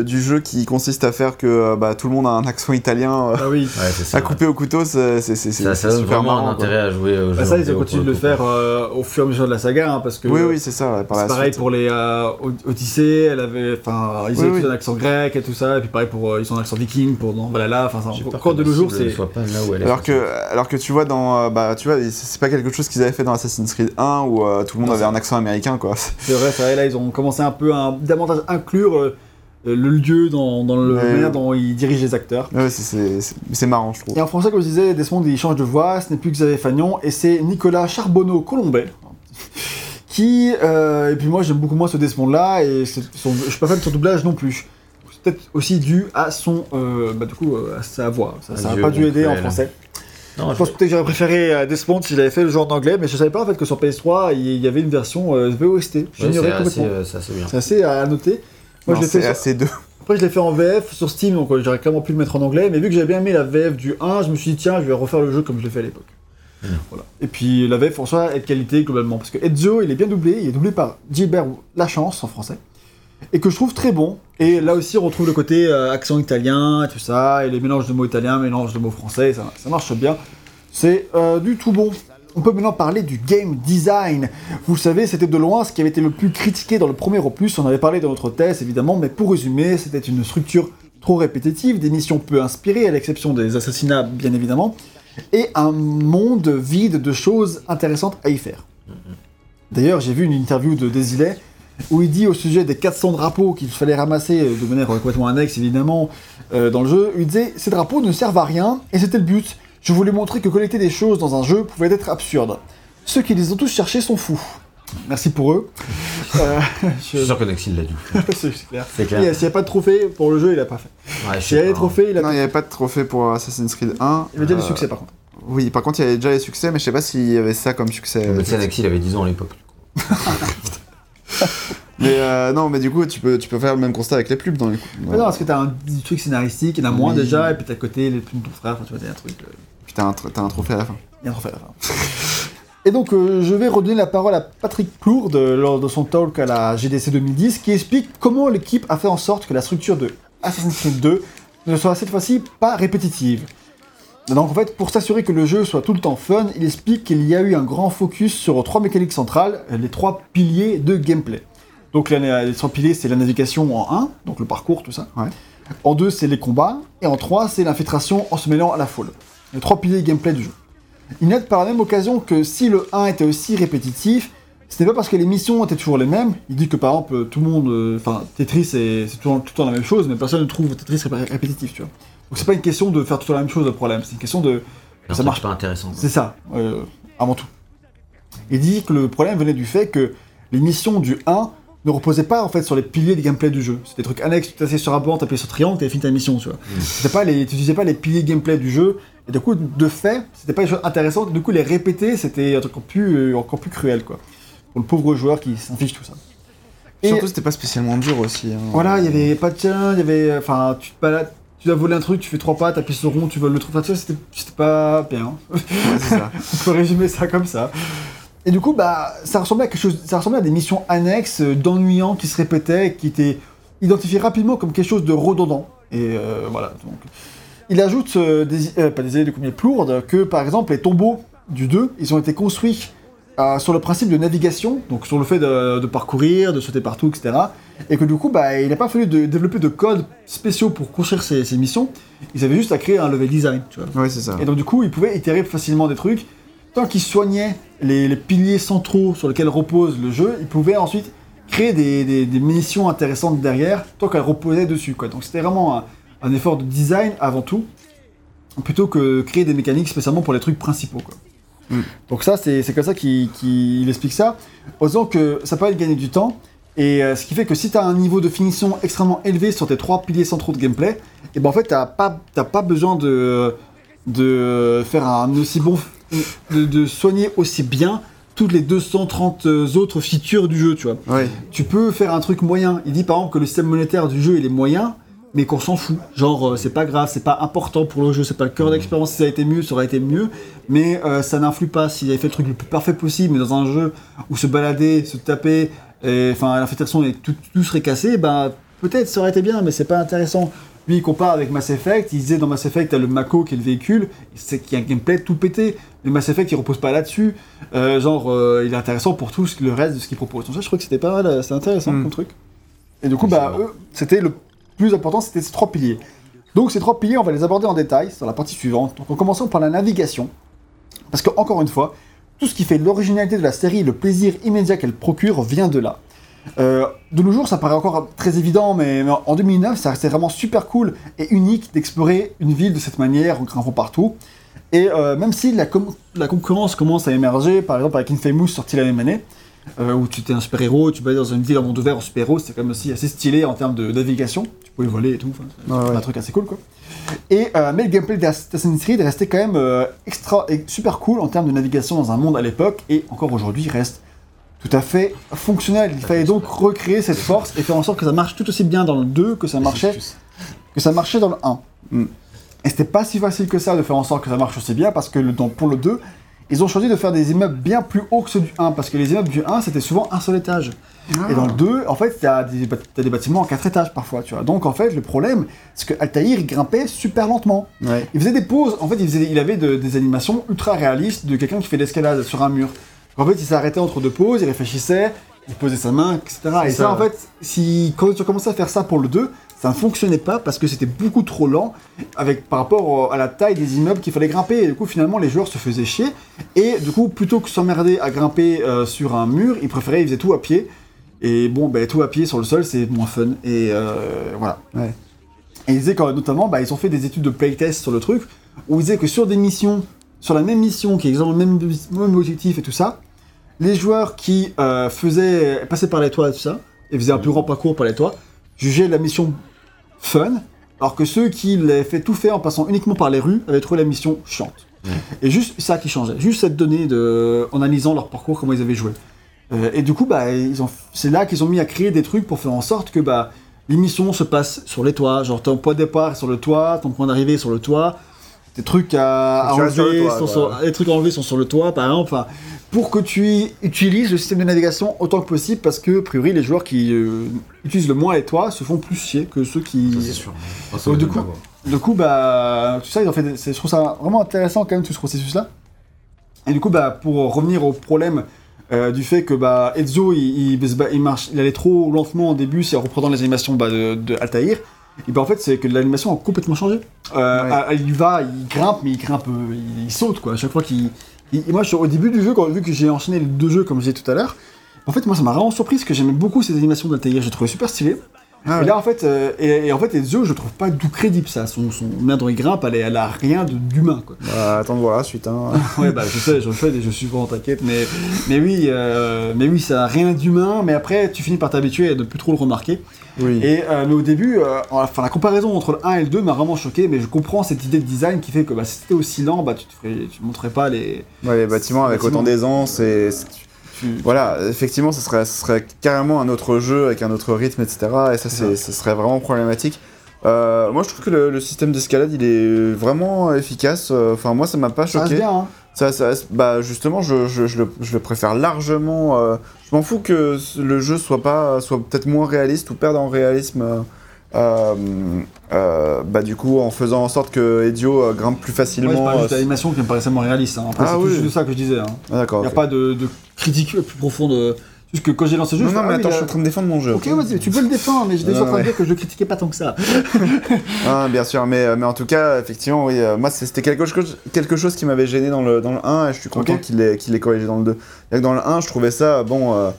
du jeu qui consiste à faire que euh, bah, tout le monde a un accent italien euh, Ah oui. Ouais, c'est ça. à couper au couteau, c'est super vraiment marrant. un quoi. intérêt à jouer au jeu. Bah ça, ils vidéo ont continué pour de le faire euh, au fur et à mesure de la saga, hein, parce que Oui, oui, c'est ça, ouais, par c'est la pareil suite. pour les euh, Odyssée, elle avait, enfin, ils Oui, avaient oui. un accent grec et tout ça, et puis pareil pour, euh, ils ont un accent viking pour dans Valhalla, enfin, encore de nos jours, c'est. soit pas là où elle est. Alors que, alors que tu vois dans, euh, bah tu vois, c'est- pas quelque chose qu'ils avaient fait dans Assassin's Creed 1 où euh, tout le monde Non, avait un accent américain quoi. C'est vrai, c'est vrai, là, ils ont commencé un peu à davantage inclure euh, le lieu dans, dans le Ouais. manière dont ils dirigent les acteurs. Ouais, c'est- c'est c'est- c'est marrant je trouve. Et en français, comme je disais, Desmond il change de voix, ce n'est plus Xavier Fagnon, et c'est Nicolas Charbonneau-Colombet. Qui. euh, et puis moi, j'aime beaucoup moins ce Desmond-là, et c'est- son- je suis pas fan de son doublage non plus. C'est peut-être aussi dû à son. euh, bah, du coup, euh, à sa voix. Ça n'a pas dû aider en français. Non, Je pense peut-être que j'aurais préféré euh, Desmond si j'avais fait le jeu en anglais, mais je savais pas en fait que sur PS3, il y avait une version euh, VOST. ouais, J'ignorais complètement. euh, c'est assez bien. C'est assez à noter. Moi, Non, je l'ai fait c'est sur- assez deux. après, je l'ai fait en VF sur Steam, donc euh, j'aurais clairement pu le mettre en anglais. Mais vu que j'avais bien aimé la VF du 1, je me suis dit, tiens, je vais refaire le jeu comme je l'ai fait à l'époque. Mm. Voilà. Et puis la VF, en soi, est de qualité globalement. Parce que Ezio, il est bien doublé. Il est doublé par Gilbert Lachance en français. Et que je trouve très bon. Et là aussi, on retrouve le côté euh, accent italien, tout ça. Et les mélanges de mots italiens, mélanges de mots français. Ça, ça marche bien. C'est euh, du tout bon. On peut maintenant parler du game design. Vous savez, c'était de loin ce qui avait été le plus critiqué dans le premier opus. On avait parlé dans notre thèse, évidemment, mais pour résumer, c'était une structure trop répétitive, des missions peu inspirées, à l'exception des assassinats, bien évidemment, et un monde vide de choses intéressantes à y faire. D'ailleurs, j'ai vu une interview de Desilets où il dit au sujet des 400 drapeaux qu'il fallait ramasser euh, de manière complètement annexe, évidemment, euh, dans le jeu, il disait Ces drapeaux ne servent à rien, et c'était le but. Je voulais montrer que collecter des choses dans un jeu pouvait être absurde. Ceux qui les ont tous cherchés sont fous. Merci pour eux. Euh, Je je- suis sûr que Nexil l'a dû. c'est clair. Euh, S'il n'y a pas de trophée pour le jeu, il a pas fait. Ouais, S'il y a sais des pas. trophées, il a Non, il n'y avait pas de trophée pour Assassin's Creed 1. Il y avait déjà du Euh, succès par contre. Oui, par contre, il y avait déjà les succès, mais je sais pas s'il y avait ça comme succès. Le médecin Axi, il avait 10 ans à l'époque. Mais euh, non, mais du coup, tu peux, tu peux faire le même constat avec les pubs dans les. Mais non, parce que t'as un truc scénaristique, il y en a moins Oui. déjà, et puis t'as à côté les plumes de ton frère, enfin tu vois, t'as un truc. Puis t'as un, un trophée à la fin. Il y a un trophée à la fin. Et donc, euh, je vais redonner la parole à Patrick Plourde euh, lors de son talk à la GDC 2010, qui explique comment l'équipe a fait en sorte que la structure de Assassin's Creed 2 ne soit cette fois-ci pas répétitive. Donc, en fait, pour s'assurer que le jeu soit tout le temps fun, il explique qu'il y a eu un grand focus sur trois mécaniques centrales, les trois piliers de gameplay. Donc, les trois piliers, c'est la navigation en 1, donc le parcours, tout ça. Ouais. En 2, c'est les combats. Et en 3, c'est l'infiltration en se mêlant à la foule. Les trois piliers gameplay du jeu. Il note par la même occasion que si le 1 était aussi répétitif, ce n'est pas parce que les missions étaient toujours les mêmes. Il dit que par exemple, tout le monde. euh, Enfin, Tetris, c'est tout le temps la même chose, mais personne ne trouve Tetris ré- répétitif, tu vois. Donc c'est pas une question de faire tout le temps la même chose le problème, c'est une question de. Ça marche pas intéressant. C'est ça, euh, avant tout. Il dit que le problème venait du fait que les missions du 1 ne reposaient pas en fait sur les piliers du gameplay du jeu. C'était des trucs annexes, tu t'asseyais sur un banc, t'appuyais sur triangle, t'avais fini ta mission, tu vois. C'était pas les, tu utilisais pas les piliers gameplay du jeu, et du coup, de fait, c'était pas des choses intéressantes, et du coup, les répéter, c'était un truc encore plus, euh, encore plus cruel, quoi. Pour le pauvre joueur qui s'inflige tout ça. Et Surtout, c'était pas spécialement dur aussi. hein. voilà, il y avait pas de challenge, il y avait. Enfin, tu te balades, tu dois voler un truc, tu fais trois pas, t'appuies sur rond, tu voles le truc. Enfin, tu c'était pas bien. Ouais, c'est ça. On peut résumer ça comme ça. Et du coup, bah, ça ressemblait à quelque chose, ça ressemblait à des missions annexes euh, d'ennuyants qui se répétaient, qui étaient identifiées rapidement comme quelque chose de redondant. Et euh, voilà. Donc, il ajoute euh, des, euh, pas des idées coup, mais plourdes que par exemple les tombeaux du 2, ils ont été construits euh, sur le principe de navigation, donc sur le fait de, de parcourir, de sauter partout, etc. Et que du coup, bah, il n'a pas fallu de développer de codes spéciaux pour construire ces, ces missions. Ils avaient juste à créer un level design, tu vois. Ouais, c'est ça. Et donc du coup, ils pouvaient itérer facilement des trucs. Tant qu'ils soignaient les, les piliers centraux sur lesquels repose le jeu, ils pouvaient ensuite créer des, des- des missions intéressantes derrière, tant qu'elles reposaient dessus. Quoi. Donc c'était vraiment un, un effort de design avant tout, plutôt que créer des mécaniques spécialement pour les trucs principaux. Quoi. Mm. Donc ça, c'est c'est comme ça qu'il explique ça, en disant que ça peut être gagner du temps, et euh, ce qui fait que si tu as un niveau de finition extrêmement élevé sur tes trois piliers centraux de gameplay, et ben en fait, tu n'as pas, t'as pas besoin de, de faire un aussi bon. de, de soigner aussi bien toutes les 230 autres features du jeu, tu vois. Ouais. Tu peux faire un truc moyen. Il dit par exemple que le système monétaire du jeu il est moyen, mais qu'on s'en fout. Genre, euh, c'est pas grave, c'est pas important pour le jeu, c'est pas le cœur d'expérience. Si ça a été mieux, ça aurait été mieux, mais euh, ça n'influe pas. S'il avait fait le truc le plus parfait possible, mais dans un jeu où se balader, se taper, enfin, l'infiltration et tout, tout serait cassé, ben peut-être ça aurait été bien, mais c'est pas intéressant. Lui, il compare avec Mass Effect. Il disait dans Mass Effect, t'as le Mako qui est le véhicule, c'est qui a un gameplay tout pété. Le Mass Effect, il repose pas là-dessus. Euh, genre, euh, il est intéressant pour tout le reste de ce qu'il propose. Donc ça, je crois que c'était pas mal, c'est intéressant Mm. comme truc. Et du coup, bah, eux, c'était le plus important, c'était ces trois piliers. Donc ces trois piliers, on va les aborder en détail dans la partie suivante. Donc en commençant par la navigation. Parce que, encore une fois, tout ce qui fait l'originalité de la série, le plaisir immédiat qu'elle procure, vient de là. Euh, de nos jours, ça paraît encore très évident, mais en 2009, ça restait vraiment super cool et unique d'explorer une ville de cette manière, en grimpant partout. Et euh, même si la, la concurrence commence à émerger, par exemple avec Infamous sorti la même année, euh, où tu étais un super-héros, tu baladais dans une ville en monde ouvert en super-héros, c'était quand même aussi assez stylé en termes de navigation, tu pouvais voler et tout, enfin, Ouais, un truc assez cool quoi. Et, euh, mais le gameplay d'Assassin's Creed restait quand même euh, extra, et super cool en termes de navigation dans un monde à l'époque, et encore aujourd'hui reste tout à fait fonctionnel. Il fallait donc recréer cette force et faire en sorte que ça marche tout aussi bien dans le 2 que ça marchait, que ça marchait dans le 1. Mm. Et c'était pas si facile que ça de faire en sorte que ça marche aussi bien parce que le, dans- pour le 2, ils ont choisi de faire des immeubles bien plus hauts que ceux du 1 parce que les immeubles du 1 c'était souvent un seul étage. Et dans le 2, en fait, t'as des, t'as des bâtiments en 4 étages parfois, tu vois. Donc en fait, le problème, c'est que Altaïr il grimpait super lentement. Ouais. Il faisait des pauses, en fait, il, faisait, il avait de- des animations ultra réalistes de quelqu'un qui fait de l'escalade sur un mur. En fait, il s'arrêtait entre deux pauses, il réfléchissait, il posait sa main, etc. Et ça. en fait, si, quand tu as commencé à faire ça pour le 2, ça ne fonctionnait pas parce que c'était beaucoup trop lent avec, par rapport à la taille des immeubles qu'il fallait grimper. Et du coup, finalement, les joueurs se faisaient chier. Et du coup, plutôt que s'emmerder à grimper euh, sur un mur, ils préféraient, ils faisaient tout à pied. Et bon, ben, tout à pied sur le sol, c'est moins fun. Et euh, voilà. Ouais. Et ils disaient que, notamment, bah, ils ont fait des études de playtest sur le truc, où ils disaient que sur des missions, sur la même mission, qui exemple le même, même objectif et tout ça, les joueurs qui euh, faisaient passer par les toits et tout ça, et faisaient un plus grand parcours par les toits, jugeaient la mission fun, alors que ceux qui l'avaient fait tout faire en passant uniquement par les rues avaient trouvé la mission chiante. Et juste ça qui changeait, juste cette donnée de, en analysant leur parcours, comment ils avaient joué. Euh, et du coup, bah, ils ont, c'est là qu'ils ont mis à créer des trucs pour faire en sorte que bah, l'émission se passe sur les toits. Genre ton point de départ est sur le toit, ton point d'arrivée est sur le toit, tes trucs à, à enlever toit, sont quoi. sur- les trucs à enlever sont sur le toit, par exemple. Enfin, pour que tu utilises le système de navigation autant que possible, parce que, a priori, les joueurs qui euh, utilisent le moins les toits se font plus chier que ceux qui. C'est sûr. Donc, du coup-. Du coup, bah, tout ça, ils ont fait. des- Je trouve ça vraiment intéressant quand même tout ce processus-là. Et du coup, bah, pour revenir au problème euh, du fait que bah, Ezio, il, marche, il allait trop lentement au début, c'est en reprenant les animations bah, de, de Altaïr. Et bah, en fait, c'est que l'animation a complètement changé. Euh, Ouais. à- il va, il grimpe, mais il grimpe, euh, il, il saute quoi. À chaque fois qu'il. il- moi, je au début du jeu, quand, vu que j'ai enchaîné les deux jeux comme je disais tout à l'heure. En fait, moi, ça m'a vraiment surpris parce que j'aimais beaucoup ces animations d'Altaïr. J'ai trouvé super stylé. Ah Et là, en fait, euh, et, et en fait, Ezio, je trouve pas du tout crédible, ça. Son, son dont il grimpe, elle, a rien d'humain, quoi. Bah, attends de voir la suite. Hein. ouais, bah, je sais, je le fais je suis vraiment t'inquiète, mais, mais oui, euh, mais oui, ça a rien d'humain, mais après, tu finis par t'habituer et ne plus trop le remarquer. Oui. Et, euh, mais au début, euh, enfin, la comparaison entre le 1 et le 2 m'a vraiment choqué, mais je comprends cette idée de design qui fait que bah, si c'était aussi lent, bah, tu te ferais, tu montrais pas les. Ouais, les bâtiments avec Bâtiments. autant d'aisance et. C'est- Voilà, effectivement, ce serait, carrément un autre jeu avec un autre rythme, etc. Et ça, c'est, ce serait vraiment problématique. Euh, moi, je trouve que le, le système d'escalade, il est vraiment efficace. Enfin, moi, ça m'a pas Ça choqué. bien, hein. Ça, ça reste- bah, justement, je, je, je le, je le préfère largement. euh, je m'en fous que le jeu soit pas, soit peut-être moins réaliste ou perde en réalisme. euh, bah, du coup, en faisant en sorte que euh, grimpe plus Ouais, je facilement. parle juste d'animation qui me paraissait moins réaliste. Hein. Après, Ah c'est oui. ça que je disais. Hein. ah, d'accord. Il n'y a pas de, de critique plus profonde. euh, Juste que quand j'ai lancé le jeu, Non, mais ah, attends, je suis en train de défendre mon jeu. Ok, vas-y, tu peux le défendre, mais j'étais en train de dire que je le critiquais pas tant que ça. Ah, bien sûr, mais, euh, mais en tout cas, effectivement, oui, euh, moi c'était quelque chose, quelque chose qui m'avait gêné dans le, dans le 1 et je suis content qu'il ait, qu'il ait corrigé dans le 2. C'est-à-dire que Dans le 1, je trouvais ça, bon, euh,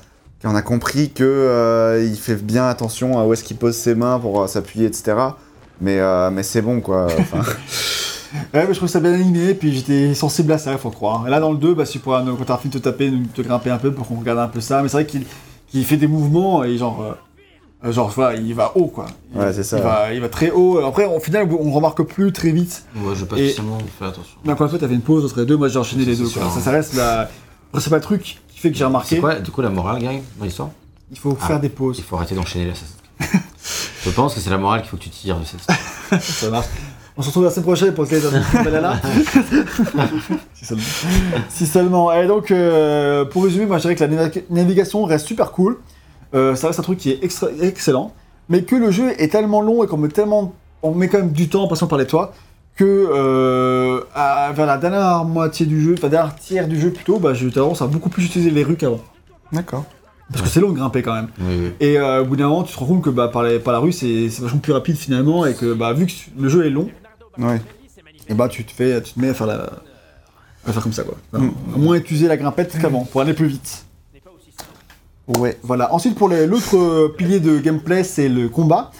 qu'on a compris que euh, il fait bien attention à où est-ce qu'il pose ses mains pour euh, s'appuyer, etc. Mais, euh, mais c'est bon, quoi. Ouais, mais je trouve ça bien animé, puis j'étais sensible à ça, il faut croire. Et là, dans le 2, bah, si tu pourras, quand t'as fini de te taper, de te grimper un peu pour qu'on regarde un peu ça, mais c'est vrai qu'il qu'il fait des mouvements et genre. euh, genre, voilà, il va haut, quoi. Il- Ouais, c'est ça. Il va, il va très haut. Après, au final, on remarque plus très vite. Ouais, je vais pas Et- spécialement faire attention. Mais encore une fois, t'avais une pause entre les deux, moi j'ai enchaîné les C'est deux, sûr, quoi. hein. Ça, ça reste la. principal truc qui fait que j'ai remarqué. C'est quoi, du coup, la morale, gang, dans l'histoire? Il faut Ah. faire des pauses. Il faut arrêter d'enchaîner Creed. Je pense que c'est la morale qu'il faut que tu tires de cette histoire. Ça marche. On se retrouve la semaine prochaine pour le si seulement. Si seulement. Et donc, euh, pour résumer, moi je dirais que la navi- navigation reste super cool. Euh, ça reste un truc qui est extra- excellent. Mais que le jeu est tellement long et qu'on met tellement. On met quand même du temps en passant par les toits. Que euh, à- vers la dernière moitié du jeu, enfin dernière tiers du jeu plutôt, bah, j'ai tendance à beaucoup plus utiliser les rues qu'avant. D'accord. Parce que c'est long de grimper quand même. Oui, oui. Et euh, au bout d'un moment, tu te rends compte que bah, par, les- par la rue, c'est c'est vachement plus rapide finalement. Et que bah, vu que le jeu est long, Ouais. et bah tu te fais, tu te mets à faire la, à faire comme ça quoi. Mm. À moins utiliser la grimpette qu'avant pour aller plus vite. Ouais. Voilà. Ensuite pour l'autre euh, pilier de gameplay, c'est le combat.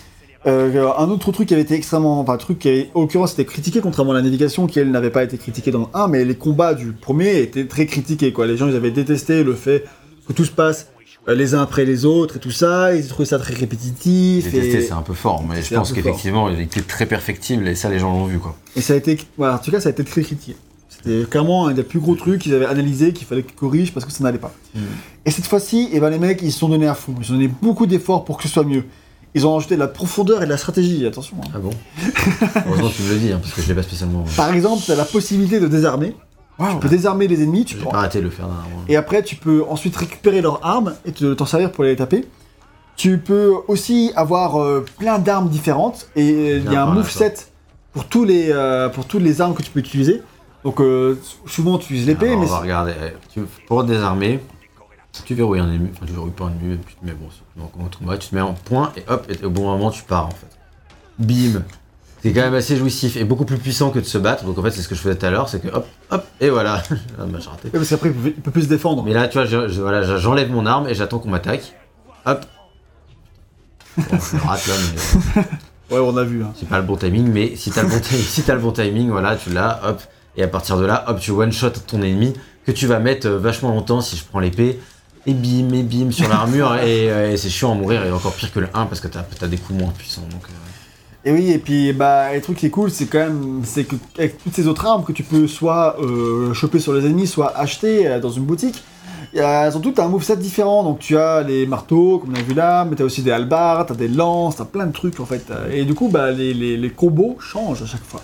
Euh, un autre truc qui avait été extrêmement, enfin un truc qui avait, en l'occurrence était critiqué contrairement à la navigation qui elle n'avait pas été critiquée dans le 1, mais les combats du premier étaient très critiqués quoi. Les gens ils avaient détesté le fait que tout se passe euh, les uns après les autres et tout ça, ils trouvaient ça très répétitif. Détester, et... c'est un peu fort, mais je pense qu'effectivement, il était très perfectible et ça, les gens l'ont vu, quoi. Et ça a été, voilà, en tout cas, ça a été très critiqué. C'était clairement un des plus gros trucs qu'ils avaient analysé, qu'il fallait qu'ils corrigent parce que ça n'allait pas. Mm. Et cette fois-ci, eh ben, les mecs, ils se sont donnés à fond. Ils ont donné beaucoup d'efforts pour que ce soit mieux. Ils ont rajouté de la profondeur et de la stratégie, attention. hein. Ah bon? Heureusement que tu me le dis, hein, parce que je l'ai pas spécialement. Par exemple, tu as la possibilité de désarmer. Tu peux désarmer les ennemis, tu peux... pas de le faire dernièrement. et après tu peux ensuite récupérer leurs armes et te- t'en servir pour les taper. Tu peux aussi avoir euh, plein d'armes différentes et euh, il y a un voilà, moveset pour tous les euh, pour toutes les armes que tu peux utiliser. Donc euh, souvent tu utilises l'épée, Alors, mais on va regarder. Eh, tu- Pour désarmer, tu verrouilles un ennemi. Enfin, tu verrouilles pas un ennemi, tu te mets bon. Donc, en combat, tu te mets en point et hop, et au bon moment, tu pars en fait. Bim C'est quand même assez jouissif et beaucoup plus puissant que de se battre. Donc en fait, c'est ce que je faisais tout à l'heure, c'est que hop, hop, et voilà. ah, bah, j'ai raté. Ouais, parce qu'après il peut, il peut plus se défendre. Mais là, tu vois, je- je- voilà, j'enlève mon arme et j'attends qu'on m'attaque. Hop. Bon, je rate là, mais Ouais, on a vu. Hein. c'est pas le bon timing. Mais si t'as le bon si t'as le bon timing, voilà, tu l'as, hop. Et à partir de là, hop, tu one shot ton ennemi que tu vas mettre euh, vachement longtemps si je prends l'épée. Et bim, et bim sur l'armure. et, euh, et c'est chiant à mourir et encore pire que le 1 parce que t'as as des coups moins puissants. Donc, euh, Et oui, et puis bah, le truc qui est cool, c'est quand même, c'est que avec toutes ces autres armes que tu peux soit euh, choper sur les ennemis, soit acheter euh, dans une boutique, y a- elles ont toutes un moveset différent. Donc tu as les marteaux, comme on a vu là, mais tu as aussi des halbards, tu as des lances, tu as plein de trucs en fait. Et du coup, bah, les, les, les combos changent à chaque fois.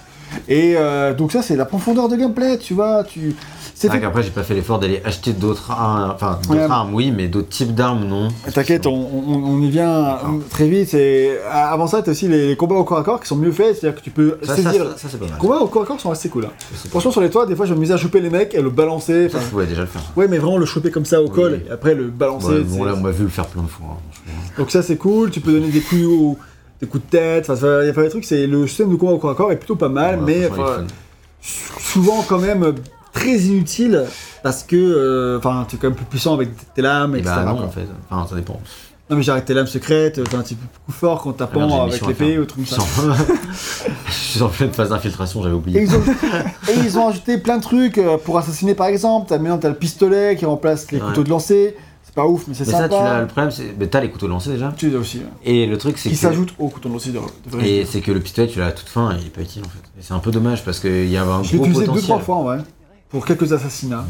Et euh, donc ça, c'est la profondeur de gameplay, tu vois. Tu... C'est vrai qu'après, j'ai pas fait l'effort d'aller acheter d'autres armes, enfin, d'autres Ouais. armes, oui, mais d'autres types d'armes, non. T'inquiète, on, on- on y vient très vite. Et avant ça, t'as aussi les, combats au corps à corps qui sont mieux faits, c'est-à-dire que tu peux Ça, saisir. ça, ça, c'est pas mal. Les combats au corps à corps sont assez cool. hein. Franchement, sur les toits, des fois, je m'amusais à choper les mecs et le balancer. Ça, je pouvais déjà le faire. ouais, mais vraiment le choper comme ça au Oui. col et après le balancer. Ouais, bon, là, on m'a vu le faire plein de fois. hein. Donc ça, c'est cool. Tu peux donner des coups, au- des coups de tête. Enfin, il y a pas des trucs. C'est le système de combat au corps à corps est plutôt pas mal, Ouais, mais souvent quand même très inutile parce que, euh, enfin, tu es quand même plus puissant avec tes lames, Et etc. bah non, en fait. Enfin, ça dépend. Non mais j'arrête tes lames secrètes, t'es un petit peu plus fort quand tapant avec l'épée ou truc comme ça. Je suis en pleine phase d'infiltration, j'avais Et oublié. ils, ont... et ils ont ajouté plein de trucs euh, pour assassiner par exemple. T'as maintenant t'as le pistolet qui remplace les Ouais. couteaux de lancer. C'est pas ouf mais c'est Mais ça, tu l'as, sympa. le problème, c'est. Mais t'as les couteaux lancés déjà. Tu l'as aussi. hein. Et le truc, c'est Qui que. s'ajoute au couteau de lancer de, de vrai. Et c'est que le pistolet, tu l'as à toute fin et il est pas utile en fait. Et c'est un peu dommage parce qu'il y avait un Je l'ai gros utilisé deux potentiel. trois fois en vrai. Pour quelques assassinats.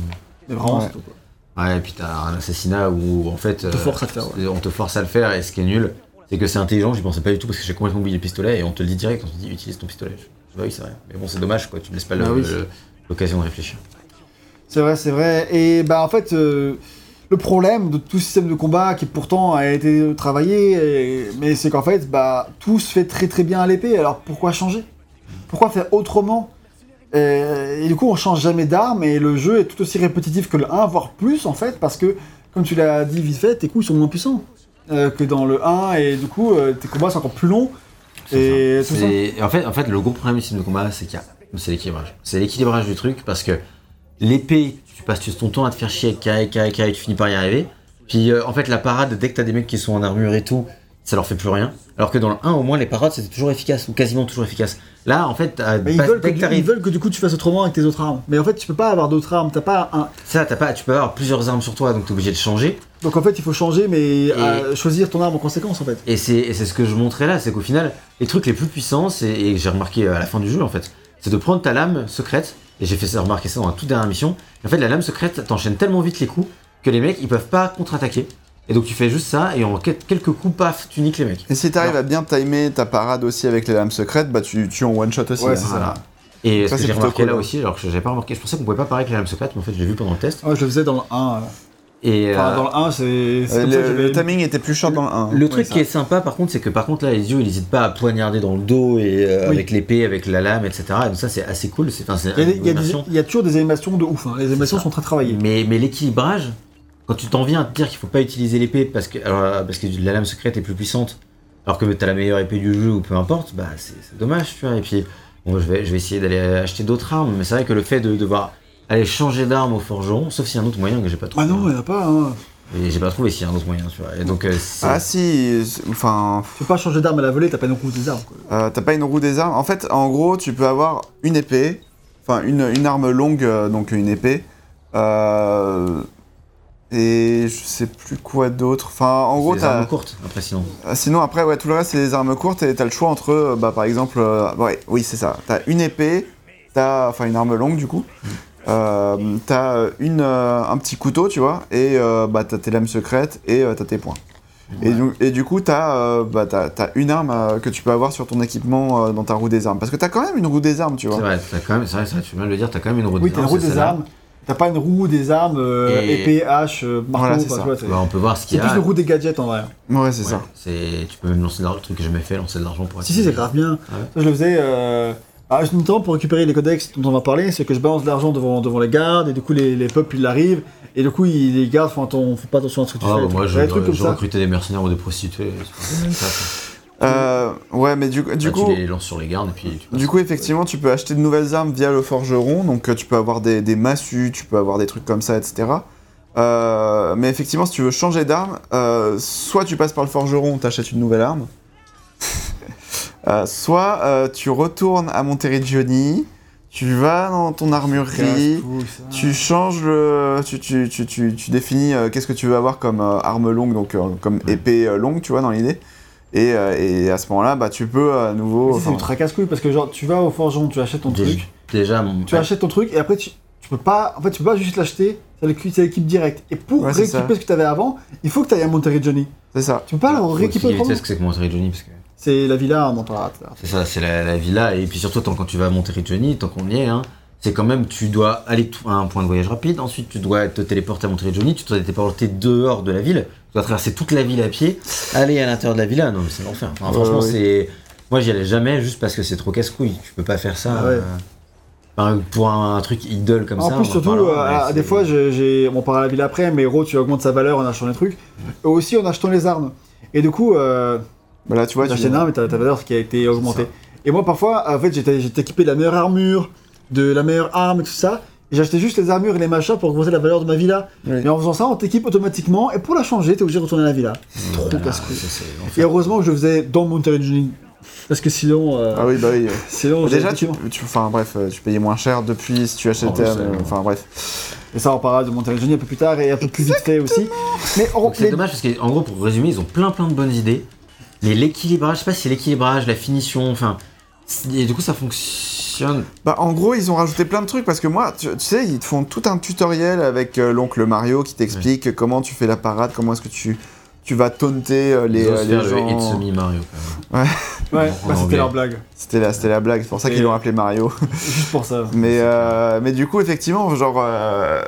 Mais vraiment Ouais. c'est tout quoi. Ouais, et puis t'as un assassinat où en fait. On te euh, force à le faire, ouais. On te force à le faire et ce qui est nul, c'est que c'est intelligent, j'y pensais pas du tout parce que j'ai complètement oublié le pistolet et on te le dit direct, on te dit utilise ton pistolet. Je- Bah oui, c'est vrai. Mais bon, c'est dommage quoi, tu ne laisses pas Ah le- l'occasion de réfléchir. C'est vrai, c'est vrai. Et bah en fait, euh, le problème de tout système de combat qui pourtant a été travaillé, et- mais c'est qu'en fait, bah tout se fait très très bien à l'épée. Alors pourquoi changer? Pourquoi faire autrement? Et, et du coup, on change jamais d'arme et le jeu est tout aussi répétitif que le 1, voire plus en fait, parce que comme tu l'as dit vite fait, tes coups sont moins puissants euh, que dans le 1 et du coup, euh, tes combats sont encore plus longs. Et tout ça. C'est- et en fait, en fait, le gros problème du système de combat, c'est qu'il y a, c'est l'équilibrage. C'est l'équilibrage du truc parce que l'épée, tu passes ton temps à te faire chier avec carré, carré, carré, tu finis par y arriver. Puis euh, en fait, la parade, dès que t'as des mecs qui sont en armure et tout, ça leur fait plus rien. Alors que dans le 1, au moins, les parades, c'était toujours efficace, ou quasiment toujours efficace. Là, en fait, Mais ils pas- veulent, que, dès que du- ils veulent que du coup tu fasses autrement avec tes autres armes. Mais en fait, tu peux pas avoir d'autres armes. T'as pas un, ça, t'as pas, tu peux avoir plusieurs armes sur toi, donc t'es obligé de changer. Donc en fait, il faut changer, mais euh, choisir ton arme en conséquence en fait. Et c'est ce que je montrais là, c'est qu'au final, les trucs les plus puissants, et j'ai remarqué à la fin du jeu en fait, c'est de prendre ta lame secrète, et j'ai fait ça, remarquer ça dans la toute dernière mission. En fait, la lame secrète t'enchaîne tellement vite les coups que les mecs ils peuvent pas contre-attaquer. Et donc tu fais juste ça, et en quel- quelques coups, paf, tu niques les mecs. Et si t'arrives à bien timer ta parade aussi avec les lames secrètes, bah tu tues en one shot aussi. Ouais, hein. c'est ça. Voilà. Et Ça, ce que c'est j'ai remarqué cool, là hein. aussi, alors que j'avais pas remarqué, je pensais qu'on pouvait pas parler avec la lame secrète, mais en fait je l'ai vu pendant le test. Ouais, je le faisais dans le 1. Euh. Et Enfin, euh, dans le 1, c'est. c'est Euh, le, timing était plus short dans le 1. Le Ouais, truc ça. qui est sympa par contre, c'est que par contre là, les yeux ils n'hésitent pas à poignarder dans le dos et euh, Oui. avec l'épée, avec la lame, etc. Et donc ça c'est assez cool. Enfin, Il y, a, y des- y toujours des animations de ouf. hein. Les animations sont très travaillées. Mais, mais l'équilibrage, quand tu t'en viens à te dire qu'il faut pas utiliser l'épée parce que, alors, parce que la lame secrète est plus puissante, alors que t'as la meilleure épée du jeu ou peu importe, bah c'est, c'est dommage, tu vois. Et puis, bon, je, vais, je vais essayer d'aller acheter d'autres armes, mais c'est vrai que le fait de devoir aller changer d'arme au forgeron, sauf s'il y a un autre moyen que j'ai pas trouvé. Ah non, il n'y en a pas. Hein. Et j'ai pas trouvé s'il y a un autre moyen, tu vois. Et donc, euh, c'est- Ah si, c'est- enfin, Tu peux pas changer d'arme à la volée, t'as pas une roue des armes. Quoi. euh, t'as pas une roue des armes. En fait, en gros, tu peux avoir une épée, enfin une, une arme longue, euh, donc une épée, euh, et je sais plus quoi d'autre. Enfin, en gros, des t'as. armes courtes, après sinon. Ah, Sinon, après, ouais, tout le reste, c'est des armes courtes et t'as le choix entre, euh, bah, par exemple, euh, ouais, oui, c'est ça. T'as une épée, t'as, enfin, une arme longue, du coup. Euh, t'as une, euh, un petit couteau, tu vois, et euh, bah, t'as tes lames secrètes et euh, t'as tes poings. Et, du, et du coup, t'as, euh, bah, t'as, t'as une arme euh, que tu peux avoir sur ton équipement euh, dans ta roue des armes. Parce que t'as quand même une roue des armes, tu C'est vois. vrai, t'as quand même, c'est vrai, c'est vrai, tu viens de le dire, t'as quand même une roue Oui, des t'as une armes, roue c'est des armes. T'as pas une roue des armes, euh, Et- épée, hache, marteau. Voilà, c'est ça. vois, c'est- Bah, on peut voir ce c'est qu'il y plus a. une roue des gadgets en vrai. Ouais, c'est Ouais, ça. c'est- tu peux même lancer de l'argent, le truc que j'ai jamais fait, lancer de l'argent pour Si, si, c'est grave bien. Ouais. Ça, je le faisais. À une temps, pour récupérer les codex dont on va parler, c'est que je balance de l'argent devant, devant les gardes, et du coup, les, les peuples, ils arrivent, et du coup, ils- les gardes font, atten- font pas attention à ce que tu Ah, fais. bah, moi, Ouais, je, des trucs comme je ça. recrutais des mercenaires ou des prostituées. c'est pas- ça, ça. Euh, ouais, mais du, du Bah, coup. Tu les lances sur les gardes et puis tu. Du coup, effectivement, tu peux acheter de nouvelles armes via le forgeron, donc euh, tu peux avoir des, des massues, tu peux avoir des trucs comme ça, etc. Euh, mais effectivement, si tu veux changer d'arme, euh, soit tu passes par le forgeron, t'achètes une nouvelle arme, Euh, soit euh, tu retournes à Monteriggioni, tu vas dans ton armurerie, tu changes le. Tu, tu, tu, tu, tu définis euh, qu'est-ce que tu veux avoir comme euh, arme longue, donc euh, comme épée euh, longue, tu vois, dans l'idée. Et, euh, et à ce moment-là, bah, tu peux à nouveau. C'est ultra casse-couille parce que genre tu vas au forgeron, tu achètes ton Déjà, truc, déjà mon- tu achètes ton truc et après tu, tu peux pas en fait tu peux pas juste l'acheter, c'est l'équipe c'est l'équipe directe. Et pour Ouais, rééquiper ce que tu avais avant, il faut que tu ailles à Monterey Johnny. c'est ça. Tu peux pas le faut rééquiper expliquer autrement. ce que c'est que Monterey Johnny parce que C'est la villa parlera tout à l'heure. c'est ça, c'est la, la villa et puis surtout tant quand tu vas à Monterey Johnny, tant qu'on y est, hein, c'est quand même tu dois aller à un point de voyage rapide, ensuite tu dois te téléporter à Monterey Johnny, tu dois te téléporter dehors de la ville, tu dois traverser toute la ville à pied, aller à l'intérieur de la villa, non mais c'est l'enfer. Enfin, Ouais, franchement ouais. c'est, moi j'y allais jamais juste parce que c'est trop casse-couille, tu peux pas faire ça. Ah ouais. euh, enfin, pour un, un truc idole comme En ça. plus, en surtout, parlera, euh, des fois, on parlera de la ville après, mais Hero, tu augmentes sa valeur en achetant les trucs. Et aussi en achetant les armes. Et du coup, euh, Bah, là, tu vois, tu tu achètes une arme et ta, ta valeur qui a été augmentée. Et moi, parfois, en fait, j'étais j'étais équipé de la meilleure armure, de la meilleure arme et tout ça. Et j'achetais juste les armures et les machins pour augmenter la valeur de ma villa. Oui. Et en faisant ça, on t'équipe automatiquement. Et pour la changer, t'es obligé de retourner à la villa. C'est trop Voilà, c'est Et heureusement que je faisais dans Monterey Journey. Parce que sinon. euh, Ah oui, bah oui. sinon Déjà, tu, tu- enfin bref, euh, tu payais moins cher depuis si tu achetais. Oh, c'est- euh, Enfin bref. Et ça, on parlera de Monterey Journey un peu plus tard et un peu plus vite fait aussi. Mais on, c'est les- dommage parce qu'en gros, pour résumer, ils ont plein plein de bonnes idées. Mais l'équilibrage, je sais pas si c'est l'équilibrage, la finition, enfin. Et du coup, ça fonctionne. Bah en gros, ils ont rajouté plein de trucs parce que moi, tu, tu sais, ils te font tout un tutoriel avec euh, l'oncle Mario qui t'explique comment tu fais la parade, comment est-ce que tu tu vas taunter euh, les, euh, faire les le gens. It's Me Mario quand même. Ouais, en bah, c'était leur blague. C'était la, c'était la blague, c'est pour ça Et- qu'ils l'ont appelé Mario. Juste pour ça. Mais, euh, mais du coup, effectivement, genre, euh,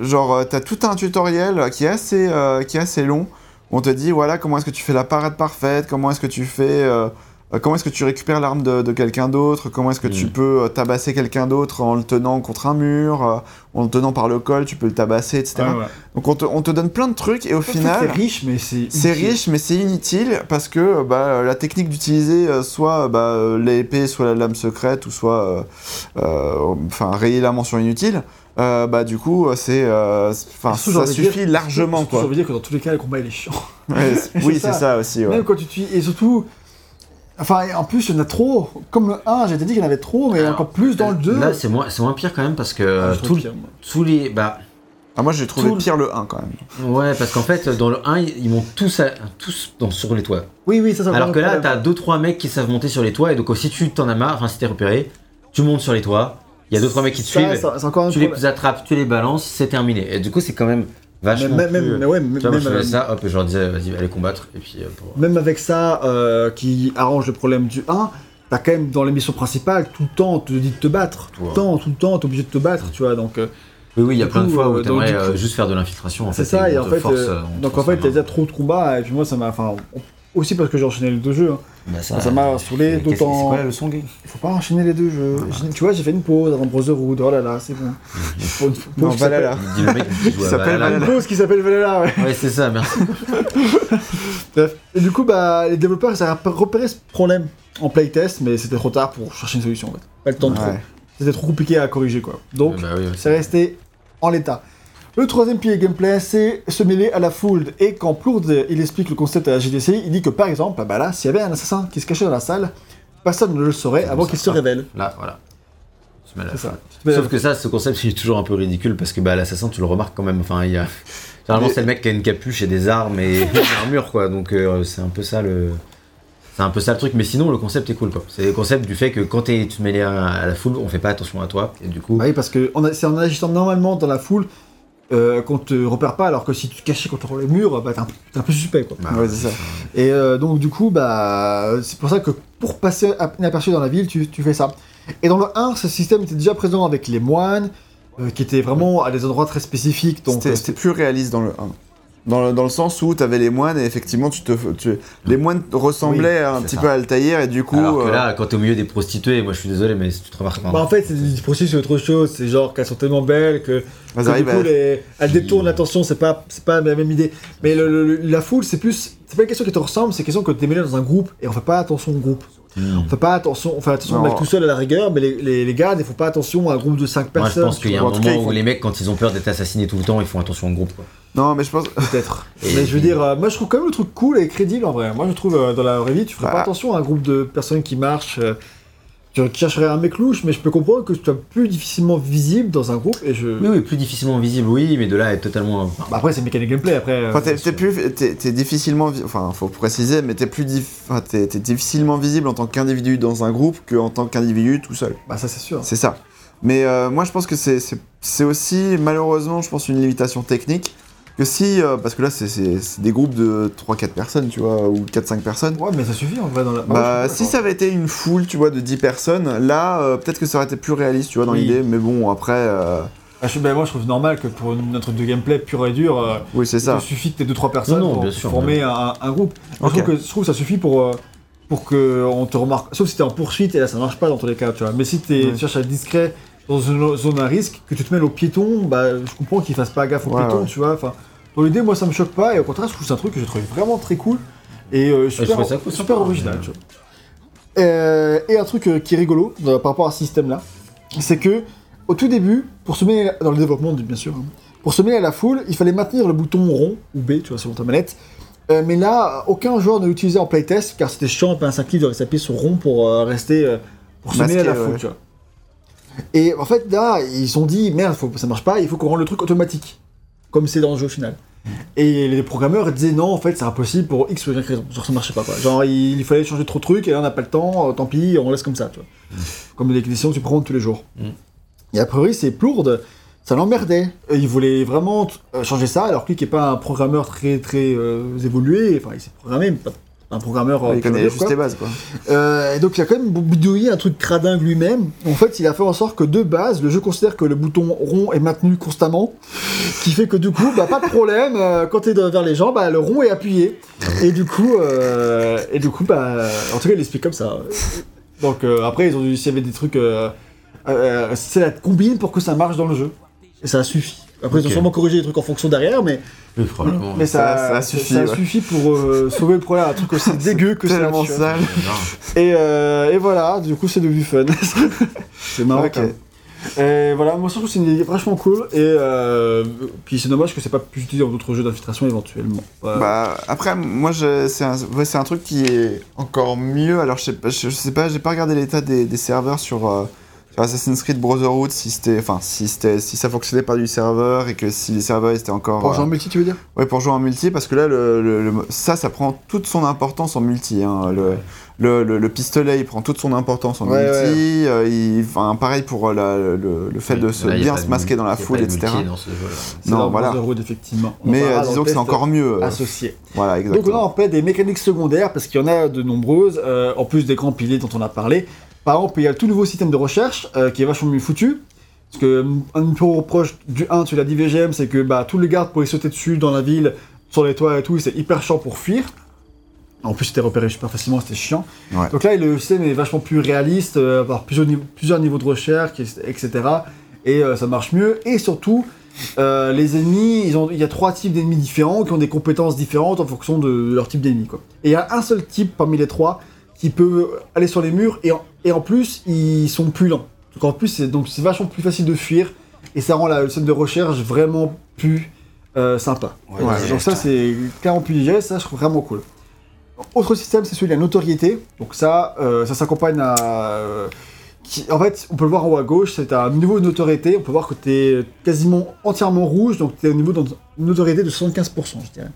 genre t'as tout un tutoriel qui est assez, euh, qui est assez long. Où on te dit, voilà, comment est-ce que tu fais la parade parfaite, comment est-ce que tu fais, euh, euh, comment est-ce que tu récupères l'arme de, de quelqu'un d'autre, comment est-ce que tu Mm. peux euh, tabasser quelqu'un d'autre en le tenant contre un mur, euh, en le tenant par le col, tu peux le tabasser, etc. Ouais, ouais. Donc on te, on te donne plein de trucs et au fait, C'est final, riche, mais c'est. c'est riche, mais c'est inutile parce que bah, la technique d'utiliser euh, soit bah, l'épée, soit la lame secrète, ou soit euh, euh, enfin rayer la mention inutile. Euh, bah du coup euh, c'est euh, c'est- enfin ça suffit dire- largement quoi. envie de dire que dans tous les cas, le combat il est chiant. Ouais, c'est- C'est oui ça. c'est ça aussi ouais. Même quand tu tues. Et surtout. Enfin, en plus, il y en a trop. Comme le 1, j'ai dit qu'il y en avait trop, mais Alors, encore plus dans le 2. Là, c'est moins, c'est moins pire quand même parce que Ah, euh, tout pire, moi. tous les. Bah, Ah, moi j'ai trouvé le- pire le 1 quand même. ouais, parce qu'en fait, dans le 1, ils ils montent tous, à- tous dans, sur les toits. Oui, oui, ça, ça Alors que là, t'as t'as 2-3 mecs qui savent monter sur les toits, et donc si tu t'en as marre, enfin si t'es repéré, tu montes sur les toits, il y a 2-3 mecs qui te suivent, C'est encore un tu les attrapes, tu les balances, c'est terminé. Et du coup, c'est quand même vachement. Même, même, plus- mais ouais, même, Tu vois, moi, je même, faisais ça, hop, je leur disais, vas-y, allez combattre, et puis. euh, pour- même avec ça, euh, qui arrange le problème du 1, t'as quand même dans les missions principales, tout le temps, on te dit de te battre. Tout le Ouais. temps, tout le temps, t'es obligé de te battre, tu vois. Donc, euh, Oui, oui, il y a plein de fois où euh, t'aimerais coup- euh, juste faire de l'infiltration. En c'est fait, ça, et en fait, force, euh, euh, donc en fait, main. déjà trop de combats, et puis moi, ça m'a. Enfin, aussi parce que j'ai enchaîné les deux jeux. hein. Bah, ça, m'a saoulé, que- C'est d'autant- quoi la leçon, gay? Il faut pas enchaîner les deux jeux. J'ai- Tu vois, j'ai fait une pause avant Brotherhood, oh là là, c'est bon. Faut une pause Non qui Valhalla. s'appelle- Il dit le mec qui joue Il à s'appelle Valhalla. Une pause qui s'appelle Valhalla, ouais. Ouais, c'est ça, merci. Bref. Et du coup, bah, les développeurs, ils ont repéré ce problème en playtest, mais c'était trop tard pour chercher une solution, en fait. Pas le temps de trop. C'était trop compliqué à corriger, quoi. Donc, Bah oui, c'est resté en l'état. Le troisième pilier gameplay, c'est se mêler à la foule. Et quand Plourde, il explique le concept à la GDC, il dit que par exemple, bah là, s'il y avait un assassin qui se cachait dans la salle, personne ne le saurait avant qu'il se révèle. Là, voilà. Se à la foule. Sauf que ça, ce concept, il est toujours un peu ridicule parce que bah, l'assassin, tu le remarques quand même. Enfin, il y a. Généralement, c'est le mec qui a une capuche et des armes et une armure, quoi. Donc, euh, c'est un peu ça le. C'est un peu ça le truc, mais sinon le concept est cool quoi. C'est le concept du fait que quand tu te mêles à, à la foule, on fait pas attention à toi et du coup. Bah oui, parce que c'est en agissant normalement dans la foule euh, qu'on te repère pas, alors que si tu te cachais contre le mur, bah t'es un, un peu suspect, quoi. bah, Ouais, c'est ça. Et euh, donc du coup, bah c'est pour ça que pour passer inaperçu dans la ville, tu, tu fais ça. Et dans le 1, ce système était déjà présent avec les moines, euh, qui étaient vraiment à des endroits très spécifiques. Donc C'était euh, c'était plus réaliste dans le 1. Dans le, dans le sens où t'avais les moines et effectivement tu te tu- les moines ressemblaient un petit ça. peu à Altaïr et du coup Alors que euh, là, quand t'es au milieu des prostituées, moi je suis désolé, mais si tu te remarques. Bah en fait, c'est du processus c'est autre chose. C'est genre qu'elles sont tellement belles que, elles que du arrivent coup, à- les- elles détournent l'attention. C'est pas, c'est pas la même idée. Mais le- le- la foule, c'est plus, c'est pas une question qui te ressemble, c'est une question que t'es mêlé dans un groupe et on fait pas attention au groupe. Hmm. On fait pas attention, on fait attention au Non. mec tout seul à la rigueur, mais les, les, les gardes, ils font pas attention à un groupe de 5 Moi je personnes. pense qu'il y a un moment cas, où font- les mecs, quand ils ont peur d'être assassinés tout le temps, ils font attention au groupe quoi. Non mais je pense Peut-être. Mais je veux dire, euh, moi je trouve quand même le truc cool et crédible en vrai. Moi je trouve euh, dans la vraie vie, tu ferais Bah. pas attention à un groupe de personnes qui marchent. euh, tu chercherais un mec louche, mais je peux comprendre que tu sois plus difficilement visible dans un groupe et je. Oui, oui, plus difficilement visible, oui, mais de là à être totalement. Bah après, c'est mécanique gameplay après. Enfin, euh, t'es, t'es plus, t'es, t'es difficilement, enfin, faut préciser, mais t'es plus, dif- enfin, t'es, t'es difficilement visible en tant qu'individu dans un groupe qu'en tant qu'individu tout seul. Bah ça c'est sûr. C'est ça. Mais euh, moi, je pense que c'est, c'est, c'est aussi, malheureusement, je pense une limitation technique. Que si, euh, parce que là, c'est, des groupes de 3-4 personnes, tu vois, ou 4-5 personnes. Ouais, mais ça suffit en vrai dans la. Bah, suis si ça avait été une foule, tu vois, de 10 personnes, là, euh, peut-être que ça aurait été plus réaliste, tu vois, dans Oui. l'idée. Mais bon, après, euh, Ah, je- bah, moi je trouve normal que pour notre de gameplay pur et dur, euh, oui, c'est ça. il suffit que t'aies 2-3 personnes Non, non, pour bien sûr, former un, un groupe. Moi, Ok. Je, trouve que, je trouve que ça suffit pour, pour que on te remarque. Sauf si t'es en poursuite et là ça marche pas dans tous les cas, tu vois. Mais si t'es- Ouais. tu cherches à être discret dans une zone à risque, que tu te mêles aux piétons, bah je comprends qu'ils fassent pas gaffe aux Ouais, piétons, ouais. tu vois. Enfin, dans l'idée, moi ça me choque pas et au contraire, je trouve c'est un truc que j'ai trouvé vraiment très cool et euh, super, cool, super original. tu vois. Euh, et un truc euh, qui est rigolo euh, par rapport à ce système-là, c'est que au tout début, pour se mêler dans le développement, bien sûr, hein, pour se mêler à la foule, il fallait maintenir le bouton rond ou B, tu vois, selon ta manette. Euh, mais là, aucun joueur ne l'utilisait en playtest car c'était chiant, un 5 clics de rester appuyé sur rond pour rester pour se mêler à la ouais. foule, tu vois. Et en fait, là, ils se sont dit merde, faut, ça marche pas, il faut qu'on rende le truc automatique, comme c'est dans le jeu au final. Et les programmeurs disaient non, en fait, c'est impossible pour X ou Y raison. Genre, ça marchait pas quoi. Genre, il, il fallait changer trop de trucs et là, on n'a pas le temps, euh, tant pis, on laisse comme ça, tu vois. Comme des décisions que tu prends tous les jours. Mm. Et a priori, c'est Plourde, ça l'emmerdait. Il voulait vraiment euh, changer ça, alors que lui qui est pas un programmeur très très euh, évolué, enfin, il s'est programmé, mais pas un programmeur. euh, il connaît juste les bases, quoi. Euh, et donc il a quand même bidouillé un truc cradingue lui-même. En fait, il a fait en sorte que de base, le jeu considère que le bouton rond est maintenu constamment, qui fait que du coup, bah pas de problème. euh, quand t'es vers les gens, bah le rond est appuyé. Et du coup, euh, et du coup, bah en tout cas, il explique comme ça. Donc après, ils ont dû s'il y avait des trucs, c'est la combine pour que ça marche dans le jeu. Et ça suffit. Après, ils ont sûrement corrigé les trucs en fonction derrière, mais, mais ça, Ça- ça suffit, ça ouais. suffit pour euh, sauver le problème. Un truc aussi dégueu que ça. Tellement sale. Et, euh, et voilà, du coup, c'est devenu fun. c'est marrant. Et voilà, moi je trouve que c'est une idée vachement cool. Et euh, puis c'est dommage que c'est pas plus utilisé dans d'autres jeux d'infiltration éventuellement. Ouais. Bah, après, moi, je, c'est, un, ouais, c'est un truc qui est encore mieux. Alors, je sais pas, je, sais pas j'ai pas regardé l'état des, des serveurs sur, euh, sur Assassin's Creed Brotherhood, si, c'était, enfin, si, c'était, si ça fonctionnait pas du serveur et que si les serveurs étaient encore. Pour euh, jouer en multi, tu veux dire? Ouais, pour jouer en multi, parce que là, le, le- le- ça, ça prend toute son importance en multi. hein. Le, le, le- le pistolet, il prend toute son importance en Ouais, multi. euh, il- Enfin, pareil pour euh, la- le, le fait de se Là, bien se de masquer dans la foule, etc. multi dans ce jeu-là. C'est Non, dans voilà. Brotherhood, effectivement. On Mais euh, disons que c'est encore mieux. euh, Associé. voilà, Donc on a exactement. en fait des mécaniques secondaires, parce qu'il y en a de nombreuses, euh, en plus des grands piliers dont on a parlé. Par exemple, il y a le tout nouveau système de recherche, euh, qui est vachement mieux foutu. Parce que euh, un peu reproche du 1, tu l'as dit VGM, c'est que bah, tous les gardes pourraient sauter dessus dans la ville, sur les toits et tout, et c'est hyper chiant pour fuir. En plus, c'était repéré super facilement, c'était chiant. Ouais. Donc là, le système est vachement plus réaliste, euh, avoir plusieurs, niveaux- plusieurs niveaux de recherche, etc. Et euh, ça marche mieux. Et surtout, euh, les ennemis, ils ont- il y a trois types d'ennemis différents qui ont des compétences différentes en fonction de leur type d'ennemi. Et il y a un seul type parmi les trois qui peut aller sur les murs et en, et en plus, ils sont plus lents. Donc en plus, c'est donc c'est vachement plus facile de fuir et ça rend la, le système de recherche vraiment plus euh, sympa. Ouais, Voilà. ouais. donc ça, c'est clairement plus digeste, ça je trouve vraiment cool. Autre système, c'est celui de la notoriété. Donc ça, euh, ça s'accompagne à... euh, qui- en fait, on peut le voir en haut à gauche, c'est un niveau de notoriété. On peut voir que tu es quasiment entièrement rouge, donc tu es au niveau de notoriété de 75%, je dirais.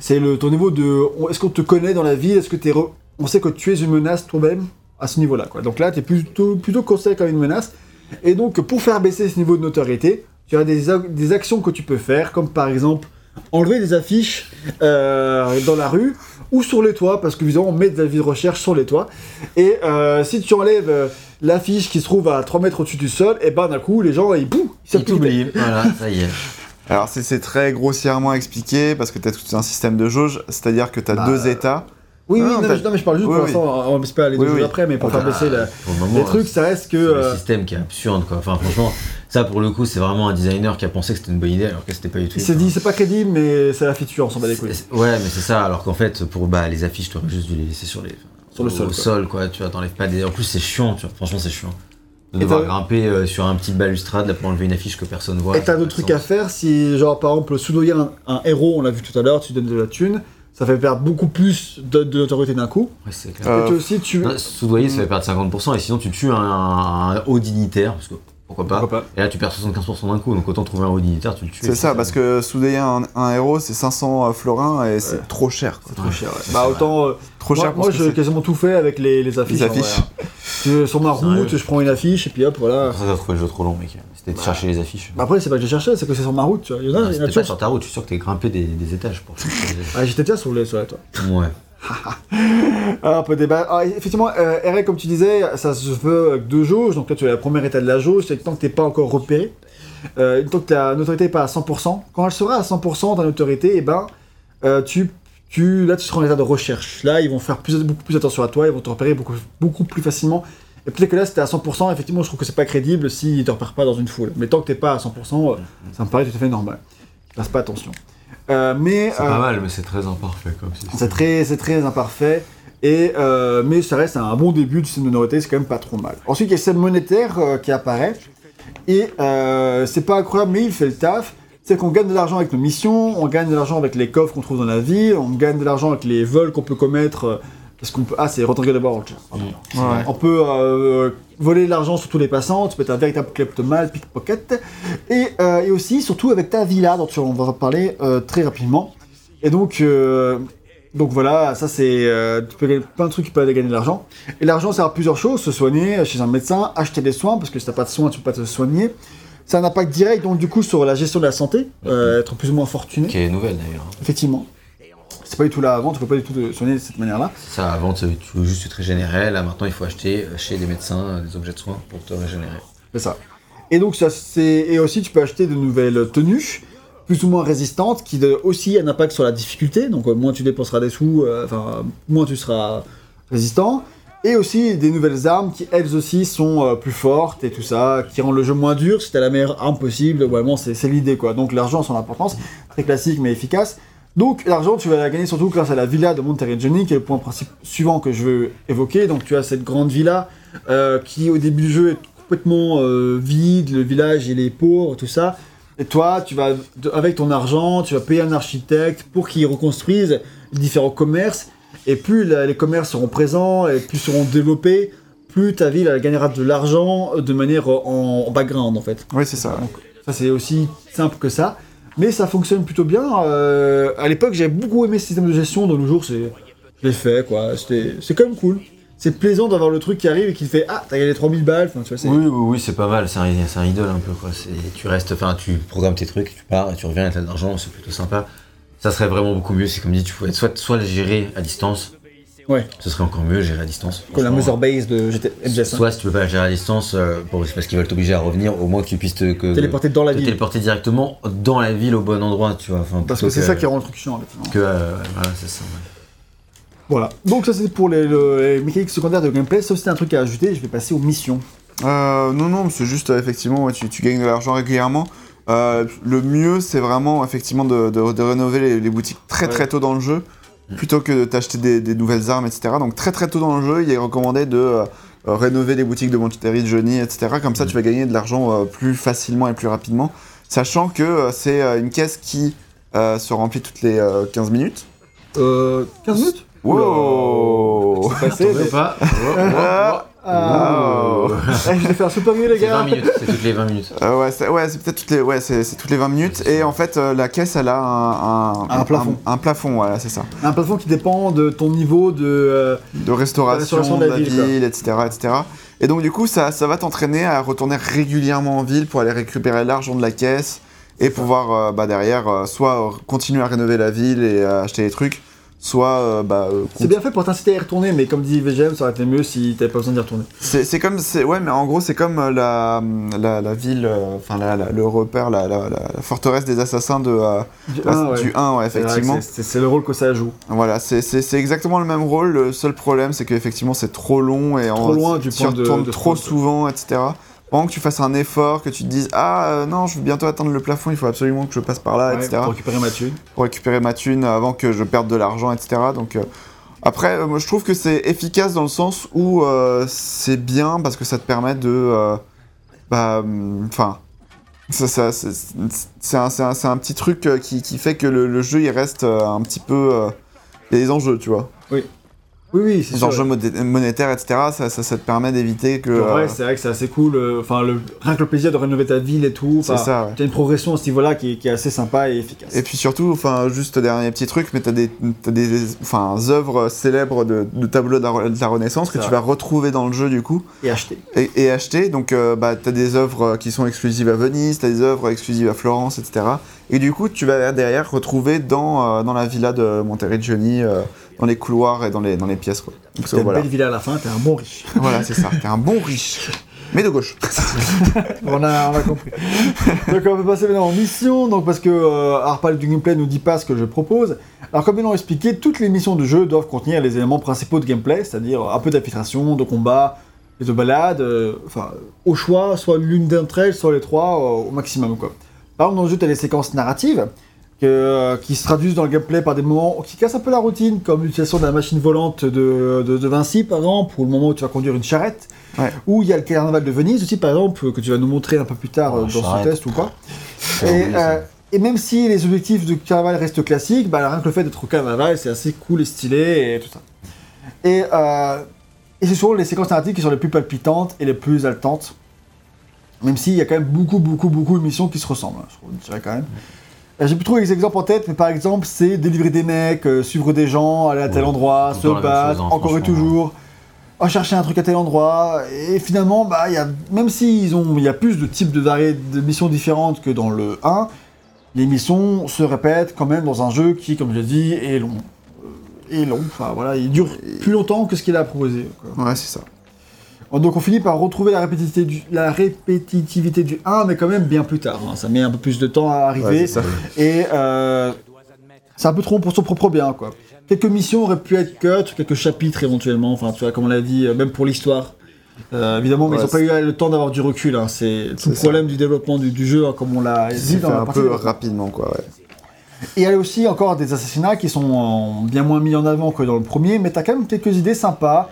C'est le ton niveau de... Est-ce qu'on te connaît dans la ville Est-ce que tu On sait que tu es une menace toi-même à ce niveau-là. quoi. Donc là, tu es plutôt, plutôt considéré comme une menace. Et donc, pour faire baisser ce niveau de notoriété, tu as des, des actions que tu peux faire, comme par exemple enlever des affiches euh, dans la rue ou sur les toits, parce que évidemment on met des avis de recherche sur les toits. Et euh, si tu enlèves euh, l'affiche qui se trouve à 3 mètres au-dessus du sol, et ben d'un coup les gens ils bouh, ils savent Il plus qui t'oublie, voilà, ça y est. Alors, c'est, c'est très grossièrement expliqué parce que tu as tout un système de jauge, c'est-à-dire que tu as Bah, deux états. Oui, oui, Ah, non, mais, je- non, mais je parle juste Oui, pour l'instant, on va pas aller deux oui. après, mais pour faire baisser la- pour le moment, les trucs, ça reste que. c'est le euh, système qui est absurde quoi. Enfin franchement, ça pour le coup c'est vraiment un designer qui a pensé que c'était une bonne idée alors que c'était pas du tout. il s'est dit, c'est pas crédible, mais c'est la feature, on s'en bat les couilles. Ouais mais c'est ça alors qu'en fait pour bah, les affiches tu aurais juste dû les laisser sur les Sur le au sol, quoi. sol quoi. Tu vois t'enlèves pas des. En plus c'est chiant tu vois. Franchement c'est chiant. De devoir grimper euh, sur un petit balustrade là, pour enlever une affiche que personne voit. Et t'as d'autres trucs à faire si, genre, par exemple, soudoyer un, un héros, on l'a vu tout à l'heure, tu donnes de la thune. Ça fait perdre beaucoup plus de, de notoriété d'un coup. Ouais, c'est clair. Euh, et tu aussi, tu. Non, Soudoyer, ça fait perdre 50%, et sinon tu tues un, un haut dignitaire, parce que pourquoi pas. Pourquoi pas Et là, tu perds 75% d'un coup, donc autant trouver un dignitaire, tu le tues. C'est ça, parce que souder un, un héros, c'est 500 euh, florins et c'est Ouais. trop cher. Quoi. Trop cher. ouais. Bah autant. euh, Trop moi, cher pour moi j'ai c'est. quasiment tout fait avec les, les affiches. Les affiches. hein. Sur ma route, je prends une affiche et puis hop, voilà. Ça, t'as trouvé le jeu trop long, mec. C'était de chercher les affiches. Après, c'est pas que j'ai cherché, c'est que c'est sur ma route, tu vois. Il y en a, il y en a C'était pas sur ta route, je suis sûr que t'es grimpé des, des étages pour chercher les affiches. Ah, j'étais déjà sur les sur la toi. Ouais. Ah, un peu débat. Ah, effectivement, euh, comme tu disais, ça se veut avec deux jauges. Donc là, tu as la première état de la jauge, c'est que tant que t'es pas encore repéré, euh, tant que ta notoriété n'est pas à 100%, quand elle sera à 100%, ta notoriété, eh ben, euh, tu, tu, là, tu seras en état de recherche. Là, ils vont faire beaucoup plus attention à toi, ils vont te repérer beaucoup, plus facilement. Et peut-être que là, t'es à 100%, effectivement, je trouve que c'est pas crédible s'ils te repèrent pas dans une foule. Mais tant que t'es pas à 100%, euh, ça me paraît tout à fait normal. Passe pas attention. Euh, mais C'est euh, pas mal, mais c'est très imparfait comme système. c'est très, c'est très imparfait. Et, euh, mais ça reste un bon début du système de c'est quand même pas trop mal. Ensuite, il y a le système monétaire euh, qui apparaît. Et euh, c'est pas incroyable, mais il fait le taf. C'est qu'on gagne de l'argent avec nos missions, on gagne de l'argent avec les coffres qu'on trouve dans la ville, on gagne de l'argent avec les vols qu'on peut commettre. Parce qu'on peut. Ah, c'est d'abord. pardon. Ouais. On peut euh, voler de l'argent sur tous les passants, tu peux être un véritable kleptomane, pickpocket. Et, euh, et aussi, surtout avec ta villa, dont tu- on va reparler euh, très rapidement. Et donc, euh, donc voilà, ça c'est. euh, tu peux gagner plein de trucs qui peuvent aller gagner de l'argent. Et l'argent sert à plusieurs choses se soigner chez un médecin, acheter des soins, parce que si t'as pas de soins, tu peux pas te soigner. Ça a un impact direct, donc du coup, sur la gestion de la santé, euh, être plus ou moins fortuné. Qui est nouvelle d'ailleurs. Effectivement. C'est pas du tout là avant, tu peux pas du tout te soigner de cette manière-là. Ça, avant, tu veux juste te régénérer. Là, maintenant, il faut acheter euh, chez des médecins euh, des objets de soins pour te régénérer. C'est ça. Et donc ça c'est et aussi tu peux acheter de nouvelles tenues plus ou moins résistantes qui ont aussi un impact sur la difficulté. Donc euh, moins tu dépenseras des sous, euh, enfin moins tu seras résistant. Et aussi des nouvelles armes qui elles aussi sont euh, plus fortes et tout ça, qui rendent le jeu moins dur. Si t'as la meilleure arme possible, vraiment c'est c'est l'idée quoi. Donc l'argent a son importance, très classique mais efficace. Donc l'argent tu vas la gagner surtout grâce à la villa de Monteriggioni qui est le point suivant que je veux évoquer. Donc tu as cette grande villa euh, qui au début du jeu est complètement euh, vide, le village il est pauvre, tout ça. Et toi, tu vas, avec ton argent, tu vas payer un architecte pour qu'il reconstruise les différents commerces. Et plus la- les commerces seront présents et plus seront développés, plus ta ville elle gagnera de l'argent de manière euh, en, en background en fait. Oui, c'est ça. Donc, ça c'est aussi simple que ça. Mais ça fonctionne plutôt bien. Euh, à l'époque, j'ai beaucoup aimé ce système de gestion. De nos jours, c'est, je fait quoi. C'est quand même cool. C'est plaisant d'avoir le truc qui arrive et qui fait ah t'as gagné 3000 balles. C'est... Oui, oui, oui, c'est pas mal. C'est un, c'est un idole un peu, quoi. C'est- Tu restes, enfin, tu programmes tes trucs, tu pars et tu reviens et t'as de l'argent, c'est plutôt sympa. Ça serait vraiment beaucoup mieux si, comme dit, tu pouvais soit, soit le gérer à distance. Ouais. Ce serait encore mieux, gérer à distance. Comme la. Mother Base de MGS. hein. Soit si tu peux pas gérer à distance, euh, pour- c'est parce qu'ils veulent t'obliger à revenir, au moins que tu puisses te, que, Téléporter dans la te ville. téléporter directement dans la ville au bon endroit, tu vois. Enfin, Parce que c'est ça qui rend le truc chiant. effectivement. Que, euh, voilà, c'est ça. ouais. Voilà. Donc ça c'est pour les, le- les mécaniques secondaires de gameplay. Sauf si t'as un truc à ajouter, je vais passer aux missions. Euh, non, non, c'est juste, euh, effectivement, ouais, tu, tu gagnes de l'argent régulièrement. Euh, le mieux, c'est vraiment, effectivement, de, de- de rénover les, les boutiques très très tôt dans le jeu, plutôt que de t'acheter des, des nouvelles armes, etc. Donc très très tôt dans le jeu, il est recommandé de euh, euh, rénover les boutiques de Monterrey, Johnny, etc. Comme ça, tu vas gagner de l'argent euh, plus facilement et plus rapidement, sachant que euh, c'est euh, une caisse qui euh, se remplit toutes les euh, 15 minutes. Euh. 15 minutes? Wow C'est passé. Mais- pas. Ah. Wow. Eh, je vais faire super mieux les gars. 20 minutes, c'est toutes les 20 minutes. Euh, ouais, c'est ouais, peut-être toutes les, ouais, c'est toutes les 20 minutes. Et en fait, euh, la caisse, elle a un, Un plafond. Un, un plafond, voilà, c'est ça. Un plafond qui dépend de ton niveau de. euh, De restauration, restauration de la ville, etc., etc. Et donc, du coup, ça, ça va t'entraîner à retourner régulièrement en ville pour aller récupérer l'argent de la caisse et pouvoir, euh, bah, derrière, euh, soit continuer à rénover la ville et acheter des trucs, soit, euh, bah, euh, C'est bien fait pour t'inciter à y retourner, mais comme dit VGM, ça aurait été mieux si t'avais pas besoin d'y retourner. C'est comme, c'est- ouais, mais en gros, c'est comme euh, la, la, la ville, enfin, le repère, la, forteresse des assassins de, Du bah, 1, ouais. du 1, ouais, C'est vrai que effectivement. c'est- le rôle que ça joue. Voilà, c'est- exactement le même rôle. Le seul problème, c'est qu'effectivement, c'est trop long et Trop en- loin du point retournes de trop souvent, etc. Pendant que tu fasses un effort, que tu te dises Ah euh, non, je vais bientôt atteindre le plafond, il faut absolument que je passe par là, Ouais, etc. pour récupérer ma thune. Pour récupérer ma thune avant que je perde de l'argent, etc. Donc. euh, après, euh, moi je trouve que c'est efficace dans le sens où c'est bien parce que ça te permet de. bah. hum, Enfin. ça- ça- c'est un, un- petit truc qui, qui fait que le, le jeu il reste un petit peu. il y a des enjeux, tu vois. Oui, oui, c'est Les sûr. enjeux monétaires, etc. Ça, ça, ça te permet d'éviter que. Vrai, euh, c'est vrai que c'est assez cool. euh, Enfin, le, rien que le plaisir de rénover ta ville et tout. C'est ça, ouais. T'as une progression à ce niveau-là qui, est- qui est assez sympa et efficace. Et puis surtout, enfin, juste dernier petit truc, mais t'as des, t'as des, enfin, œuvres célèbres de, de tableaux de la, de la Renaissance que tu vas retrouver dans le jeu du coup Et acheter. et, et acheter. Donc, euh, bah, t'as des œuvres qui sont exclusives à Venise, t'as des œuvres exclusives à Florence, etc. Et du coup, tu vas derrière retrouver dans, euh, dans la villa de Monteriggioni, euh, dans les couloirs et dans les, dans les pièces, quoi. Donc, une voilà. belle villa à la fin, t'es un bon riche. voilà, c'est ça. T'es un bon riche, mais de gauche. on, a, on a compris. donc on peut passer maintenant en mission, donc parce que euh, Arpal du gameplay nous dit pas ce que je propose. Alors comme ils l'ont expliqué, toutes les missions de jeu doivent contenir les éléments principaux de gameplay, c'est-à-dire un peu d'infiltration, de combat, et de balade, euh, enfin au choix, soit l'une d'entre elles, soit les trois euh, au maximum quoi. Par exemple dans le jeu t'as les séquences narratives que, euh, qui se traduisent dans le gameplay par des moments qui cassent un peu la routine, comme l'utilisation de la machine volante de, de, de Vinci par exemple, ou le moment où tu vas conduire une charrette. Ouais. Ou il y a le carnaval de Venise aussi, par exemple, que tu vas nous montrer un peu plus tard Oh, euh, dans ce test ou Et, ça. euh, et même si les objectifs de carnaval restent classiques, bah, rien que le fait d'être au carnaval, c'est assez cool et stylé et tout ça. Et, euh, et c'est souvent les séquences narratives qui sont les plus palpitantes et les plus haletantes. Même s'il y a quand même beaucoup, beaucoup, beaucoup de missions qui se ressemblent, hein, je trouve, je dirais quand même. Euh, J'ai plus trop les exemples en tête, mais par exemple, c'est délivrer des mecs, euh, suivre des gens, aller à tel Ouais, endroit, se battre, chose, hein, encore et toujours, oh, chercher un truc à tel endroit. Et finalement, bah, il y a, même s'ils ont, il y a plus de types de, vari- de missions différentes que dans le 1, les missions se répètent quand même dans un jeu qui, comme je l'ai dit, est long. Euh, Est long, enfin voilà, il dure plus longtemps que ce qu'il a proposé. quoi. Ouais, c'est ça. Donc on finit par retrouver la répétitivité du, la répétitivité du 1, mais quand même bien plus tard. hein. Ça met un peu plus de temps à arriver. ça. et euh, c'est un peu trop pour son propre bien, quoi. Quelques missions auraient pu être cut, quelques chapitres éventuellement, enfin, tu vois, comme on l'a dit, euh, même pour l'histoire. Euh, évidemment, mais Ouais, ils n'ont pas eu le temps d'avoir du recul. hein. C'est le ça. problème du développement du, du jeu, hein, comme on l'a dit fait dans la un peu rapidement, quoi. Ouais. Et il y a aussi encore des assassinats qui sont bien moins mis en avant que dans le premier, mais t'as quand même quelques idées sympas.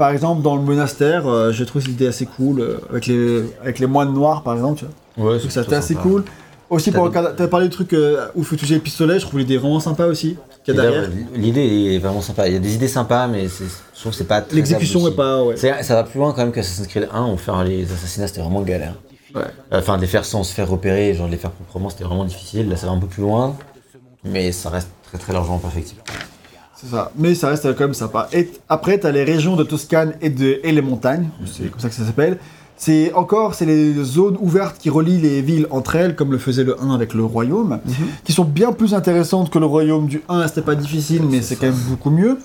Par exemple, dans le monastère, euh, j'ai trouvé cette idée assez cool, euh, avec, les, avec les moines noirs, par exemple. Tu vois. Ouais, Je trouve c'est que c'était assez sympa. cool. Aussi, T'as pour t'avais parlé du truc euh, où il faut utiliser le pistolet, je trouve l'idée vraiment sympa aussi. Qu'il y a Et là, derrière. ouais, L'idée est vraiment sympa. Il y a des idées sympas, mais c'est- je trouve que c'est pas. très L'exécution est pas. Ouais. C'est- Ça va plus loin quand même qu'Assassin's Creed 1, où faire les assassinats c'était vraiment galère. Ouais. Enfin, de les faire sans se faire repérer, genre de les faire proprement, c'était vraiment difficile. Là, ça va un peu plus loin, mais ça reste très très largement perfectible. C'est ça. Mais ça reste quand même sympa. Et après, t'as les régions de Toscane et, de, et les montagnes. C'est comme ça que ça s'appelle. C'est encore, c'est les zones ouvertes qui relient les villes entre elles, comme le faisait le 1 avec le royaume, qui sont bien plus intéressantes que le royaume du 1. C'était pas difficile, mais c'est quand même beaucoup mieux.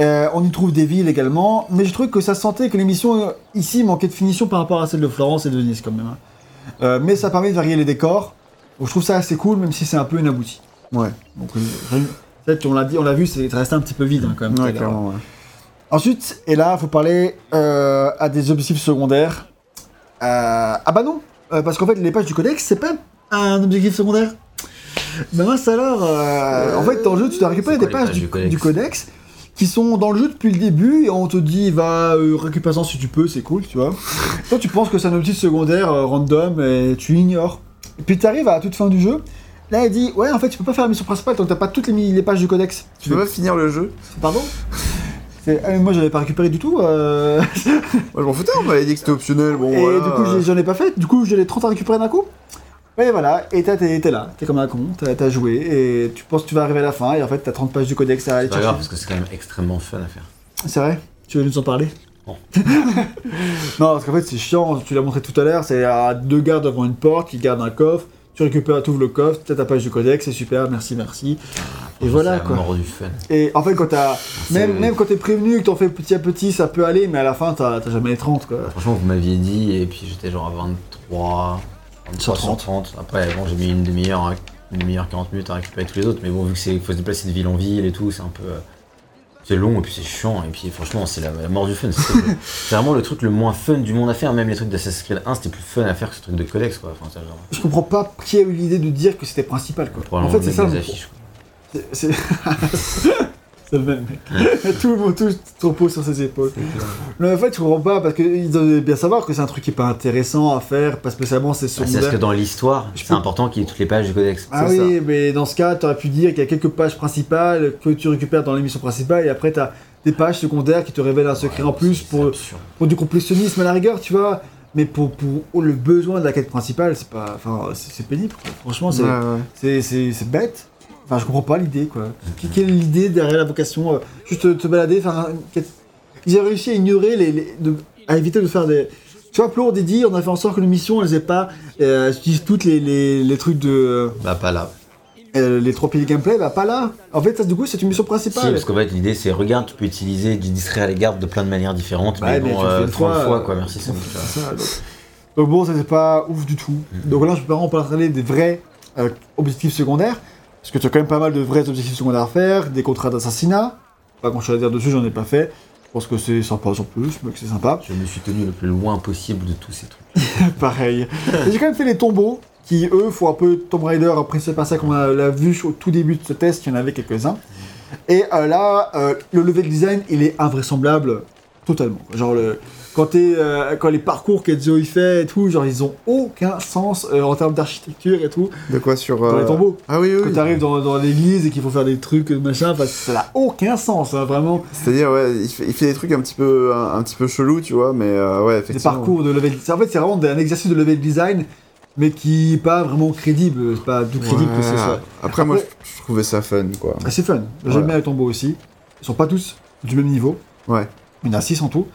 Euh, on y trouve des villes également, mais je trouve que ça se sentait que l'émission euh, ici manquait de finition par rapport à celle de Florence et de Venise quand même. hein. Euh, mais ça permet de varier les décors. Donc je trouve ça assez cool, même si c'est un peu inabouti. Ouais, Donc, euh, qu'on l'a dit, on l'a vu, c'est restait un petit peu vide hein, quand même. ouais clairement. ouais. Ensuite, et là, il faut parler euh, à des objectifs secondaires. Euh, ah bah non, euh, parce qu'en fait, les pages du codex, c'est pas un objectif secondaire. Bah mince alors, euh, en fait, dans le jeu, tu dois récupérer des pages du, du codex du codex qui sont dans le jeu depuis le début et on te dit va euh, récupérer ça si tu peux, c'est cool, tu vois. Toi, tu penses que c'est un objectif secondaire euh, random et tu ignores. Et puis tu arrives à la toute fin du jeu. Là, il dit ouais, en fait, tu peux pas faire la mission principale tant que t'as pas toutes les, pages du codex. Tu peux pas finir le jeu Pardon ah, mais Moi, j'avais pas récupéré du tout. euh, Moi, je m'en foutais, on m'avait dit que c'était optionnel. Bon, et voilà. du coup, j'en ai pas fait. Du coup, j'ai les 30 à récupérer d'un coup. Et voilà, et t'es t'es là, t'es comme un con, t'as joué, et tu penses que tu vas arriver à la fin, et en fait, t'as 30 pages du codex à aller C'est pas grave, chercher. parce que c'est quand même extrêmement fun à faire. C'est vrai? Tu veux nous en parler? Non. non, parce qu'en fait, c'est chiant, tu l'as montré tout à l'heure, c'est à deux gardes devant une porte qui gardent un coffre, tu récupères, ouvres le coffre, t'as ta page du codex, c'est super, merci, merci. Et voilà quoi. du fun. Et en fait, quand t'as. Même, même quand t'es prévenu, que t'en fais petit à petit, ça peut aller, mais à la fin, t'as jamais les 30 quoi. Franchement, vous m'aviez dit, et puis j'étais genre à 23, 23 Sur sur 30. Après, bon, j'ai mis une demi-heure, une demi-heure, 40 minutes à récupérer tous les autres, mais bon, vu c'est faut se déplacer de ville en ville et tout, c'est un peu. C'est long et puis c'est chiant, et puis franchement, c'est la, la mort du fun. C'est vraiment le truc le moins fun du monde à faire, même les trucs d'Assassin's Creed 1, c'était plus fun à faire que ce truc de codex, quoi. Enfin, genre, Je comprends pas qui a eu l'idée de dire que c'était principal quoi. En fait, c'est ça. affiches, quoi. le même mec. tout le monde tout se repose sur ses épaules. Mais en fait, je comprends pas parce qu'ils doivent bien savoir que c'est un truc qui est pas intéressant à faire, pas spécialement c'est Ah, C'est parce que dans l'histoire, c'est peux- important qu'il y ait toutes les pages du codex. Ah C'est oui, mais dans ce cas, tu aurais pu dire qu'il y a quelques pages principales que tu récupères dans l'émission principale et après tu as des pages secondaires qui te révèlent un secret en plus pour, du complétionnisme à la rigueur, tu vois. Mais pour, pour le besoin de la quête principale, c'est pas. Enfin, c'est c'est pénible. quoi. Franchement, c'est Ouais, ouais. c'est- c'est c'est bête. Enfin, je comprends pas l'idée, quoi. Que- Quelle est l'idée derrière la vocation euh, Juste te, te balader, faire un- Ils ont réussi à ignorer les. les- de- à éviter de faire des. Tu vois, Plo, on dit, on a fait en sorte que nos missions, elles aient pas. Euh, utilisent toutes les, les, les trucs de. Bah, pas là. euh, les trois piliers gameplay, bah pas là. En fait, ça, du coup, c'est une mission Si, principale. parce qu'en fait, l'idée, c'est regarde, tu peux utiliser, tu distraire les gardes de plein de manières différentes, mais mais bon, euh, une 30 fois, fois, euh, quoi, merci, ça, donc. Donc bon, ça c'est pas ouf du tout. Donc là, je peux vraiment parler des vrais euh, objectifs secondaires, parce que tu as quand même pas mal de vrais objectifs secondaires à faire, des contrats d'assassinat. Pas grand chose à dire dessus, j'en ai pas fait. Je pense que c'est sympa en plus, mais que c'est sympa. Je me suis tenu le plus loin possible de tous ces trucs. Pareil. J'ai quand même fait les tombeaux, qui eux font un peu Tomb Raider, après c'est pas ça qu'on a l'a vu au tout début de ce test, il y en avait quelques-uns. Et euh, là, euh, le level design, il est invraisemblable totalement. Genre, le, quand, euh, quand les parcours qu'Ezio il fait et tout, genre ils ont aucun sens euh, en termes d'architecture et tout. De quoi sur. Dans les euh, tombeaux. Ah oui, oui. Quand t'arrives dans, dans l'église et qu'il faut faire des trucs, machin, ça n'a aucun sens, hein, vraiment. C'est-à-dire, ouais, il fait, il fait des trucs un petit peu, un, un petit peu chelou, tu vois, mais ouais, Des effectivement. parcours de level design. En fait, c'est vraiment un exercice de level design, mais qui est pas vraiment crédible. C'est pas tout crédible que ce soit. Après, moi, je, je trouvais ça fun, quoi. Ah, c'est fun. J'aime Ouais. bien les tombeaux aussi. Ils sont pas tous du même niveau. Ouais. Il y en a 6 en tout.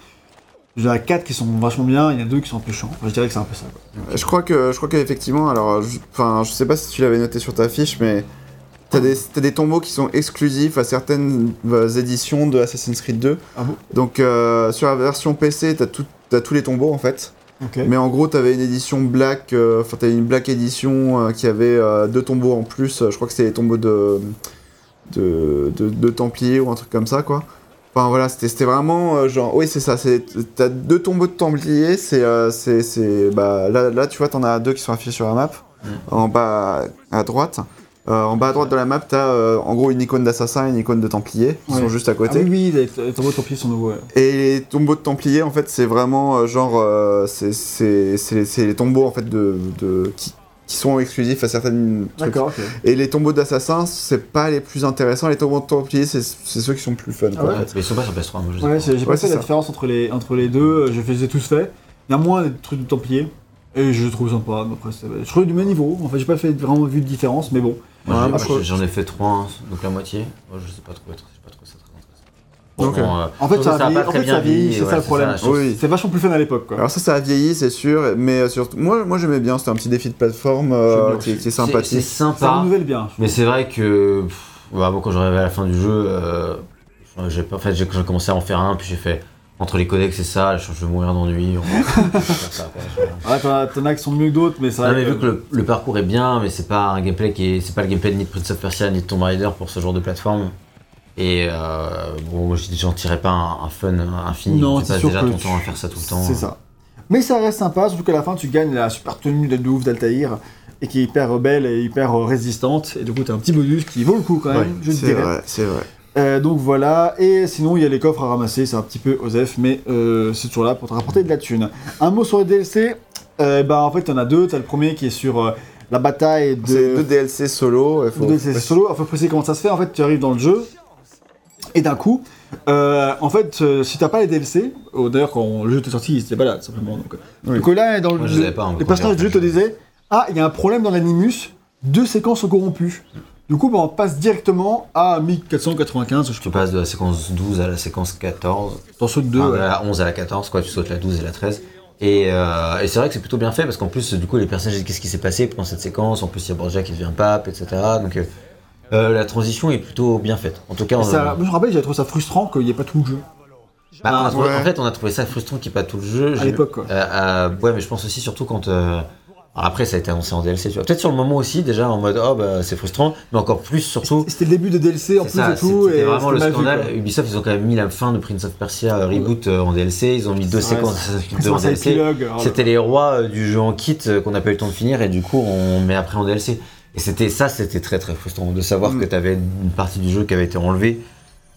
Il y en a 4 qui sont vachement bien, il y en a 2 qui sont un peu chiants. Enfin, je dirais que c'est un peu ça. Quoi. Je crois que, je crois qu'effectivement, alors, je- enfin, je sais pas si tu l'avais noté sur ta fiche, mais t'as des, t'as des tombeaux qui sont exclusifs à certaines euh, éditions de Assassin's Creed 2. Ah bon? Donc, euh, sur la version PC, t'as tout, t'as tous les tombeaux en fait. Ok. Mais en gros, t'avais une édition black, euh, enfin, t'avais une black édition euh, qui avait euh, deux tombeaux en plus. Je crois que c'était les tombeaux de, de, de, de Templiers ou un truc comme ça, quoi. Enfin voilà, c'était vraiment euh, genre, oui, c'est ça. c'est- T'as deux tombeaux de Templiers, c'est. euh, c'est bah, là, là, tu vois, t'en as deux qui sont affichés sur la map. En bas à droite. Euh, en bas à droite de la map, t'as euh, en gros une icône d'assassin et une icône de Templier qui Ouais. sont juste à Ah côté. oui, oui, les, tombeaux de Templiers sont nouveaux. ouais. Et les tombeaux de Templiers, en fait, c'est vraiment genre. c'est- c'est c'est les, c'est les tombeaux, en fait, de, de, qui, qui sont exclusifs à certaines trucs. Et les tombeaux d'assassins, c'est pas les plus intéressants. Les tombeaux de Templiers, c'est c'est ceux qui sont plus fun. Ah quoi, ouais en fait. Mais ils sont pas sur PS3, moi je sais Ouais, pas. c'est- j'ai pas Ouais, fait c'est la ça. différence entre les, entre les deux, euh, je les ai tous faits. Il y a moins des trucs de Templiers. Et je le trouve sympa, après, c'est- je trouve du même niveau. En fait, j'ai pas fait vraiment vu de différence, mais bon. J'en ai fait 3, donc la moitié. Moi, je sais pas trop, être- j'ai pas trouvé ça très euh, En fait, ça a vieilli, en fait, ça a vieilli, vieilli, c'est ça ouais, le problème. Oui. C'est vachement plus fun à l'époque, quoi. Alors ça, ça a vieilli, c'est sûr, mais euh, surtout, moi, moi j'aimais bien. C'était un petit défi de plateforme euh, qui, qui est C'est sympathique. ça sympa. renouvelle bien. Mais c'est vrai que pff, bah, quand j'arrivais à la fin du jeu, euh, j'ai pas- en fait, commencé à en faire un, puis j'ai fait entre les codex et ça, je vais mourir d'ennui. on va faire ça, quoi. Ah, t'en as- t'en as qui sont mieux que d'autres, mais ça. Non, mais vu que le, le parcours est bien, mais c'est pas un gameplay qui est, c'est pas le gameplay ni de Prince of Persia ni de Tomb Raider pour ce genre de plateforme. Et euh, bon, moi, j'en tirais pas un, un fun infini. Non, tu c'est passes déjà ton tu- temps à faire ça tout le temps. C'est ça. Mais ça reste sympa, surtout qu'à la fin, tu gagnes la super tenue de ouf d'Altaïr, et qui est hyper belle et hyper résistante. Et du coup, t'as un petit bonus qui vaut le coup quand même, Ouais, je te c'est dirais. vrai, c'est vrai. Euh, donc voilà, et sinon il y a les coffres à ramasser, c'est un petit peu osef, mais euh, c'est toujours là pour te rapporter de la thune. Un mot sur les DLC, euh, bah en fait t'en as deux, t'as le premier qui est sur euh, la bataille de... C'est deux DLC solo. il faut- de DLC solo, il faut préciser comment ça se fait, en fait tu arrives dans le jeu, et d'un coup, euh, en fait euh, si t'as pas les DLC, oh, d'ailleurs quand le jeu était sorti il était pas là simplement, donc, Oui. donc là dans le, Moi, je savais pas, hein, les personnages du jeu te disaient, ah il y a un problème dans l'animus, deux séquences sont corrompues. Du coup, bah, on passe directement à 1495, je Tu passes de la séquence 12 à la séquence 14. T'en sautes deux, Enfin, ouais. de la 11 à la 14, quoi, tu sautes la 12 et la 13. Et, euh, et c'est vrai que c'est plutôt bien fait parce qu'en plus, du coup, les personnages, qu'est-ce qui s'est passé pendant cette séquence? En plus, il y a Borgia qui devient pape, etc. Donc, euh, euh, la transition est plutôt bien faite. En tout cas, on, ça, moi, je me rappelle, j'avais trouvé ça frustrant qu'il n'y ait pas tout le jeu. bah, on Ouais. en fait, on a trouvé ça frustrant qu'il n'y ait pas tout le jeu. À l'époque, quoi. Euh, euh, ouais, mais je pense aussi surtout quand. euh, alors après, ça a été annoncé en DLC, tu vois. Peut-être sur le moment aussi, déjà en mode oh bah c'est frustrant, mais encore plus surtout. C'était le début de DLC en plus ça, et tout. c'était et vraiment le scandale. Ubisoft, ils ont quand même mis la fin de Prince of Persia euh, reboot euh, en DLC. Ils ont mis deux séquences 2 en DLC. alors, C'était les rois euh, du jeu en kit euh, qu'on n'a pas eu le temps de finir et du coup on met après en DLC. Et c'était ça, c'était très très frustrant de savoir Mm. que tu avais une partie du jeu qui avait été enlevée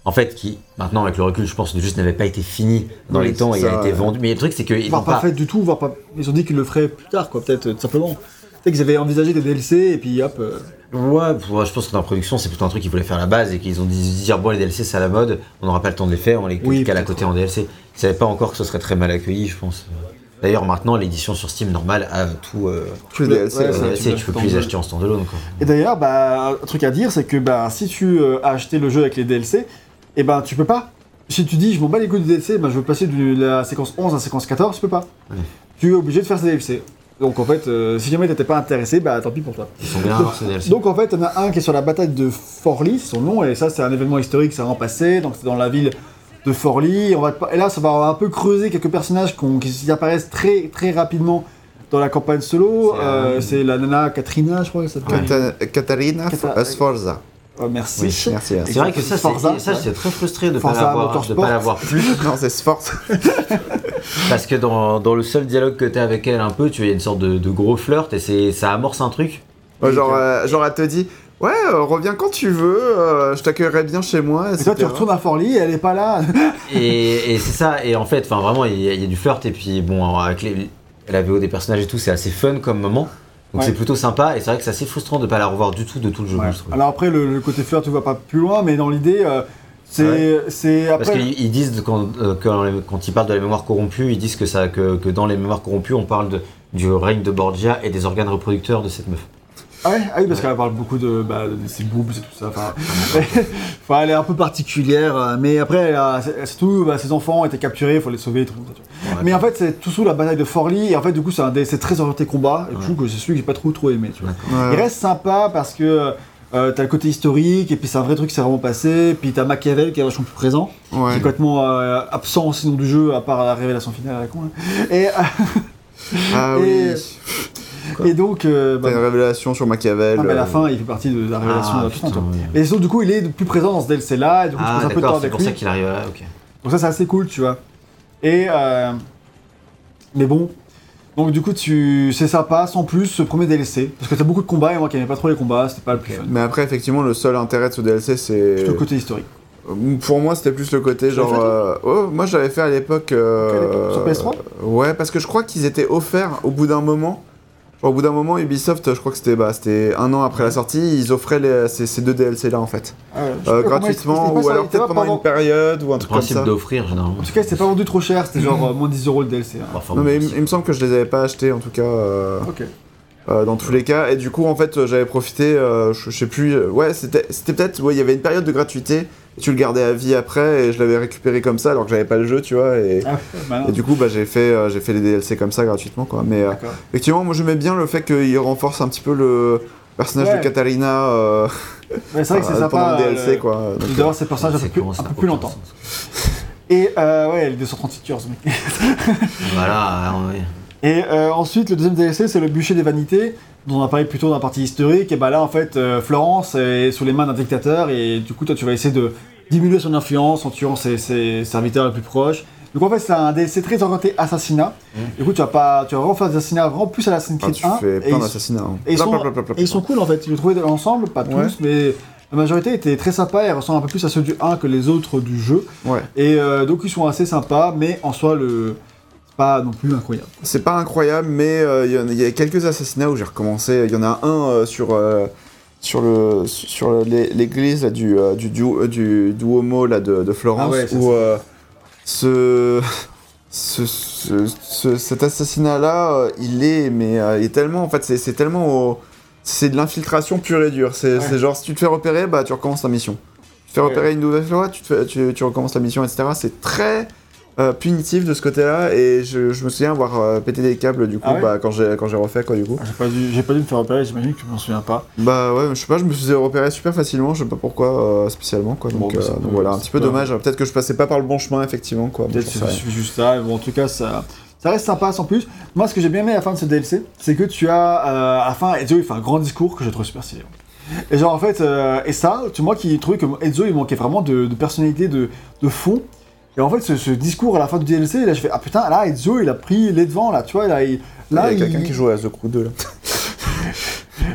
en fait, qui, maintenant, avec le recul, je pense, juste n'avait pas été fini dans Oui, les temps et a été vendu. Mais le truc, c'est qu'ils Voire n'ont pas pas. fait du tout, voire pas. Ils ont dit qu'ils le feraient plus tard, quoi, peut-être, euh, tout simplement. Peut-être qu'ils avaient envisagé des DLC et puis hop. euh, Ouais, je pense que dans la production, c'est plutôt un truc qu'ils voulaient faire à la base et qu'ils ont dit dire bon, les DLC c'est à la mode, on n'aura pas le temps de les faire, on les Oui, cale à côté en DLC. Ils savaient pas encore que ce serait très mal accueilli, je pense. D'ailleurs, maintenant, l'édition sur Steam normale a tout. Euh, les Ouais, DLC. ouais, ça, DLC, tu peux tu peux plus les acheter en standalone. Quoi. Et d'ailleurs, bah, un truc à dire, c'est que bah, si tu euh, as acheté le jeu avec les DLC, et ben tu peux pas. Si tu dis je m'en bats les couilles du DLC, ben, je veux passer de la séquence 11 à la séquence 14, tu peux pas. Ouais. Tu es obligé de faire ces DLC. Donc en fait, euh, si jamais t'étais pas intéressé, bah tant pis pour toi. Ils sont bien ces DLC. Donc en fait, il y en a un qui est sur la bataille de Forli, son nom, et ça c'est un événement historique, c'est vraiment passé, donc c'est dans la ville de Forli. On va, te- et là, ça va un peu creuser quelques personnages qui apparaissent très très rapidement dans la campagne solo. C'est, Euh, euh, la nana Katrina, je crois que ça s'appelle. Katarina Cata- Sforza. Oh, merci. Oui, merci. c'est vrai que ça, c'est- très frustré de ne pas l'avoir de Motorsport. pas l'avoir plus. Non, c'est Sforza. Parce que dans, dans le seul dialogue que tu as avec elle, un peu, tu as une sorte de, de gros flirt et c'est ça amorce un truc. Ouais, genre, euh, genre, elle te dit Ouais, euh, reviens quand tu veux, euh, je t'accueillerai bien chez moi. Et toi, tu retournes à Forli et elle est pas là. Et, et c'est ça, et en fait, enfin vraiment, il y, a- il y a du flirt, et puis bon, avec les, la VO des personnages et tout, c'est assez fun comme moment. Donc Ouais. c'est plutôt sympa, et c'est vrai que c'est assez frustrant de pas la revoir du tout de tout le jeu, Ouais. je trouve. Alors après, le, le côté fleur, tu vas pas plus loin, mais dans l'idée, euh, c'est Ouais. Parce qu'ils ils disent, quand, euh, quand, ils parlent de la mémoire corrompue, ils disent que, ça, que, que dans les mémoires corrompues, on parle de, du règne de Borgia et des organes reproducteurs de cette meuf. Ah, ouais, ah oui, parce qu'elle parle beaucoup de, bah, de ses boobs et tout ça. Enfin, enfin, elle est un peu particulière, euh, mais après, elle a- c'est c'est tout. bah, ses enfants ont été capturés, il faut les sauver et tout. Mais en fait, c'est tout sous la bataille de Forli, et en fait, du coup, c'est un DLC très orienté combat. Et que c'est celui que j'ai pas trop trop aimé. Tu vois. D'accord. Ouais. Il reste sympa parce que euh, t'as le côté historique, et puis c'est un vrai truc qui s'est vraiment passé. Puis t'as Machiavel qui est vachement plus présent, qui Ouais. est complètement euh, absent sinon du jeu, à part la révélation finale à la con. hein. Et, Ah Et- et donc, euh, bah, T'as une révélation sur Machiavel. ah, mais à la euh, fin, il fait partie de la révélation Ah, de tout le temps, putain, oui. Et surtout, du coup, il est plus présent dans ce DLC là, et du coup, tu Ah un peu de temps c'est pour ça qu'il arrive là, ok. Donc ça, c'est assez cool, tu vois. Et euh, mais bon, donc du coup, tu c'est sympa, sans plus, ce premier DLC, parce que t'as beaucoup de combats et moi qui n'aimais pas trop les combats, c'était pas le plus fun. Mais après, effectivement, le seul intérêt de ce DLC, c'est. Le côté historique. Euh, Pour moi, c'était plus le côté genre. euh, oh, moi, j'avais fait à l'époque. euh, À l'époque, sur PS3 Ouais, parce que je crois qu'ils étaient offerts au bout d'un moment. Au bout d'un moment, Ubisoft, je crois que c'était bah, c'était un an après la sortie, ils offraient les- ces, ces deux DLC là en fait. Ah, Euh, gratuitement, ou ça, alors c'était peut-être pas pendant pendant- une période ou un truc comme principe ça. d'offrir, généralement. En tout cas, c'était pas vendu trop cher, c'était genre euh, moins 10 euros le DLC. hein. Enfin, Non, bon, mais il, me semble que je les avais pas achetés en tout cas. euh, Ok. Euh, dans tous les cas. Et du coup, en fait, j'avais profité, euh, je, je sais plus, euh, ouais, c'était c'était peut-être, ouais, il y avait une période de gratuité, tu le gardais à vie après, et je l'avais récupéré comme ça, alors que j'avais pas le jeu, tu vois, et, Ah, bah et du coup, bah, j'ai fait, euh, j'ai fait les DLC comme ça gratuitement, quoi. Mais euh, effectivement, moi, j'aimais bien le fait qu'il renforce un petit peu le personnage Ouais. de Katarina euh, c'est vrai que c'est euh, pendant le euh, DLC, quoi. Donc, de d'avoir ces personnages un peu c'est plus, un peu plus longtemps. sens. Et euh, ouais, les 238 heures, mec. Voilà, ouais. Et euh, ensuite, le deuxième DLC, c'est le bûcher des vanités, dont on a parlé plutôt dans la partie historique. Et bah là, en fait, euh, Florence est sous les mains d'un dictateur, et du coup, toi, tu vas essayer de diminuer son influence en tuant ses, ses serviteurs les plus proches. Donc en fait, c'est un DLC très orienté assassinat. Mm. Du coup, tu vas pas, tu vas vraiment faire des assassinats vraiment plus à la ah, Creed tu 1. fais plein d'assassinats. hein. et ils sont-. Et ils cool en fait, ils les trouvé ensemble, pas tous, Ouais. mais la majorité était très sympa et ressemble un peu plus à ceux du 1 que les autres du jeu. Ouais. Et euh, donc ils sont assez sympas, mais en soi, le... pas non plus incroyable. C'est pas incroyable, mais euh, il y il y, a quelques assassinats où j'ai recommencé. Il y en a un euh, sur, euh, sur, le, sur l'église du, euh, du, du, euh, du Duomo là, de, de Florence, Ah ouais, où euh, ce, ce, ce- ce- cet assassinat-là, euh, il est, mais euh, il est tellement, en fait, c'est, tellement C'est de l'infiltration pure et dure. C'est, Ouais. genre, si tu te fais repérer, bah tu recommences ta mission. Tu te fais Ouais. repérer une nouvelle fois, tu, te fais- tu, tu recommences la mission, etc. C'est très euh, punitif de ce côté-là et je, je me souviens avoir euh, pété des câbles du coup Ah ouais bah, quand j'ai quand j'ai refait quoi du coup. J'ai pas, dû, j'ai pas dû me faire repérer, j'imagine que je m'en souviens pas. Bah ouais je sais pas je me suis repéré super facilement je sais pas pourquoi euh, spécialement quoi donc, Bon, bah, euh, donc voilà un petit peu dommage peut-être que je passais pas par le bon chemin effectivement quoi. Bon, Peut-être sais c'est juste ça, mais bon, en tout cas, ça, ça reste sympa sans plus. Moi, ce que j'ai bien aimé à la fin de ce DLC, c'est que tu as, à la fin, Ezio, il fait un grand discours que je trouve super stylé. Et genre, en fait, et ça, tu moi qui trouvais que Ezio, il manquait vraiment de, de personnalité, de, de fond. Et en fait, ce, ce discours à la fin du DLC, là, je fais, ah putain, là, Ezio, il a pris les devants, là, tu vois, là, il, Il y là, a quelqu'un il- qui joue à The Crew 2 là.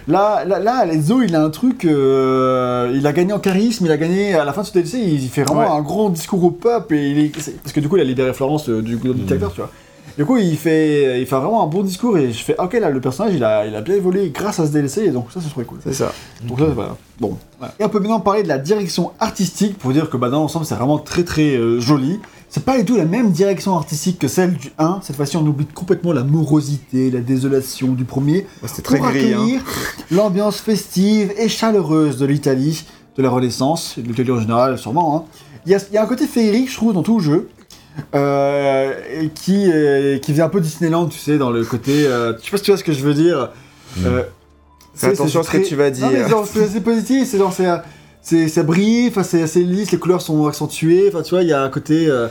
Là, là, là, Enzo, il a un truc. euh, il a gagné en charisme, il a gagné à la fin de ce DLC, il fait vraiment Ouais. un grand discours au peuple. Et il est- parce que du coup, il a libéré Florence euh, du, du dictateur, tu vois. Du coup, il fait, il fait vraiment un bon discours et je fais, ok, là, le personnage, il a, il a bien évolué grâce à ce DLC et donc ça, c'est trop cool. C'est ça. Donc là, voilà. Bon. Et on peut maintenant parler de la direction artistique pour dire que bah, dans l'ensemble, c'est vraiment très très euh, joli. C'est pas du tout la même direction artistique que celle du 1. Cette fois-ci, on oublie complètement la morosité, la désolation du premier Ouais, C'était très gris. Hein. l'ambiance festive et chaleureuse de l'Italie, de la Renaissance, et de l'Italie en général, sûrement. hein. Il y, a, il y a un côté féerique, je trouve, dans tout le jeu, et qui, euh, qui vient un peu Disneyland, tu sais, dans le côté... euh, je sais pas si tu vois ce que je veux dire. Euh, Fais attention à ce que tu vas dire. c'est assez positif, c'est euh, C'est, ça brille, c'est assez lisse, les couleurs sont accentuées, enfin tu vois, il y a un côté... euh,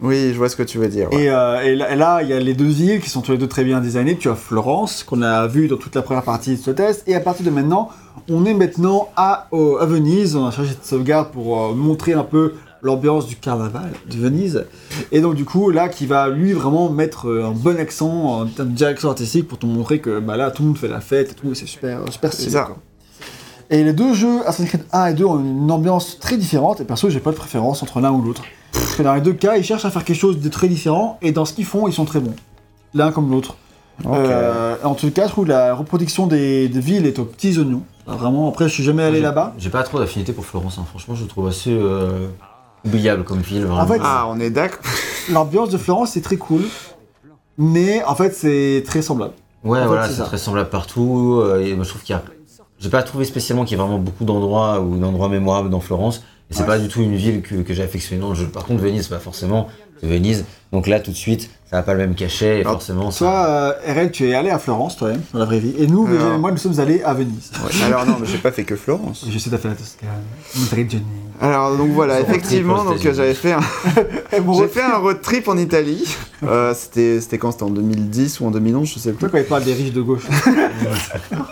Oui, je vois ce que tu veux dire. ouais. et, euh, et là, il y a les deux îles qui sont tous les deux très bien designées. Tu as Florence, qu'on a vu dans toute la première partie de ce test. Et à partir de maintenant, on est maintenant à, Venise. On a cherché cette sauvegarde pour euh, montrer un peu l'ambiance du carnaval de Venise. Et donc, du coup, là, qui va lui vraiment mettre euh, un bon accent en termes de direction artistique pour te montrer que bah, là, tout le monde fait la fête et tout. et C'est super, super stylé. C'est ça. quoi. Et les deux jeux, Assassin's Creed 1 et 2, ont une ambiance très différente. Et perso, j'ai pas de préférence entre l'un ou l'autre. Parce que dans les deux cas, ils cherchent à faire quelque chose de très différent, et dans ce qu'ils font, ils sont très bons. L'un comme l'autre. Ok. Euh, en tout cas, je trouve que la reproduction des, des villes est aux petits oignons. Vraiment, après, je suis jamais allé là-bas. J'ai pas trop d'affinité pour Florence, hein. franchement, je le trouve assez euh, oubliable comme ville. Vraiment. En fait, Ah, on est d'accord. L'ambiance de Florence, c'est très cool, mais en fait, c'est très semblable. Ouais, En voilà, c'est très semblable partout. euh, et moi, je trouve qu'il y a. J'ai pas trouvé spécialement qu'il y a vraiment beaucoup d'endroits ou d'endroits mémorables dans Florence. Et c'est Ouais. pas du tout une ville que, que j'ai affectionnée dans le jeu. Par contre, Venise, pas forcément. Venise. Donc là, tout de suite, ça n'a pas le même cachet. Et Alors, forcément, Toi, ça. euh, RL, tu es allé à Florence, toi-même, dans la vraie vie, et nous, Alors. Et moi, nous sommes allés à Venise. Ouais, Alors non, mais j'ai pas fait que Florence. Je sais, t'as fait la Toscane, Madrid, Alors donc voilà, effectivement, donc euh, j'avais fait un, j'ai road fait un road trip en Italie. Euh, c'était c'était quand? C'était en 2010 ou en 2011, je sais plus. Toi, quand il parle des riches de gauche?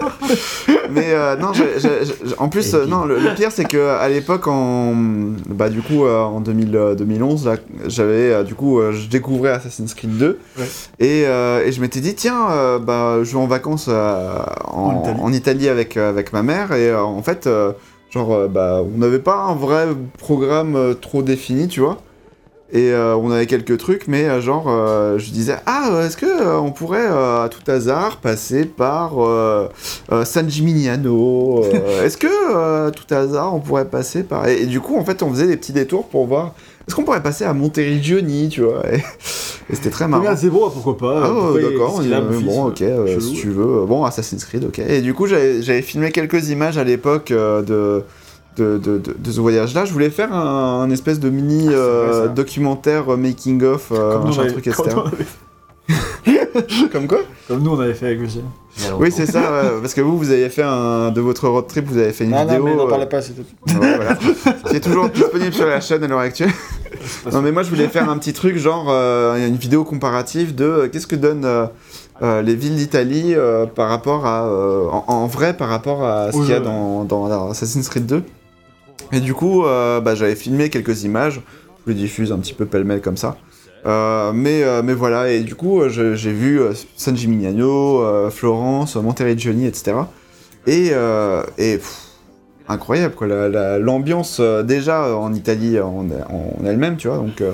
Mais euh, non, j'ai- j'ai- j'ai- en plus, euh, non, le, le pire c'est que à l'époque, en bah du coup euh, en 2000, euh, 2011, là, j'avais euh, du coup, euh, je découvrais Assassin's Creed 2 Ouais. et, euh, et je m'étais dit tiens, euh, bah je vais en vacances euh, en, En Italie. en Italie avec avec ma mère et en fait, genre bah on n'avait pas un vrai programme trop défini, tu vois. Et on avait quelques trucs, mais genre, je disais, ah, est-ce que on pourrait à tout hasard passer par San Gimignano Est-ce que à tout hasard on pourrait passer par et, et du coup, en fait, on faisait des petits détours pour voir. Est-ce qu'on pourrait passer à Monteriggioni, tu vois Et, et c'était très marrant. C'est bon, pourquoi pas. Ah d'accord, euh, bon euh, ok, euh, chelou. si tu veux, bon Assassin's Creed, ok. Et du coup j'avais j'avais filmé quelques images à l'époque euh, de, de, de, de- de ce voyage-là. Je voulais faire un, un espèce de mini Ah, c'est euh, vrai, documentaire euh, making of, euh, machin avait- truc, comme etc. avait- Comme quoi? Comme nous, on avait fait avec a Oui c'est ça, ouais, parce que vous vous avez fait un de votre road trip, vous avez fait une Non, non, vidéo. mais n'en euh, parlez pas, c'est tout. Ouais, voilà. qui est toujours disponible sur la chaîne à l'heure actuelle. Non mais moi je voulais faire un petit truc genre euh, une vidéo comparative de euh, qu'est-ce que donnent euh, les villes d'Italie par rapport à en, en vrai par rapport à ce qu'il y a dans, dans, dans Assassin's Creed 2. Et du coup bah, j'avais filmé quelques images, je les diffuse un petit peu pêle-mêle comme ça. Mais, mais voilà, et du coup, j'ai vu San Gimignano, Florence, Monteriggioni, etc. Et, euh, et pff, incroyable, quoi. la- la- L'ambiance, euh, déjà euh, en Italie en, en elle-même, tu vois. Donc, euh,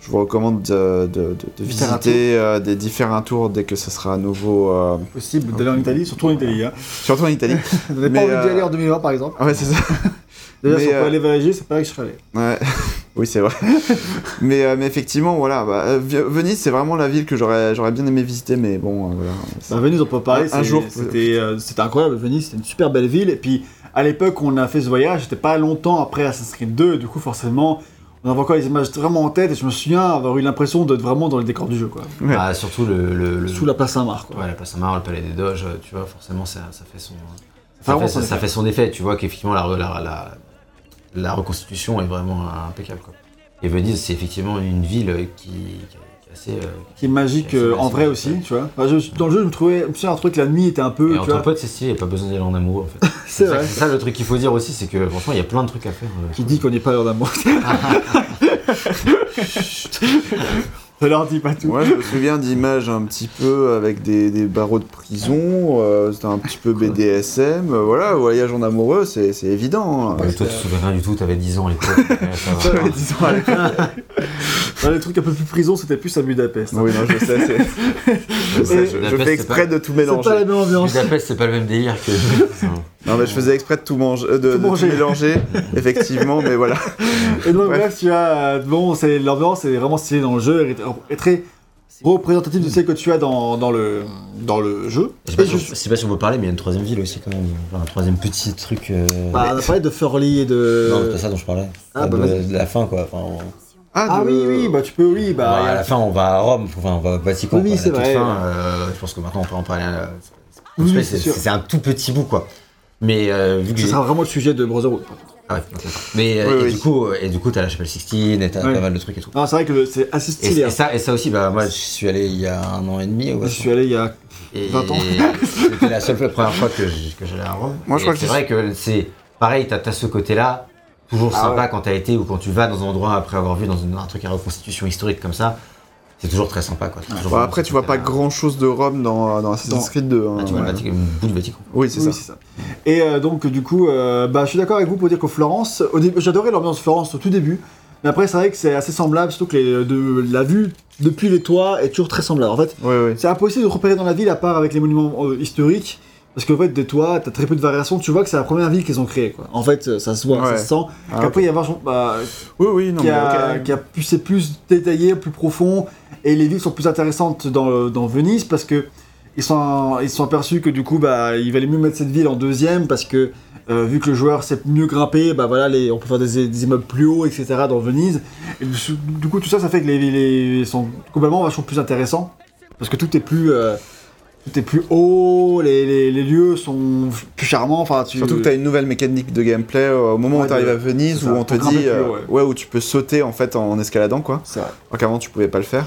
je vous recommande de, de- de- de visiter euh, des différents tours dès que ce sera à nouveau, euh, Possible d'aller en Italie, surtout en Italie. Hein. surtout en Italie. N'avait Mais, pas envie d'y euh, aller en 2020 par exemple. Ouais, c'est ça. Déjà, si on euh, peut aller voyager, c'est pas que je serais allé. Ouais. oui, c'est vrai. mais, euh, mais effectivement, voilà. bah, euh, Venise, c'est vraiment la ville que j'aurais bien aimé visiter, mais bon, euh, voilà. Bah, Venise, on peut parler. Un- jour, c'était euh, c'était incroyable. Venise, c'était une super belle ville. Et puis, à l'époque où on a fait ce voyage, c'était pas longtemps après Assassin's Creed 2. Du coup, forcément, on avait encore les images vraiment en tête. Et je me souviens avoir eu l'impression d'être vraiment dans le décor du jeu, quoi. Ouais. Ah, surtout le, le, le- Sous la place Saint-Marc, quoi. Ouais, la place Saint-Marc, le palais des Doges, euh, tu vois, forcément, ça, ça fait son. Ça fait, son ça, fait son effet. Tu vois qu'effectivement, la, la, la, la reconstitution est vraiment impeccable. Quoi. Et Venise, c'est effectivement une ville qui, assez. euh, Qui est magique euh, en vrai aussi, tu vois. Enfin, je- dans le jeu, je me trouvais. Je me souviens un truc, la nuit était un peu. Et tu entre vois. potes, c'est stylé, il n'y a pas besoin d'y aller en amoureux en fait. C'est ça, vrai. c'est ça le truc qu'il faut dire aussi, c'est que franchement, il y a plein de trucs à faire. euh, Qui dit qu'on n'est pas l'heure d'amour Ça leur dit pas tout. Moi, je me souviens d'images un petit peu avec des, des barreaux de prison, euh, c'était un petit peu BDSM, euh, voilà, voyage en amoureux, c'est c'est évident. hein. Ouais, toi, tu te souviens rien du tout, t'avais 10 ans à l'époque. Ça. J'avais 10 ans à l'époque. Dans les trucs un peu plus prison, c'était plus à Budapest. hein. Oui, non, je sais, c'est- je, sais, je- je Budapest, fais c'est exprès pas- de tout C'est mélanger. pas la même ambiance. Budapest, c'est pas le même délire que. Non, mais je faisais exprès de tout, manger, euh, de, Tout de tout manger. mélanger, effectivement, mais voilà. Et donc, Bref. tu as. euh, Bon, c'est l'ambiance est vraiment stylée dans le jeu, elle est, très représentative de celle que tu as dans, dans, le, dans le jeu. Je sais pas, Et si on- je- sais pas si on peut parler, mais il y a une troisième ville aussi quand même. Un troisième petit truc. euh, Bah, on a parlé de Furley et de. Non, c'est pas ça dont je parlais. Ah, bah, de, la fin quoi. Enfin, on- Ah de- oui, oui, bah tu peux, oui, bah. Bah, à la fin, on va à Rome, enfin, on va au Vatican. Oui, c'est vrai. fin, euh, je pense que maintenant, on peut en parler. euh, Oui, c'est- un tout petit bout, quoi. Mais euh, vu que Ce j'ai. sera vraiment le sujet de Brotherhood. Ah ouais. Mais Oui, et, oui. Du coup, et du coup, t'as la chapelle Sixtine, et t'as pas mal de trucs et tout. Non, c'est vrai que c'est assez stylé. et ça, et ça aussi, bah moi, je suis allé il y a un an et demi. Ouais, je suis allé il y a. Et 20 ans. C'était la seule première fois que j'allais à Rome. Moi, je crois que c'est c'est- vrai que c'est pareil, t'as as ce côté-là, toujours Ah sympa ouais. quand t'as été ou quand tu vas dans un endroit après avoir vu dans une- un truc à reconstitution historique comme ça. C'est toujours très sympa quoi. Après, tu vois pas grand chose de Rome dans, dans Assassin's Creed 2. hein, Ah, tu vois le. Vatican, bout du Vatican. Oui, c'est Oui, ça. Et euh, donc, du coup, euh, bah, je suis d'accord avec vous pour dire qu'au Florence, j'adorais l'ambiance Florence au tout début, mais après, c'est vrai que c'est assez semblable, surtout que les- de, la vue depuis les toits est toujours très semblable. En fait, Oui, oui. c'est impossible de repérer dans la ville à part avec les monuments euh, historiques. Parce qu'en fait, des toits, t'as très peu de variations. Tu vois que c'est la première ville qu'ils ont créée. Quoi. En fait, ça se voit, ça se sent. Ah, Qu'après, il y a vachement. bah, Oui, oui, non, qui mais a, ok. qui a pu- c'est plus détaillé, plus profond, et les villes sont plus intéressantes dans, dans Venise parce que ils sont, ils sont aperçus que du coup, bah, il valait mieux mettre cette ville en deuxième parce que euh, vu que le joueur sait mieux grimper, bah voilà, les, on peut faire des, des immeubles plus hauts, etc. dans Venise. Et du, du coup, tout ça, ça fait que les villes sont complètement vachement plus intéressants parce que tout est plus euh, est plus haut, les, les- les lieux sont plus charmants. Enfin, tu Surtout que tu as une nouvelle mécanique de gameplay euh, au moment Ouais, où tu arrives de- à Venise où on te dit plus euh, ouais. ouais où tu peux sauter en fait en escaladant quoi. C'est vrai. Alors qu'avant tu pouvais pas le faire.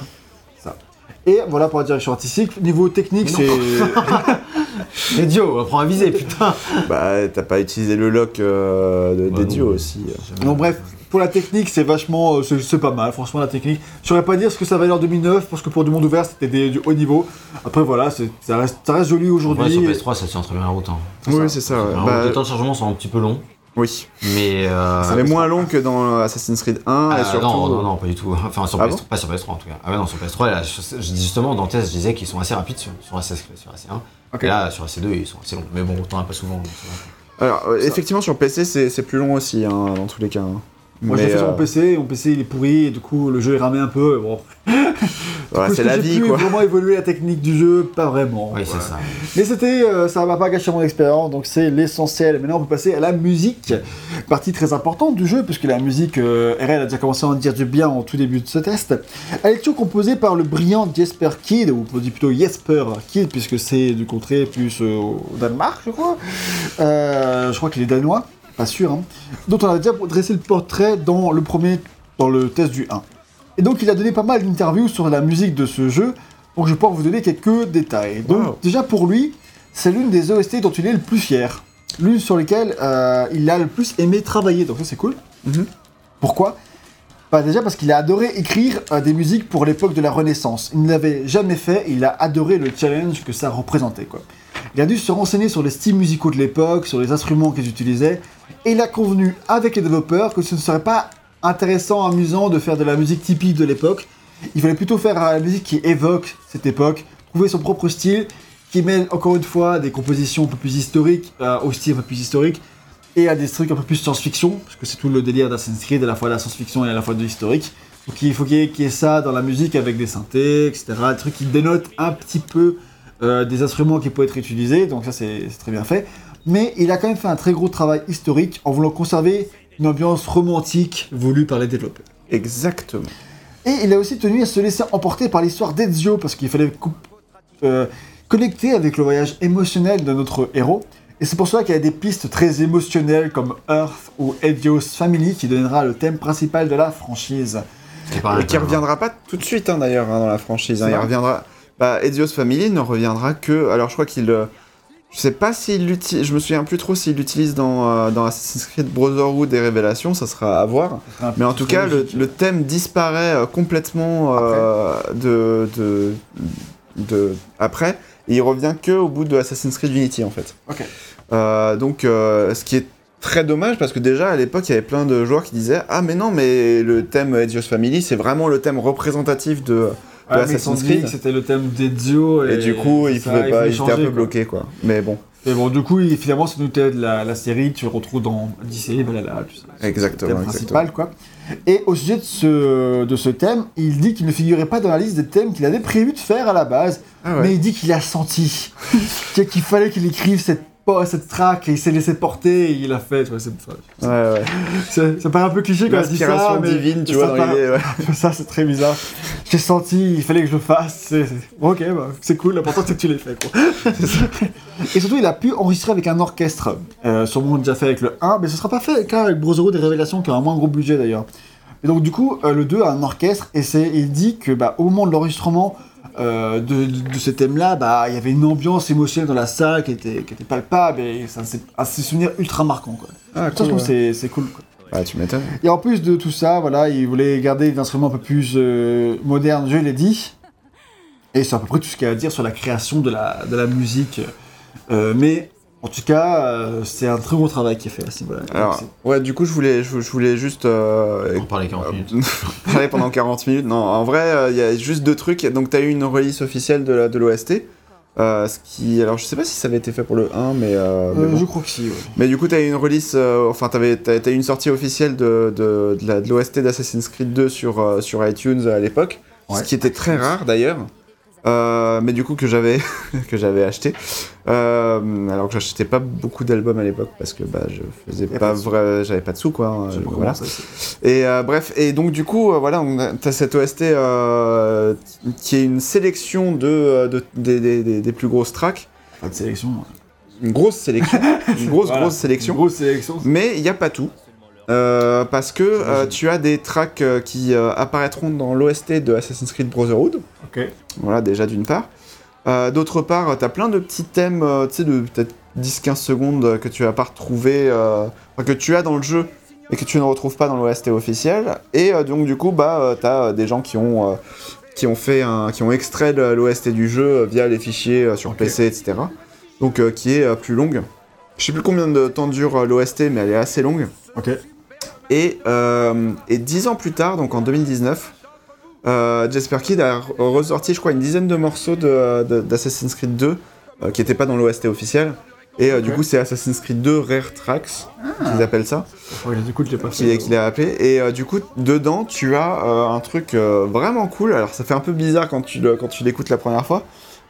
Et voilà pour la direction artistique. Niveau technique, non. c'est C'est Dio, on prend un visé, putain. bah t'as pas utilisé le lock euh, de- Ouais, des non, dios mais- aussi. Bon bref, pour la technique, c'est vachement, euh, c'est pas mal, franchement la technique. Je saurais pas dire ce que ça valait en 2009, parce que pour du monde ouvert, c'était des- du haut niveau. Après voilà, ça reste, ça reste joli Ouais, aujourd'hui. sur PS3, ça tient très bien la route. Hein. Oui, c'est ça. ouais. Bah, les temps de chargement sont un petit peu longs, oui. mais. Euh, Ça est moins long que dans Assassin's Creed 1 Ah, et surtout. non, non, non, pas du tout. Enfin, sur Ah PS3, bon pas sur PS3 en tout cas. Ah ouais, non, sur PS3, là, justement, dans test, je disais qu'ils sont assez rapides sur, sur, AC, sur AC1. Ok. Et là, sur AC2, ils sont assez longs. Mais bon, autant un peu souvent. donc va. Alors euh, effectivement sur PC c'est c'est plus long aussi hein, dans tous les cas. hein. Moi je l'ai Mais, fait sur euh, mon PC, et mon PC il est pourri, et du coup le jeu est ramé un peu. et Bon, voilà, c'est la vie quoi. vraiment évoluer la technique du jeu, pas vraiment. Oui, c'est ça. Mais c'était, euh, ça m'a pas gâché mon expérience, donc c'est l'essentiel. Maintenant, on peut passer à la musique, partie très importante du jeu, puisque la musique, euh, RL a déjà commencé à en dire du bien en tout début de ce test. Elle est toujours composée par le brillant Jesper Kidd, ou on dit plutôt Jesper Kidd, puisque c'est du contrée plus euh, au Danemark, je crois. Euh, je crois qu'il est danois, pas sûr, hein. dont on a déjà dressé le portrait dans le premier, dans le test du 1. Et donc, il a donné pas mal d'interviews sur la musique de ce jeu, donc je vais pouvoir vous donner quelques détails. Donc, Wow. déjà pour lui, c'est l'une des OST dont il est le plus fier. L'une sur lesquelles euh, il a le plus aimé travailler, donc ça c'est cool. Mhm. Pourquoi? Bah Déjà parce qu'il a adoré écrire euh, des musiques pour l'époque de la Renaissance. Il ne l'avait jamais fait, et il a adoré le challenge que ça représentait. Quoi. Il a dû se renseigner sur les styles musicaux de l'époque, sur les instruments qu'ils utilisaient, et il a convenu avec les développeurs que ce ne serait pas intéressant, amusant de faire de la musique typique de l'époque. Il fallait plutôt faire la musique qui évoque cette époque, trouver son propre style, qui mêle encore une fois des compositions un peu plus historiques, euh, au style un peu plus historique, et à des trucs un peu plus science-fiction, parce que c'est tout le délire d'Assassin's Creed, à la fois de la science-fiction et à la fois de l'historique. Donc il faut qu'il y ait ça dans la musique avec des synthés, etc. Des trucs qui dénotent un petit peu euh, des instruments qui peuvent être utilisés, donc ça c'est très bien fait. Mais il a quand même fait un très gros travail historique en voulant conserver une ambiance romantique voulue par les développeurs. Exactement. Et il a aussi tenu à se laisser emporter par l'histoire d'Ezio, parce qu'il fallait euh, connecter avec le voyage émotionnel de notre héros. Et c'est pour cela qu'il y a des pistes très émotionnelles comme Earth ou Ezio's Family qui donnera le thème principal de la franchise. Et qui reviendra pas tout de suite hein, d'ailleurs hein, dans la franchise. hein. Il vrai reviendra. Bah, Ezio's Family ne reviendra que. Alors je crois qu'il. euh, Je sais pas s'il l'utilise, je me souviens plus trop s'il l'utilise dans, euh, dans Assassin's Creed Brotherhood et Révélation, ça sera à voir. Mais en tout cas, le, le thème disparaît euh, complètement euh, de, de, de- après, et il revient que au bout de Assassin's Creed Unity en fait. Ok. Donc, ce qui est très dommage parce que déjà à l'époque, il y avait plein de joueurs qui disaient Ah, mais non, mais le thème Ezio's Family, c'est vraiment le thème représentatif de. Mais ils Assassin's Creed. c'était le thème d'Ezio. Et, du coup, ils pouvaient pas, ils étaient un peu quoi. bloqués quoi. Mais bon, Et bon, du coup, finalement, c'est thème de la, la série, tu le retrouves dans Odyssey, Valhalla, tout ça. exactement. thème exactement. principal, quoi. Et au sujet de ce, de ce thème, il dit qu'il ne figurait pas dans la liste des thèmes qu'il avait prévu de faire à la base, Ah ouais. mais il dit qu'il a senti qu'il fallait qu'il écrive cette, cette track et il s'est laissé porter et il a fait. tu vois, c'est- Ouais, ouais. c'est- ça paraît un peu cliché quand il dit ça, mais divine, tu ça vois, paraît- ouais. ça c'est très bizarre. J'ai senti, il fallait que je le fasse. Ok, bah, c'est cool, l'important c'est que tu l'aies fait. Quoi. et surtout, il a pu enregistrer avec un orchestre. Euh, sûrement déjà fait avec le 1, mais ce sera pas fait qu'avec avec Brotherhood des Révélations, qui a un moins gros budget d'ailleurs. Et donc, du coup, euh, le 2 a un orchestre et c'est, il dit que bah, au moment de l'enregistrement euh, de, de, de ce thème-là, bah, il y avait une ambiance émotionnelle dans la salle qui était, qui était palpable et ça, c'est un souvenir ultra marquant. Quoi. Ah, Ça, je trouve que c'est, c'est cool. Quoi. Ah, tu m'étonnes. Et en plus de tout ça, voilà, il voulait garder des instruments un peu plus euh, modernes, je l'ai dit. Et c'est à peu près tout ce qu'il y a à dire sur la création de la, de la musique. Euh, mais en tout cas, euh, c'est un très gros travail qui est fait à ce niveau-là. Alors, Donc, ouais, du coup, je voulais, je, je voulais juste euh, On parlait 40 minutes. parler pendant 40 minutes. Non, en vrai, euh, il y a juste deux trucs. Donc, tu as eu une release officielle de la- de l'OST. euh, ce qui, alors, je sais pas si ça avait été fait pour le 1, mais, euh, mais euh, bon. Je crois que si, ouais. Mais du coup, t'as eu une release, euh, enfin, t'avais, t'as, t'as eu une sortie officielle de, de, de, la- de l'OST d'Assassin's Creed 2 sur, euh, sur iTunes à l'époque, Ouais. ce qui était très rare d'ailleurs. Euh, mais du coup que j'avais que j'avais acheté Euh, alors que j'achetais pas beaucoup d'albums à l'époque parce que bah je faisais Y pas pas vrai j'avais pas de sous quoi pas voilà. ça, Et euh, bref, et donc du coup, euh, voilà, on a- t'as cette OST euh, qui est une sélection de, euh, de- des, des- des- des plus grosses tracks, Pas de sélection. une grosse sélection, une grosse Voilà. grosse sélection. Une grosse sélection. Mais il n'y a pas tout. Euh, parce que euh, tu as des tracks euh, qui apparaîtront dans l'OST de Assassin's Creed Brotherhood. Ok. Voilà, déjà d'une part. D'autre part, tu as plein de petits thèmes, tu sais, de peut-être 10-15 secondes que tu vas pas retrouver, que tu as dans le jeu et que tu ne retrouves pas dans l'OST officiel. Et donc, du coup, bah, tu as des gens qui ont, qui ont fait un, qui ont extrait l'OST du jeu via les fichiers sur. PC, etc. Donc, qui est plus longue. Je sais plus combien de temps dure l'OST, mais elle est assez longue. Ok. Et, euh, et dix ans plus tard, donc en 2019, euh, Jasper Kidd a re- ressorti, je crois, une dizaine de morceaux de- de- d'Assassin's Creed 2 euh, qui n'étaient pas dans l'OST officiel. Et euh, du coup, c'est Assassin's Creed 2 Rare Tracks, qu'ils appellent ça, du coup, je pas fait. qu'il est appelé. Et du coup, dedans, tu as un truc vraiment cool. Alors, ça fait un peu bizarre quand tu quand tu l'écoutes la première fois.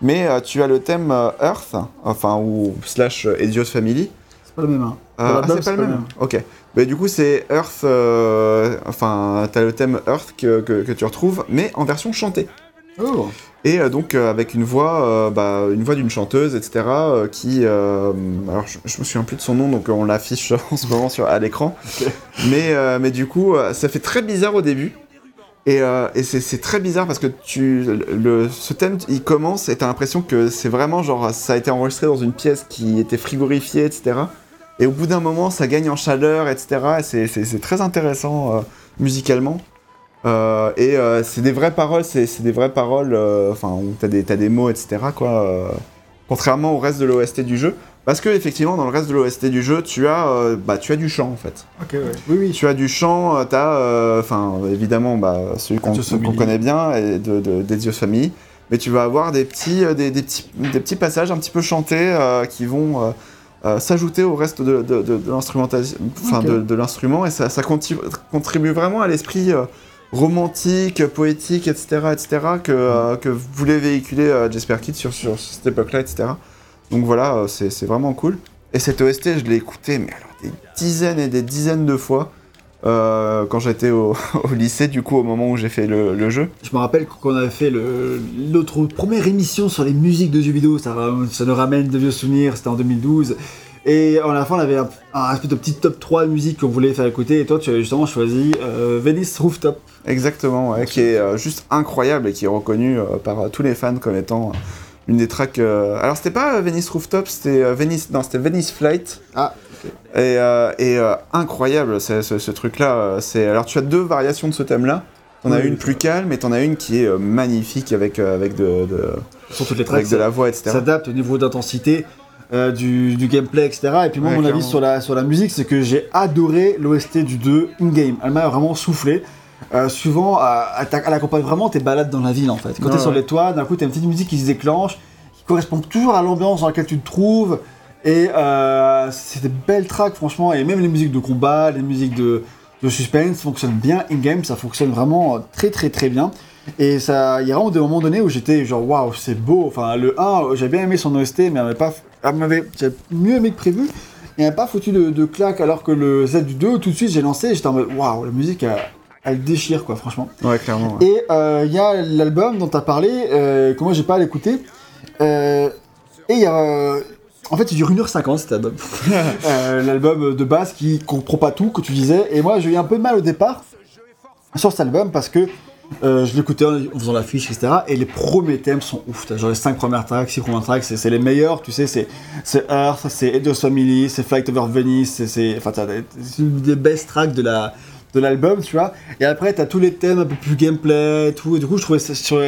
Mais tu as le thème Earth, enfin, ou slash Ezio's Family, C'est pas le même. Hein. Ah, l'album, c'est pas le même. Ok. Mais du coup, c'est Earth. euh, enfin, t'as le thème Earth que, que, que tu retrouves, mais en version chantée. Oh. Et euh, donc euh, avec une voix, bah, une voix d'une chanteuse, etc. qui, alors je, je me souviens plus de son nom, donc on l'affiche en ce moment sur à l'écran. Mais mais du coup, ça fait très bizarre au début. Et, euh, et c'est c'est très bizarre parce que tu, le, ce thème, il commence et t'as l'impression que c'est vraiment genre ça a été enregistré dans une pièce qui était frigorifiée, etc. Et au bout d'un moment, ça gagne en chaleur, etc. Et c'est- très intéressant euh, musicalement. Euh, et euh, c'est des vraies paroles, c'est des vraies paroles, enfin, où t'as des, des mots, etc. Quoi, contrairement au reste de l'OST du jeu. Parce que, effectivement, dans le reste de l'OST du jeu, tu as, euh, bah, tu as du chant, en fait. Ok, ouais. Oui, oui. Tu as du chant, euh, t'as, euh, enfin, évidemment, bah, celui qu'on connaît bien, et de, de, d'Ezio's Family. Mais tu vas avoir des petits, des, des petits, des petits passages un petit peu chantés qui vont euh, s'ajouter au reste de, de, de, de l'instrumentation, enfin, Ok. de, de l'instrument, et ça, ça contribue vraiment à l'esprit euh, romantique, poétique, etc., etc., que, euh, que voulait véhiculer Jasper Kidd sur, sur cette époque-là, etc. Donc voilà, c'est vraiment cool. Et cette OST, je l'ai écouté, mais alors des dizaines et des dizaines de fois. Euh, quand j'étais au, au lycée, du coup, au moment où j'ai fait le, le jeu. Je me rappelle qu'on avait fait le- notre première émission sur les musiques de jeux vidéo, ça, nous ramène de vieux souvenirs, c'était en 2012. Et à la fin, on avait un, un espèce de petit top 3 de musique qu'on voulait faire écouter, et toi, tu as justement choisi euh, Venice Rooftop. Exactement, ouais, qui est euh, juste incroyable et qui est reconnu par tous les fans comme étant une des tracks. Alors c'était pas Venice Rooftop, c'était Venice. Non, c'était Venice Flight. Ah, Et, euh, et, euh, incroyable ce, ce- ce truc-là. euh, C'est alors tu as deux variations de ce thème-là. T'en as Oui, une plus calme et t'en as une qui est magnifique avec avec de, de- Sur toutes les tracks, avec de la voix, etc. s'adapte au niveau d'intensité euh, du, du gameplay, etc. Et puis moi, Ouais, mon avis sur la, sur la musique, c'est que j'ai adoré l'OST du 2 in-game. Elle m'a vraiment soufflé. Euh, souvent, elle accompagne vraiment tes balades dans la ville, en fait. Quand Ouais, t'es sur ouais. les toits, d'un coup, t'as une petite musique qui se déclenche, qui correspond toujours à l'ambiance dans laquelle tu te trouves. Et euh, c'est des belles tracks, franchement. Et même les musiques de combat, les musiques de, de suspense fonctionnent bien in-game. Ça fonctionne vraiment euh, très, très, très bien. Et ça, il y a vraiment des moments donnés où j'étais genre waouh, c'est beau. Enfin, le 1, j'ai bien aimé son OST, mais elle m'avait pas, mieux aimé que prévu. Et elle m'a pas foutu de, de claque, alors que le Z du 2, tout de suite, j'ai lancé, j'étais en mode waouh, la musique, elle, elle déchire quoi, franchement. Ouais, clairement. ouais. Et euh, il y a l'album dont tu as parlé, euh, que moi j'ai pas à l'écouter. Euh, et il y a. en fait, il dure 1h50 cet album. Euh, L'album de base qui comprend pas tout, que tu disais. Et moi, j'ai eu un peu de mal au départ sur cet album parce que euh, je l'écoutais en faisant l'affiche, etc. Et les premiers thèmes sont ouf. Genre les 5 premières tracks, 6 premières tracks, c'est les meilleurs, tu sais. C'est Earth, c'est Edios Family, c'est Flight Over Venice, c'est-. Enfin, une des best tracks de la de l'album, tu vois. Et après, t'as tous les thèmes un peu plus gameplay, tout. Et du coup, je trouvais ça sur,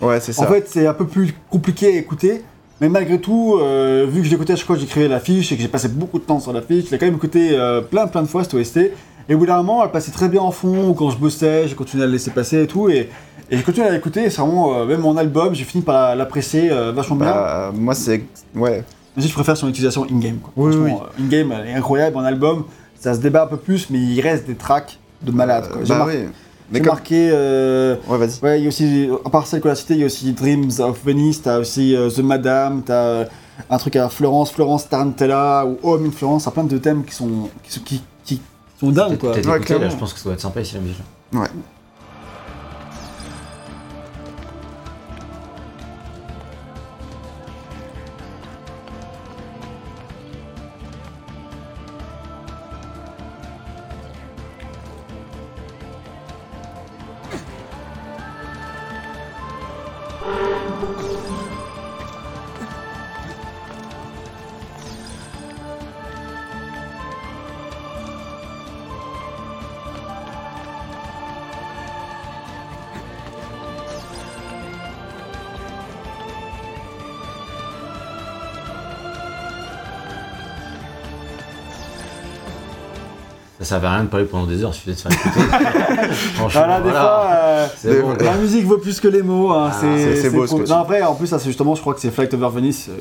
Ouais, c'est ça. en fait, c'est un peu plus compliqué à écouter. Mais malgré tout, euh, vu que je l'écoutais à chaque fois que j'écrivais l'affiche et que j'ai passé beaucoup de temps sur l'affiche, je l'ai quand même écouté euh, plein plein de fois cette OST. Et au bout d'un moment, elle passait très bien en fond, ou quand je bossais, j'ai continué à la laisser passer et tout. Et, et j'ai continué à l'écouter, et c'est vraiment, euh, même mon album, j'ai fini par l'apprécier euh, vachement bien. Bah, moi, c'est. Ouais. Mais je préfère son utilisation in-game. quoi. Oui, euh, in-game, elle est incroyable. En album, ça se débat un peu plus, mais il reste des tracks de malade. quoi. Euh, J'ai bah oui. Mais comme. marqué. euh, Ouais, vas-y. Ouais, il y a aussi, à part celle qu'on a citée, il y a aussi Dreams of Venice, t'as aussi euh, The Madame, t'as euh, un truc à Florence, Florence Tarantella, ou Home in Florence, t'as plein de thèmes qui sont, qui, sont- qui, qui sont dingues, quoi. Ouais, là, je pense que ça doit être sympa ici la musique. Ouais. Ça à rien de parler pendant des heures, il suffisait de se faire écouter. Franchement, Voilà, des fois, euh, bon, la musique vaut plus que les mots. hein, Ah, c'est beau, ce que Non, après, en plus, ça, c'est justement, je crois que c'est Flight Over Venice euh,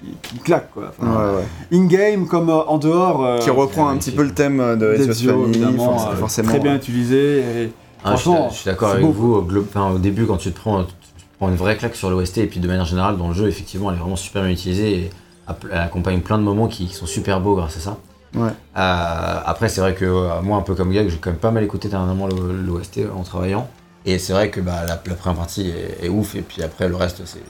qui, qui, qui claque, quoi. Enfin, Ouais, ouais. In-game comme euh, en dehors. euh, Qui reprend un petit peu le thème de Zio, Family, euh, forcément. Très bien ouais. utilisé. Et... Ah, je suis- Franchement, je suis d'accord avec beau, vous. Au, glo- enfin, au début, quand tu te prends, tu te prends une vraie claque sur l'OST, et puis de manière générale, dans le jeu, effectivement, elle est vraiment super bien utilisée et elle accompagne plein de moments qui, qui sont super beaux grâce à ça. Ouais. Euh, après, c'est vrai que euh, moi, un peu comme Gag, j'ai quand même pas mal écouté dernièrement l'OST en travaillant. Et c'est vrai que bah, la, la première partie est, est ouf, et puis après, le reste, c'est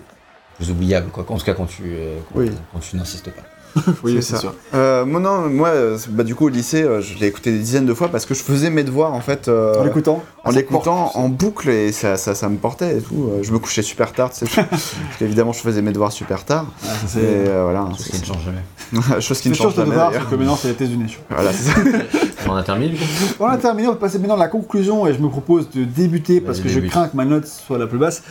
plus oubliable. Quoi. En tout cas, quand tu, euh, quand, Oui. quand tu n'insistes pas. Oui, C'est sûr. Euh, moi, non, moi, bah, du coup, au lycée, euh, je l'ai écouté des dizaines de fois parce que je faisais mes devoirs, en fait, euh, En l'écoutant en ça l'écoutant en boucle et ça, ça, ça me portait et tout. Je me couchais super tard, tu sais, parce qu'évidemment, je faisais mes devoirs super tard. Ah, c'est euh, voilà, Chose qui ne change jamais. chose qui ne change jamais c'est que maintenant c'est les États-Unis. je crois. Voilà, c'est ça. On a terminé, du On a terminé, on va passer maintenant à la conclusion et je me propose de débuter parce que je crains que ma note soit la plus basse.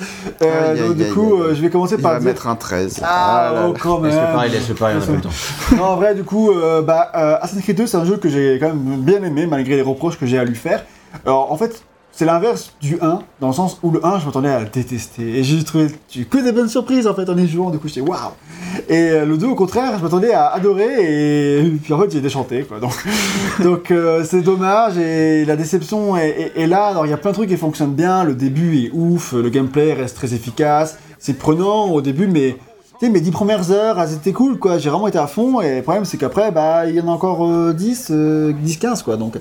Euh, donc, du coup, je vais commencer Il par mettre un 13. Ah, oh, quand même. Laisse-le pareil, laisse-le pareil, on a pas le temps? En vrai, du coup, euh, bah, euh, Assassin's Creed 2, c'est un jeu que j'ai quand même bien aimé, malgré les reproches que j'ai à lui faire. Alors, en fait, c'est l'inverse du 1, dans le sens où le 1, je m'attendais à le détester. Et j'ai trouvé que des bonnes surprises, en fait, en y jouant. Du coup, j'étais waouh Et euh, le 2, au contraire, je m'attendais à adorer, et puis en fait, j'ai déchanté, quoi. Donc, donc c'est dommage, et la déception est, est- là. Alors, il y a plein de trucs qui fonctionnent bien, le début est ouf, le gameplay reste très efficace, c'est prenant au début, mais sais, mes 10 premières heures, elles étaient cool, quoi. J'ai vraiment été à fond, et le problème, c'est qu'après, bah, il y en a encore euh, 10, euh, 10, 15, quoi. Donc,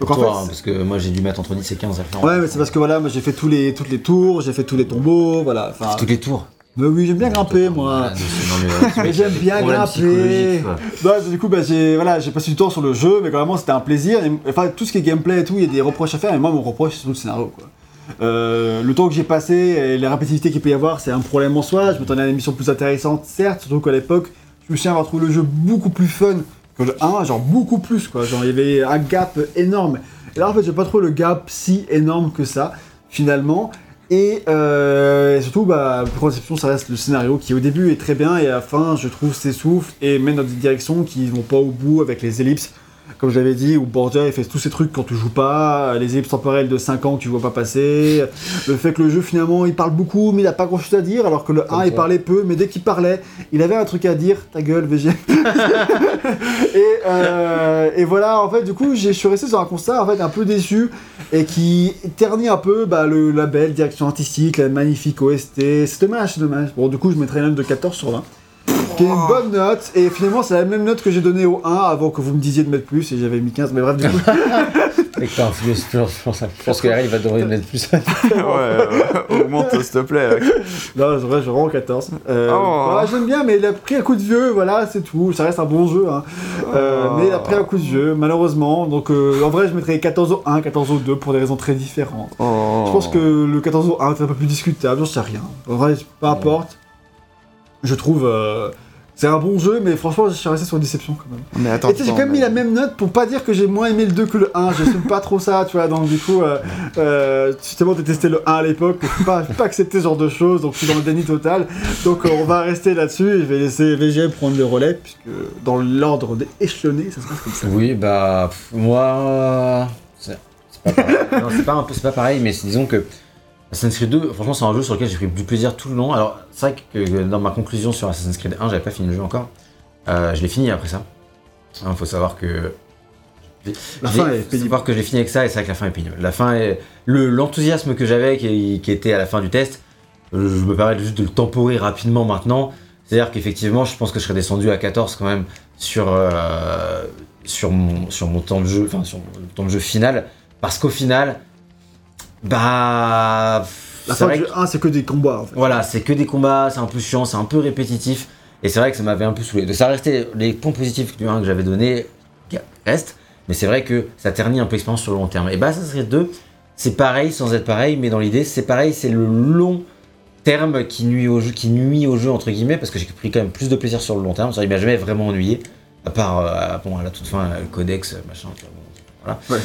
donc en Toi, fait, hein, parce que moi, j'ai dû mettre entre 10 et 15 à. Ouais, mais c'est parce que voilà, moi j'ai fait tous les, toutes les tours, j'ai fait tous les tombeaux, voilà. Enfin, Toutes les tours? mais oui, j'aime bien grimper, moi. Euh, J'aime bien grimper. Bah, du coup, bah, j'ai voilà, j'ai passé du temps sur le jeu, mais vraiment c'était un plaisir. Et, enfin, tout ce qui est gameplay et tout, il y a des reproches à faire, et moi, mon reproche, c'est tout le scénario, quoi. Euh, le temps que j'ai passé et les répétitivités qu'il peut y avoir, c'est un problème en soi. Je m'attendais à une émission plus intéressante, certes, surtout qu'à l'époque, je me souviens avoir trouvé le jeu beaucoup plus fun que le 1, genre beaucoup plus quoi. Genre il y avait un gap énorme. Et là en fait, j'ai pas trouvé le gap si énorme que ça, finalement. Et, euh, surtout, bah, conception, ça reste le scénario qui au début est très bien et à la fin, je trouve, s'essouffle et mène dans des directions qui vont pas au bout avec les ellipses comme je l'avais dit, où Borgia il fait tous ces trucs quand tu joues pas, les ellipses temporelles de 5 ans que tu vois pas passer, le fait que le jeu finalement il parle beaucoup mais il a pas grand chose à dire, alors que le 1 il parlait peu, mais dès qu'il parlait, il avait un truc à dire, ta gueule VG. et, euh, et voilà, en fait, du coup, j'ai- je suis resté sur un constat en fait un peu déçu et qui ternit un peu bah, le label, direction artistique, la magnifique OST. C'est dommage, c'est dommage. Bon, du coup, je mettrai une note de 14 sur 20. Qui est une bonne note, et finalement c'est la même note que j'ai donnée au 1 avant que vous me disiez de mettre plus, et j'avais mis 15, mais bref, du coup, flux, je pense, je je que Harry va devoir mettre plus. ouais, ouais, augmente s'il te plaît. non, c'est vrai, j'ai vraiment 14. Euh, Oh. voilà, J'aime bien, mais il a pris un coup de vieux, voilà, c'est tout, ça reste un bon jeu, hein. Euh, Oh. mais il a pris un coup de vieux, malheureusement, donc euh, en vrai je mettrais 14 au 1, 14 au 2 pour des raisons très différentes. Oh. Je pense que le 14 au 1 est un peu plus discutable, j'en sais rien. En vrai, peu importe. Je trouve. euh, c'est un bon jeu, mais franchement, je suis resté sur une déception quand même. Mais attends, Et tu sais, j'ai quand même mis la même note pour pas dire que j'ai moins aimé le 2 que le 1. J'assume pas trop ça, tu vois. Donc, du coup, euh, euh, justement, détesté le 1 à l'époque. Je peux pas, pas accepter ce genre de choses, donc je suis dans le déni total. Donc, euh, on va rester là-dessus et je vais laisser VGM prendre le relais, puisque dans l'ordre des échelonnés, ça se passe comme ça. Oui, bah, moi. C'est c'est pas pareil. non, c'est pas, un peu- c'est pas pareil, mais disons que Assassin's Creed 2, franchement, c'est un jeu sur lequel j'ai pris du plaisir tout le long. Alors, c'est vrai que dans ma conclusion sur Assassin's Creed 1, j'avais pas fini le jeu encore. Euh, je l'ai fini après ça. Il faut savoir que. La fin est pénible. que j'ai fini avec ça et c'est vrai que la fin est pénible. La fin est. le- L'enthousiasme que j'avais, qui, qui était à la fin du test, euh, je me permets juste de le temporer rapidement maintenant. C'est-à-dire qu'effectivement, je pense que je serais descendu à 14 quand même sur, euh, sur, mon, sur mon temps de jeu, enfin sur le temps de jeu final. Parce qu'au final, bah. La fin du que- 1, c'est que des combats, en fait. voilà, c'est que des combats, c'est un peu chiant, c'est un peu répétitif. Et c'est vrai que ça m'avait un peu saoulé. Donc ça restait les points positifs du 1 que j'avais donné restent, mais c'est vrai que ça ternit un peu l'expérience sur le long terme. Et bah ça serait 2, c'est pareil sans être pareil, mais dans l'idée c'est pareil, c'est le long terme qui nuit au jeu, qui nuit au jeu entre guillemets, parce que j'ai pris quand même plus de plaisir sur le long terme. Ça, il m'a jamais vraiment ennuyé, à part euh, bon, à la toute fin, le codex, machin, voilà. Ouais.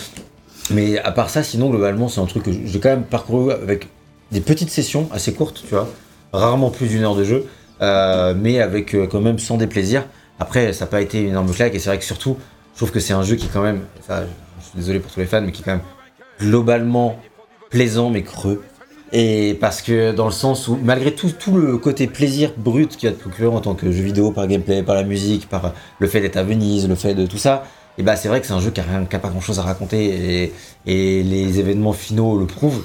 Mais à part ça, sinon globalement c'est un truc que j'ai quand même parcouru avec des petites sessions assez courtes, tu vois, rarement plus d'une heure de jeu, euh, mais avec euh, quand même sans déplaisir. Après, ça n'a pas été une énorme claque, et c'est vrai que surtout, je trouve que c'est un jeu qui, quand même, ça, je suis désolé pour tous les fans, mais qui est quand même globalement plaisant mais creux. Et parce que dans le sens où, malgré tout, le côté plaisir brut qu'il y a de procurer en tant que jeu vidéo, par gameplay, par la musique, par le fait d'être à Venise, le fait de tout ça, et bah c'est vrai que c'est un jeu qui a, rien- qui a pas grand chose à raconter et, et les événements finaux le prouvent.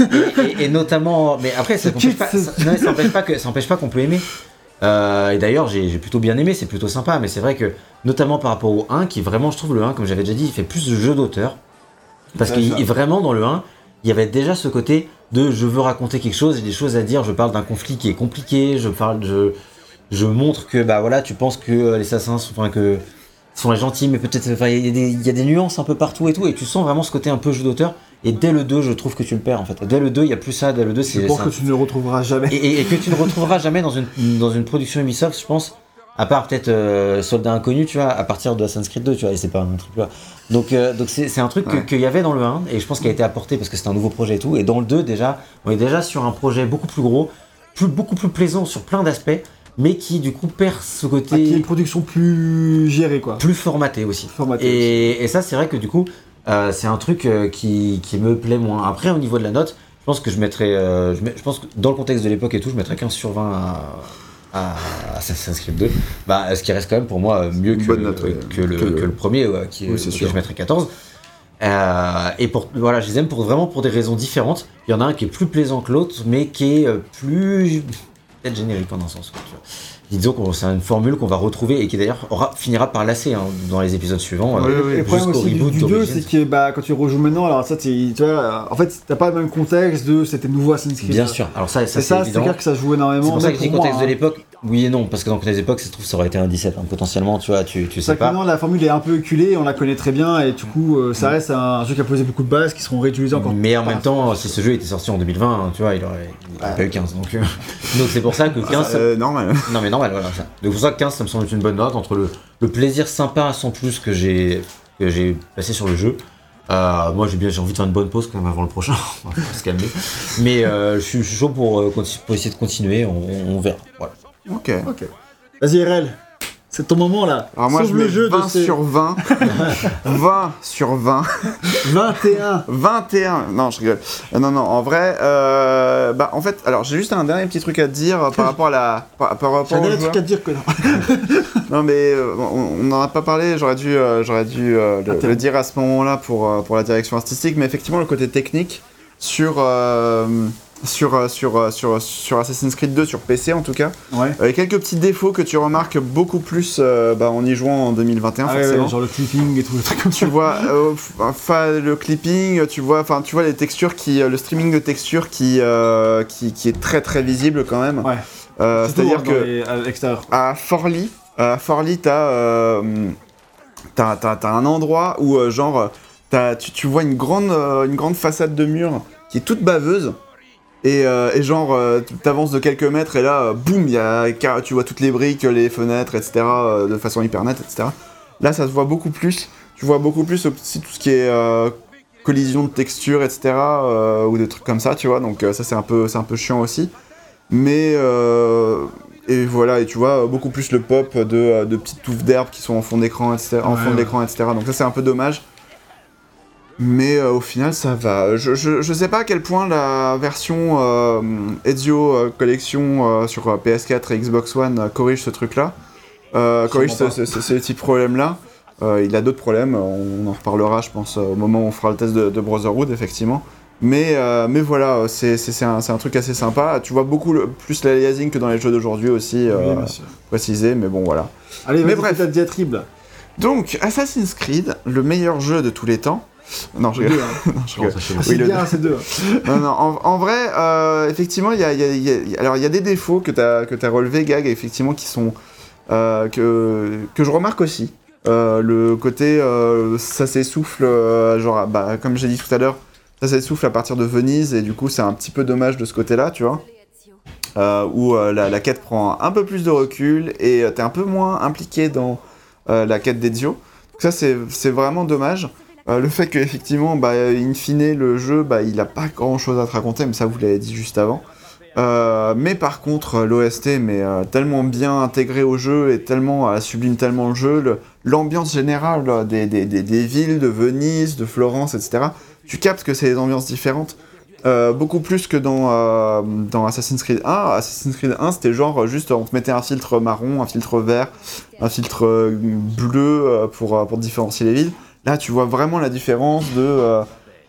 et, et- et notamment, mais après ça n'empêche pas, ça- n'empêche pas que ça n'empêche pas qu'on peut aimer. Euh, et d'ailleurs j'ai plutôt bien aimé, c'est plutôt sympa, mais c'est vrai que notamment par rapport au 1, qui vraiment je trouve le 1, comme j'avais déjà dit, il fait plus de jeu d'auteur. Parce Ouais, que il- vraiment dans le 1, il y avait déjà ce côté de je veux raconter quelque chose, j'ai des choses à dire, je parle d'un conflit qui est compliqué, je parle, je, je montre que bah voilà, tu penses que les assassins sont, enfin, que sont les gentils, mais peut-être enfin, il y, a des- il y a des nuances un peu partout et tout, et tu sens vraiment ce côté un peu jeu d'auteur. Et dès le 2, je trouve que tu le perds en fait. Dès le 2, il y a plus ça, dès le 2, Je c'est pense c'est que un- tu ne le retrouveras jamais. et, et- et que tu ne retrouveras jamais dans une, dans une production Ubisoft, je pense, à part peut-être euh, Soldat Inconnu, tu vois, à partir de Assassin's Creed 2, tu vois, et c'est pas un truc là. Donc euh, donc c'est c'est un truc que- Ouais. qu'il y avait dans le 1, et je pense qu'il a été apporté parce que c'était un nouveau projet et tout, et dans le 2, déjà, on est déjà sur un projet beaucoup plus gros, plus, beaucoup plus plaisant sur plein d'aspects, mais qui du coup perd ce Ah, qui est côté une production plus gérée, quoi. plus formaté aussi. Formatée Et, et ça, c'est vrai que du coup, euh, c'est un truc euh, qui, qui me plaît moins. Après, au niveau de la note, je pense que je mettrais. euh, je, pense que dans le contexte de l'époque et tout, je mettrais 15 sur 20 à, à Assassin's Creed 2. Bah, ce qui reste quand même pour moi mieux que, ouais. le, Que le- que le premier, ouais, qui, Oui, sûr. je mettrais 14. Euh, et pour, voilà, je les aime pour, vraiment pour des raisons différentes. Il y en a un qui est plus plaisant que l'autre, mais qui est plus. Peut-être générique en un sens. quoi, tu vois. Disons que c'est une formule qu'on va retrouver et qui d'ailleurs aura- finira par lasser hein, dans les épisodes suivants. Ouais, euh, ouais, le problème aussi du, reboot du 2, d'Origins. c'est que bah, quand tu rejoues maintenant, alors ça, tu vois, euh, en fait, t'as pas le même contexte de c'était nouveau Assassin's Creed. Bien sûr. Alors ça, ça C'est ça, c'est évident. clair que ça joue énormément. C'est pour ça que je dis pour contexte moi, de l'époque. Oui et non, parce que dans les époques, ça se trouve, ça aurait été un 17, hein, potentiellement, tu vois, tu, tu sais pas. maintenant, la formule est un peu éculée, on la connaît très bien, et du coup, euh, ça reste un jeu qui a posé beaucoup de bases qui seront réutilisées encore. Mais en même temps, si ce jeu était sorti en 2020, hein, tu vois, il aurait, il aurait pas eu 15. Donc euh, donc c'est pour ça que 15, ça- Euh, normal. Non mais normal, voilà. Ça. Donc pour ça que 15, ça me semble être une bonne note entre le, le plaisir sympa sans plus que j'ai que j'ai passé sur le jeu. Euh, moi j'ai bien j'ai envie de faire une bonne pause quand même avant le prochain, on va se calmer. Mais euh, je, suis, chaud pour, euh, pour essayer de continuer, on, on verra. Voilà. Ok. Ok. Vas-y, RL. C'est ton moment là. Alors moi Sauve je le mets jeu 20 de ces sur 20. 20 sur 20. 21. 21 Non, je rigole. Euh, Non, non, en vrai, euh, bah en fait, alors j'ai juste un dernier petit truc à te dire euh, par rapport à la... Par, par J'ai un dernier truc à te dire que non. Non mais euh, on n'en a pas parlé, j'aurais dû, euh, j'aurais dû euh, le, le dire à ce moment-là pour, euh, pour la direction artistique, mais effectivement le côté technique sur, euh, sur, euh, sur, euh, sur, sur Assassin's Creed 2, sur PC en tout cas, Ouais. euh, quelques petits défauts que tu remarques beaucoup plus euh, bah, en y jouant en 2021 Ah forcément. ouais, genre le clipping et tout, le truc comme ça. tu vois euh, enfin, le clipping, tu vois, enfin tu vois les textures qui, euh, le streaming de textures qui, euh, qui, qui est très très visible quand même. Ouais. Euh, Surtout C'est-à-dire que les- à l'extérieur. à Forli, à Forli, t'as euh, t'as, t'as- t'as un endroit où euh, genre euh, t'as- tu, tu vois une grande, euh, une grande façade de mur qui est toute baveuse. Et, euh, et genre, euh, t'avances de quelques mètres et là, euh, boum, y a, tu vois toutes les briques, les fenêtres, etc. de façon hyper nette, etc. Là, ça se voit beaucoup plus. Tu vois beaucoup plus aussi tout ce qui est collision de texture, etc. ou des trucs comme ça, tu vois. Donc ça, c'est un peu, un peu chiant aussi. Mais euh, et voilà, et tu vois beaucoup plus le pop de, de petites touffes d'herbe qui sont en fond d'écran, etc. En Ouais, ouais. etc. Donc ça, c'est un peu dommage. Mais euh, au final, ça va. Je, je, je sais pas à quel point la version euh, Ezio euh, Collection euh, sur euh, PS4 et Xbox One corrige ce truc-là. Corrige ce, ce, ce- ce petit problème-là. Il a d'autres problèmes, on en reparlera, je pense, au moment où on fera le test de, de Brotherhood, effectivement. Mais, mais voilà, c'est c'est- c'est un, c'est un truc assez sympa. Tu vois beaucoup le- plus l'aliasing que dans les jeux d'aujourd'hui aussi, Oui, précisé, mais bon, voilà. Allez, mais bref. diatribe. Donc, Assassin's Creed, le meilleur jeu de tous les temps. Non, je rigole. hein. C'est le- bien, c'est deux. non, non, en, en vrai, euh, effectivement, il y a, il y a- il y a- alors, il y a des défauts que tu as, que as relevés, Gag, effectivement, qui sont. euh, que, que je remarque aussi. Euh, le côté. euh, ça s'essouffle, euh, genre, bah, comme j'ai dit tout à l'heure, ça s'essouffle à partir de Venise, et du coup, c'est un petit peu dommage de ce côté-là, tu vois. Euh, où euh, la, la quête prend un peu plus de recul, et euh, t'es un peu moins impliqué dans euh, la quête d'Ezio. Donc, ça, c'est c'est vraiment dommage. Euh, le fait qu'effectivement, bah, in fine, le jeu, bah, il a pas grand chose à te raconter, mais ça, vous l'avez dit juste avant. Euh, mais par contre, euh, l'OST, mais euh, tellement bien intégré au jeu et tellement sublime tellement le jeu, l'ambiance générale des, villes de Venise, de Florence, etc. Tu captes que c'est des ambiances différentes. Beaucoup plus que dans, dans Assassin's Creed 1. Assassin's Creed 1, c'était genre juste on te mettait un filtre marron, un filtre vert, un filtre bleu pour, pour différencier les villes. Là, tu vois vraiment la différence de. euh,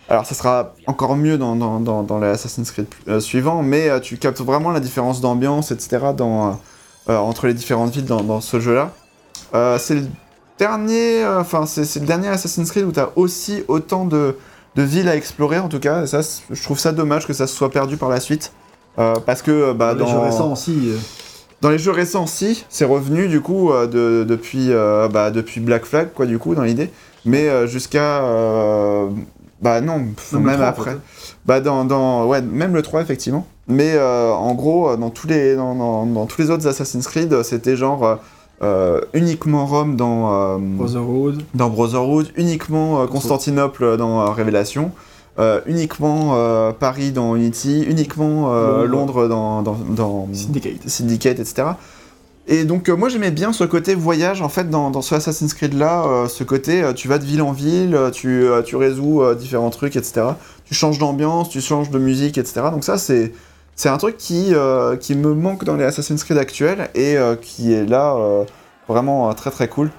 alors, ça sera encore mieux dans, dans, dans, dans les Assassin's Creed euh, suivants, mais euh, tu captes vraiment la différence d'ambiance, etc., dans, euh, entre les différentes villes dans, dans ce jeu-là. C'est le dernier, enfin, c'est c'est le dernier Assassin's Creed où tu as aussi autant de, de villes à explorer, en tout cas. Et ça, c'est- je trouve ça dommage que ça se soit perdu par la suite. Parce que bah, Dans les jeux récents aussi. dans les jeux récents, si, c'est revenu du coup euh, de- depuis, euh, bah, depuis Black Flag, quoi, du coup, dans l'idée. Mais euh, jusqu'à. euh, bah non, Même le même 3, après. Bah dans, dans. Ouais, même le 3, effectivement. Mais euh, en gros, dans tous, les, dans, dans- dans tous les autres Assassin's Creed, c'était genre. euh, uniquement Rome dans, euh, Brotherhood. dans Brotherhood, uniquement Constantinople dans Révélation, uniquement Paris dans Unity, uniquement Londres. Londres dans, dans, dans Syndicate. Syndicate, etc. Et donc euh, moi j'aimais bien ce côté voyage en fait dans, ce Assassin's Creed là, ce côté euh, tu vas de ville en ville, euh, tu, euh, résous euh, différents trucs, etc. Tu changes d'ambiance, tu changes de musique, etc. Donc ça c'est c'est un truc qui, euh, qui me manque dans les Assassin's Creed actuels et euh, qui est là euh, vraiment euh, très très cool.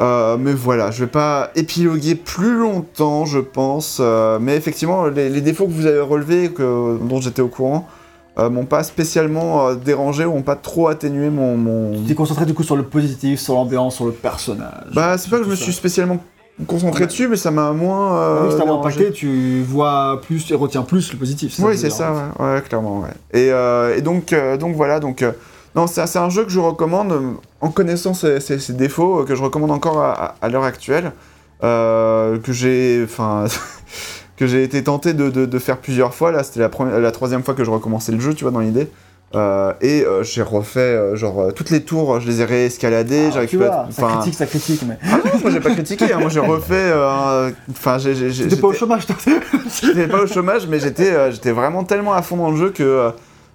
Euh, mais voilà, je vais pas épiloguer plus longtemps, je pense. euh, mais effectivement, les, les défauts que vous avez relevés, que, dont j'étais au courant, euh, m'ont pas spécialement euh, dérangé ou m'ont pas trop atténué mon. mon... Tu t'es concentré du coup sur le positif, sur l'ambiance, sur le personnage. Bah, c'est pas que je me suis ça. spécialement concentré dessus, mais ça m'a moins. Ah Euh, oui, si t'as moins dérangé. impacté, tu vois plus, tu retiens plus le positif. Oui, c'est ça, ouais, ouais, clairement, ouais. Et, euh, et donc, euh, donc voilà, donc, non, c'est un jeu que je recommande en connaissant ses, ses- ses défauts, que je recommande encore à, à- l'heure actuelle, que j'ai, enfin, que j'ai été tenté de, de- de faire plusieurs fois. Là, c'était la, première- la troisième fois que je recommençais le jeu, tu vois, dans l'idée. Euh, et euh, j'ai refait, euh, genre, toutes les tours, je les ai réescaladées, j'ai Ah, tu récupéré. ça critique, ça critique, mais. ah non, moi j'ai pas critiqué, hein, moi j'ai refait. Enfin, j'ai. j'ai- j'ai- T'étais pas au j'étais- chômage, toi J'étais pas au chômage, mais j'étais j'étais vraiment tellement à fond dans le jeu que,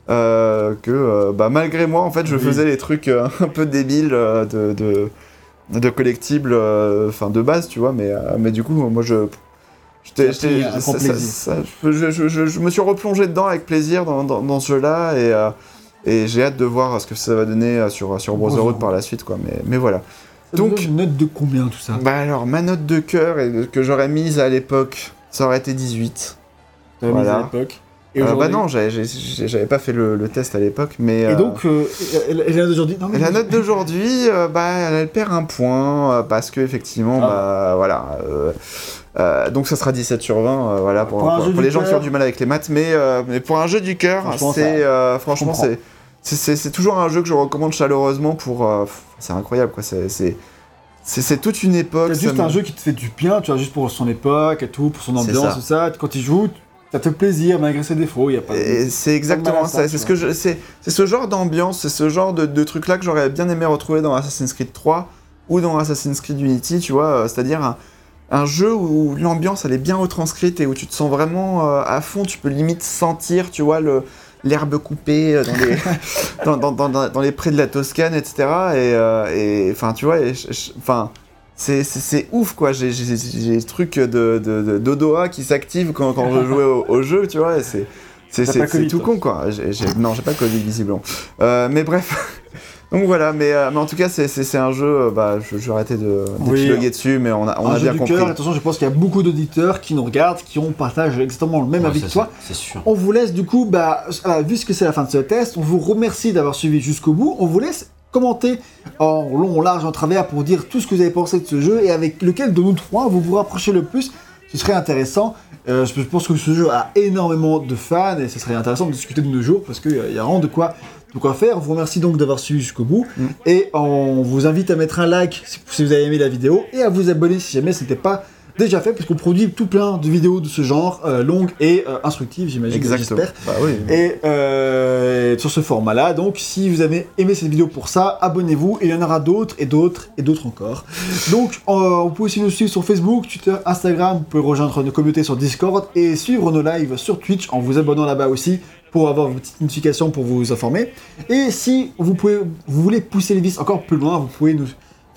que bah, malgré moi, en fait, je Oui. faisais les trucs un peu débiles de, de, de collectibles, enfin de base, tu vois, mais, mais du coup, moi je. Je, me suis replongé dedans avec plaisir dans, dans, dans ce jeu-là et, euh, et j'ai hâte de voir ce que ça va donner euh, sur, sur Brotherhood par la suite, quoi. Mais, mais voilà. Donc- une note de combien tout ça? Bah alors, ma note de cœur que j'aurais mise à l'époque, ça aurait été 18. T'avais mis Voilà. à l'époque. Et Euh, bah non, j'avais pas fait le, le test à l'époque, mais... Et euh, donc, euh, et la note d'aujourd'hui mais- la note d'aujourd'hui, euh, bah, elle, perd un point, parce que effectivement, Ah. bah, voilà... donc ça sera 17 sur 20, euh, voilà, pour, les gens qui ont du mal avec les maths, mais, mais pour un jeu du cœur, Franchement, c'est franchement, c'est c'est- toujours un jeu que je recommande chaleureusement pour... c'est incroyable, quoi, c'est... c'est- toute une époque. C'est juste un jeu qui te fait du bien, tu vois, juste pour son époque et tout, pour son ambiance, ça. tout ça. Quand tu joues, ça te fait plaisir malgré ses défauts, il y a pas c'est exactement ça. C'est ce que je, c'est, c'est ce genre d'ambiance, c'est ce genre de, de truc là que j'aurais bien aimé retrouver dans Assassin's Creed 3 ou dans Assassin's Creed Unity, tu vois. euh, C'est-à-dire un, un jeu où l'ambiance elle est bien retranscrite et où tu te sens vraiment euh, à fond. Tu peux limite sentir, tu vois, le l'herbe coupée euh, dans les, dans, dans, dans, dans- dans les prés de la Toscane, etc. Et euh, et, enfin, tu vois, enfin. C'est, c'est ouf quoi, j'ai, j'ai, j'ai des trucs de, de, de- d'odorat qui s'activent quand, quand je jouais au, au jeu, tu vois, et c'est, tout con quoi. J'ai- j'ai- non, j'ai pas Covid visiblement. Euh, mais bref, donc voilà, mais, euh, mais en tout cas, c'est, c'est, c'est un jeu, euh, bah, je, je vais arrêter de, Oui. d'épiloguer dessus, mais on a, on un a jeu bien du compris. cœur, attention, je pense qu'il y a beaucoup d'auditeurs qui nous regardent, qui ont partagé exactement le même Ouais, avis que toi. c'est- sûr. On vous laisse du coup, bah, vu que c'est la fin de ce test, on vous remercie d'avoir suivi jusqu'au bout. On vous laisse commenter en long, en large, en travers pour dire tout ce que vous avez pensé de ce jeu et avec lequel de nous trois vous vous rapprochez le plus. Ce serait intéressant. Euh, je pense que ce jeu a énormément de fans et ce serait intéressant de discuter de nos jours parce qu'il y a- il y a vraiment de quoi, de quoi faire. On vous remercie donc d'avoir suivi jusqu'au bout Mm. et on vous invite à mettre un like si si vous avez aimé la vidéo et à vous abonner si jamais ce n'était pas déjà fait parce qu'on produit tout plein de vidéos de ce genre, euh, longues et euh, instructives, j'imagine. Exactement. J'espère. Bah oui. Et euh, sur ce format-là, donc si vous avez aimé cette vidéo pour ça, abonnez-vous, il y en aura d'autres et d'autres et d'autres encore. Donc vous pouvez aussi nous suivre sur Facebook, Twitter, Instagram, vous pouvez rejoindre nos communautés sur Discord et suivre nos lives sur Twitch en vous abonnant là-bas aussi pour avoir vos petites notifications pour vous informer. Et si vous, pouvez, vous voulez pousser les vis encore plus loin, vous pouvez nous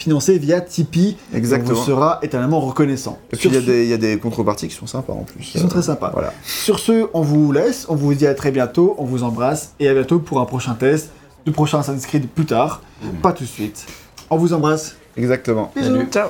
financer via Tipeee. et Exactement. On vous sera éternellement reconnaissant. Et puis il y, a Sur ce- des- il y a des contreparties qui sont sympas en plus. Qui sont très sympas. Voilà. Sur ce, on vous laisse, on vous dit à très bientôt, on vous embrasse et à bientôt pour un prochain test, de prochain Assassin's Creed plus tard, pas tout de suite. On vous embrasse. Exactement. Bisous. Ciao.